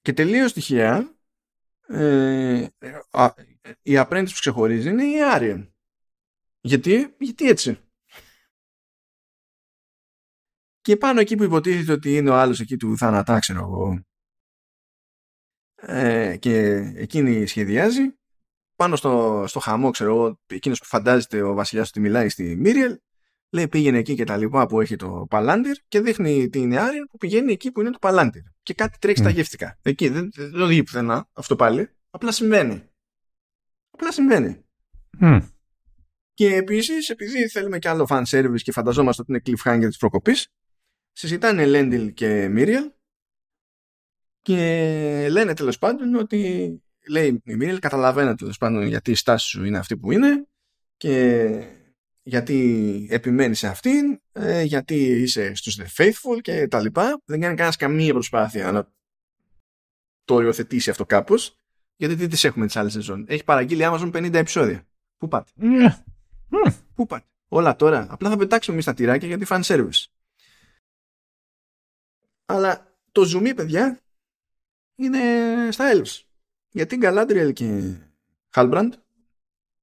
Και τελείως τυχαία, ε, η apprentice που ξεχωρίζει είναι η Arian. Γιατί, γιατί έτσι; Και πάνω εκεί που υποτίθεται ότι είναι ο άλλος εκεί του θάνατά, ξέρω εγώ, ε, και εκείνη σχεδιάζει, πάνω στο, στο χαμό, ξέρω εγώ, εκείνος που φαντάζεται ο βασιλιάς ότι μιλάει στη Μίριελ, λέει πήγαινε εκεί και τα λοιπά που έχει το Παλάντιρ και δείχνει την Άριαν που πηγαίνει εκεί που είναι το Παλάντιρ. Και κάτι τρέχει mm. στα γεύτικα. Εκεί δεν, δεν οδηγεί πουθενά αυτό πάλι. Απλά συμβαίνει. Απλά συμβαίνει. Mm. Και επίσης, επειδή θέλουμε και άλλο fan service και φανταζόμαστε ότι είναι cliffhanger της προκοπής, συζητάνε Λέντιλ και Μίριελ και λένε τέλος πάντων ότι λέει η Μίριελ καταλαβαίνω τέλος πάντων γιατί η στάση σου είναι αυτή που είναι και γιατί επιμένεις σε αυτήν, ε, γιατί είσαι στους The Faithful και τα λοιπά. Δεν κάνει κανένας καμία προσπάθεια να το οριοθετήσει αυτό κάπως γιατί δεν τις έχουμε τις άλλες σεζόν. Έχει παραγγείλει Amazon 50 επεισόδια. Πού πάτε; Ναι. Πού πάτε; Όλα τώρα. Απλά θα πετάξουμε εμείς τα τυράκια γιατί fan service. Αλλά το zoom, παιδιά, είναι στα Elves. Γιατί Galadriel και Halbrand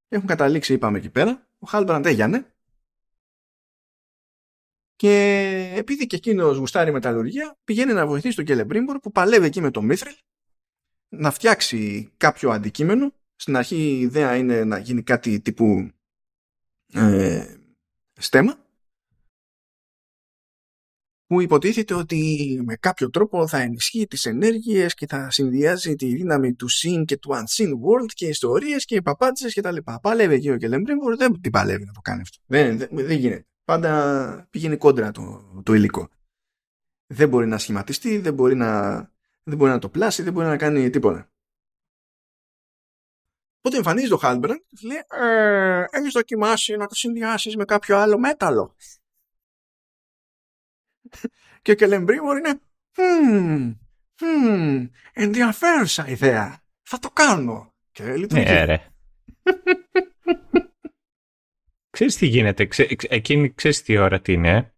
έχουν καταλήξει, είπαμε εκεί πέρα. Ο Halbrand έγιανε. Και επειδή και εκείνος γουστάρει μεταλλουργία, πηγαίνει να βοηθήσει τον Κελεμπρίμπορ που παλεύει εκεί με τον Μίθρελ να φτιάξει κάποιο αντικείμενο. Στην αρχή η ιδέα είναι να γίνει κάτι τύπου ε, στέμα που υποτίθεται ότι με κάποιο τρόπο θα ενισχύει τις ενέργειες και θα συνδυάζει τη δύναμη του Syn και του Unseen World και ιστορίες και παπάτσες και τα λοιπά. Παλεύει εκεί ο Κελεμπρίμπορ, δεν την παλεύει να το κάνει αυτό. Δεν, δεν, δεν γίνεται. Πάντα πηγαίνει κόντρα το, το υλικό. Δεν μπορεί να σχηματιστεί, δεν μπορεί να, δεν μπορεί να το πλάσει, δεν μπορεί να κάνει τίποτα. Οπότε εμφανίζει το Χάλμπραντ και λέει ε, έχεις δοκιμάσει να το συνδυάσεις με κάποιο άλλο μέταλλο. Και ο Κελεμπρίμορ είναι hmm, hmm, ενδιαφέρουσα ιδέα. Θα το κάνω. Και λειτουργεί. Ναι, ρε. ξέρεις τι γίνεται. Ξέ, εκείνη ξέρεις τι ώρα τι είναι.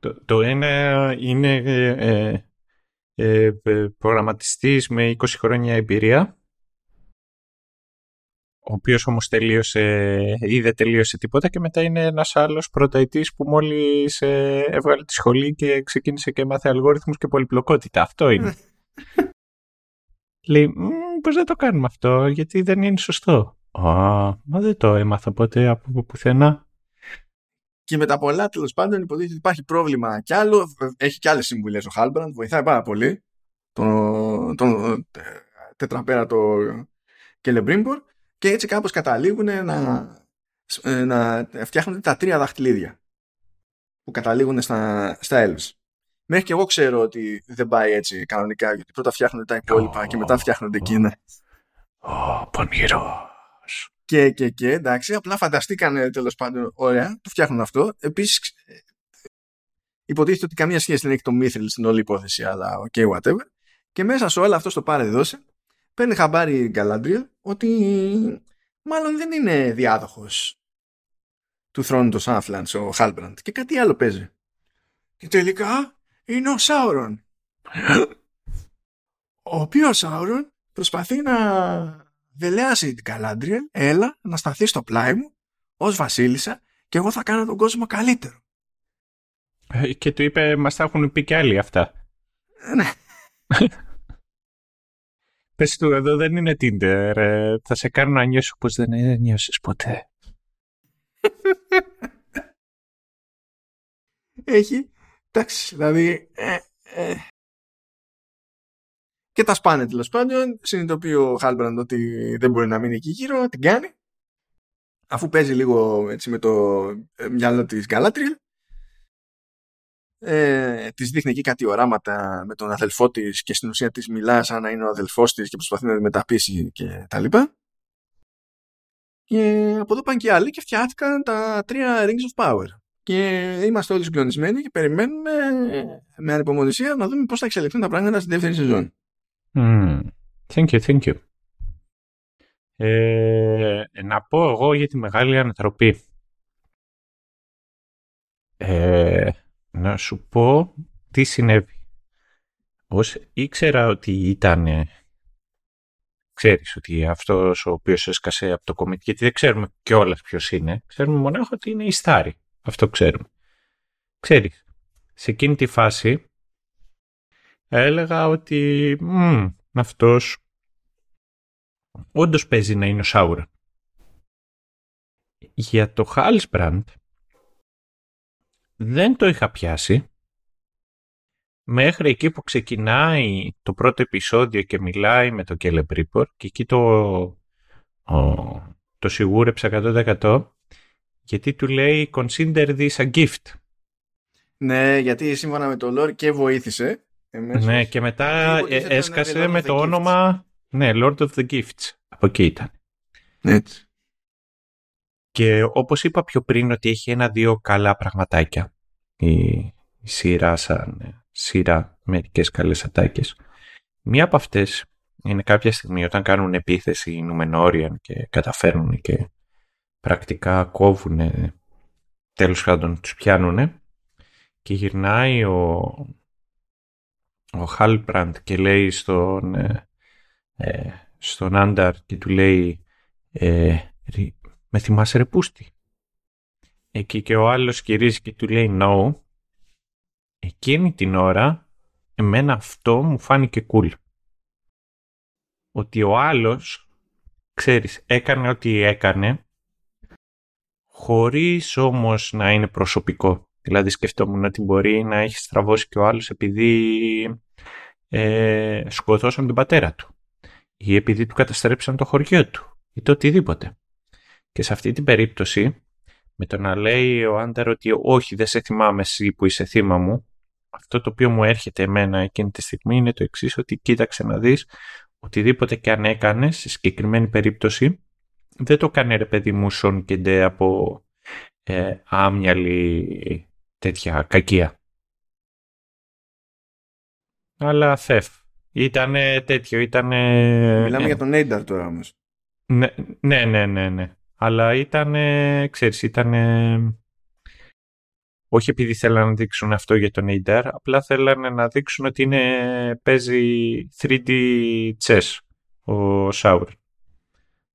Το, το ένα είναι ε, ε, ε, προγραμματιστής με 20 χρόνια εμπειρία ο οποίος όμως τελείωσε ή δεν τελείωσε τίποτα και μετά είναι ένας άλλος πρωτοετής που μόλις ε, έβγαλε τη σχολή και ξεκίνησε και μάθε αλγόριθμους και πολυπλοκότητα. Αυτό είναι. [laughs] Λέει, πώς δεν το κάνουμε αυτό, γιατί δεν είναι σωστό. Α, μα δεν το έμαθα ποτέ από πουθενά. Και με τα πολλά τέλος πάντων υποτίθεται ότι υπάρχει πρόβλημα κι άλλο. Έχει κι άλλες συμβουλές ο Χάλμπραντ, βοηθάει πάρα πολύ τον, τον ε, τετραπέρατο Κελεμπρίμπορ και έτσι κάπως καταλήγουν να, ε, να φτιάχνουν τα τρία δαχτυλίδια που καταλήγουν στα, στα Elves. Μέχρι και εγώ ξέρω ότι δεν πάει έτσι κανονικά, γιατί πρώτα φτιάχνουν τα υπόλοιπα και μετά φτιάχνονται εκείνα. Ω, πονηρός. Και, και, και, εντάξει, απλά φανταστήκανε τέλος πάντων, ωραία, το φτιάχνουν αυτό. Επίσης, υποτίθεται ότι καμία σχέση δεν έχει το Mithril στην όλη υπόθεση, αλλά ok, whatever. Και μέσα σε όλο αυτό στο πάρε δώσε, παίρνει χαμπάρι η Galadriel ότι μάλλον δεν είναι διάδοχος του θρόνου του Southlands ο Χάλμπραντ και κάτι άλλο παίζει. Και τελικά είναι ο Σάουρον. ο οποίος Σάουρον προσπαθεί να δελεάσει την Καλάντριελ, έλα να σταθεί στο πλάι μου ως βασίλισσα και εγώ θα κάνω τον κόσμο καλύτερο. Ε, και του είπε, μας τα έχουν πει και άλλοι αυτά. Ε, ναι. [laughs] Πες του, εδώ δεν είναι Tinder. Ε, θα σε κάνω να νιώσω πως δεν νιώσεις ποτέ. [laughs] Έχει, εντάξει, δηλαδή, ε, ε, και τα σπάνε τέλος πάντων. Συνειδητοποιεί ο Χάλμπραντ ότι δεν μπορεί να μείνει εκεί γύρω, την κάνει. Αφού παίζει λίγο έτσι με το ε, μυαλό της Γκαλάτριελ, ε, της δείχνει εκεί κάτι οράματα με τον αδελφό της και στην ουσία της μιλάς σαν να είναι ο αδελφός της και προσπαθεί να τη μεταπίσει και τα λοιπά. Και από εδώ πάνε και άλλοι και φτιάχτηκαν τα τρία Rings of Power. Και είμαστε όλοι συγκλονισμένοι και περιμένουμε με ανυπομονησία να δούμε πώς θα εξελιχθούν τα πράγματα στη δεύτερη σεζόν. Mm. Thank you, thank you. Ε, να πω εγώ για τη μεγάλη ανατροπή. Ε, να σου πω τι συνέβη. Ως ήξερα ότι ήταν ξέρεις ότι αυτός ο οποίος έσκασε από το κομιτ, γιατί δεν ξέρουμε κιόλας ποιος είναι, ξέρουμε μονάχα ότι είναι η Στάρη. Αυτό ξέρουμε. Ξέρεις, σε εκείνη τη φάση έλεγα ότι μ, αυτός όντως παίζει να είναι ο Σάουρα. Για το Halsbrand δεν το είχα πιάσει μέχρι εκεί που ξεκινάει το πρώτο επεισόδιο και μιλάει με τον Κελεμπρίπορ και εκεί το, ο, το σιγούρεψα 100% γιατί του λέει consider this a gift. Ναι, γιατί σύμφωνα με το lore και βοήθησε. Εμέσως. Ναι, και μετά ε, έσκασε με το όνομα ναι, Lord of the Gifts. Από εκεί ήταν. Έτσι. Και όπως είπα πιο πριν ότι έχει ένα-δύο καλά πραγματάκια η, η σειρά σαν σειρά μερικές καλές ατάκες. Μία από αυτές είναι κάποια στιγμή όταν κάνουν επίθεση οι Νουμενόριαν και καταφέρνουν και πρακτικά κόβουν τέλος πάντων τους πιάνουν και γυρνάει ο, ο Χάλπραντ και λέει στον, ε, ε, στον Άνταρ και του λέει ε, με θυμάσαι ρε πούστη; Εκεί και ο άλλος γυρίζει και του λέει no εκείνη την ώρα εμένα αυτό μου φάνηκε cool ότι ο άλλος ξέρεις έκανε ό,τι έκανε χωρίς όμως να είναι προσωπικό. Δηλαδή σκεφτόμουν ότι μπορεί να έχει στραβώσει και ο άλλος επειδή ε, σκοτώσαν τον πατέρα του ή επειδή του καταστρέψαν το χωριό του ή το οτιδήποτε. Και σε αυτή την περίπτωση με το να λέει ο Άντερ ότι όχι δεν σε θυμάμαι εσύ που είσαι θύμα μου αυτό το οποίο μου έρχεται εμένα εκείνη τη στιγμή είναι το εξής ότι κοίταξε να δεις οτιδήποτε και αν έκανες σε συγκεκριμένη περίπτωση δεν το κάνει ρε παιδί μου Σον Κεντέ από ε, άμυαλη τέτοια κακία. Αλλά θεφ. Ήταν τέτοιο, ήταν... Μιλάμε για τον Έινταρ τώρα όμως. Ναι, ναι, ναι, ναι, ναι. Αλλά ήταν, ξέρεις, ήταν... Όχι επειδή θέλανε να δείξουν αυτό για τον Έινταρ, απλά θέλανε να δείξουν ότι είναι, παίζει 3D chess ο Σάουρ.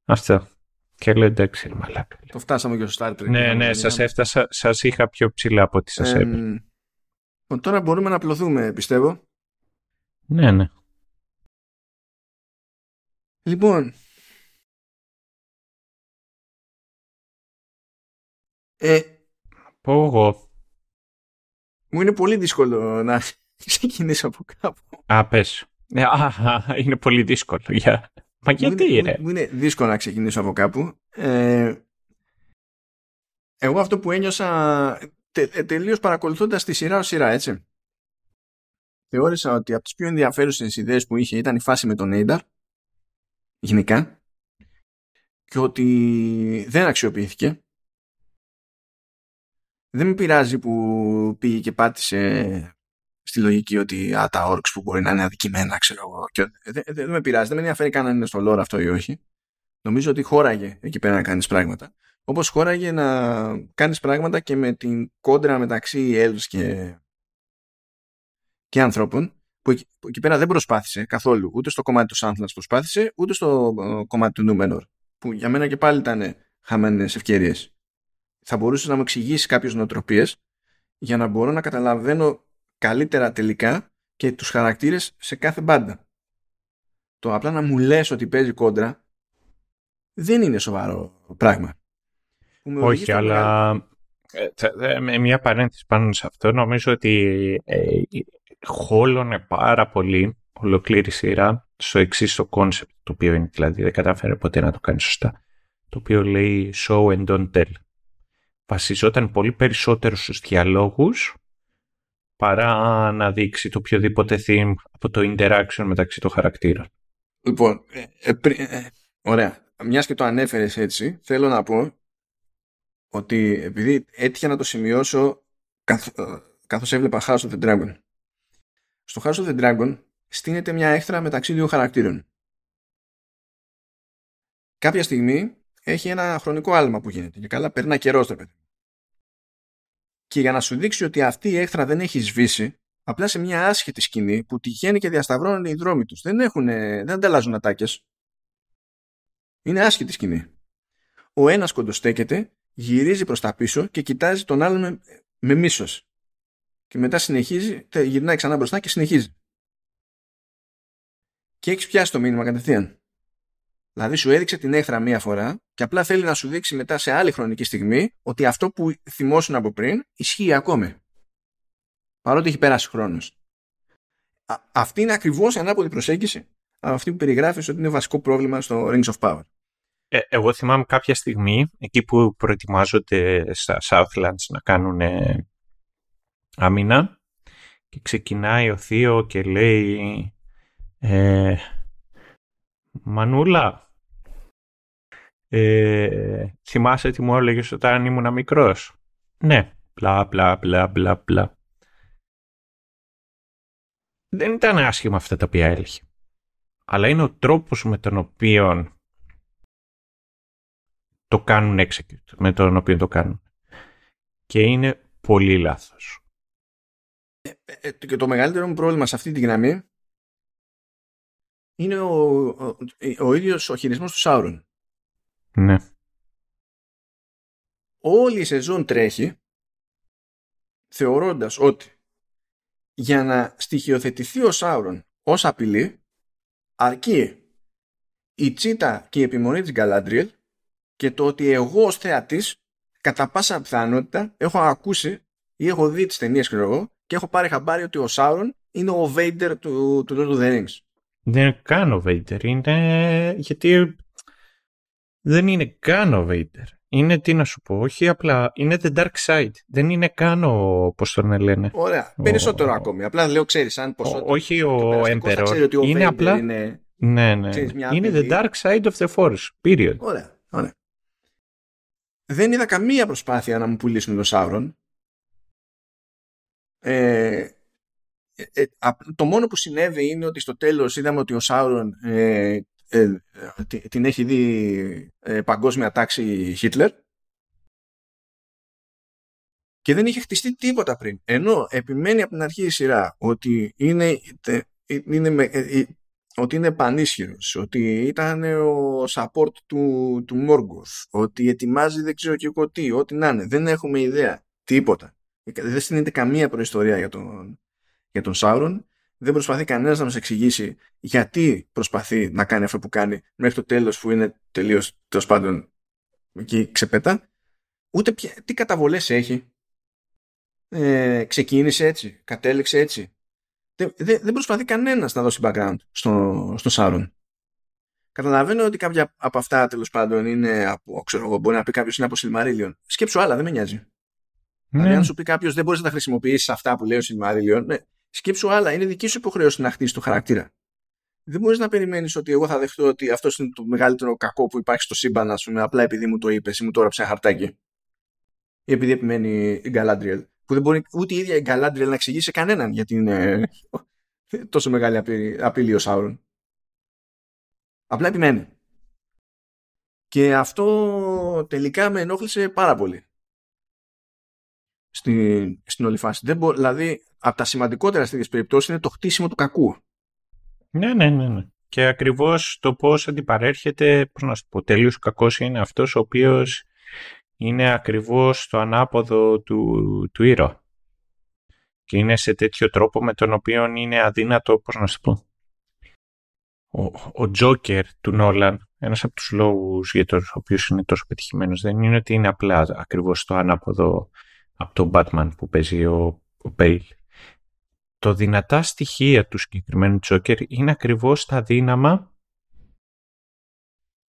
Αυτό. Και λέω εντάξει, μαλάκα. Το φτάσαμε και στο Star Trek. Ναι, ναι, σας έφτασα, σας είχα πιο ψηλά από ό,τι σας ε, Λοιπόν, τώρα μπορούμε να απλωθούμε, πιστεύω. Ναι, ναι. Λοιπόν. Ε, Πω εγώ. Μου είναι πολύ δύσκολο να [laughs] ξεκινήσω από κάπου. Α, πες. Ε, είναι πολύ δύσκολο. Για... Μα γιατί μου είναι, Μου είναι δύσκολο να ξεκινήσω από κάπου. Ε, εγώ αυτό που ένιωσα τε, ε, τελείως παρακολουθώντας τη σειρά ως σειρά, έτσι. Θεώρησα ότι από τις πιο ενδιαφέρουσες ιδέες που είχε ήταν η φάση με τον Έινταρ, γενικά, και ότι δεν αξιοποιήθηκε. Δεν με πειράζει που πήγε και πάτησε στη λογική ότι α, τα όρξ που μπορεί να είναι αδικημένα, ξέρω εγώ. Και, δεν, δεν, με πειράζει, δεν με ενδιαφέρει καν αν είναι στο lore αυτό ή όχι. Νομίζω ότι χώραγε εκεί πέρα να κάνεις πράγματα. Όπως χώραγε να κάνεις πράγματα και με την κόντρα μεταξύ elves και, και ανθρώπων, που εκεί, που εκεί πέρα δεν προσπάθησε καθόλου. Ούτε στο κομμάτι του Σάνθλας προσπάθησε, ούτε στο ε, κομμάτι του Νούμενορ. Που για μένα και πάλι ήταν χαμένες ευκαιρίες. Θα μπορούσε να μου εξηγήσει κάποιες νοοτροπίες για να μπορώ να καταλαβαίνω καλύτερα τελικά και τους χαρακτήρες σε κάθε μπάντα. Το απλά να μου λες ότι παίζει κόντρα δεν είναι σοβαρό πράγμα. Όχι, αλλά ε, με μια παρένθεση πάνω σε αυτό νομίζω ότι ε, χώλαινε πάρα πολύ ολόκληρη η σειρά στο εξής το κόνσεπτ το οποίο είναι δηλαδή δεν κατάφερε ποτέ να το κάνει σωστά το οποίο λέει show and don't tell βασιζόταν πολύ περισσότερο στους διαλόγους παρά να δείξει το οποιοδήποτε theme από το interaction μεταξύ των χαρακτήρων. Λοιπόν, ε, ε, ε, ωραία. Μιας και το ανέφερες έτσι, θέλω να πω ότι επειδή έτυχε να το σημειώσω καθ, καθώς έβλεπα House of the Dragon. Στο House of the Dragon στείνεται μια έχθρα μεταξύ δύο χαρακτήρων. Κάποια στιγμή έχει ένα χρονικό άλμα που γίνεται και καλά περνά καιρός στο παιδί και για να σου δείξει ότι αυτή η έχθρα δεν έχει σβήσει, απλά σε μια άσχετη σκηνή που τυχαίνει και διασταυρώνουν οι δρόμοι τους. Δεν, έχουν, δεν ανταλλάζουν ατάκες. Είναι άσχετη σκηνή. Ο ένας κοντοστέκεται, γυρίζει προς τα πίσω και κοιτάζει τον άλλον με, με μίσος. Και μετά συνεχίζει, γυρνάει ξανά μπροστά και συνεχίζει. Και έχει πιάσει το μήνυμα κατευθείαν. Δηλαδή σου έδειξε την έχθρα μία φορά και απλά θέλει να σου δείξει μετά σε άλλη χρονική στιγμή ότι αυτό που θυμόσουν από πριν ισχύει ακόμη. Παρότι έχει περάσει χρόνος. Αυτή είναι ακριβώς η ανάποδη προσέγγιση αυτή που περιγράφεις ότι είναι βασικό πρόβλημα στο Rings of Power. Ε, εγώ θυμάμαι κάποια στιγμή, εκεί που προετοιμάζονται στα Southlands να κάνουν ε, άμυνα και ξεκινάει ο Θείο και λέει ε, Μανούλα, ε, θυμάσαι τι μου έλεγες όταν ήμουν μικρός; Ναι, μπλα μπλα μπλα μπλα μπλα. Δεν ήταν άσχημα αυτά τα οποία έλεγε. Αλλά είναι ο τρόπος με τον οποίο το κάνουν execute, με τον οποίο το κάνουν. Και είναι πολύ λάθος. Ε, ε, και το μεγαλύτερο μου πρόβλημα σε αυτή τη γραμμή είναι ο, ο, ο ίδιος ο χειρισμός του Σάουρον. Ναι. Όλη η σεζόν τρέχει θεωρώντας ότι για να στοιχειοθετηθεί ο Σάουρον ως απειλή αρκεί η τσίτα και η επιμονή της Γκαλάντριελ και το ότι εγώ ως θεατής κατά πάσα πιθανότητα έχω ακούσει ή έχω δει τις ταινίες και έχω πάρει χαμπάρι ότι ο Σάουρον είναι ο Βέιντερ του, του Lord of the Rings. Δεν είναι καν ο Vader. Είναι γιατί δεν είναι καν ο Vader. Είναι τι να σου πω, όχι απλά είναι the dark side. Δεν είναι καν ο, πώς τον λένε. Ωραία, περισσότερο ακόμη. Απλά λέω, ξέρεις, αν ποσότητα... Όχι ο Emperor, είναι απλά... Είναι, ναι, ναι. Ξέρεις, είναι the dark side of the force, period. Ωραία, ωραία. Δεν είδα καμία προσπάθεια να μου πουλήσουν τον Σάουρον. Ε, ε, ε, το μόνο που συνέβη είναι ότι στο τέλος είδαμε ότι ο Σάουρον ε, ε, την έχει δει παγκόσμια τάξη Χίτλερ και δεν είχε χτιστεί τίποτα πριν. Ενώ επιμένει από την αρχή η σειρά ότι είναι, είναι, ότι είναι πανίσχυρος, ότι ήταν ο support του, του Μόργκοθ, ότι ετοιμάζει δεν ξέρω και εγώ τι, ό,τι να είναι. Δεν έχουμε ιδέα. Τίποτα. Δεν στείνεται καμία προϊστορία για τον, για τον Σάουρον. Δεν προσπαθεί κανένας να μας εξηγήσει γιατί προσπαθεί να κάνει αυτό που κάνει μέχρι το τέλος που είναι τελείως τέλος πάντων εκεί ξεπέτα. Ούτε πια, τι καταβολές έχει. Ε, ξεκίνησε έτσι, κατέληξε έτσι. Δεν, δεν προσπαθεί κανένας να δώσει background στο, στο Σάουρον. Καταλαβαίνω ότι κάποια από αυτά τέλος πάντων είναι από, ξέρω εγώ, μπορεί να πει κάποιος είναι από Σιλμαρίλιον. Σκέψου άλλα, δεν με νοιάζει. Ναι. Δηλαδή, αν σου πει κάποιος δεν μπορείς να τα χρησιμοποιήσεις αυτά που λέει ο Σιλμαρίλιον, ναι, Σκέψου άλλα, είναι δική σου υποχρέωση να χτίσει το χαρακτήρα. Δεν μπορείς να περιμένεις ότι εγώ θα δεχτώ ότι αυτός είναι το μεγαλύτερο κακό που υπάρχει στο σύμπαν, ας πούμε, απλά επειδή μου το είπες ή μου το έγραψε ένα χαρτάκι. ή επειδή επιμένει η Galadriel που δεν μπορεί ούτε η ίδια η Galadriel να εξηγήσει σε κανέναν γιατί είναι [laughs] τόσο μεγάλη απειλή, απειλή ο Σάουρον. Απλά επιμένει. Και αυτό τελικά με ενόχλησε πάρα πολύ. Στην, στην όλη φάση. Δεν μπο, δηλαδή, από τα σημαντικότερα στις περιπτώσεις είναι το χτίσιμο του κακού. Ναι, ναι, ναι. ναι. Και ακριβώς το πώς αντιπαρέρχεται, πώς να σου πω, τελείως κακός είναι αυτός ο οποίος είναι ακριβώς το ανάποδο του, του ήρωα. Και είναι σε τέτοιο τρόπο με τον οποίο είναι αδύνατο, πώς να σου πω. Ο, Τζόκερ του Νόλαν, ένας από τους λόγους για τους οποίους είναι τόσο πετυχημένος, δεν είναι ότι είναι απλά ακριβώς το ανάποδο από τον Batman που παίζει ο, ο Μπέιλ. Το δυνατά στοιχεία του συγκεκριμένου Τζόκερ είναι ακριβώς τα δύναμα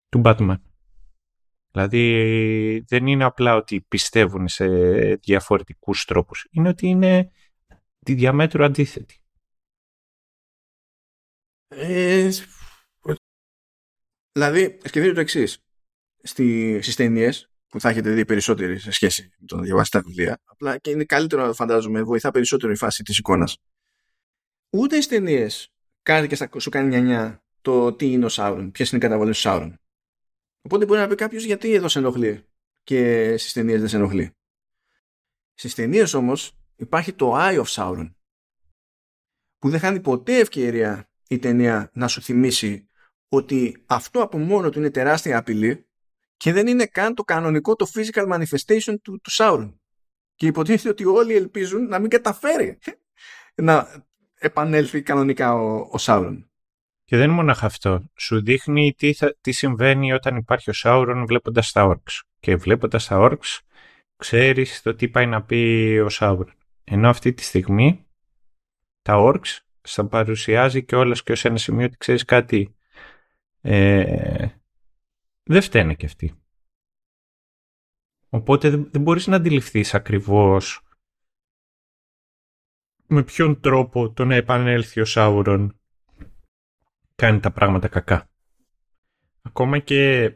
του Batman. Δηλαδή δεν είναι απλά ότι πιστεύουν σε διαφορετικούς τρόπους. Είναι ότι είναι τη διαμέτρου αντίθετη. Ε, δηλαδή, σκεφτείτε το εξής. Στι, στις ταινίες που θα έχετε δει περισσότεροι σε σχέση με το να διαβάσετε τα βιβλία, απλά και είναι καλύτερο, φαντάζομαι, βοηθά περισσότερο η φάση της εικόνας. Ούτε στις ταινίες κάτι και σου κάνει νιανιά το τι είναι ο Σάουρον, ποιες είναι οι καταβολές του Σάουρον. Οπότε μπορεί να πει κάποιος γιατί εδώ σε ενοχλεί και στις ταινίες δεν σε ενοχλεί. Στις ταινίες όμως υπάρχει το Eye of Sauron που δεν χάνει ποτέ ευκαιρία η ταινία να σου θυμίσει ότι αυτό από μόνο του είναι τεράστια απειλή και δεν είναι καν το κανονικό το physical manifestation του, του Sauron. Και υποτίθεται ότι όλοι ελπίζουν να μην καταφέρει να επανέλθει κανονικά ο, ο Sauron. Και δεν είναι μόνο αυτό. Σου δείχνει τι, θα, τι συμβαίνει όταν υπάρχει ο Sauron βλέποντας τα Orcs. Και βλέποντας τα Orcs ξέρεις το τι πάει να πει ο Sauron. Ενώ αυτή τη στιγμή τα orcs θα παρουσιάζει και όλες και ως ένα σημείο ότι ξέρεις κάτι ε, δεν φταίνε και αυτοί. Οπότε δεν μπορείς να αντιληφθείς ακριβώς με ποιον τρόπο το να επανέλθει ο Σάουρον κάνει τα πράγματα κακά. Ακόμα και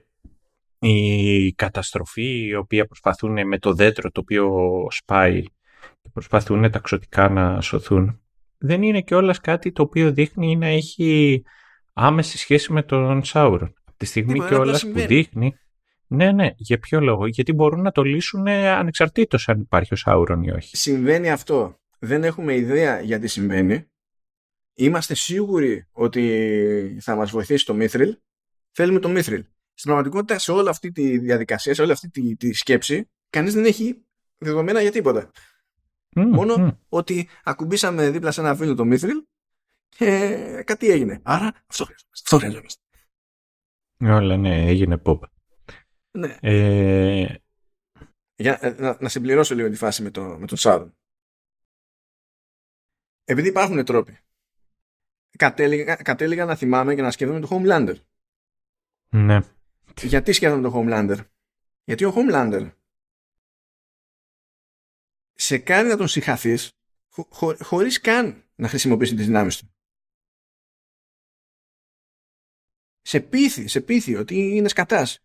η καταστροφή η οποία προσπαθούν με το δέντρο το οποίο σπάει προσπαθούν ταξωτικά να σωθούν, δεν είναι κιόλας κάτι το οποίο δείχνει να έχει άμεση σχέση με τον Σάουρον. Από τη στιγμή κιόλας που δείχνει. Ναι, ναι. Για ποιο λόγο. Γιατί μπορούν να το λύσουν ανεξαρτήτως αν υπάρχει ο Σάουρον ή όχι. Συμβαίνει αυτό. Δεν έχουμε ιδέα γιατί συμβαίνει. Είμαστε σίγουροι ότι θα μας βοηθήσει το Μήθριλ. Θέλουμε το Μήθριλ. Στην πραγματικότητα σε όλη αυτή τη διαδικασία, σε όλη αυτή τη, τη σκέψη, κανείς δεν έχει δεδομένα για τίποτα. Μόνο ότι ακουμπήσαμε δίπλα σε ένα φίλο το Μήθριλ και κάτι έγινε. Άρα αυτό χρειαζόμαστε. Αυτό χρειαζόμαστε. Όλα ναι, έγινε pop. Ναι. Ε... Για, ε, να, να, συμπληρώσω λίγο τη φάση με, το, με τον Σάρον. Επειδή υπάρχουν τρόποι, κατέληγα, κατέληγα να θυμάμαι και να σκέφτομαι το Homelander. Ναι. Γιατί σκέφτομαι το Homelander; Γιατί ο Homelander σε κάνει να τον συγχαθείς χω, χωρίς καν να χρησιμοποιήσει τις δυνάμεις του. Σε πείθει, σε πείθει ότι είναι σκατάς.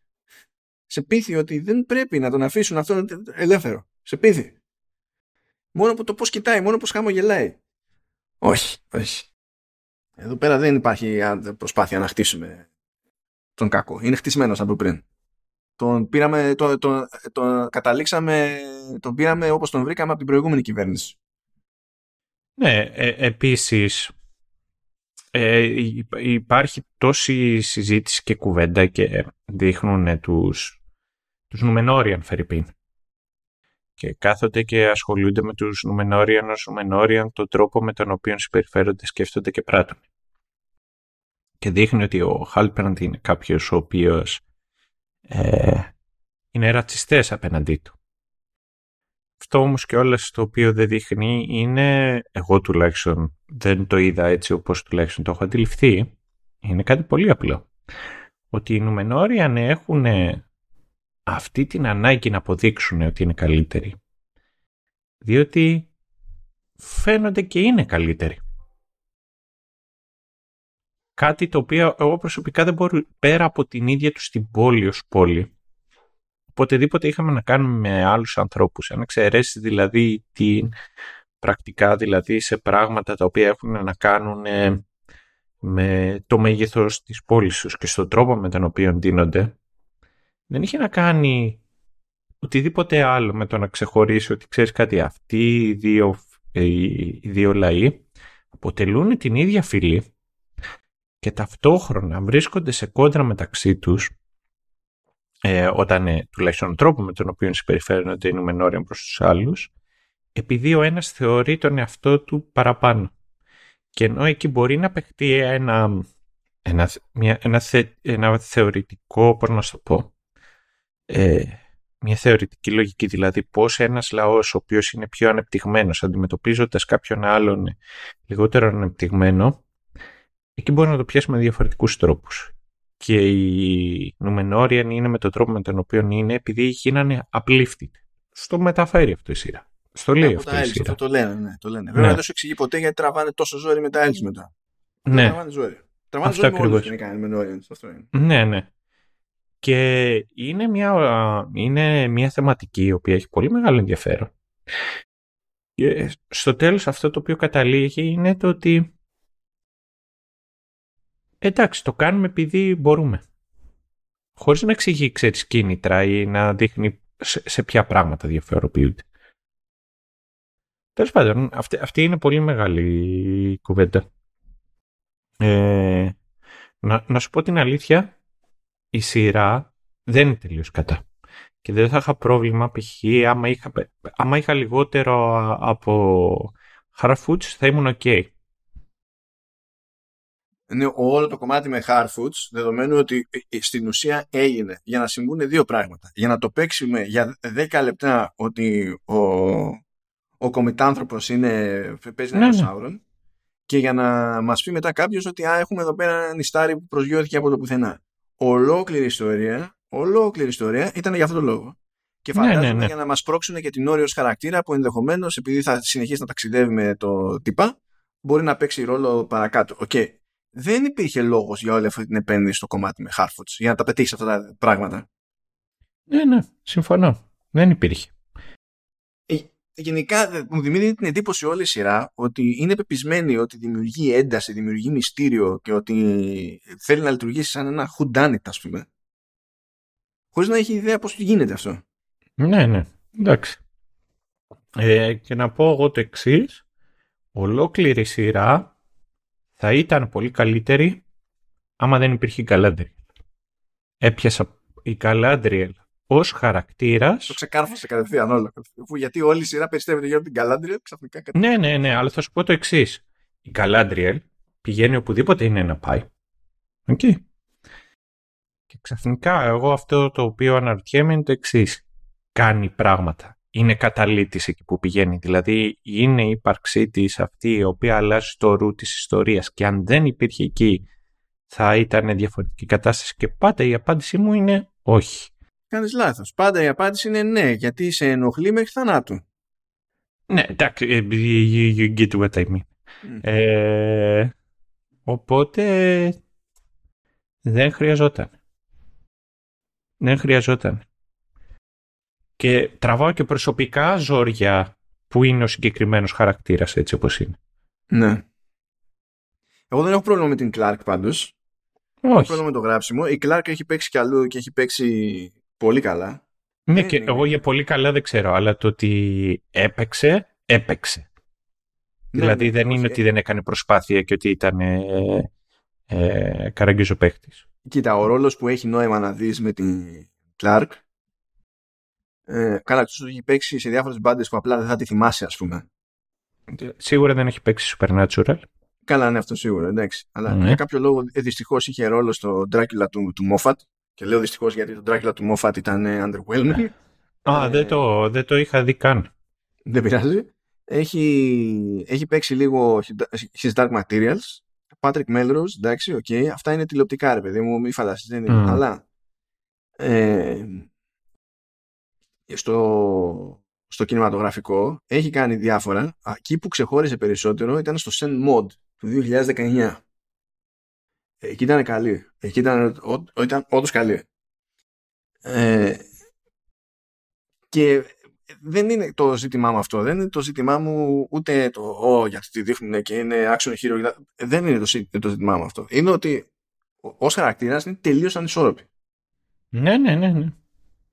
Σε πείθει ότι δεν πρέπει να τον αφήσουν αυτόν ελεύθερο. Σε πείθει. Μόνο που το πώς κοιτάει, μόνο πώς χαμογελάει. Όχι, όχι. Εδώ πέρα δεν υπάρχει προσπάθεια να χτίσουμε τον κακό. Είναι χτισμένος από πριν τον πήραμε, τον, τον, τον καταλήξαμε, τον πήραμε όπως τον βρήκαμε από την προηγούμενη κυβέρνηση. Ναι, ε, επίσης ε, υπάρχει τόση συζήτηση και κουβέντα και δείχνουν τους, τους Νουμενόριαν Φερρυπίν. Και κάθονται και ασχολούνται με τους Νουμενόριαν ως Νουμενόριαν τον τρόπο με τον οποίο συμπεριφέρονται, σκέφτονται και πράττουν. Και δείχνει ότι ο Χάλπερντ είναι κάποιος ο οποίος ε, είναι ρατσιστές απέναντί του. Αυτό όμως και όλα το οποίο δεν δείχνει είναι, εγώ τουλάχιστον δεν το είδα έτσι όπως τουλάχιστον το έχω αντιληφθεί, είναι κάτι πολύ απλό. Ότι οι Νουμενόριαν έχουν αυτή την ανάγκη να αποδείξουν ότι είναι καλύτεροι. Διότι φαίνονται και είναι καλύτεροι. Κάτι το οποίο εγώ προσωπικά δεν μπορώ πέρα από την ίδια τους την πόλη ως πόλη οποτεδήποτε είχαμε να κάνουμε με άλλους ανθρώπους, αν εξαιρέσει δηλαδή την πρακτικά δηλαδή σε πράγματα τα οποία έχουν να κάνουν ε, με το μέγεθος της πόλης τους και στον τρόπο με τον οποίο δίνονται, δεν είχε να κάνει οτιδήποτε άλλο με το να ξεχωρίσει ότι ξέρεις κάτι αυτοί οι δύο, ε, οι δύο λαοί αποτελούν την ίδια φυλή και ταυτόχρονα βρίσκονται σε κόντρα μεταξύ τους ε, όταν ε, τουλάχιστον ο τρόπο με τον οποίο συμπεριφέρονται οι Νουμενόριαν προς τους άλλους επειδή ο ένας θεωρεί τον εαυτό του παραπάνω. Και ενώ εκεί μπορεί να παιχτεί ένα, ένα, μια, ένα, ένα θεωρητικό, πώς να σου το πω, ε, μια θεωρητική λογική, δηλαδή πώς ένας λαός ο οποίος είναι πιο ανεπτυγμένος αντιμετωπίζοντας κάποιον άλλον λιγότερο ανεπτυγμένο, εκεί μπορεί να το πιάσει με διαφορετικούς τρόπους. Και οι Νουμενόριαν είναι με τον τρόπο με τον οποίο είναι επειδή γίνανε uplifted. Στο μεταφέρει αυτό η σειρά. Στο λέει αυτό. Αυτό το λένε, ναι. Το λένε. Βέβαια ναι. δεν σου εξηγεί ποτέ γιατί τραβάνε τόσο ζόρι με τα Elves μετά. Ναι. Τραβάνε ζόρι. Τραβάνε ζόρι με όλους με Αυτό είναι. Ναι, ναι. Και είναι μια, είναι μια θεματική η οποία έχει πολύ μεγάλο ενδιαφέρον. Και στο τέλος αυτό το οποίο καταλήγει είναι το ότι εντάξει το κάνουμε επειδή μπορούμε. Χωρίς να εξηγεί ξέρεις κίνητρα ή να δείχνει σε, σε ποια πράγματα διαφοροποιούνται. Τέλος πάντων, αυτή, αυτή είναι πολύ μεγάλη κουβέντα. Ε, να, να σου πω την αλήθεια, η σειρά δεν είναι τελείως κατά. Και δεν θα είχα πρόβλημα, π.χ. Άμα είχα, άμα είχα λιγότερο από Harfoots θα ήμουν ok. Είναι όλο το κομμάτι με Harfoots, δεδομένου ότι ε, ε, στην ουσία έγινε για να συμβούν δύο πράγματα. Για να το παίξουμε για 10 λεπτά ότι ο, ο κομιτάνθρωπος είναι, παίζει ένα ναι, και για να μας πει μετά κάποιος ότι α, έχουμε εδώ πέρα ένα νηστάρι που προσγειώθηκε από το πουθενά. Ολόκληρη ιστορία, ολόκληρη ιστορία ήταν για αυτόν τον λόγο. Και ναι, ναι, φαντάζομαι ναι, για να μας πρόξουν και την όριο χαρακτήρα που ενδεχομένως επειδή θα συνεχίσει να ταξιδεύει με το τυπά μπορεί να παίξει ρόλο παρακάτω. Okay. Δεν υπήρχε λόγος για όλη αυτή την επένδυση στο κομμάτι με Harfoots για να τα πετύχεις αυτά τα πράγματα. Ναι, ναι, συμφωνώ. Δεν υπήρχε γενικά μου δημιουργεί την εντύπωση όλη η σειρά ότι είναι πεπισμένη ότι δημιουργεί ένταση, δημιουργεί μυστήριο και ότι θέλει να λειτουργήσει σαν ένα whodunit ας πούμε χωρίς να έχει ιδέα πώς γίνεται αυτό. Ναι, ναι, εντάξει. Ε, και να πω εγώ το εξής. ολόκληρη σειρά θα ήταν πολύ καλύτερη άμα δεν υπήρχε η Galadriel. Έπιασα η Galadriel ως χαρακτήρας. Το ξεκάρφωσε κατευθείαν όλο. Γιατί όλη η σειρά πιστεύετε για την Γκαλάντριελ ξαφνικά Ναι, ναι, ναι, αλλά θα σου πω το εξής. Η Γκαλάντριελ πηγαίνει οπουδήποτε είναι να πάει. OK. Okay. Και ξαφνικά εγώ αυτό το οποίο αναρωτιέμαι είναι το εξής. Κάνει πράγματα. Είναι καταλύτης εκεί που πηγαίνει. Δηλαδή είναι η ύπαρξή της αυτή η οποία αλλάζει το ρου της ιστορίας. Και αν δεν υπήρχε εκεί θα ήταν διαφορετική κατάσταση. Και πάντα η απάντησή μου είναι όχι κάνεις λάθος. Πάντα η απάντηση είναι ναι, γιατί σε ενοχλεί μέχρι θανάτου. Ναι, εντάξει, ε, you get what I mean. Ε, οπότε δεν χρειαζόταν. Δεν χρειαζόταν. Και τραβάω και προσωπικά ζόρια που είναι ο συγκεκριμένος χαρακτήρας έτσι όπως είναι. Ναι. Εγώ δεν έχω πρόβλημα με την Κλάρκ πάντως. Όχι. Έχω πρόβλημα με το γράψιμο. Η Κλάρκ έχει παίξει κι αλλού και έχει παίξει πολύ καλά. Ναι, και εγώ για πολύ καλά δεν ξέρω, αλλά το ότι έπαιξε, έπαιξε. Ναι, δηλαδή ναι, δεν είναι ότι δεν έκανε προσπάθεια και ότι ήταν ε, ε, καραγκιόζο Κοίτα, ο ρόλος που έχει νόημα να δεις με την Κλάρκ ε, καλά, τους έχει παίξει σε διάφορες μπάντες που απλά δεν θα τη θυμάσαι, ας πούμε. Σίγουρα δεν έχει παίξει Supernatural. Καλά, ναι, αυτό σίγουρα, εντάξει. Αλλά ναι. για κάποιο λόγο ε, δυστυχώς είχε ρόλο στο Dracula του, του Moffat και λέω δυστυχώς γιατί το Dracula του Moffat ήταν ε, underwhelming. Α, δεν, το, δεν το είχα δει καν. Δεν πειράζει. Έχει, έχει παίξει λίγο His Dark Materials. Patrick Melrose, εντάξει, OK. Okay. Αυτά είναι τηλεοπτικά, ρε παιδί μου, μη φανταστείς, δεν είναι. Mm. Αλλά ε, στο, στο κινηματογραφικό έχει κάνει διάφορα. Εκεί που ξεχώρισε περισσότερο ήταν στο Send Mod του 2019. Εκεί ήταν καλή. Εκεί ήταν, ήταν όντως καλή. Ε, Και δεν είναι το ζήτημά μου αυτό. Δεν είναι το ζήτημά μου ούτε το «Ω, γιατί τη δείχνουν και είναι action hero». Δεν είναι το, το ζήτημά μου αυτό. Είναι ότι ως χαρακτήρας είναι τελείως ανισόρροπη. Ναι, ναι, ναι, ναι.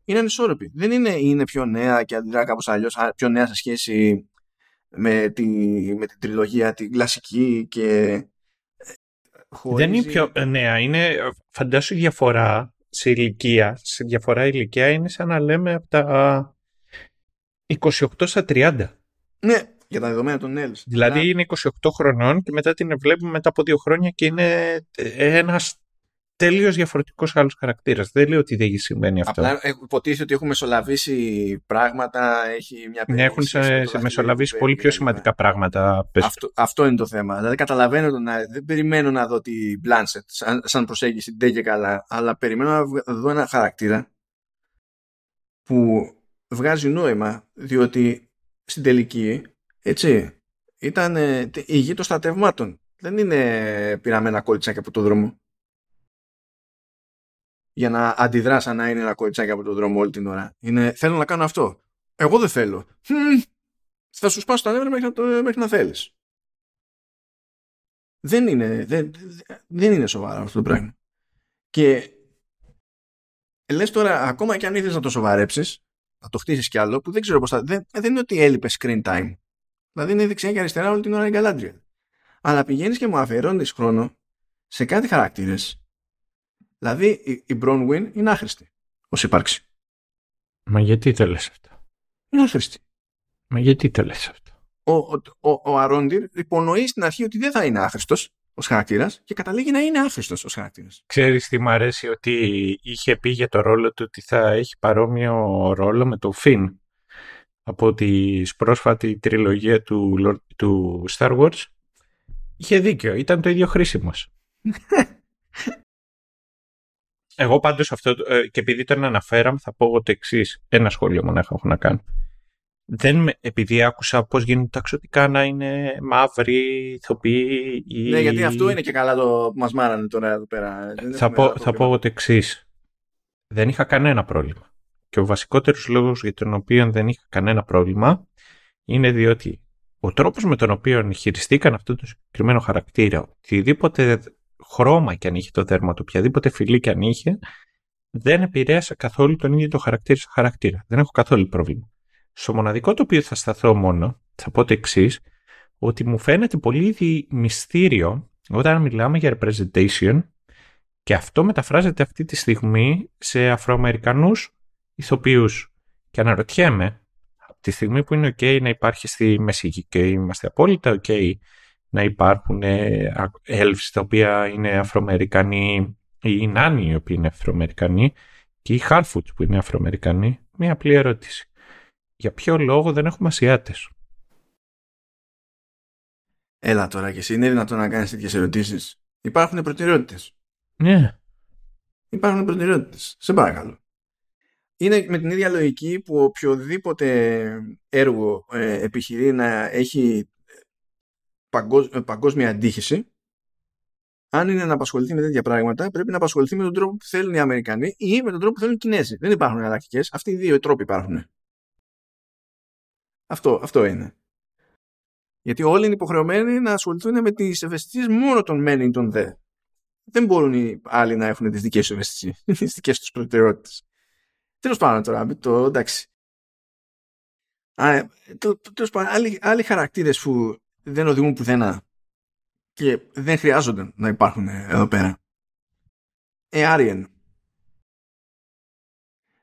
Είναι ανισόρροπη. Δεν είναι, είναι πιο νέα και αντιδρά κάπως αλλιώς, πιο νέα σε σχέση με, τη, με την τριλογία, την κλασική και. Χωρίζει... Δεν είναι πιο νέα. Είναι φαντάσου διαφορά σε ηλικία. Σε διαφορά ηλικία είναι σαν να λέμε από τα 28 στα 30. Ναι, για τα δεδομένα των Nels. Δηλαδή είναι 28 χρονών και μετά την βλέπουμε μετά από δύο χρόνια και είναι ένας τελείως διαφορετικός άλλος χαρακτήρας. Δεν λέω ότι δεν συμβαίνει αυτό. Απλά υποτίθεται ότι έχουμε μεσολαβήσει πράγματα, έχει μια Ναι, έχουν σε, σε μεσολαβήσει πολύ πιο σημαντικά πράγματα. Αυτό, αυτό είναι το θέμα. Δηλαδή καταλαβαίνω, να, δεν περιμένω να δω τη Blanchett σαν, σαν προσέγγιση ντε και καλά, αλλά περιμένω να δω ένα χαρακτήρα που βγάζει νόημα, διότι στην τελική, έτσι, ήταν ε, η γη των στρατευμάτων. Δεν είναι πειραμένα κόλλητσάκι από το δρόμο. Για να αντιδράσει να είναι ένα κόλλητσάκι από το δρόμο όλη την ώρα. Είναι, θέλω να κάνω αυτό. Εγώ δεν θέλω. Θα σου σπάσω τα νεύρα μέχρι να, το, μέχρι να θέλεις. Δεν είναι, δεν, δεν είναι σοβαρό αυτό το πράγμα. Και λες τώρα, ακόμα και αν ήθελες να το σοβαρέψεις, να το χτίσεις κι άλλο, που δεν ξέρω πώς θα. Δεν, δεν είναι ότι έλειπε screen time. Δηλαδή είναι δεξιά και αριστερά όλη την ώρα η Galadriel. Αλλά πηγαίνεις και μου αφιερώνει χρόνο σε κάτι χαρακτήρες. Δηλαδή η, η Bronwyn είναι άχρηστη ως ύπαρξη. Μα γιατί το λες αυτό; Είναι άχρηστη. Μα γιατί το λες αυτό; Ο, ο, ο, ο Αρόντιρ υπονοεί στην αρχή ότι δεν θα είναι άχρηστος ως χαρακτήρας και καταλήγει να είναι άχρηστος ως χαρακτήρας. Ξέρεις τι μου αρέσει ότι είχε πει για το ρόλο του ότι θα έχει παρόμοιο ρόλο με το Φιν από τη πρόσφατη τριλογία του, του Star Wars. Είχε δίκιο, ήταν το ίδιο χρήσιμος. [laughs] Εγώ πάντως αυτό, ε, και επειδή τον αναφέραμε, θα πω το εξής. Ένα σχόλιο μονάχα έχω να κάνω δεν, επειδή άκουσα πώς γίνονται τα ξωτικά να είναι μαύροι, ηθοποιοί ή... Ναι, γιατί αυτό είναι και καλά το που μας μάρανε τώρα εδώ πέρα. θα πω, θα πω το εξής. Δεν είχα κανένα πρόβλημα. Και ο βασικότερος λόγος για τον οποίο δεν είχα κανένα πρόβλημα είναι διότι ο τρόπος με τον οποίο χειριστήκαν αυτό το συγκεκριμένο χαρακτήρα, οτιδήποτε χρώμα και αν είχε το δέρμα του, οποιαδήποτε φυλή και αν είχε, δεν επηρέασε καθόλου τον ίδιο το χαρακτήρα στο χαρακτήρα. Δεν έχω καθόλου πρόβλημα. Στο μοναδικό το οποίο θα σταθώ μόνο, θα πω το εξής, ότι μου φαίνεται πολύ μυστήριο όταν μιλάμε για representation και αυτό μεταφράζεται αυτή τη στιγμή σε Αφροαμερικανούς ηθοποιούς. Και αναρωτιέμαι, από τη στιγμή που είναι ok να υπάρχει στη Μεσική και είμαστε απόλυτα ok να υπάρχουν elves τα οποία είναι Αφροαμερικανοί ή οι Νάνοι οι οποίοι είναι Αφροαμερικανοί και οι Harfoots που είναι Αφροαμερικανοί, μια απλή ερώτηση για ποιο λόγο δεν έχουμε Ασιάτες; Έλα τώρα και εσύ είναι δυνατόν να κάνεις τέτοιες ερωτήσεις; Υπάρχουν προτεραιότητες. Ναι. Υπάρχουν προτεραιότητες. Σε παρακαλώ. Είναι με την ίδια λογική που οποιοδήποτε έργο ε, επιχειρεί να έχει ε, παγκόσμια αντίχηση αν είναι να απασχοληθεί με τέτοια πράγματα, πρέπει να απασχοληθεί με τον τρόπο που θέλουν οι Αμερικανοί ή με τον τρόπο που θέλουν οι Κινέζοι. Δεν υπάρχουν εναλλακτικές. Αυτοί οι δύο τρόποι υπάρχουν. Αυτό, αυτό είναι. Γιατί όλοι είναι υποχρεωμένοι να ασχοληθούν με τις ευαισθησίες μόνο των μεν ή των δε. Δεν μπορούν οι άλλοι να έχουν τις δικές τους ευαισθησίες, [laughs] τις δικές τους προτεραιότητες. Τέλος πάντων τώρα, το εντάξει. Τέλος πάντων, άλλοι, άλλοι χαρακτήρες που δεν οδηγούν πουθενά και δεν χρειάζονται να υπάρχουν εδώ πέρα. Ε,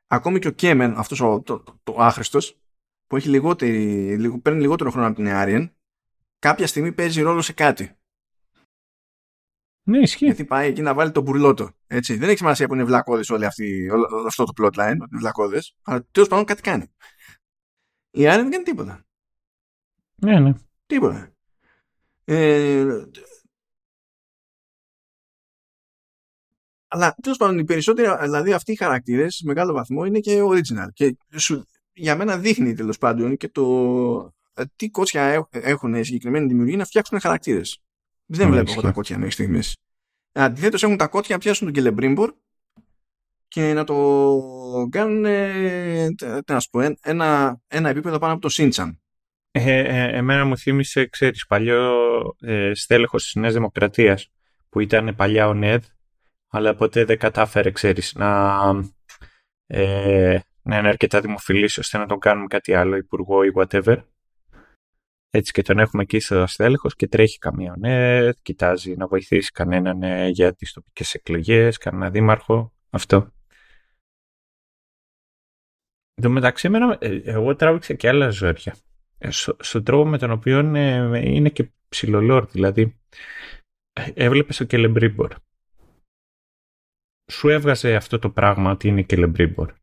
Ακόμη και ο Κέμεν, αυτός ο, το, το, το άχρηστος, που έχει λιγότερη, λίγο, παίρνει λιγότερο χρόνο από την Άριεν, κάποια στιγμή παίζει ρόλο σε κάτι. Ναι, ισχύει. Γιατί πάει εκεί να βάλει τον μπουρλότο. Έτσι. Δεν έχει σημασία που είναι βλακώδε όλη αυτή, όλο αυτό το plotline, είναι βλακώδε, αλλά τέλος πάντων κάτι κάνει. Η Άριεν δεν κάνει τίποτα. Ναι, ναι. Τίποτα. Ε, αλλά τέλος πάντων οι περισσότεροι, δηλαδή αυτοί οι χαρακτήρες, σε μεγάλο βαθμό είναι και original. Και σου, για μένα δείχνει τέλος πάντων και το ε, τι κότσια έχουν οι συγκεκριμένοι δημιουργοί να φτιάξουν χαρακτήρες. Δεν βλέπω εγώ τα κότσια μέχρι στιγμής. Αντιθέτως έχουν τα κότσια να πιάσουν τον Κελεμπρίμπορ και να το κάνουν ένα, ένα επίπεδο πάνω από το Σίντσαν. Ε, ε, εμένα μου θύμισε, ξέρεις, παλιό ε, στέλεχος της Νέας Δημοκρατίας που ήταν παλιά ο ΝΕΔ αλλά ποτέ δεν κατάφερε, ξέρεις, να, ε, να είναι αρκετά δημοφιλής ώστε να τον κάνουμε κάτι άλλο, υπουργό ή whatever. Έτσι και τον έχουμε εκεί στο στέλεχος και τρέχει καμία ΝΕΔ, κοιτάζει να βοηθήσει κανέναν ε, για τις τοπικές εκλογές, κανένα δήμαρχο, αυτό. Εν τω μεταξύ, ε, εγώ τράβηξα και άλλα ζώρια. Ε, στον τρόπο με τον οποίο είναι, είναι και ψιλο lore, δηλαδή έβλεπες το Κελεμπρίμπορ. Σου έβγαζε αυτό το πράγμα ότι είναι Κελεμπρίμπορ.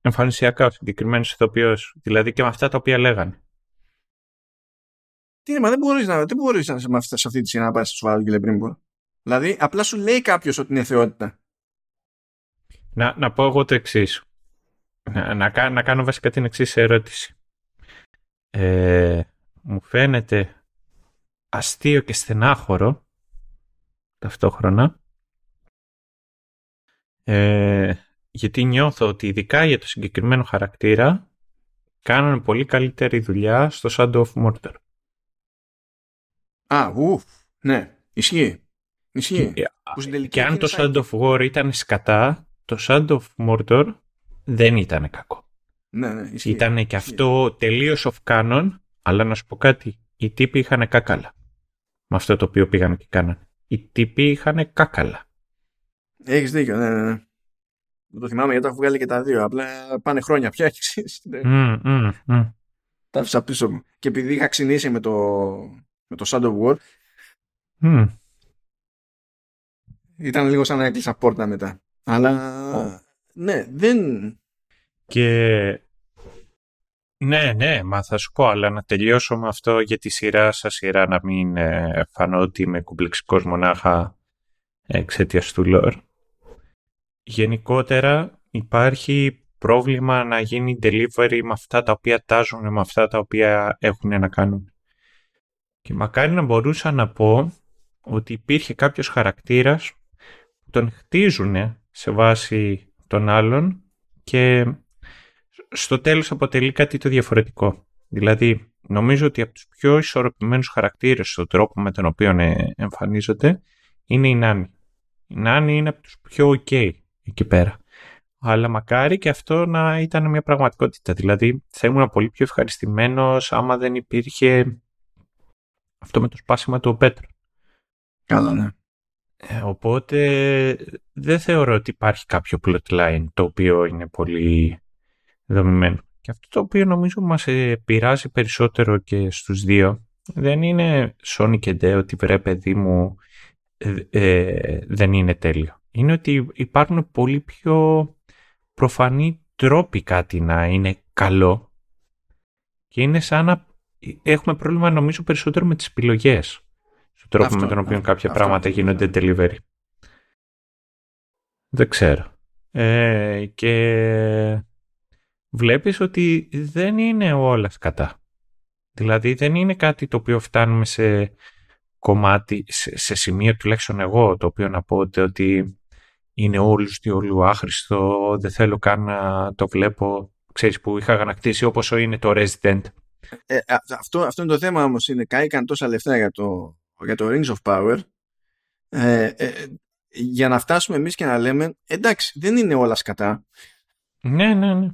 Εμφανισιακά ο συγκεκριμένος ηθοποιός, δηλαδή και με αυτά τα οποία λέγανε. Τι είναι, μα δεν μπορείς να, δεν μπορείς να σε αυτή τη σειρά να πάει στο σοβαρό Κελεμπρίμπορ. Δηλαδή, απλά σου λέει κάποιος ότι είναι θεότητα. Να, να πω εγώ το εξής. Να, να, να, κάνω βασικά την εξής ερώτηση. Ε, μου φαίνεται αστείο και στενάχωρο ταυτόχρονα ε, γιατί νιώθω ότι ειδικά για το συγκεκριμένο χαρακτήρα κάνανε πολύ καλύτερη δουλειά στο Shadow of Mordor. Α, ουφ, ναι, ισχύει. Ισχύει. Και, και αν το Shadow of War ήταν σκατά, το Shadow of Mordor δεν ήταν κακό. Ναι, ναι, Ήταν και αυτό τελείως off canon, αλλά να σου πω κάτι, οι τύποι είχαν κάκαλα. Με αυτό το οποίο πήγαν και κάνανε. Οι τύποι είχαν κάκαλα. Έχεις δίκιο, ναι, ναι. ναι. Το θυμάμαι γιατί έχω βγάλει και τα δύο. Απλά πάνε χρόνια πια, ξέρεις. Mm, mm, mm. Τα άφησα πίσω μου. Και επειδή είχα ξυνήσει με το, με το Shadow of War, mm. ήταν λίγο σαν να έκλεισα πόρτα μετά. Αλλά ναι, δεν... Και ναι, ναι, μα θα σου πω, αλλά να τελειώσω με αυτό για τη σειρά σας σειρά να μην ε, φανώ ότι είμαι κουμπλεξικός μονάχα εξαιτίας του λόρ. Γενικότερα υπάρχει πρόβλημα να γίνει delivery με αυτά τα οποία τάζουν, με αυτά τα οποία έχουν να κάνουν. Και μακάρι να μπορούσα να πω ότι υπήρχε κάποιος χαρακτήρας που τον χτίζουν σε βάση των άλλων και στο τέλος αποτελεί κάτι το διαφορετικό. Δηλαδή, νομίζω ότι από τους πιο ισορροπημένους χαρακτήρες στον τρόπο με τον οποίο ε, εμφανίζονται είναι η Νάνη. Η Νάνη είναι από τους πιο ok εκεί πέρα. Αλλά μακάρι και αυτό να ήταν μια πραγματικότητα. Δηλαδή, θα ήμουν πολύ πιο ευχαριστημένος άμα δεν υπήρχε αυτό με το σπάσιμα του Πέτρου. Καλά, ναι. Ε, οπότε δεν θεωρώ ότι υπάρχει κάποιο plotline το οποίο είναι πολύ δομημένο. Και αυτό το οποίο νομίζω μας πειράζει περισσότερο και στους δύο δεν είναι Sony και Ντέ ότι βρε παιδί μου ε, ε, δεν είναι τέλειο. Είναι ότι υπάρχουν πολύ πιο προφανή τρόποι κάτι να είναι καλό και είναι σαν να έχουμε πρόβλημα νομίζω περισσότερο με τις επιλογές στον τρόπο με τον οποίο κάποια πράγματα γίνονται delivery. Δεν ξέρω. Ε, και βλέπεις ότι δεν είναι όλα σκατά. Δηλαδή δεν είναι κάτι το οποίο φτάνουμε σε κομμάτι, σε, σημείο τουλάχιστον εγώ, το οποίο να πω ότι είναι όλους διόλου άχρηστο, δεν θέλω καν να το βλέπω, ξέρεις που είχα ανακτήσει όπως είναι το Resident. Ε, αυτό, αυτό είναι το θέμα όμως, είναι κάηκαν τόσα λεφτά για το, για το Rings of Power, ε, ε, για να φτάσουμε εμείς και να λέμε εντάξει δεν είναι όλα σκατά. Ναι, ναι, ναι.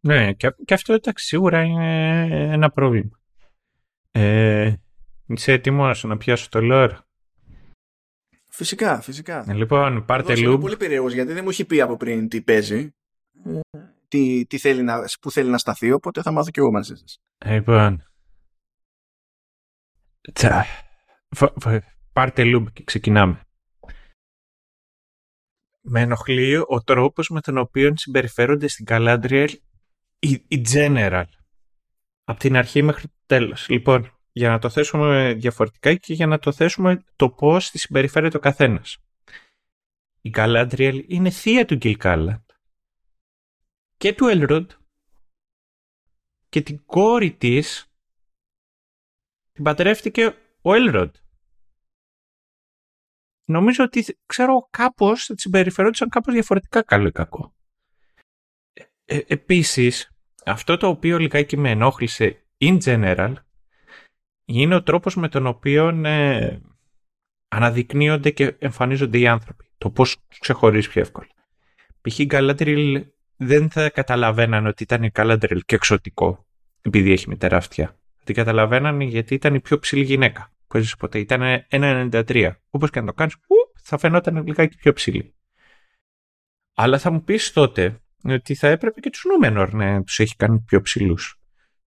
Ναι, και, και αυτό εντάξει, σίγουρα είναι ένα πρόβλημα. Ε, είσαι έτοιμο να πιάσω το lore; Φυσικά, φυσικά. Ε, λοιπόν, πάρτε loop. Είμαι πολύ περίεργος γιατί δεν μου έχει πει από πριν τι παίζει. Τι, τι θέλει να, που θέλει να σταθεί, οπότε θα μάθω κι εγώ μαζί σας. Λοιπόν. Τσα. Πάρτε loop και ξεκινάμε. Με ενοχλεί ο τρόπος με τον οποίο συμπεριφέρονται στην Galadriel η, general. Από την αρχή μέχρι το τέλος. Λοιπόν, για να το θέσουμε διαφορετικά και για να το θέσουμε το πώς τη συμπεριφέρεται ο καθένας. Η Galadriel είναι θεία του Gil και του Elrond και την κόρη της την πατρεύτηκε ο Elrond. νομίζω ότι ξέρω κάπως θα συμπεριφερόντουσαν κάπως διαφορετικά καλό ή κακό. Ε, επίσης, αυτό το οποίο λιγάκι με ενόχλησε in general είναι ο τρόπος με τον οποίο ε, αναδεικνύονται και εμφανίζονται οι άνθρωποι. Το πώς ξεχωρίζει πιο εύκολα. Π.χ. η Galadriel δεν θα καταλαβαίναν ότι ήταν η Galadriel και εξωτικό επειδή έχει μητέρα αυτιά. Την καταλαβαίναν γιατί ήταν η πιο ψηλή γυναίκα που έζησε ποτέ. Ήταν 1,93. Όπως και να το κάνεις, θα φαινόταν λιγάκι πιο ψηλή. Αλλά θα μου πεις τότε ότι θα έπρεπε και τους Νούμενορ να τους έχει κάνει πιο ψηλούς.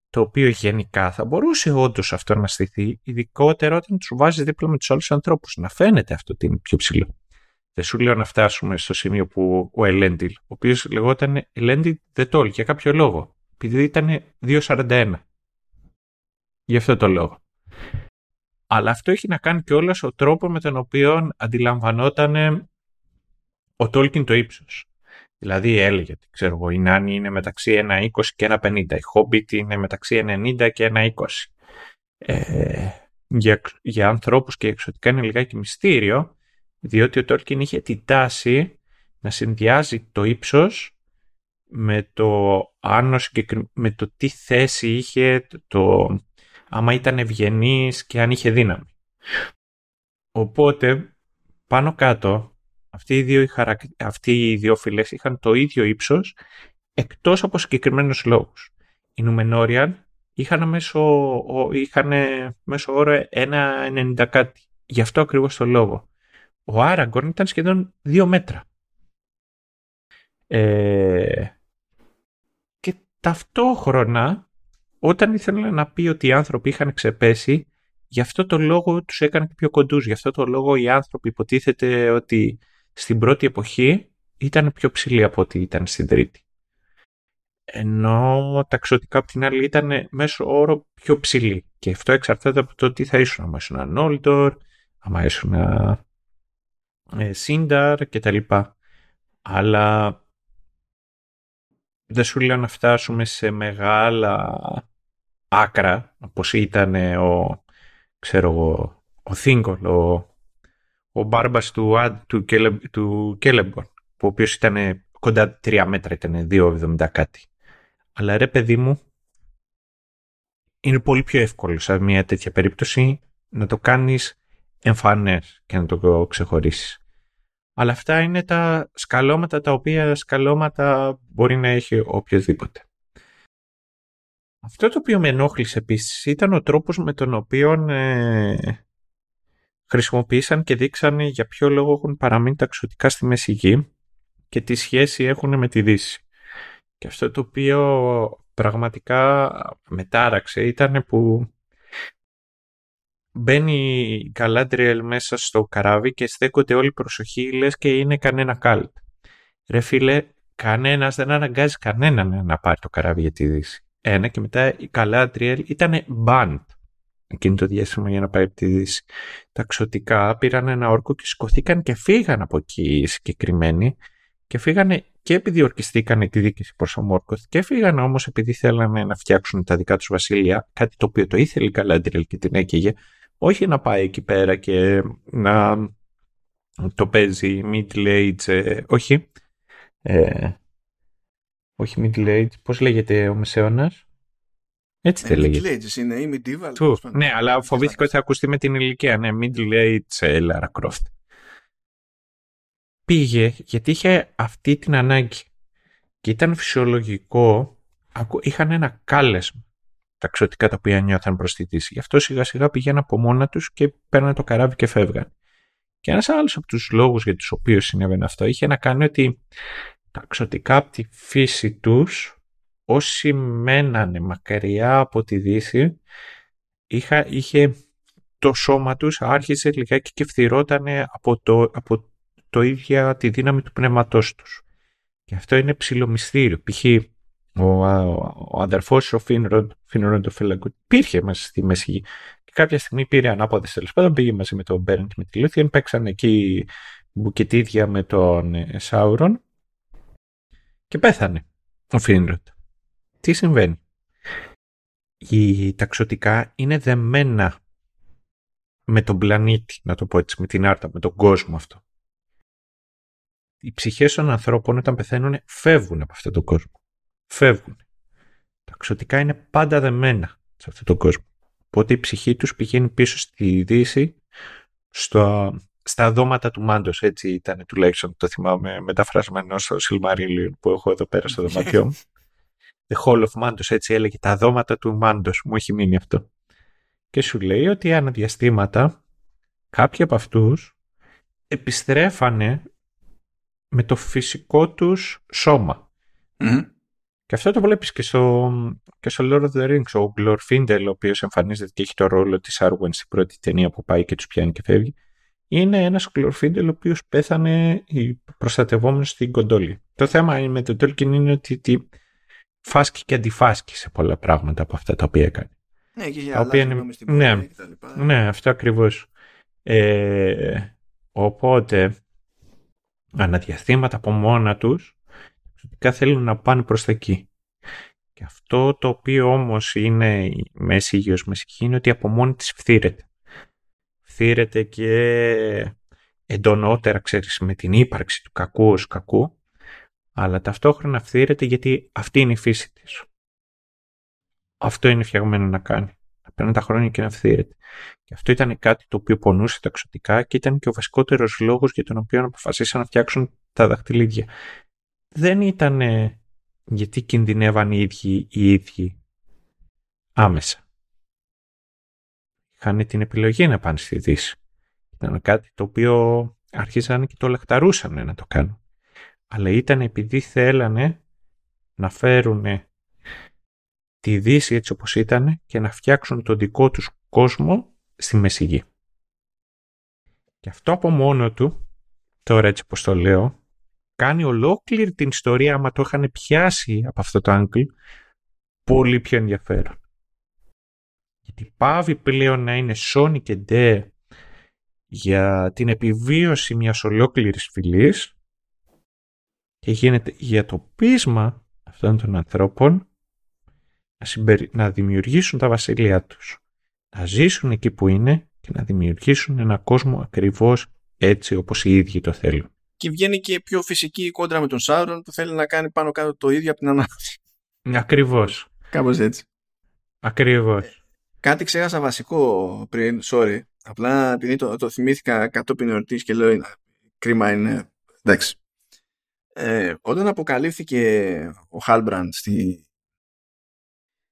Το οποίο γενικά θα μπορούσε όντως αυτό να στηθεί, ειδικότερα όταν τους βάζεις δίπλα με τους άλλους ανθρώπους. Να φαίνεται αυτό ότι είναι πιο ψηλό. Δεν σου λέω να φτάσουμε στο σημείο που ο Ελέντιλ, ο οποίος λεγόταν Ελέντιλ Δετόλ για κάποιο λόγο, επειδή ήταν 2,41. Γι' αυτό το λόγο. Αλλά αυτό έχει να κάνει και όλα ο τρόπος με τον οποίο αντιλαμβανόταν ο Τόλκιν το ύψος. Δηλαδή έλεγε, ξέρω εγώ, η Νάνη είναι μεταξύ 1,20 και 1,50. Η Χόμπιτ είναι μεταξύ 90 και 1,20. Ε, για, για ανθρώπους και εξωτικά είναι λιγάκι μυστήριο, διότι ο Τόλκιν είχε τη τάση να συνδυάζει το ύψος με το άνος και με το τι θέση είχε, το, άμα ήταν ευγενής και αν είχε δύναμη. Οπότε, πάνω κάτω, αυτοί οι δύο, χαρακ... αυτοί οι δύο φυλές είχαν το ίδιο ύψος εκτός από συγκεκριμένους λόγους. Οι Νουμενόριαν είχαν μέσω, είχαν μέσω όρο 1,90 κάτι. Γι' αυτό ακριβώς το λόγο. Ο Άραγκορν ήταν σχεδόν δύο μέτρα. Ε, και ταυτόχρονα όταν ήθελε να πει ότι οι άνθρωποι είχαν ξεπέσει γι' αυτό το λόγο τους έκανε πιο κοντούς. Γι' αυτό το λόγο οι άνθρωποι υποτίθεται ότι στην πρώτη εποχή ήταν πιο ψηλή από ό,τι ήταν στην τρίτη. Ενώ τα ξωτικά από την άλλη ήταν μέσω όρο πιο ψηλή. Και αυτό εξαρτάται από το τι θα ήσουν. Αν ήσουν ένα Νόλτορ, αν ήσουν ένα ε, Σύνταρ κτλ. Αλλά δεν σου λέω να φτάσουμε σε μεγάλα άκρα, όπως ήταν ο, ξέρω εγώ, ο Θίγκολ, ο ο μπάρμπας του, του, του Κέλεμπορν, ο οποίος ήταν κοντά τρία μέτρα, ήταν 2,70 κάτι. Αλλά ρε παιδί μου, είναι πολύ πιο εύκολο σε μια τέτοια περίπτωση να το κάνεις εμφανές και να το ξεχωρίσεις. Αλλά αυτά είναι τα σκαλώματα τα οποία σκαλώματα μπορεί να έχει οποιοδήποτε. Αυτό το οποίο με ενόχλησε επίσης ήταν ο τρόπος με τον οποίο ε, χρησιμοποίησαν και δείξανε για ποιο λόγο έχουν παραμείνει τα εξωτικά στη Μέση Γη και τι σχέση έχουν με τη Δύση. Και αυτό το οποίο πραγματικά μετάραξε ήταν που μπαίνει η Galadriel μέσα στο καράβι και στέκονται όλοι προσοχή λες και είναι κανένα κάλτ. Ρε φίλε, κανένας δεν αναγκάζει κανέναν να πάρει το καράβι για τη Δύση. Ένα και μετά η Galadriel ήταν banned εκείνο το διάστημα για να πάει από τη Δύση. Τα ξωτικά πήραν ένα όρκο και σκοθήκαν και φύγαν από εκεί συγκεκριμένοι και φύγανε και επειδή ορκιστήκαν τη δίκηση προς ο Μόρκοθ και φύγανε όμως επειδή θέλανε να φτιάξουν τα δικά τους βασίλεια, κάτι το οποίο το ήθελε η Καλάντριλ και την έκαιγε, όχι να πάει εκεί πέρα και να το παίζει middle age, ε, όχι, ε, όχι middle age, πώς λέγεται ο Μεσαίωνας, έτσι δεν λέγεται. Middle Ages είναι ή medieval. Του. Ναι, αλλά φοβήθηκα ότι θα ακουστεί με την ηλικία. Ναι, Middle Age Lara Croft. Πήγε γιατί είχε αυτή την ανάγκη. Και ήταν φυσιολογικό. Είχαν ένα κάλεσμα τα ξωτικά τα οποία νιώθαν προ τη Δύση. Γι' αυτό σιγά σιγά πηγαίναν από μόνα τους και παίρναν το καράβι και φεύγαν. Και ένας άλλος από τους λόγους για τους οποίους συνέβαινε αυτό είχε να κάνει ότι τα ξωτικά από τη φύση τους όσοι μένανε μακριά από τη Δύση είχα, είχε το σώμα τους άρχισε λιγάκι και φθυρότανε από το, από το ίδια τη δύναμη του πνεύματός τους. Και αυτό είναι ψιλομυστήριο. Π.χ. ο, ο, ο αδερφός ο Φίνροντ, Φίνροντ ο Φελαγκούντ, υπήρχε μέσα στη Μέση Γη. Και κάποια στιγμή πήρε ανάποδες τέλος πάντων, πήγε μαζί με τον Μπέρεν με τη Λούθιεν, παίξαν εκεί μπουκετίδια με τον Σάουρον και πέθανε ο Φίνροντ τι συμβαίνει; Οι ταξωτικά είναι δεμένα με τον πλανήτη, να το πω έτσι, με την άρτα, με τον κόσμο αυτό. Οι ψυχές των ανθρώπων όταν πεθαίνουν φεύγουν από αυτόν τον κόσμο. Φεύγουν. Τα ξωτικά είναι πάντα δεμένα σε αυτόν τον κόσμο. Οπότε η ψυχή τους πηγαίνει πίσω στη Δύση, στο, στα δώματα του Μάντος, έτσι ήταν τουλάχιστον, το θυμάμαι μεταφρασμένο στο Silmarillion που έχω εδώ πέρα στο δωμάτιό μου. The Hall of Mandos, έτσι έλεγε, τα δώματα του Μάντος, μου έχει μείνει αυτό. Και σου λέει ότι αναδιαστήματα κάποιοι από αυτούς επιστρέφανε με το φυσικό τους σωμα Και αυτό το βλέπεις και στο, και στο Lord of the Rings. Ο Glorfindel, ο οποίος εμφανίζεται και έχει το ρόλο της Arwen στην πρώτη ταινία που πάει και τους πιάνει και φεύγει, είναι ένας Glorfindel ο οποίος πέθανε προστατευόμενος στην κοντόλη. Το θέμα με τον Tolkien είναι ότι, ότι φάσκει και αντιφάσκει σε πολλά πράγματα από αυτά τα οποία έκανε. Ναι, και για οποία είναι... στην ναι, και τα λοιπά. ναι, αυτό ακριβώς. Ε, οπότε, αναδιαστήματα από μόνα τους, θέλουν να πάνε προς τα εκεί. Και αυτό το οποίο όμως είναι η μέση υγιός μεσική είναι ότι από μόνη της φθήρεται. Φθήρεται και εντονότερα, ξέρεις, με την ύπαρξη του κακού ως κακού, αλλά ταυτόχρονα φθήρεται γιατί αυτή είναι η φύση της. Αυτό είναι φτιαγμένο να κάνει. Να παίρνει τα χρόνια και να φθήρεται. Και αυτό ήταν κάτι το οποίο πονούσε τα εξωτικά και ήταν και ο βασικότερος λόγος για τον οποίο αποφασίσαν να φτιάξουν τα δαχτυλίδια. Δεν ήταν γιατί κινδυνεύαν οι ίδιοι οι ίδιοι άμεσα. Είχαν την επιλογή να πάνε στη Δύση. Ήταν κάτι το οποίο αρχίσαν και το λαχταρούσαν να το κάνουν. Αλλά ήταν επειδή θέλανε να φέρουν τη Δύση έτσι όπως ήταν και να φτιάξουν τον δικό τους κόσμο στη Μεσηγή. Και αυτό από μόνο του, τώρα έτσι πως το λέω, κάνει ολόκληρη την ιστορία, άμα το είχαν πιάσει από αυτό το άγκλ, πολύ πιο ενδιαφέρον. Γιατί πάβει πλέον να είναι Sony και Ντε για την επιβίωση μιας ολόκληρης φυλής και γίνεται για το πείσμα αυτών των ανθρώπων να, να δημιουργήσουν τα βασίλειά τους, να ζήσουν εκεί που είναι και να δημιουργήσουν ένα κόσμο ακριβώς έτσι όπως οι ίδιοι το θέλουν. Και βγαίνει και πιο φυσική η κόντρα με τον Σάουρον που θέλει να κάνει πάνω κάτω το ίδιο από την ανάπτυξη. Ακριβώς. Κάπως έτσι. Ακριβώς. Ε, κάτι ξέχασα βασικό πριν, sorry. Απλά επειδή το, το θυμήθηκα κατόπιν εορτής και λέω κρίμα είναι. Εντάξει. Ε, όταν αποκαλύφθηκε ο Χάλμπραντ στη,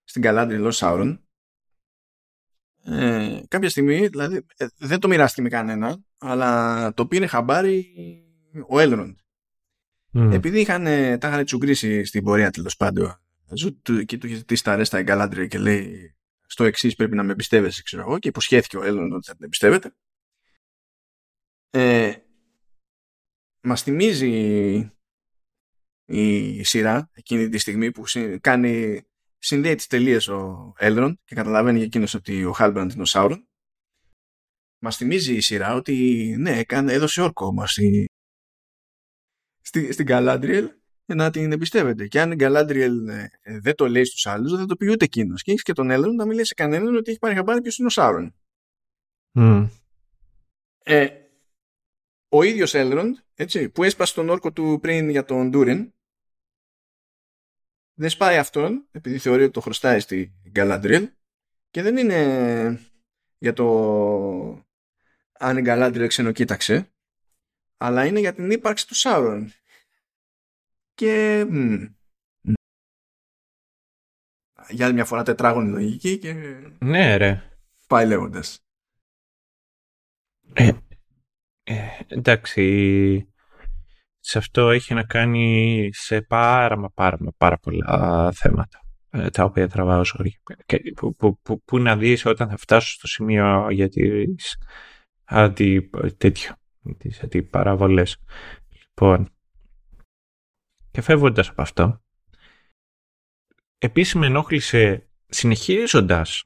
στην Καλάντρη Λος Σάουρον ε, κάποια στιγμή, δηλαδή ε, δεν το μοιράστηκε με κανένα αλλά το πήρε χαμπάρι ο Έλροντ. Επειδή είχαν, τα είχαν τσουγκρίσει στην πορεία τέλος πάντων και του είχε ζητήσει τα αρέστα η Γκαλάντρια και λέει στο εξής πρέπει να με πιστεύεσαι, ξέρω εγώ, και υποσχέθηκε ο Έλροντ ότι θα την εμπιστεύεται. Ε, μας θυμίζει η σειρά εκείνη τη στιγμή που κάνει συνδέει τις τελείες ο Έλρον και καταλαβαίνει για εκείνος ότι ο Χάλμπραντ είναι ο Σάουρον. Μας θυμίζει η σειρά ότι ναι, έκανε, έδωσε όρκο μας στη, στη, στην Γκαλάντριελ να την εμπιστεύεται. Και αν η Γκαλάντριελ ε, δεν το λέει στους άλλους, δεν το πει ούτε εκείνος. Και έχεις και τον Έλρον να μιλήσει σε κανέναν ότι έχει πάρει χαμπάρι ποιος είναι ο Σάουρον. Mm. Ε, ο ίδιος Έλρον, έτσι, που έσπασε τον όρκο του πριν για τον Ντούριν, δεν σπάει αυτόν επειδή θεωρεί ότι το χρωστάει στη Γκαλάντριελ και δεν είναι για το αν η Γκαλάντριελ ξενοκοίταξε αλλά είναι για την ύπαρξη του Σάουρον και για άλλη μια φορά τετράγωνη λογική και ναι ρε πάει λέγοντας ε, ε, εντάξει σε αυτό έχει να κάνει σε πάρα μα πάρα, πάρα πολλά θέματα ε, τα οποία τραβάω ζωή. Που, που, που, που, να δεις όταν θα φτάσω στο σημείο για τις αντι, τέτοιο, τις αντιπαραβολές. Λοιπόν, και φεύγοντας από αυτό, επίσης με ενόχλησε συνεχίζοντας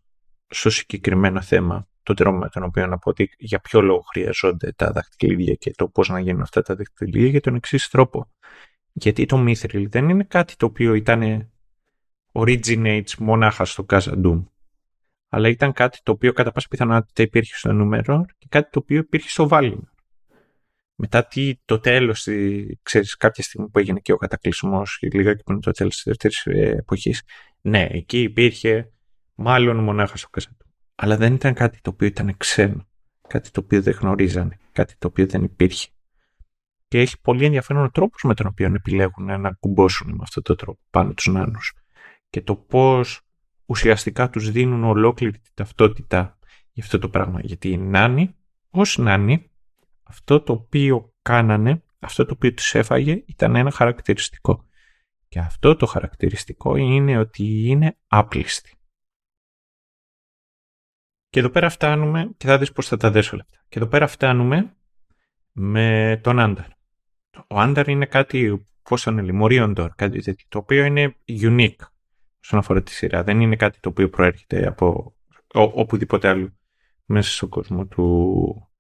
στο συγκεκριμένο θέμα το τρόπο με τον οποίο να πω ότι για ποιο λόγο χρειαζόνται τα δαχτυλίδια και το πώς να γίνουν αυτά τα δαχτυλίδια για τον εξής τρόπο. Γιατί το Mithril δεν είναι κάτι το οποίο ήταν originates μονάχα στο Casa Doom. αλλά ήταν κάτι το οποίο κατά πάσα πιθανότητα υπήρχε στο νούμερο και κάτι το οποίο υπήρχε στο Valinor. Μετά τι, το τέλος, ξέρεις, κάποια στιγμή που έγινε και ο κατακλυσμός, λίγα και πριν το τέλος της δεύτερης ε, εποχής, ναι, εκεί υπήρχε μάλλον μονάχα στο κασέτο. Αλλά δεν ήταν κάτι το οποίο ήταν ξένο, κάτι το οποίο δεν γνωρίζανε, κάτι το οποίο δεν υπήρχε. Και έχει πολύ ενδιαφέρον ο τρόπος με τον οποίο επιλέγουν να κουμπώσουν με αυτόν τον τρόπο πάνω τους νάνους. Και το πώς ουσιαστικά τους δίνουν ολόκληρη την ταυτότητα για αυτό το πράγμα. Γιατί οι νάνοι, ως νάνοι, αυτό το οποίο κάνανε, αυτό το οποίο τους έφαγε ήταν ένα χαρακτηριστικό. Και αυτό το χαρακτηριστικό είναι ότι είναι άπλιστοι. Και εδώ πέρα φτάνουμε, και θα δεις πώς θα τα δέσω λεπτά. Και εδώ πέρα φτάνουμε με τον Άνταρ. Ο Άνταρ είναι κάτι, πώς τον Λιμορίοντορ, κάτι τέτοιο, το οποίο είναι unique όσον αφορά τη σειρά. Δεν είναι κάτι το οποίο προέρχεται από ο, οπουδήποτε άλλο μέσα στον κόσμο του,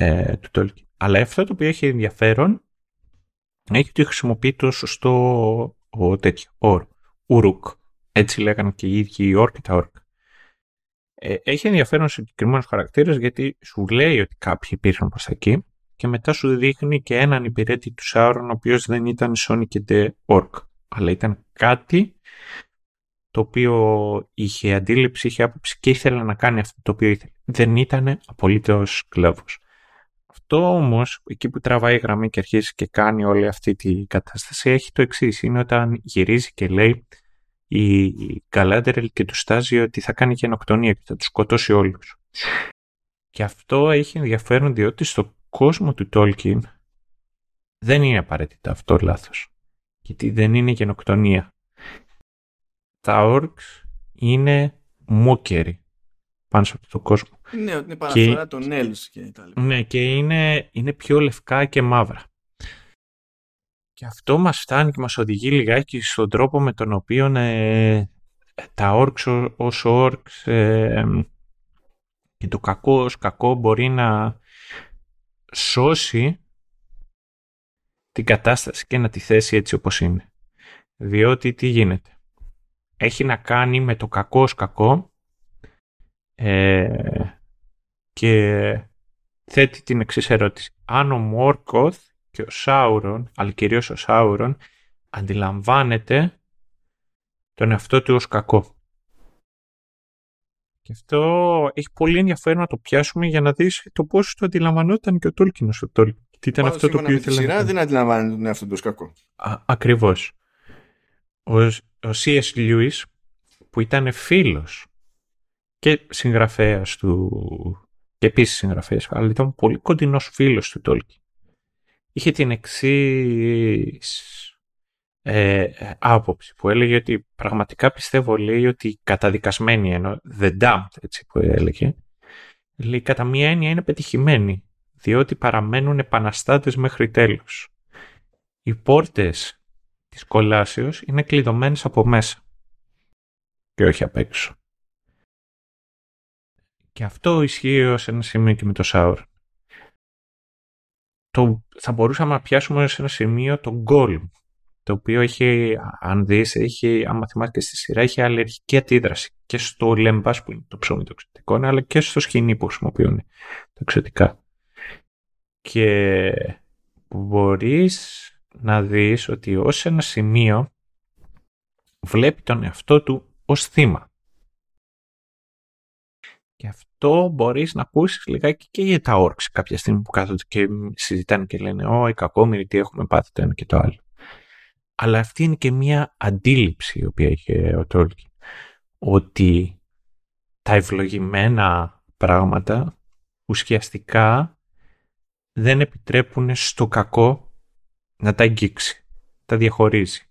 ε, του Tolkien. Αλλά αυτό το οποίο έχει ενδιαφέρον έχει ότι χρησιμοποιεί το σωστό ο, τέτοιο, ορ, ουρουκ. Έτσι λέγανε και οι ίδιοι οι ορ και τα ορκ. Ε, έχει ενδιαφέρον συγκεκριμένους χαρακτήρες γιατί σου λέει ότι κάποιοι υπήρχαν προς εκεί και μετά σου δείχνει και έναν υπηρέτη του Σάουρον ο οποίος δεν ήταν Sonic και The Orc. Αλλά ήταν κάτι το οποίο είχε αντίληψη, είχε άποψη και ήθελε να κάνει αυτό το οποίο ήθελε. Δεν ήταν απολύτως κλέβος. Αυτό όμως, εκεί που τραβάει η γραμμή και αρχίζει και κάνει όλη αυτή τη κατάσταση, έχει το εξής. Είναι όταν γυρίζει και λέει η Γκαλάντερελ και του στάζει ότι θα κάνει γενοκτονία και θα τους σκοτώσει όλους. Και αυτό έχει ενδιαφέρον διότι στο κόσμο του Tolkien δεν είναι απαραίτητα αυτό λάθος. Γιατί δεν είναι γενοκτονία τα orcs είναι μόκεροι πάνω σε αυτό το κόσμο. Ναι, ότι είναι παραφορά των elves και τα λοιπά. Ναι, και είναι, είναι πιο λευκά και μαύρα. Και αυτό μας φτάνει και μας οδηγεί λιγάκι στον τρόπο με τον οποίο ε, τα orcs ως orcs ε, και το κακό ως κακό μπορεί να σώσει την κατάσταση και να τη θέσει έτσι όπως είναι. Διότι τι γίνεται; Έχει να κάνει με το κακό ως κακό ε, και θέτει την εξής ερώτηση. Αν ο Μόρκοθ και ο Σάουρον, αλλά κυρίως ο Σάουρον, αντιλαμβάνεται τον εαυτό του ως κακό. Και αυτό έχει πολύ ενδιαφέρον να το πιάσουμε για να δεις το πώς το αντιλαμβανόταν και ο Τόλκιν στο Τόλκιν. Τι ήταν αυτό το οποίο ήθελε. Στη σειρά δεν αντιλαμβάνεται τον εαυτό του ως κακό. Α, ακριβώς ο, ο C.S. Lewis που ήταν φίλος και συγγραφέας του και επίσης συγγραφέας αλλά ήταν πολύ κοντινός φίλος του Τόλκι. Είχε την εξής ε, άποψη που έλεγε ότι πραγματικά πιστεύω λέει ότι καταδικασμένοι ενώ the damned έτσι που έλεγε λέει κατά μία έννοια είναι πετυχημένοι διότι παραμένουν επαναστάτες μέχρι τέλους. Οι πόρτες της κολάσεως είναι κλειδωμένες από μέσα και όχι απ' έξω. Και αυτό ισχύει ως ένα σημείο και με το Σάουρ. Το, θα μπορούσαμε να πιάσουμε σε ένα σημείο το Γκόλμ, το οποίο έχει, αν δεις, έχει, άμα θυμάσαι και στη σειρά, έχει αλλεργική αντίδραση και στο λεμπάς που είναι το ψωμί το εξωτικό, αλλά και στο σκηνή που χρησιμοποιούν τα εξωτικά. Και μπορείς να δεις ότι ως ένα σημείο βλέπει τον εαυτό του ως θύμα. Και αυτό μπορείς να ακούσεις λιγάκι και για τα όρξη κάποια στιγμή που κάθονται και συζητάνε και λένε «Ω, οι κακόμοιροι τι έχουμε πάθει το ένα και το άλλο». Αλλά αυτή είναι και μια αντίληψη η οποία είχε ο Τόλκι. Ότι τα ευλογημένα πράγματα ουσιαστικά δεν επιτρέπουν στο κακό να τα αγγίξει. Τα διαχωρίζει.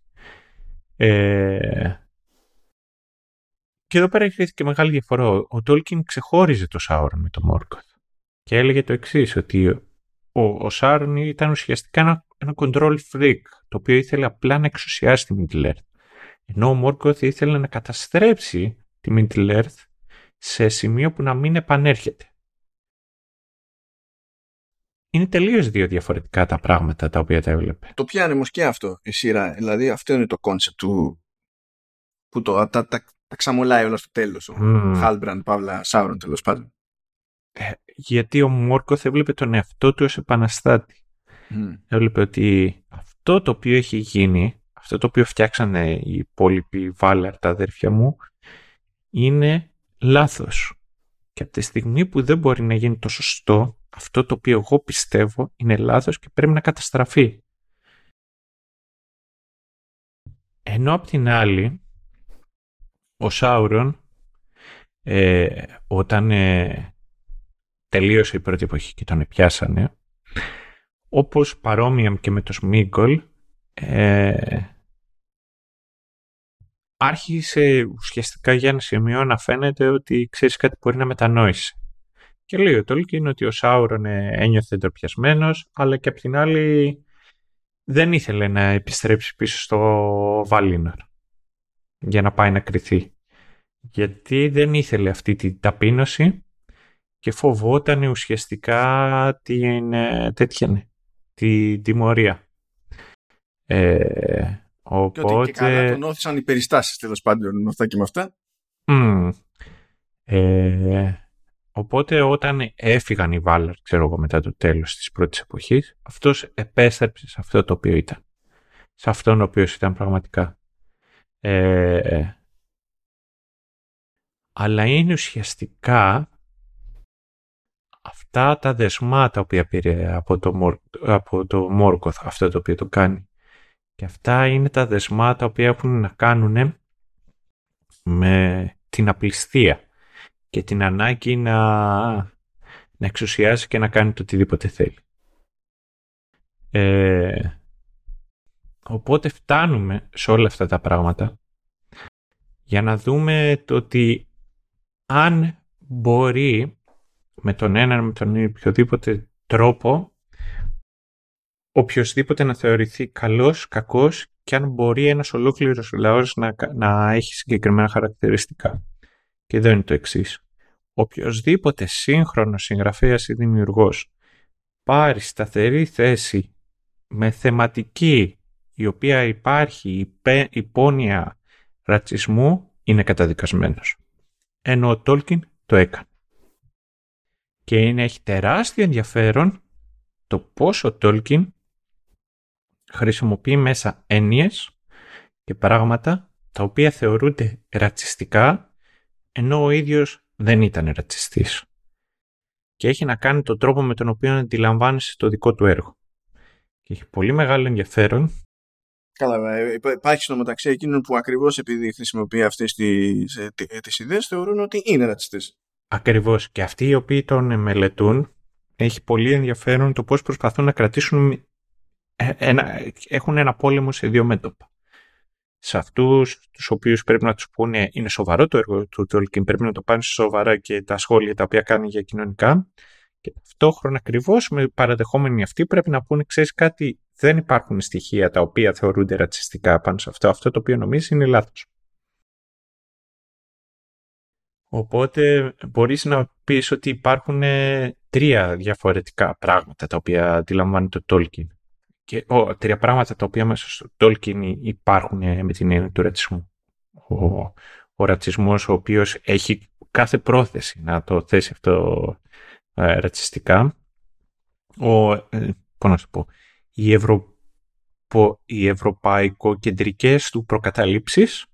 Ε... Και εδώ πέρα έχει και μεγάλη διαφορά. Ο Τόλκιν ξεχώριζε το Σάουρον με το Μόργκοθ. Και έλεγε το εξής ότι ο, ο Σάουρον ήταν ουσιαστικά ένα, ένα control freak, το οποίο ήθελε απλά να εξουσιάσει τη Middle Earth. Ενώ ο Μόργκοθ ήθελε να καταστρέψει τη Middle Earth σε σημείο που να μην επανέρχεται είναι τελείως δύο διαφορετικά τα πράγματα τα οποία τα έβλεπε. Το πιάνει όμως και αυτό η σειρά. Δηλαδή αυτό είναι το κόνσεπτ του. Που το, τα, τα, τα ξαμολάει όλα στο τέλος. Ο Χάλμπραντ, Παύλα, Σάουρον τέλος πάντων. Ε, γιατί ο Μόρκοθ έβλεπε τον εαυτό του ως επαναστάτη. Mm. Έβλεπε ότι αυτό το οποίο έχει γίνει, αυτό το οποίο φτιάξανε οι υπόλοιποι Βάλαρ, τα αδέρφια μου, είναι λάθος. Και από τη στιγμή που δεν μπορεί να γίνει το σωστό, αυτό το οποίο εγώ πιστεύω είναι λάθος και πρέπει να καταστραφεί. Ενώ απ' την άλλη, ο Σάουρον, ε, όταν ε, τελείωσε η πρώτη εποχή και τον πιάσανε, όπως παρόμοια και με το Σμίγκολ, ε, άρχισε ουσιαστικά για ένα σημείο να φαίνεται ότι ξέρεις κάτι μπορεί να μετανόησε. Και λέει ο Τόλκιν ότι ο Σάουρον ένιωθε εντροπιασμένο, αλλά και απ' την άλλη δεν ήθελε να επιστρέψει πίσω στο Βαλίνορ για να πάει να κρυθεί. Γιατί δεν ήθελε αυτή την ταπείνωση και φοβόταν ουσιαστικά την ε, τέτοια τη τιμωρία. Ε, οπότε... Και ότι και καλά τον όθησαν οι περιστάσεις τέλος πάντων με αυτά και με αυτά. Ε, οπότε όταν έφυγαν οι Βάλαρ, ξέρω εγώ μετά το τέλος της πρώτης εποχής, αυτός επέστρεψε σε αυτό το οποίο ήταν. Σε αυτόν ο οποίος ήταν πραγματικά. Ε, αλλά είναι ουσιαστικά αυτά τα δεσμά τα οποία πήρε από το, από το Μόρκοθ, αυτό το οποίο το κάνει. Και αυτά είναι τα δεσμά τα οποία έχουν να κάνουν με την απληστία και την ανάγκη να, να εξουσιάσει και να κάνει το οτιδήποτε θέλει. Ε, οπότε φτάνουμε σε όλα αυτά τα πράγματα για να δούμε το ότι αν μπορεί με τον έναν με τον οποιοδήποτε τρόπο οποιοδήποτε να θεωρηθεί καλός, κακός και αν μπορεί ένας ολόκληρος λαός να, να έχει συγκεκριμένα χαρακτηριστικά. Και εδώ είναι το εξής. Οποιοδήποτε σύγχρονος συγγραφέας ή δημιουργός πάρει σταθερή θέση με θεματική η οποία υπάρχει υπόνοια ρατσισμού είναι καταδικασμένος. Ενώ ο Τόλκιν το έκανε. Και είναι, έχει τεράστιο ενδιαφέρον το πόσο ο Τόλκιν χρησιμοποιεί μέσα έννοιες και πράγματα τα οποία θεωρούνται ρατσιστικά ενώ ο ίδιος δεν ήταν ρατσιστής. Και έχει να κάνει τον τρόπο με τον οποίο αντιλαμβάνεσαι το δικό του έργο. Και έχει πολύ μεγάλο ενδιαφέρον. Καλά, ε, υπάρχει στο μεταξύ εκείνων που ακριβώς επειδή χρησιμοποιεί αυτές τις, ε, τις ιδέες θεωρούν ότι είναι ρατσιστές. Ακριβώς. Και αυτοί οι οποίοι τον μελετούν έχει πολύ ενδιαφέρον το πώς προσπαθούν να κρατήσουν ε, ένα, έχουν ένα πόλεμο σε δύο μέτωπα. Σε αυτούς τους οποίους πρέπει να τους πούνε είναι σοβαρό το έργο του Τόλκιν, πρέπει να το πάνε σοβαρά και τα σχόλια τα οποία κάνει για κοινωνικά. Και ταυτόχρονα ακριβώς με παραδεχόμενοι αυτοί πρέπει να πούνε, ξέρεις κάτι, δεν υπάρχουν στοιχεία τα οποία θεωρούνται ρατσιστικά πάνω σε αυτό. Αυτό το οποίο νομίζεις είναι λάθος. Οπότε μπορείς να πεις ότι υπάρχουν τρία διαφορετικά πράγματα τα οποία αντιλαμβάνει το Tolkien και ο, τρία πράγματα τα οποία μέσα στο Tolkien υπάρχουν ε, με την έννοια του ρατσισμού. Ο, ο ρατσισμός ο οποίος έχει κάθε πρόθεση να το θέσει αυτό ε, ρατσιστικά. Ο, ε, να σου πω, οι, ευρω, οι ευρωπαϊκοκεντρικές του προκαταλήψεις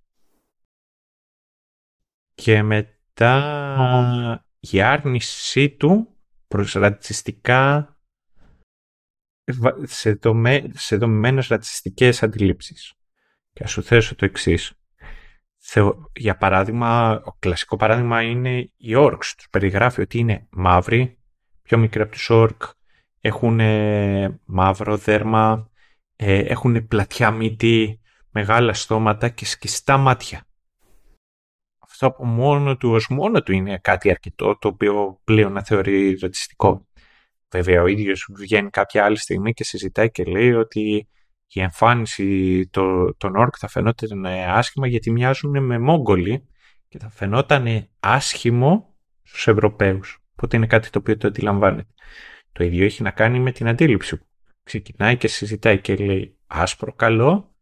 και μετά η άρνησή του προς ρατσιστικά σε, δομέ, σε δομημένες ρατσιστικές αντιλήψεις. Και ας σου θέσω το εξής. Για παράδειγμα, ο κλασικό παράδειγμα είναι οι Orcs. Τους περιγράφει ότι είναι μαύροι, πιο μικροί από τους Orc, έχουν μαύρο δέρμα, ε, έχουν πλατιά μύτη, μεγάλα στόματα και σκιστά μάτια. Αυτό από μόνο του ως μόνο του είναι κάτι αρκετό το οποίο πλέον να θεωρεί ρατσιστικό. Βέβαια, ο ίδιος βγαίνει κάποια άλλη στιγμή και συζητάει και λέει ότι η εμφάνιση το, των όρκ θα φαινόταν άσχημα γιατί μοιάζουν με Μόγκολοι και θα φαινόταν άσχημο στους Ευρωπαίους. Οπότε είναι κάτι το οποίο το αντιλαμβάνεται. Το ίδιο έχει να κάνει με την αντίληψη που ξεκινάει και συζητάει και λέει άσπρο καλό,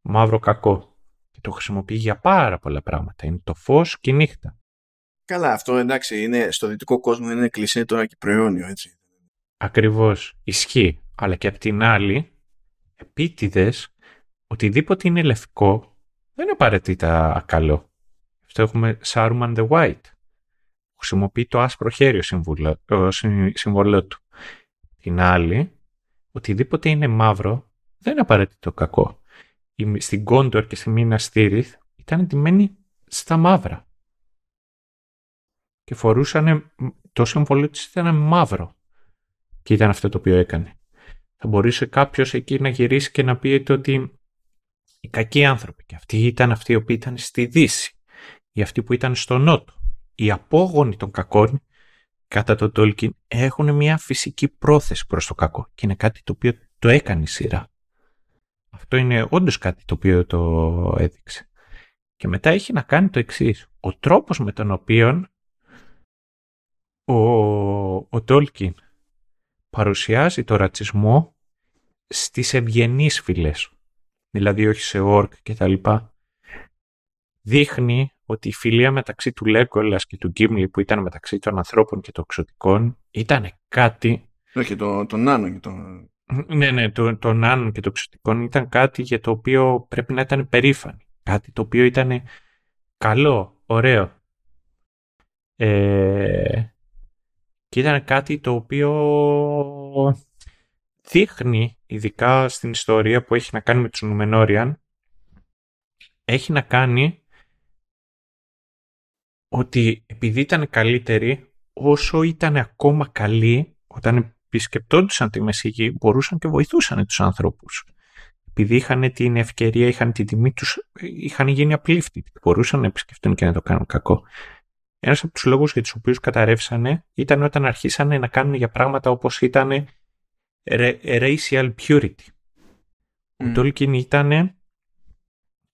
μαύρο κακό. Και το χρησιμοποιεί για πάρα πολλά πράγματα. Είναι το φως και η νύχτα. Καλά, αυτό εντάξει, είναι, στο δυτικό κόσμο είναι κλεισέ τώρα και προαιώνιο, έτσι. Ακριβώς, ισχύει. Αλλά και απ' την άλλη, επίτηδες, οτιδήποτε είναι λευκό δεν είναι απαραίτητα καλό. Αυτό έχουμε Saruman the White. Χρησιμοποιεί το άσπρο χέρι ο συμβολό του. Την άλλη, οτιδήποτε είναι μαύρο δεν είναι απαραίτητο κακό. Στην Κόντορ και στη Μίνα Στήριθ ήταν εντυμένοι στα μαύρα. Και φορούσαν, το συμβολό της ήταν μαύρο. Και ήταν αυτό το οποίο έκανε. Θα μπορούσε κάποιος εκεί να γυρίσει και να πει ότι οι κακοί άνθρωποι και αυτοί ήταν αυτοί οι οποίοι ήταν στη Δύση ή αυτοί που ήταν στο Νότο. Οι απόγονοι των κακών κατά τον Τόλκιν έχουν μια φυσική πρόθεση προς το κακό και είναι κάτι το οποίο το έκανε η σειρά. Αυτό είναι όντως κάτι το οποίο το έδειξε. Και μετά έχει να κάνει το εξής. Ο τρόπος με τον οποίο ο, ο Τόλκιν παρουσιάζει το ρατσισμό στις ευγενείς φυλές. Δηλαδή όχι σε όρκ και τα λοιπά. Δείχνει ότι η φιλία μεταξύ του Λέγκολας και του Γκίμλι που ήταν μεταξύ των ανθρώπων και των εξωτικών ήταν κάτι... Όχι, το, το Νάνο και το... Ναι, ναι, το, το Νάνο και το εξωτικών ήταν κάτι για το οποίο πρέπει να ήταν περήφανοι. Κάτι το οποίο ήταν καλό, ωραίο. Ε, και ήταν κάτι το οποίο δείχνει, ειδικά στην ιστορία που έχει να κάνει με τους Νουμενόριαν, έχει να κάνει ότι επειδή ήταν καλύτεροι, όσο ήταν ακόμα καλοί, όταν επισκεπτόντουσαν τη Μεσηγή, μπορούσαν και βοηθούσαν τους ανθρώπους. Επειδή είχαν την ευκαιρία, είχαν την τιμή τους, είχαν γίνει απλήφτοι. Μπορούσαν να επισκεφτούν και να το κάνουν κακό. Ένας από τους λόγους για τους οποίους καταρρεύσανε ήταν όταν αρχίσανε να κάνουν για πράγματα όπως ήταν racial purity. Mm. Ο Τόλκιν ήταν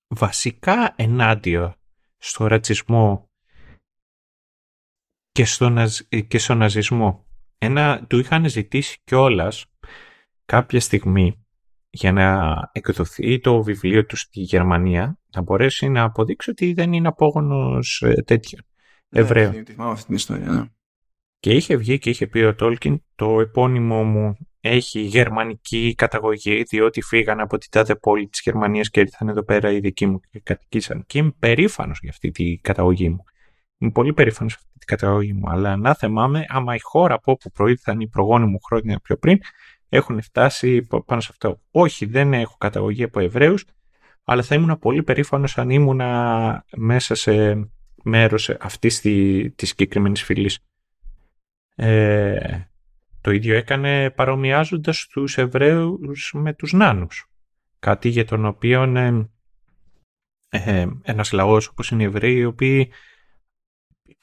βασικά ενάντια στο ρατσισμό και στο, ναζ, και στο ναζισμό. Ένα, του είχαν ζητήσει κιόλας κάποια στιγμή για να εκδοθεί το βιβλίο του στη Γερμανία να μπορέσει να αποδείξει ότι δεν είναι απόγονος ε, τέτοιων ναι, Εβραίων. αυτή την ιστορία, ναι. Και είχε βγει και είχε πει ο Τόλκιν το επώνυμό μου έχει γερμανική καταγωγή διότι φύγαν από την τάδε πόλη της Γερμανίας και ήρθαν εδώ πέρα οι δικοί μου και κατοικήσαν. Και είμαι περήφανος για αυτή την καταγωγή μου. Είμαι πολύ περήφανος για αυτή την καταγωγή μου. Αλλά να θυμάμαι, άμα η χώρα από όπου προήλθαν οι προγόνοι μου χρόνια πιο πριν έχουν φτάσει πάνω σε αυτό. Όχι, δεν έχω καταγωγή από Εβραίους, αλλά θα ήμουν πολύ περήφανος αν ήμουν μέσα σε μέρος αυτής τη της συγκεκριμένης φυλής. Ε, το ίδιο έκανε παρομοιάζοντας τους Εβραίους με τους Νάνους. Κάτι για τον οποίο ε, ε, ένας λαός όπως είναι οι Εβραίοι, οι οποίοι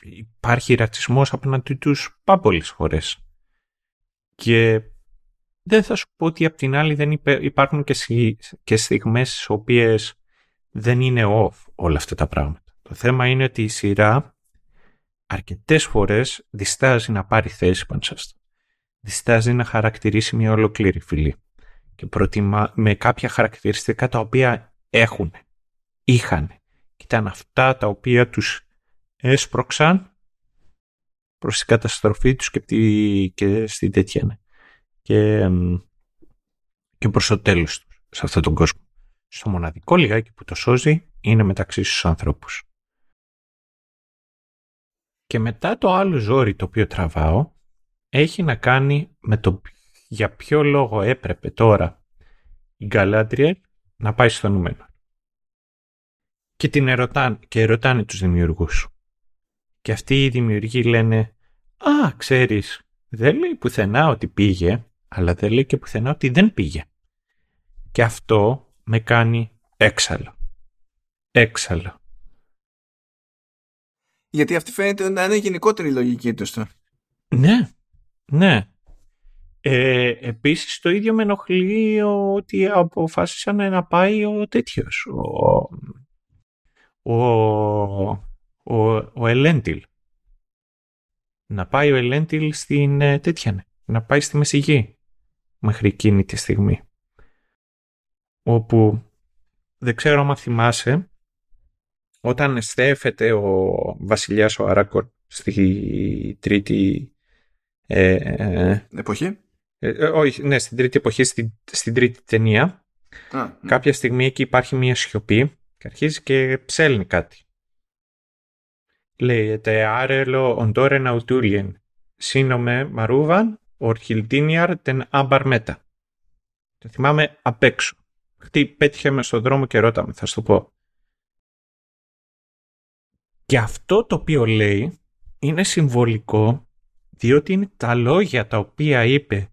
υπάρχει ρατσισμός απέναντι τους πάμπολες φορές. Και δεν θα σου πω ότι απ' την άλλη δεν υπάρχουν και, και στιγμές στις οποίες δεν είναι off όλα αυτά τα πράγματα. Το θέμα είναι ότι η σειρά αρκετές φορές διστάζει να πάρει θέση πάνω σε αυτό. Διστάζει να χαρακτηρίσει μια ολοκλήρη φυλή και προτιμά με κάποια χαρακτηριστικά τα οποία έχουν, είχαν και ήταν αυτά τα οποία τους έσπρωξαν προς την καταστροφή τους και, και στην τέτοια ναι. και, και προς το τέλος τους σε αυτόν τον κόσμο. Στο μοναδικό λιγάκι που το σώζει είναι μεταξύ στους ανθρώπους. Και μετά το άλλο ζόρι το οποίο τραβάω έχει να κάνει με το για ποιο λόγο έπρεπε τώρα η Γκαλάντριελ να πάει στο νούμενο. Και την ερωτάνε, και ερωτάνε τους δημιουργούς. Και αυτοί οι δημιουργοί λένε «Α, ξέρεις, δεν λέει πουθενά ότι πήγε, αλλά δεν λέει και πουθενά ότι δεν πήγε». Και αυτό με κάνει έξαλλο. Έξαλλο. Γιατί αυτή φαίνεται να είναι γενικότερη η λογική τους τώρα. Ναι, ναι. Ε, επίσης το ίδιο με ενοχλεί ότι αποφάσισαν να πάει ο τέτοιος, ο, ο, ο, ο Ελέντιλ. Να πάει ο Ελέντιλ στην ε, τέτοια, ναι. να πάει στη Μεσηγή μέχρι εκείνη τη στιγμή. Όπου δεν ξέρω αν θυμάσαι, όταν στέφεται ο βασιλιάς ο Αράκορ στη τρίτη ε, ε εποχή; Ε, όχι, ναι, στην τρίτη εποχή, στην, στην τρίτη ταινία. Α, ναι. Κάποια στιγμή εκεί υπάρχει μια σιωπή και αρχίζει και ψέλνει κάτι. Λέγεται Άρελο Οντόρεν Αουτούλιεν. Σύνομε Μαρούβαν, Ορχιλτίνιαρ τεν Άμπαρ Μέτα. Το θυμάμαι απ' έξω. Χτύ πέτυχε με στον δρόμο και ρώταμε, θα σου το πω. Και αυτό το οποίο λέει είναι συμβολικό διότι είναι τα λόγια τα οποία είπε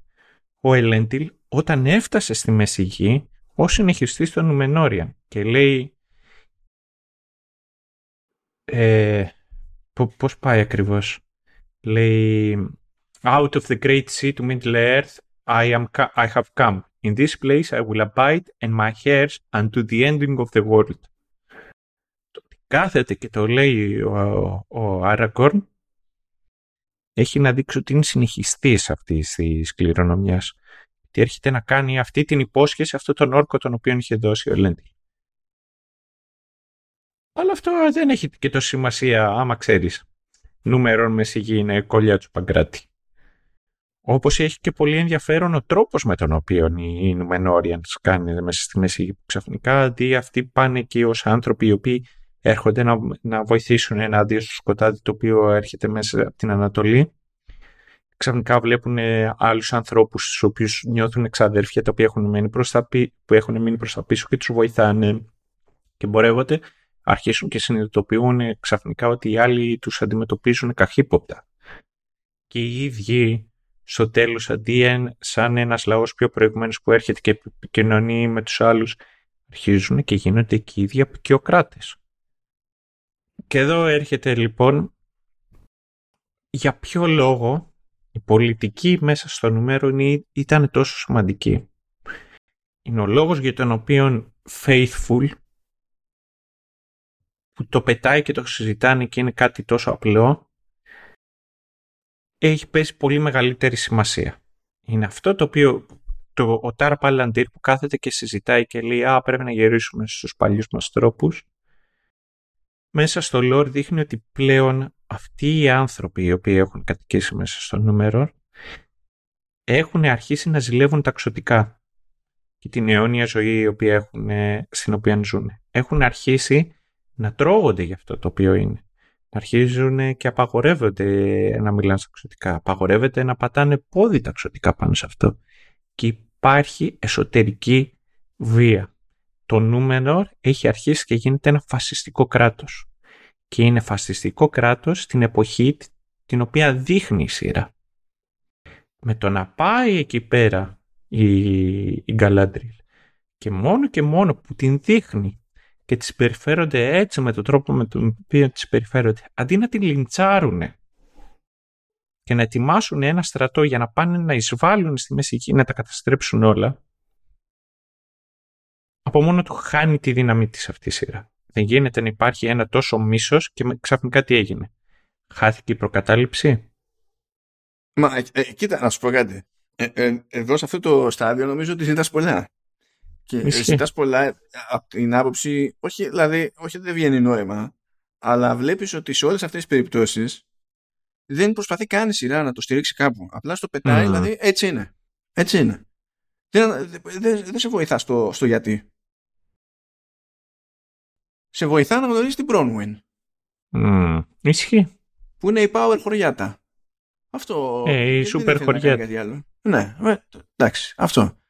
ο Ελέντιλ όταν έφτασε στη Μέση Γη ως συνεχιστής των Νουμενόριαν και λέει ε, πώς πάει ακριβώς; Λέει out of the great sea to middle earth I, am, I have come in this place I will abide and my hairs unto the ending of the world κάθεται και το λέει ο, ο Άραγκορν έχει να δείξει ότι είναι συνεχιστής αυτής της κληρονομιάς. Και έρχεται να κάνει αυτή την υπόσχεση, αυτόν τον όρκο τον οποίο είχε δώσει ο Λέντι. Αλλά αυτό δεν έχει και το σημασία άμα ξέρεις. Νούμερον μες σιγή είναι κολλιά του Παγκράτη. Όπως έχει και πολύ ενδιαφέρον ο τρόπος με τον οποίο οι Νουμενόριανς κάνει μέσα στη Μέση που ξαφνικά αντί αυτοί πάνε εκεί ως άνθρωποι οι οποίοι έρχονται να, να βοηθήσουν ενάντια στο σκοτάδι το οποίο έρχεται μέσα από την Ανατολή. Ξαφνικά βλέπουν ε, άλλους ανθρώπους στους οποίους νιώθουν εξαδέρφια τα οποία έχουν μείνει προς τα, που έχουν μείνει προς τα πίσω και τους βοηθάνε και μπορεύονται αρχίσουν και συνειδητοποιούν ε, ξαφνικά ότι οι άλλοι τους αντιμετωπίζουν καχύποπτα. Και οι ίδιοι στο τέλος αντί σαν ένας λαός πιο προηγουμένος που έρχεται και επικοινωνεί με τους άλλους αρχίζουν και γίνονται και οι ίδιοι απεικιοκράτες. Και εδώ έρχεται λοιπόν για ποιο λόγο η πολιτική μέσα στο νούμερο ήταν τόσο σημαντική. Είναι ο λόγος για τον οποίο faithful που το πετάει και το συζητάνε και είναι κάτι τόσο απλό έχει πέσει πολύ μεγαλύτερη σημασία. Είναι αυτό το οποίο το, ο Τάρα Παλαντήρ που κάθεται και συζητάει και λέει «Α, πρέπει να γυρίσουμε στους παλιούς μας τρόπους» μέσα στο lore δείχνει ότι πλέον αυτοί οι άνθρωποι οι οποίοι έχουν κατοικήσει μέσα στο νούμερο έχουν αρχίσει να ζηλεύουν τα ξωτικά και την αιώνια ζωή η οποία έχουν, στην οποία ζουν. Έχουν αρχίσει να τρώγονται για αυτό το οποίο είναι. Αρχίζουν και απαγορεύονται να μιλάνε στα ξωτικά. Απαγορεύεται να πατάνε πόδι τα ξωτικά πάνω σε αυτό. Και υπάρχει εσωτερική βία το Νούμενορ έχει αρχίσει και γίνεται ένα φασιστικό κράτος. Και είναι φασιστικό κράτος στην εποχή την οποία δείχνει η σειρά. Με το να πάει εκεί πέρα η, η Γκαλάντριλ και μόνο και μόνο που την δείχνει και τις περιφέρονται έτσι με τον τρόπο με τον οποίο τις περιφέρονται, αντί να την λιντσάρουνε και να ετοιμάσουν ένα στρατό για να πάνε να εισβάλλουν στη Μέση Γη να τα καταστρέψουν όλα, από μόνο του χάνει τη δύναμή της αυτή η σειρά. Δεν γίνεται να υπάρχει ένα τόσο μίσος και ξαφνικά τι έγινε. Χάθηκε η προκατάληψη; Μα, ε, ε κοίτα, να σου πω κάτι. Ε, ε, εδώ σε αυτό το στάδιο νομίζω ότι ζητάς πολλά. Και ζητάς πολλά από την άποψη, όχι, δηλαδή, όχι δεν βγαίνει νόημα, αλλά βλέπεις ότι σε όλες αυτές τις περιπτώσεις δεν προσπαθεί καν η σειρά να το στηρίξει κάπου. Απλά στο πετάει, δηλαδή έτσι είναι. Έτσι είναι. Δεν, δεν, δεν σε βοηθά στο, στο γιατί σε βοηθά να γνωρίζεις την Bronwyn. Mm, ισχύει. Που είναι η Power χωριάτα. Αυτό. Ε, η Super χωριάτα. Ναι, εντάξει, αυτό.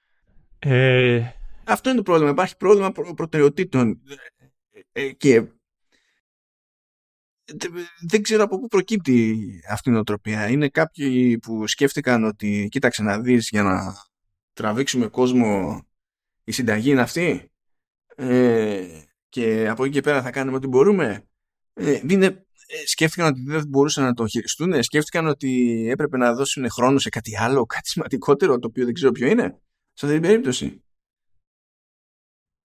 Ε... Αυτό είναι το πρόβλημα. Υπάρχει πρόβλημα προ- προτεραιοτήτων. Ε, ε και δεν ξέρω από πού προκύπτει αυτή η νοοτροπία. Είναι κάποιοι που σκέφτηκαν ότι κοίταξε να δεις για να τραβήξουμε κόσμο η συνταγή είναι αυτή. Ε, και από εκεί και πέρα θα κάνουμε ό,τι μπορούμε. Ε, είναι, ε, σκέφτηκαν ότι δεν μπορούσαν να το χειριστούν, σκέφτηκαν ότι έπρεπε να δώσουν χρόνο σε κάτι άλλο, κάτι σημαντικότερο, το οποίο δεν ξέρω ποιο είναι, σε αυτή την περίπτωση.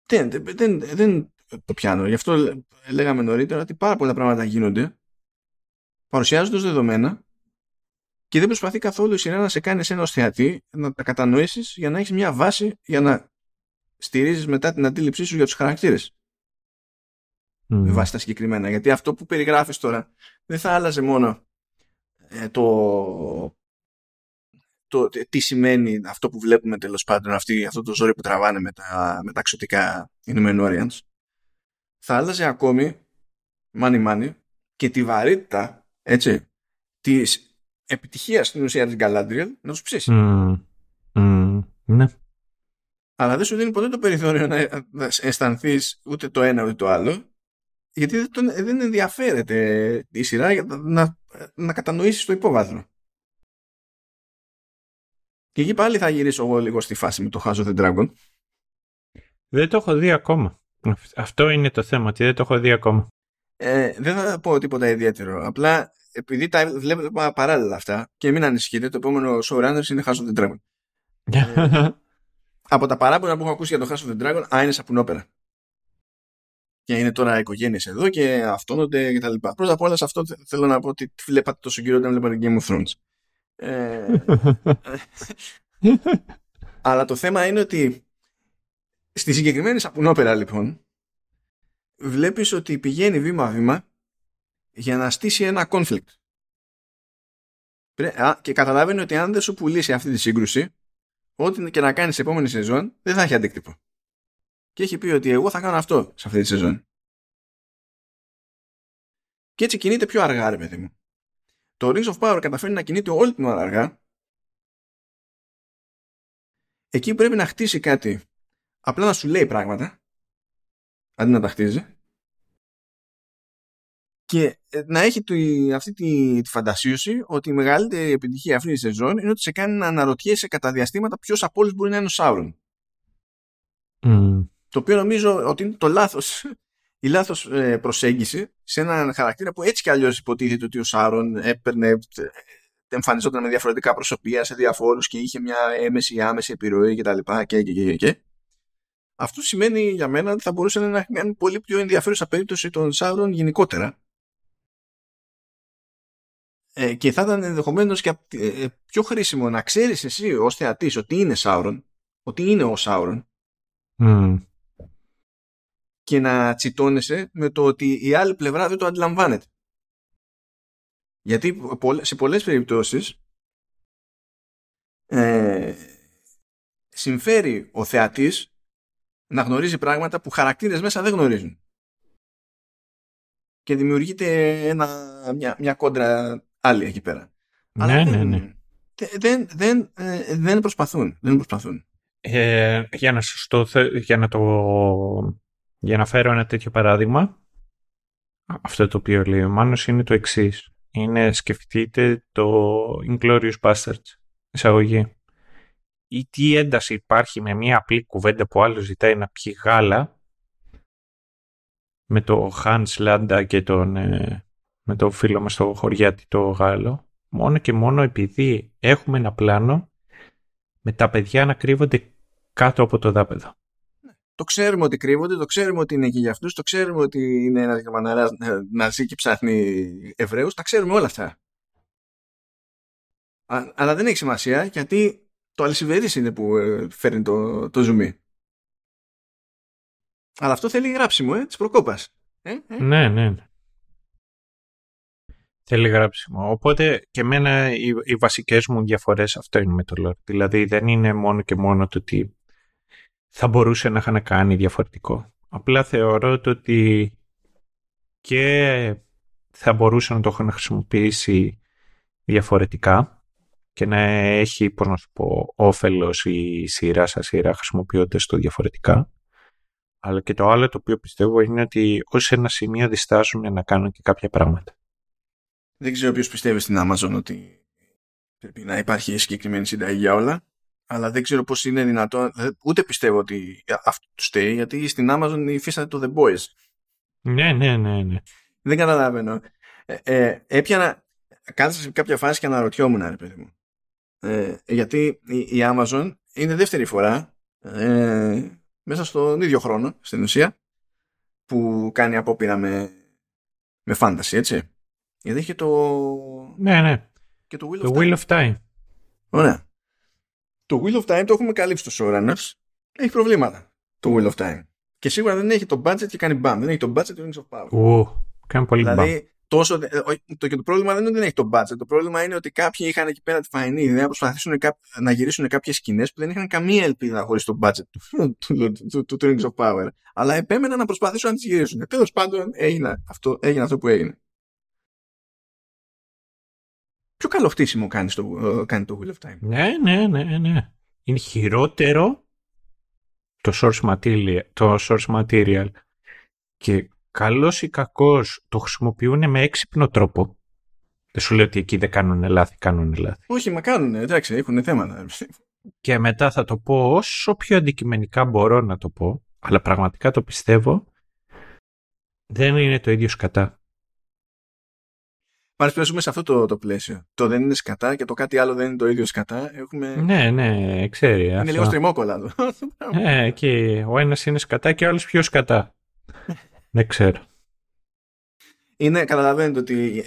Δεν, δεν, δεν το πιάνω. Γι' αυτό λέγαμε νωρίτερα ότι πάρα πολλά πράγματα γίνονται, παρουσιάζονται δεδομένα και δεν προσπαθεί καθόλου η σειρά να σε κάνει εσένα ως θεατή, να τα κατανοήσεις για να έχεις μια βάση για να στηρίζεις μετά την αντίληψή σου για τους χαρακτήρες. με βάση τα συγκεκριμένα. Γιατί αυτό που περιγράφεις τώρα δεν θα άλλαζε μόνο ε, το, το τι σημαίνει αυτό που βλέπουμε τέλος πάντων αυτή, αυτό το ζόρι που τραβάνε με τα, με τα ξωτικά Innumenorians θα άλλαζε ακόμη μάνι μάνι και τη βαρύτητα έτσι, της επιτυχίας στην ουσία της Galadriel να τους ψήσει. ναι. Αλλά δεν σου δίνει ποτέ το περιθώριο να αισθανθείς ούτε το ένα ούτε το άλλο γιατί δεν, δεν ενδιαφέρεται η σειρά για να, να κατανοήσεις το υπόβαθρο. Και εκεί πάλι θα γυρίσω εγώ λίγο στη φάση με το House of the Dragon. Δεν το έχω δει ακόμα. Αυτό είναι το θέμα, ότι δεν το έχω δει ακόμα. Ε, δεν θα πω τίποτα ιδιαίτερο. Απλά επειδή τα βλέπω παράλληλα αυτά και μην ανησυχείτε, το επόμενο showrunners είναι House of the Dragon. ε, από τα παράπονα που έχω ακούσει για το House of the Dragon, α, είναι σαπουνόπερα. Και είναι τώρα οικογένειες εδώ και αυτόνονται και τα λοιπά. Πρώτα απ' όλα σε αυτό θέλω να πω ότι βλέπατε τόσο καιρό όταν βλέπατε Game of Thrones. Ε, αλλά το θέμα είναι ότι στη συγκεκριμένη σαπουνόπερα λοιπόν βλέπεις ότι πηγαίνει βήμα-βήμα για να στήσει ένα conflict. Και καταλαβαίνει ότι αν δεν σου πουλήσει αυτή τη σύγκρουση, ό,τι και να κάνεις σε επόμενη σεζόν, δεν θα έχει αντίκτυπο. Και έχει πει ότι εγώ θα κάνω αυτό σε αυτή τη σεζόν. Και έτσι κινείται πιο αργά, ρε παιδί μου. Το Rings of Power καταφέρει να κινείται όλη την ώρα αργά. Εκεί πρέπει να χτίσει κάτι. Απλά να σου λέει πράγματα. Αντί να τα χτίζει και ε, να έχει αυτή τη, τη φαντασίωση ότι η μεγαλύτερη επιτυχία αυτής της σεζόν είναι ότι σε κάνει να αναρωτιέσαι κατά διαστήματα ποιος από όλους μπορεί να είναι ο Σάουρον. Το οποίο νομίζω ότι είναι το λάθος, η λάθος ε, προσέγγιση σε έναν χαρακτήρα που έτσι κι αλλιώς υποτίθεται ότι ο Σάουρον έπαιρνε, ε, εμφανιζόταν με διαφορετικά προσωπία σε διαφόρους και είχε μια έμεση ή άμεση επιρροή κτλ. Και, και, και, και, Αυτό σημαίνει για μένα ότι θα μπορούσε να είναι πολύ πιο ενδιαφέρουσα περίπτωση των Σάουρον γενικότερα ε, και θα ήταν ενδεχομένως και ε, πιο χρήσιμο να ξέρεις εσύ ως θεατής ότι είναι Σάουρον, ότι είναι ο Σάουρον και να τσιτώνεσαι με το ότι η άλλη πλευρά δεν το αντιλαμβάνεται. Γιατί σε πολλές περιπτώσεις ε, συμφέρει ο θεατής να γνωρίζει πράγματα που χαρακτήρες μέσα δεν γνωρίζουν. Και δημιουργείται ένα, μια, μια κόντρα άλλοι εκεί πέρα. Ναι, Αλλά ναι, ναι. Δεν, δεν, ε, δεν προσπαθούν. Δεν προσπαθούν. Ε, για, να στο, για, να το, για να φέρω ένα τέτοιο παράδειγμα, αυτό το οποίο λέει ο Μάνος είναι το εξής. Είναι σκεφτείτε το Inglorious Bastards, εισαγωγή. Ή τι ένταση υπάρχει με μια απλή κουβέντα που άλλος ζητάει να πιει γάλα με το Hans Landa και τον ε, με το φίλο μας στο χωριάτι το Γάλλο, μόνο και μόνο επειδή έχουμε ένα πλάνο με τα παιδιά να κρύβονται κάτω από το δάπεδο. Ναι. Το ξέρουμε ότι κρύβονται, το ξέρουμε ότι είναι εκεί για αυτούς, το ξέρουμε ότι είναι ένας γερμαναράς να ζει και ψάχνει Εβραίους, τα ξέρουμε όλα αυτά. αλλά δεν έχει σημασία γιατί το αλυσιβερής είναι που ε, φέρνει το, το ζουμί. Αλλά αυτό θέλει γράψιμο, ε, της προκόπας. Ε, ε. Ναι, ναι. ναι. Θέλει γράψιμο. Οπότε και εμένα οι, οι βασικές μου διαφορές αυτό είναι με το lore. Δηλαδή δεν είναι μόνο και μόνο το ότι θα μπορούσε να είχαν κάνει διαφορετικό. Απλά θεωρώ το ότι και θα μπορούσε να το είχαν χρησιμοποιήσει διαφορετικά και να έχει, πώς να σου πω, όφελος η σειρά σας σειρά χρησιμοποιώντας το διαφορετικά. Αλλά και το άλλο το οποίο πιστεύω είναι ότι ως ένα σημείο διστάζουν να κάνουν και κάποια πράγματα. Δεν ξέρω ποιος πιστεύει στην Amazon ότι πρέπει να υπάρχει συγκεκριμένη συνταγή για όλα. Αλλά δεν ξέρω πώς είναι δυνατόν. Ούτε πιστεύω ότι αυτό τους στέει, γιατί στην Amazon υφίσταται το The Boys. Ναι, ναι, ναι, ναι. Δεν καταλαβαίνω. Ε, ε, έπιανα, κάθεσα σε κάποια φάση και αναρωτιόμουν, ρε παιδί μου. Ε, γιατί η, η, Amazon είναι δεύτερη φορά ε, μέσα στον ίδιο χρόνο, στην ουσία, που κάνει απόπειρα με, με fantasy, έτσι. Γιατί έχει το. Ναι, ναι. Και το Wheel of, Time. Wheel of Time. Ωραία. Το Wheel of Time το έχουμε καλύψει στο Showrunners. Έχει προβλήματα. Το Wheel of Time. Και σίγουρα δεν έχει το budget και κάνει μπαμ. Δεν έχει το budget του Rings of Power. Ου, κάνει πολύ μπαμ. Δηλαδή, τόσο, ε, το, και το πρόβλημα δεν είναι ότι δεν έχει το budget. Το πρόβλημα είναι ότι κάποιοι είχαν εκεί πέρα τη φαϊνή ιδέα να προσπαθήσουν να γυρίσουν κάποιες σκηνές που δεν είχαν καμία ελπίδα χωρίς το budget [laughs] του, του, του, του, Rings of Power. Αλλά επέμεναν να προσπαθήσουν να τις γυρίσουν. Τέλος πάντων, έγινε αυτό, έγινε αυτό που έγινε. Πιο καλό χτίσιμο κάνει το, κάνει το Wheel of Time. Ναι, ναι, ναι, ναι. Είναι χειρότερο το source material, το source material. Και καλός ή κακός το χρησιμοποιούν με έξυπνο τρόπο. Δεν σου λέω ότι εκεί δεν κάνουν λάθη, κάνουν λάθη. Όχι, μα κάνουν, εντάξει, έχουν θέματα. Και μετά θα το πω όσο πιο αντικειμενικά μπορώ να το πω, αλλά πραγματικά το πιστεύω, δεν είναι το ίδιο σκατά. Πάρεις σε αυτό το, το πλαίσιο. Το δεν είναι σκατά και το κάτι άλλο δεν είναι το ίδιο σκατά. Έχουμε... Ναι, ναι, ξέρει. Είναι αυτό. λίγο στριμόκολα. Ναι, και ο ένας είναι σκατά και ο άλλος πιο σκατά. δεν ξέρω. Είναι, καταλαβαίνετε ότι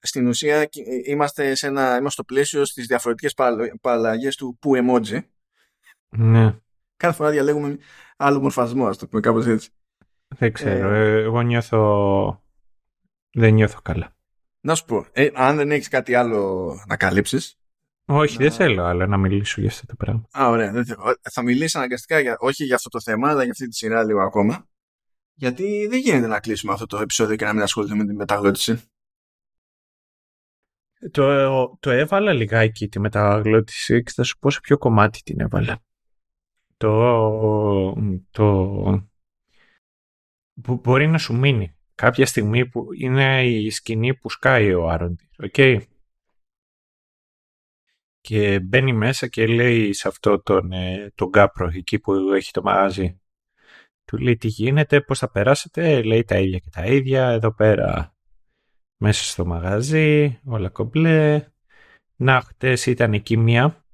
στην ουσία είμαστε, σε ένα, είμαστε στο πλαίσιο στις διαφορετικές παραλλαγές του που emoji. Ναι. Κάθε φορά διαλέγουμε άλλο μορφασμό, ας το πούμε κάπως έτσι. Δεν ξέρω. Ε... Εγώ νιώθω... Δεν νιώθω καλά. Να σου πω, ε, αν δεν έχεις κάτι άλλο να καλύψεις. Όχι, δεν θέλω άλλο να μιλήσω για αυτό το πράγμα. Α, ωραία. Δεν θέλω. Θα μιλήσω αναγκαστικά για, όχι για αυτό το θέμα, αλλά για αυτή τη σειρά λίγο ακόμα. Γιατί δεν γίνεται να κλείσουμε αυτό το επεισόδιο και να μην ασχοληθούμε με την μεταγλώτηση. Το, το έβαλα λιγάκι τη μεταγλώτηση και θα σου πω σε ποιο κομμάτι την έβαλα. Το, το, μπορεί να σου μείνει κάποια στιγμή που είναι η σκηνή που σκάει ο Άροντι. Okay? Και μπαίνει μέσα και λέει σε αυτό τον, ε, τον κάπρο εκεί που έχει το μαγάζι. Του λέει τι γίνεται, πώς θα περάσετε, λέει τα ίδια και τα ίδια εδώ πέρα μέσα στο μαγάζι, όλα κομπλέ. Να, χτες ήταν εκεί μία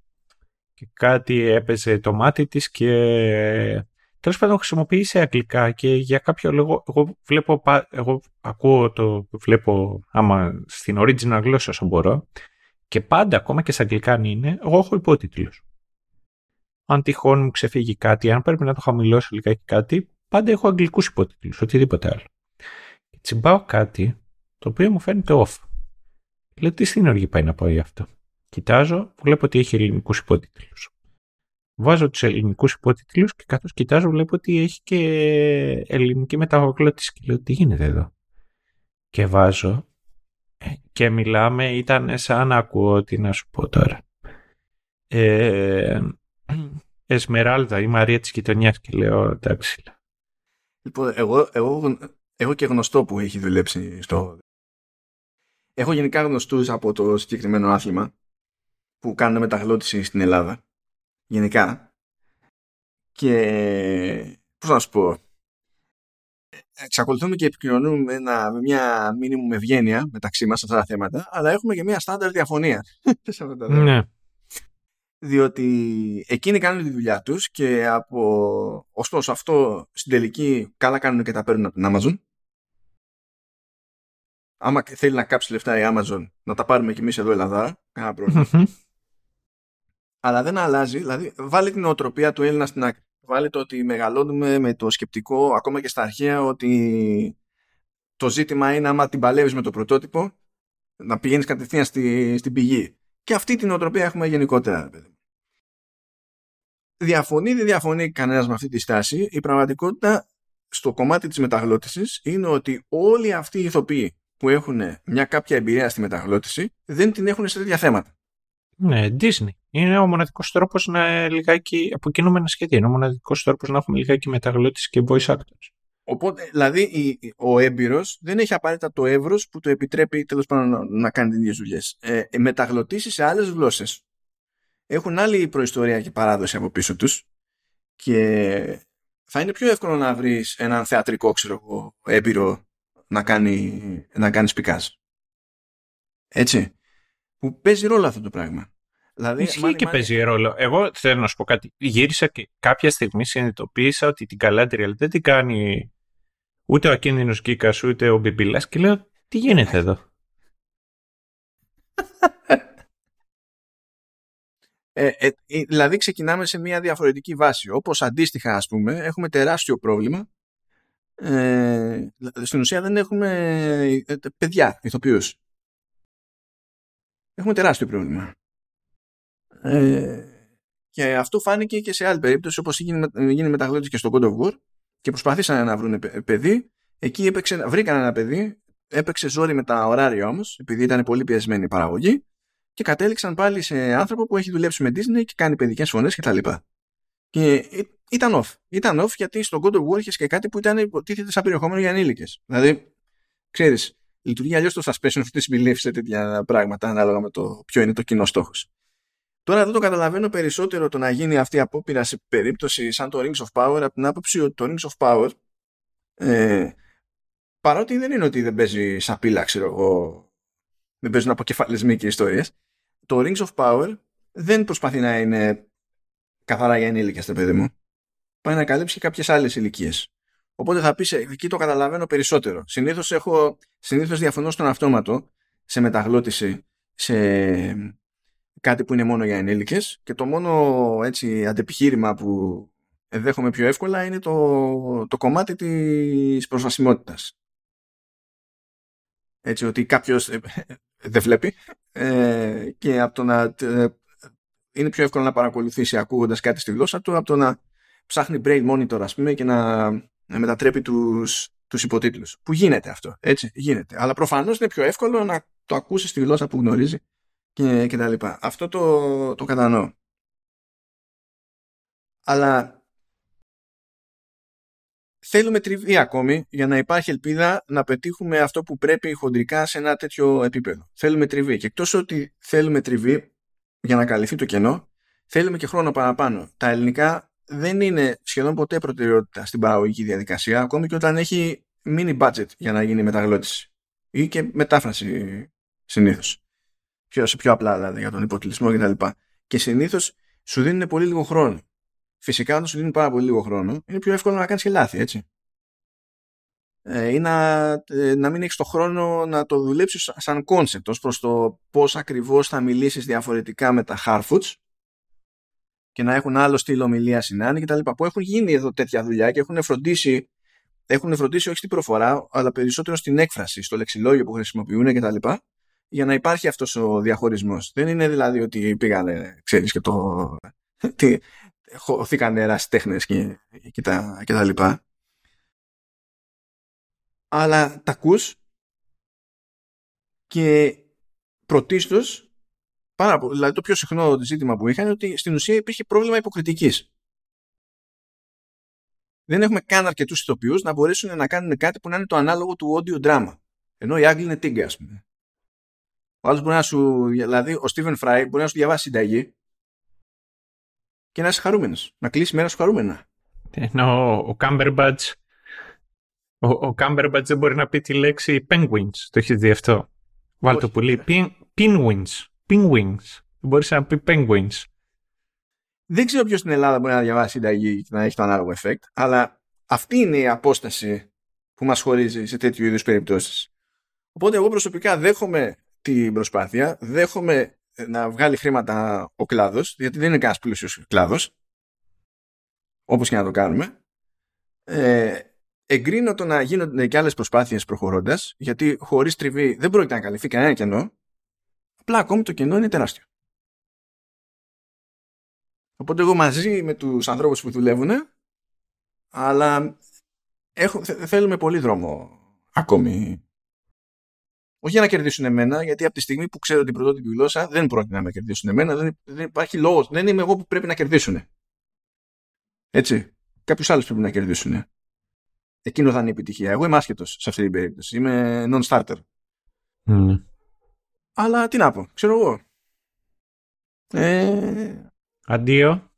και κάτι έπαιζε το μάτι της και τέλος πάντων χρησιμοποιεί σε αγγλικά και για κάποιο λόγο εγώ βλέπω, εγώ ακούω το, βλέπω άμα στην original γλώσσα όσο μπορώ και πάντα ακόμα και στα αγγλικά αν είναι, εγώ έχω υπότιτλους. Αν τυχόν μου ξεφύγει κάτι, αν πρέπει να το χαμηλώσω λιγάκι κάτι, πάντα έχω αγγλικούς υπότιτλους, οτιδήποτε άλλο. Και τσιμπάω κάτι το οποίο μου φαίνεται off. Λέω τι στην οργή πάει να πω γι' αυτό. Κοιτάζω, βλέπω ότι έχει ελληνικούς υπότιτλους βάζω τους ελληνικούς υπότιτλους και καθώς κοιτάζω βλέπω ότι έχει και ελληνική μεταγωγλώτηση και λέω τι γίνεται εδώ; Και βάζω ε, και μιλάμε, ήταν σαν να ακούω τι να σου πω τώρα. Ε, Εσμεράλδα, η Μαρία της γειτονιάς και λέω εντάξει. Λοιπόν, εγώ, εγώ, έχω και γνωστό που έχει δουλέψει στο... Έχω γενικά γνωστούς από το συγκεκριμένο άθλημα που κάνουν μεταγλώτηση στην Ελλάδα γενικά. Και πώς να σου πω εξακολουθούμε και επικοινωνούμε με, με μια μήνυμου ευγένεια μεταξύ μας σε αυτά τα θέματα αλλά έχουμε και μια στάνταρ διαφωνία. [laughs] Ναι. διότι εκείνοι κάνουν τη δουλειά τους και από ωστόσο αυτό στην τελική καλά κάνουν και τα παίρνουν από την Amazon. Άμα θέλει να κάψει λεφτά η Amazon να τα πάρουμε κι εμείς εδώ Ελλάδα κανένα πρόβλημα αλλά δεν αλλάζει. Δηλαδή, βάλει την οτροπία του Έλληνα στην άκρη. Βάλει το ότι μεγαλώνουμε με το σκεπτικό ακόμα και στα αρχαία ότι το ζήτημα είναι άμα την παλεύεις με το πρωτότυπο να πηγαίνεις κατευθείαν στη, στην πηγή. Και αυτή την οτροπία έχουμε γενικότερα. Διαφωνεί, δεν διαφωνεί κανένας με αυτή τη στάση. Η πραγματικότητα στο κομμάτι της μεταγλώτησης είναι ότι όλοι αυτοί οι ηθοποιοί που έχουν μια κάποια εμπειρία στη μεταγλώτηση δεν την έχουν σε τέτοια θέματα. Ναι, Disney. Είναι ο μοναδικός τρόπος να λιγάκι αποκοινούμε ένα σχέδιο. Είναι ο μοναδικός τρόπος να έχουμε λιγάκι μεταγλώτηση και voice actors. Οπότε, δηλαδή, ο έμπειρος δεν έχει απαραίτητα το εύρος που το επιτρέπει τέλος πάντων να κάνει τις ίδιες δουλειές. Ε, μεταγλωτήσεις σε άλλες γλώσσες έχουν άλλη προϊστορία και παράδοση από πίσω τους και θα είναι πιο εύκολο να βρεις έναν θεατρικό, ξέρω εγώ, έμπειρο να κάνει, να κάνεις σπικάζ. Έτσι που παίζει ρόλο αυτό το πράγμα. Δηλαδή, Ισχύει και παίζει ρόλο. Εγώ θέλω να σου πω κάτι. Γύρισα και κάποια στιγμή συνειδητοποίησα ότι την Galadriel δεν την κάνει ούτε ο ακίνδυνο Κίκα ούτε ο Μπιμπιλάς και λέω τι γίνεται εδώ; Ε, ε, δηλαδή ξεκινάμε σε μια διαφορετική βάση. Όπως αντίστοιχα ας πούμε έχουμε τεράστιο πρόβλημα ε, στην ουσία δεν έχουμε ε, παιδιά, ηθοποιούς. Έχουμε τεράστιο πρόβλημα. Ε, και αυτό φάνηκε και σε άλλη περίπτωση όπως γίνει, γίνει μεταγλώτης και στο God of War και προσπαθήσαν να βρουν παιδί. Εκεί έπαιξε, βρήκαν ένα παιδί, έπαιξε ζόρι με τα ωράρια όμως, επειδή ήταν πολύ πιεσμένη η παραγωγή και κατέληξαν πάλι σε άνθρωπο που έχει δουλέψει με Disney και κάνει παιδικές φωνές κτλ. Και, και ήταν off. Ήταν off γιατί στο God of War είχες και κάτι που ήταν υποτίθεται σαν περιεχόμενο για ανήλικε. Δηλαδή, ξέρεις, λειτουργεί αλλιώς το suspension of disbelief σε τέτοια πράγματα ανάλογα με το ποιο είναι το κοινό στόχος. Τώρα δεν το καταλαβαίνω περισσότερο το να γίνει αυτή η απόπειρα σε περίπτωση σαν το Rings of Power από την άποψη ότι το Rings of Power ε, παρότι δεν είναι ότι δεν παίζει σαπίλα, ξέρω εγώ, δεν παίζουν αποκεφαλισμοί και ιστορίες, το Rings of Power δεν προσπαθεί να είναι καθαρά για ενήλικες, το παιδί μου. Πάει να καλύψει και κάποιες άλλες ηλικίες. Οπότε θα πεις, εκεί το καταλαβαίνω περισσότερο. Συνήθως, έχω, συνήθως διαφωνώ στον αυτόματο σε μεταγλώτηση σε κάτι που είναι μόνο για ενήλικες και το μόνο έτσι αντεπιχείρημα που δέχομαι πιο εύκολα είναι το, το κομμάτι της προσβασιμότητας. Έτσι ότι κάποιος ε, δεν βλέπει ε, και από το να ε, είναι πιο εύκολο να παρακολουθήσει ακούγοντας κάτι στη γλώσσα του από το να ψάχνει brain monitor ας πούμε και να, να μετατρέπει τους, τους υποτίτλους. Που γίνεται αυτό, έτσι, γίνεται. Αλλά προφανώς είναι πιο εύκολο να το ακούσεις στη γλώσσα που γνωρίζει και, και τα λοιπά. Αυτό το, το κατανοώ. Αλλά θέλουμε τριβή ακόμη για να υπάρχει ελπίδα να πετύχουμε αυτό που πρέπει χοντρικά σε ένα τέτοιο επίπεδο. Θέλουμε τριβή. Και εκτός ότι θέλουμε τριβή για να καλυφθεί το κενό, θέλουμε και χρόνο παραπάνω. Τα ελληνικά δεν είναι σχεδόν ποτέ προτεραιότητα στην παραγωγική διαδικασία, ακόμη και όταν έχει mini budget για να γίνει μεταγλώτηση ή και μετάφραση συνήθως πιο, σε πιο απλά δηλαδή για τον υποτιλισμό κτλ. Και, και συνήθως σου δίνουν πολύ λίγο χρόνο. Φυσικά όταν σου δίνουν πάρα πολύ λίγο χρόνο είναι πιο εύκολο να κάνεις και λάθη, έτσι. Ε, ή να, ε, να μην έχεις το χρόνο να το δουλέψεις σαν concept ως προς το πώς ακριβώς θα μιλήσεις διαφορετικά με τα Harfoots και να έχουν άλλο στυλ ομιλία συνάνη κτλ. Που έχουν γίνει εδώ τέτοια δουλειά και έχουν φροντίσει, έχουν φροντίσει όχι στην προφορά, αλλά περισσότερο στην έκφραση, στο λεξιλόγιο που χρησιμοποιούν κτλ για να υπάρχει αυτός ο διαχωρισμός. Δεν είναι δηλαδή ότι πήγανε, ξέρεις, και το... Τι, χωθήκαν ερασιτέχνες και, και, τα, και τα λοιπά. Αλλά τα ακούς και πρωτίστως πάρα πολύ, δηλαδή το πιο συχνό ζήτημα που είχαν είναι ότι στην ουσία υπήρχε πρόβλημα υποκριτικής. Δεν έχουμε καν αρκετούς ηθοποιούς να μπορέσουν να κάνουν κάτι που να είναι το ανάλογο του audio drama. Ενώ οι Άγγλοι είναι τίγκα, ας πούμε. Ο άλλος μπορεί να σου. Δηλαδή, ο Στίβεν Φράι μπορεί να σου διαβάσει συνταγή και να είσαι χαρούμενος. Να κλείσει μέρα σου χαρούμενα. Ενώ ο Κάμπερμπατζ. Ο, ο Κάμπερμπατζ δεν μπορεί να πει τη λέξη penguins. Το έχεις δει αυτό; Βάλ το που λέει penguins. Penguins. Μπορείς να πει penguins. Δεν ξέρω ποιος στην Ελλάδα μπορεί να διαβάσει συνταγή και να έχει το ανάλογο effect, αλλά αυτή είναι η απόσταση που μας χωρίζει σε τέτοιου είδους περιπτώσεις. Οπότε εγώ προσωπικά δέχομαι την προσπάθεια, δέχομαι να βγάλει χρήματα ο κλάδος, γιατί δεν είναι κανένας πλούσιος κλάδος, όπως και να το κάνουμε. Ε, εγκρίνω το να γίνονται και άλλες προσπάθειες προχωρώντας, γιατί χωρίς τριβή δεν πρόκειται να καλυφθεί κανένα κενό, απλά ακόμη το κενό είναι τεράστιο. Οπότε εγώ μαζί με τους ανθρώπους που δουλεύουν, αλλά έχω, θέλουμε πολύ δρόμο ακόμη όχι για να κερδίσουν εμένα, γιατί από τη στιγμή που ξέρω την πρωτότυπη γλώσσα δεν πρόκειται να με κερδίσουν εμένα, δεν, δεν υπάρχει λόγο. Δεν είμαι εγώ που πρέπει να κερδίσουν. Έτσι. Κάποιου άλλου πρέπει να κερδίσουν. Εκείνο θα είναι η επιτυχία. Εγώ είμαι άσχετο σε αυτή την περίπτωση. Είμαι non-starter. Mm. Αλλά τι να πω, ξέρω εγώ. Ε... Αντίο.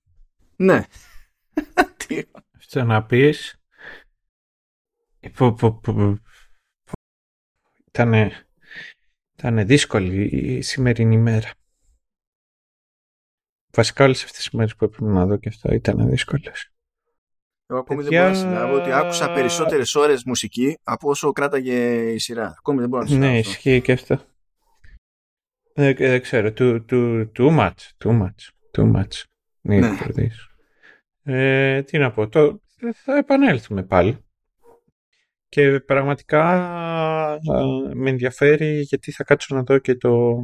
Ναι. Αντίο. Αυτό να πει. Ήτανε ήταν δύσκολη η σημερινή μέρα. Βασικά όλες αυτές τις μέρες που έπρεπε να δω και αυτό ήταν δύσκολες. Εγώ ακόμη δεν μπορώ να συλλάβω ότι άκουσα περισσότερες ώρες μουσική από όσο κράταγε η σειρά. Ακόμη δεν μπορώ να συλλάβω. Ναι, ισχύει και αυτό. Δεν, δεν ξέρω. Too, too, too much. Too much. Too much. Need Ναι. for this. Ε, τι να πω, το, θα επανέλθουμε πάλι. Και πραγματικά α, με ενδιαφέρει γιατί θα κάτσω να δω και το,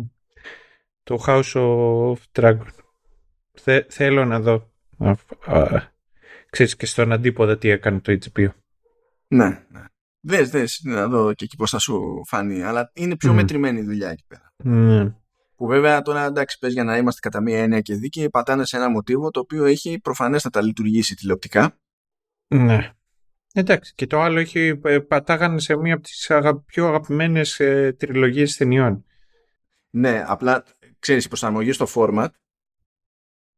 το House of Dragon. Θε- θέλω να δω. Α, α, ξέρεις και στον αντίποδα τι έκανε το HBO. Ναι, ναι. Δες, δες, να δω και εκεί πώς θα σου φανεί. Αλλά είναι πιο Μμμ. μετρημένη η δουλειά εκεί πέρα. Ναι. Που βέβαια τώρα εντάξει πες για να είμαστε κατά μία έννοια και δίκαιοι πατάνε σε ένα μοτίβο το οποίο έχει προφανέστατα λειτουργήσει τηλεοπτικά. Ναι. Εντάξει, και το άλλο έχει, ε, πατάγανε σε μία από τις αγα- πιο αγαπημένες ε, τριλογίες ταινιών. Ναι, απλά ξέρεις η προσαρμογή στο format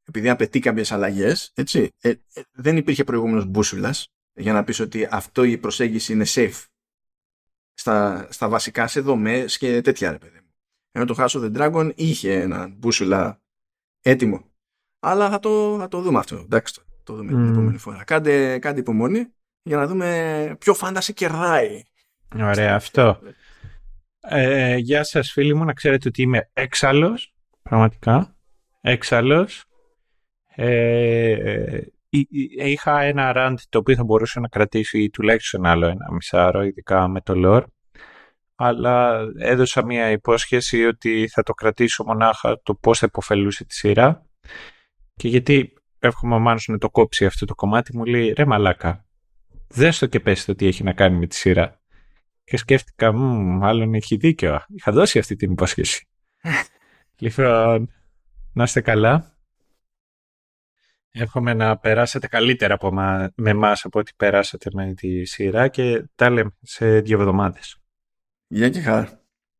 επειδή απαιτεί κάποιες αλλαγές, έτσι, ε, ε, δεν υπήρχε προηγούμενος μπούσουλας για να πεις ότι αυτό η προσέγγιση είναι safe στα, στα βασικά σε δομές και τέτοια ρε παιδί μου. Ενώ το House of the Dragon είχε ένα μπούσουλα έτοιμο. Αλλά θα το, θα το δούμε αυτό. Εντάξει, το, το δούμε την Μμμ. επόμενη φορά. Κάντε, κάντε υπομονή για να δούμε ποιο φάνταση κερδάει. Ωραία, αυτό. Ε, γεια σας φίλοι μου, να ξέρετε ότι είμαι έξαλλος, πραγματικά, έξαλλος. Ε, ε, εί- εί- είχα ένα rant το οποίο θα μπορούσε να κρατήσει τουλάχιστον άλλο ένα μισάρο, ειδικά με το lore. Αλλά έδωσα μια υπόσχεση ότι θα το κρατήσω μονάχα το πώς θα υποφελούσε τη σειρά. Και γιατί εύχομαι ο Μάνος να το κόψει αυτό το κομμάτι, μου λέει ρε μαλάκα, δες το και πες το τι έχει να κάνει με τη σειρά. Και σκέφτηκα, «Μμμ, μάλλον έχει δίκιο. Είχα δώσει αυτή την υπόσχεση. [laughs] λοιπόν, να είστε καλά. Εύχομαι να περάσετε καλύτερα από μα, με εμά από ό,τι περάσατε με τη σειρά και τα λέμε σε δύο εβδομάδες. Γεια και χαρά.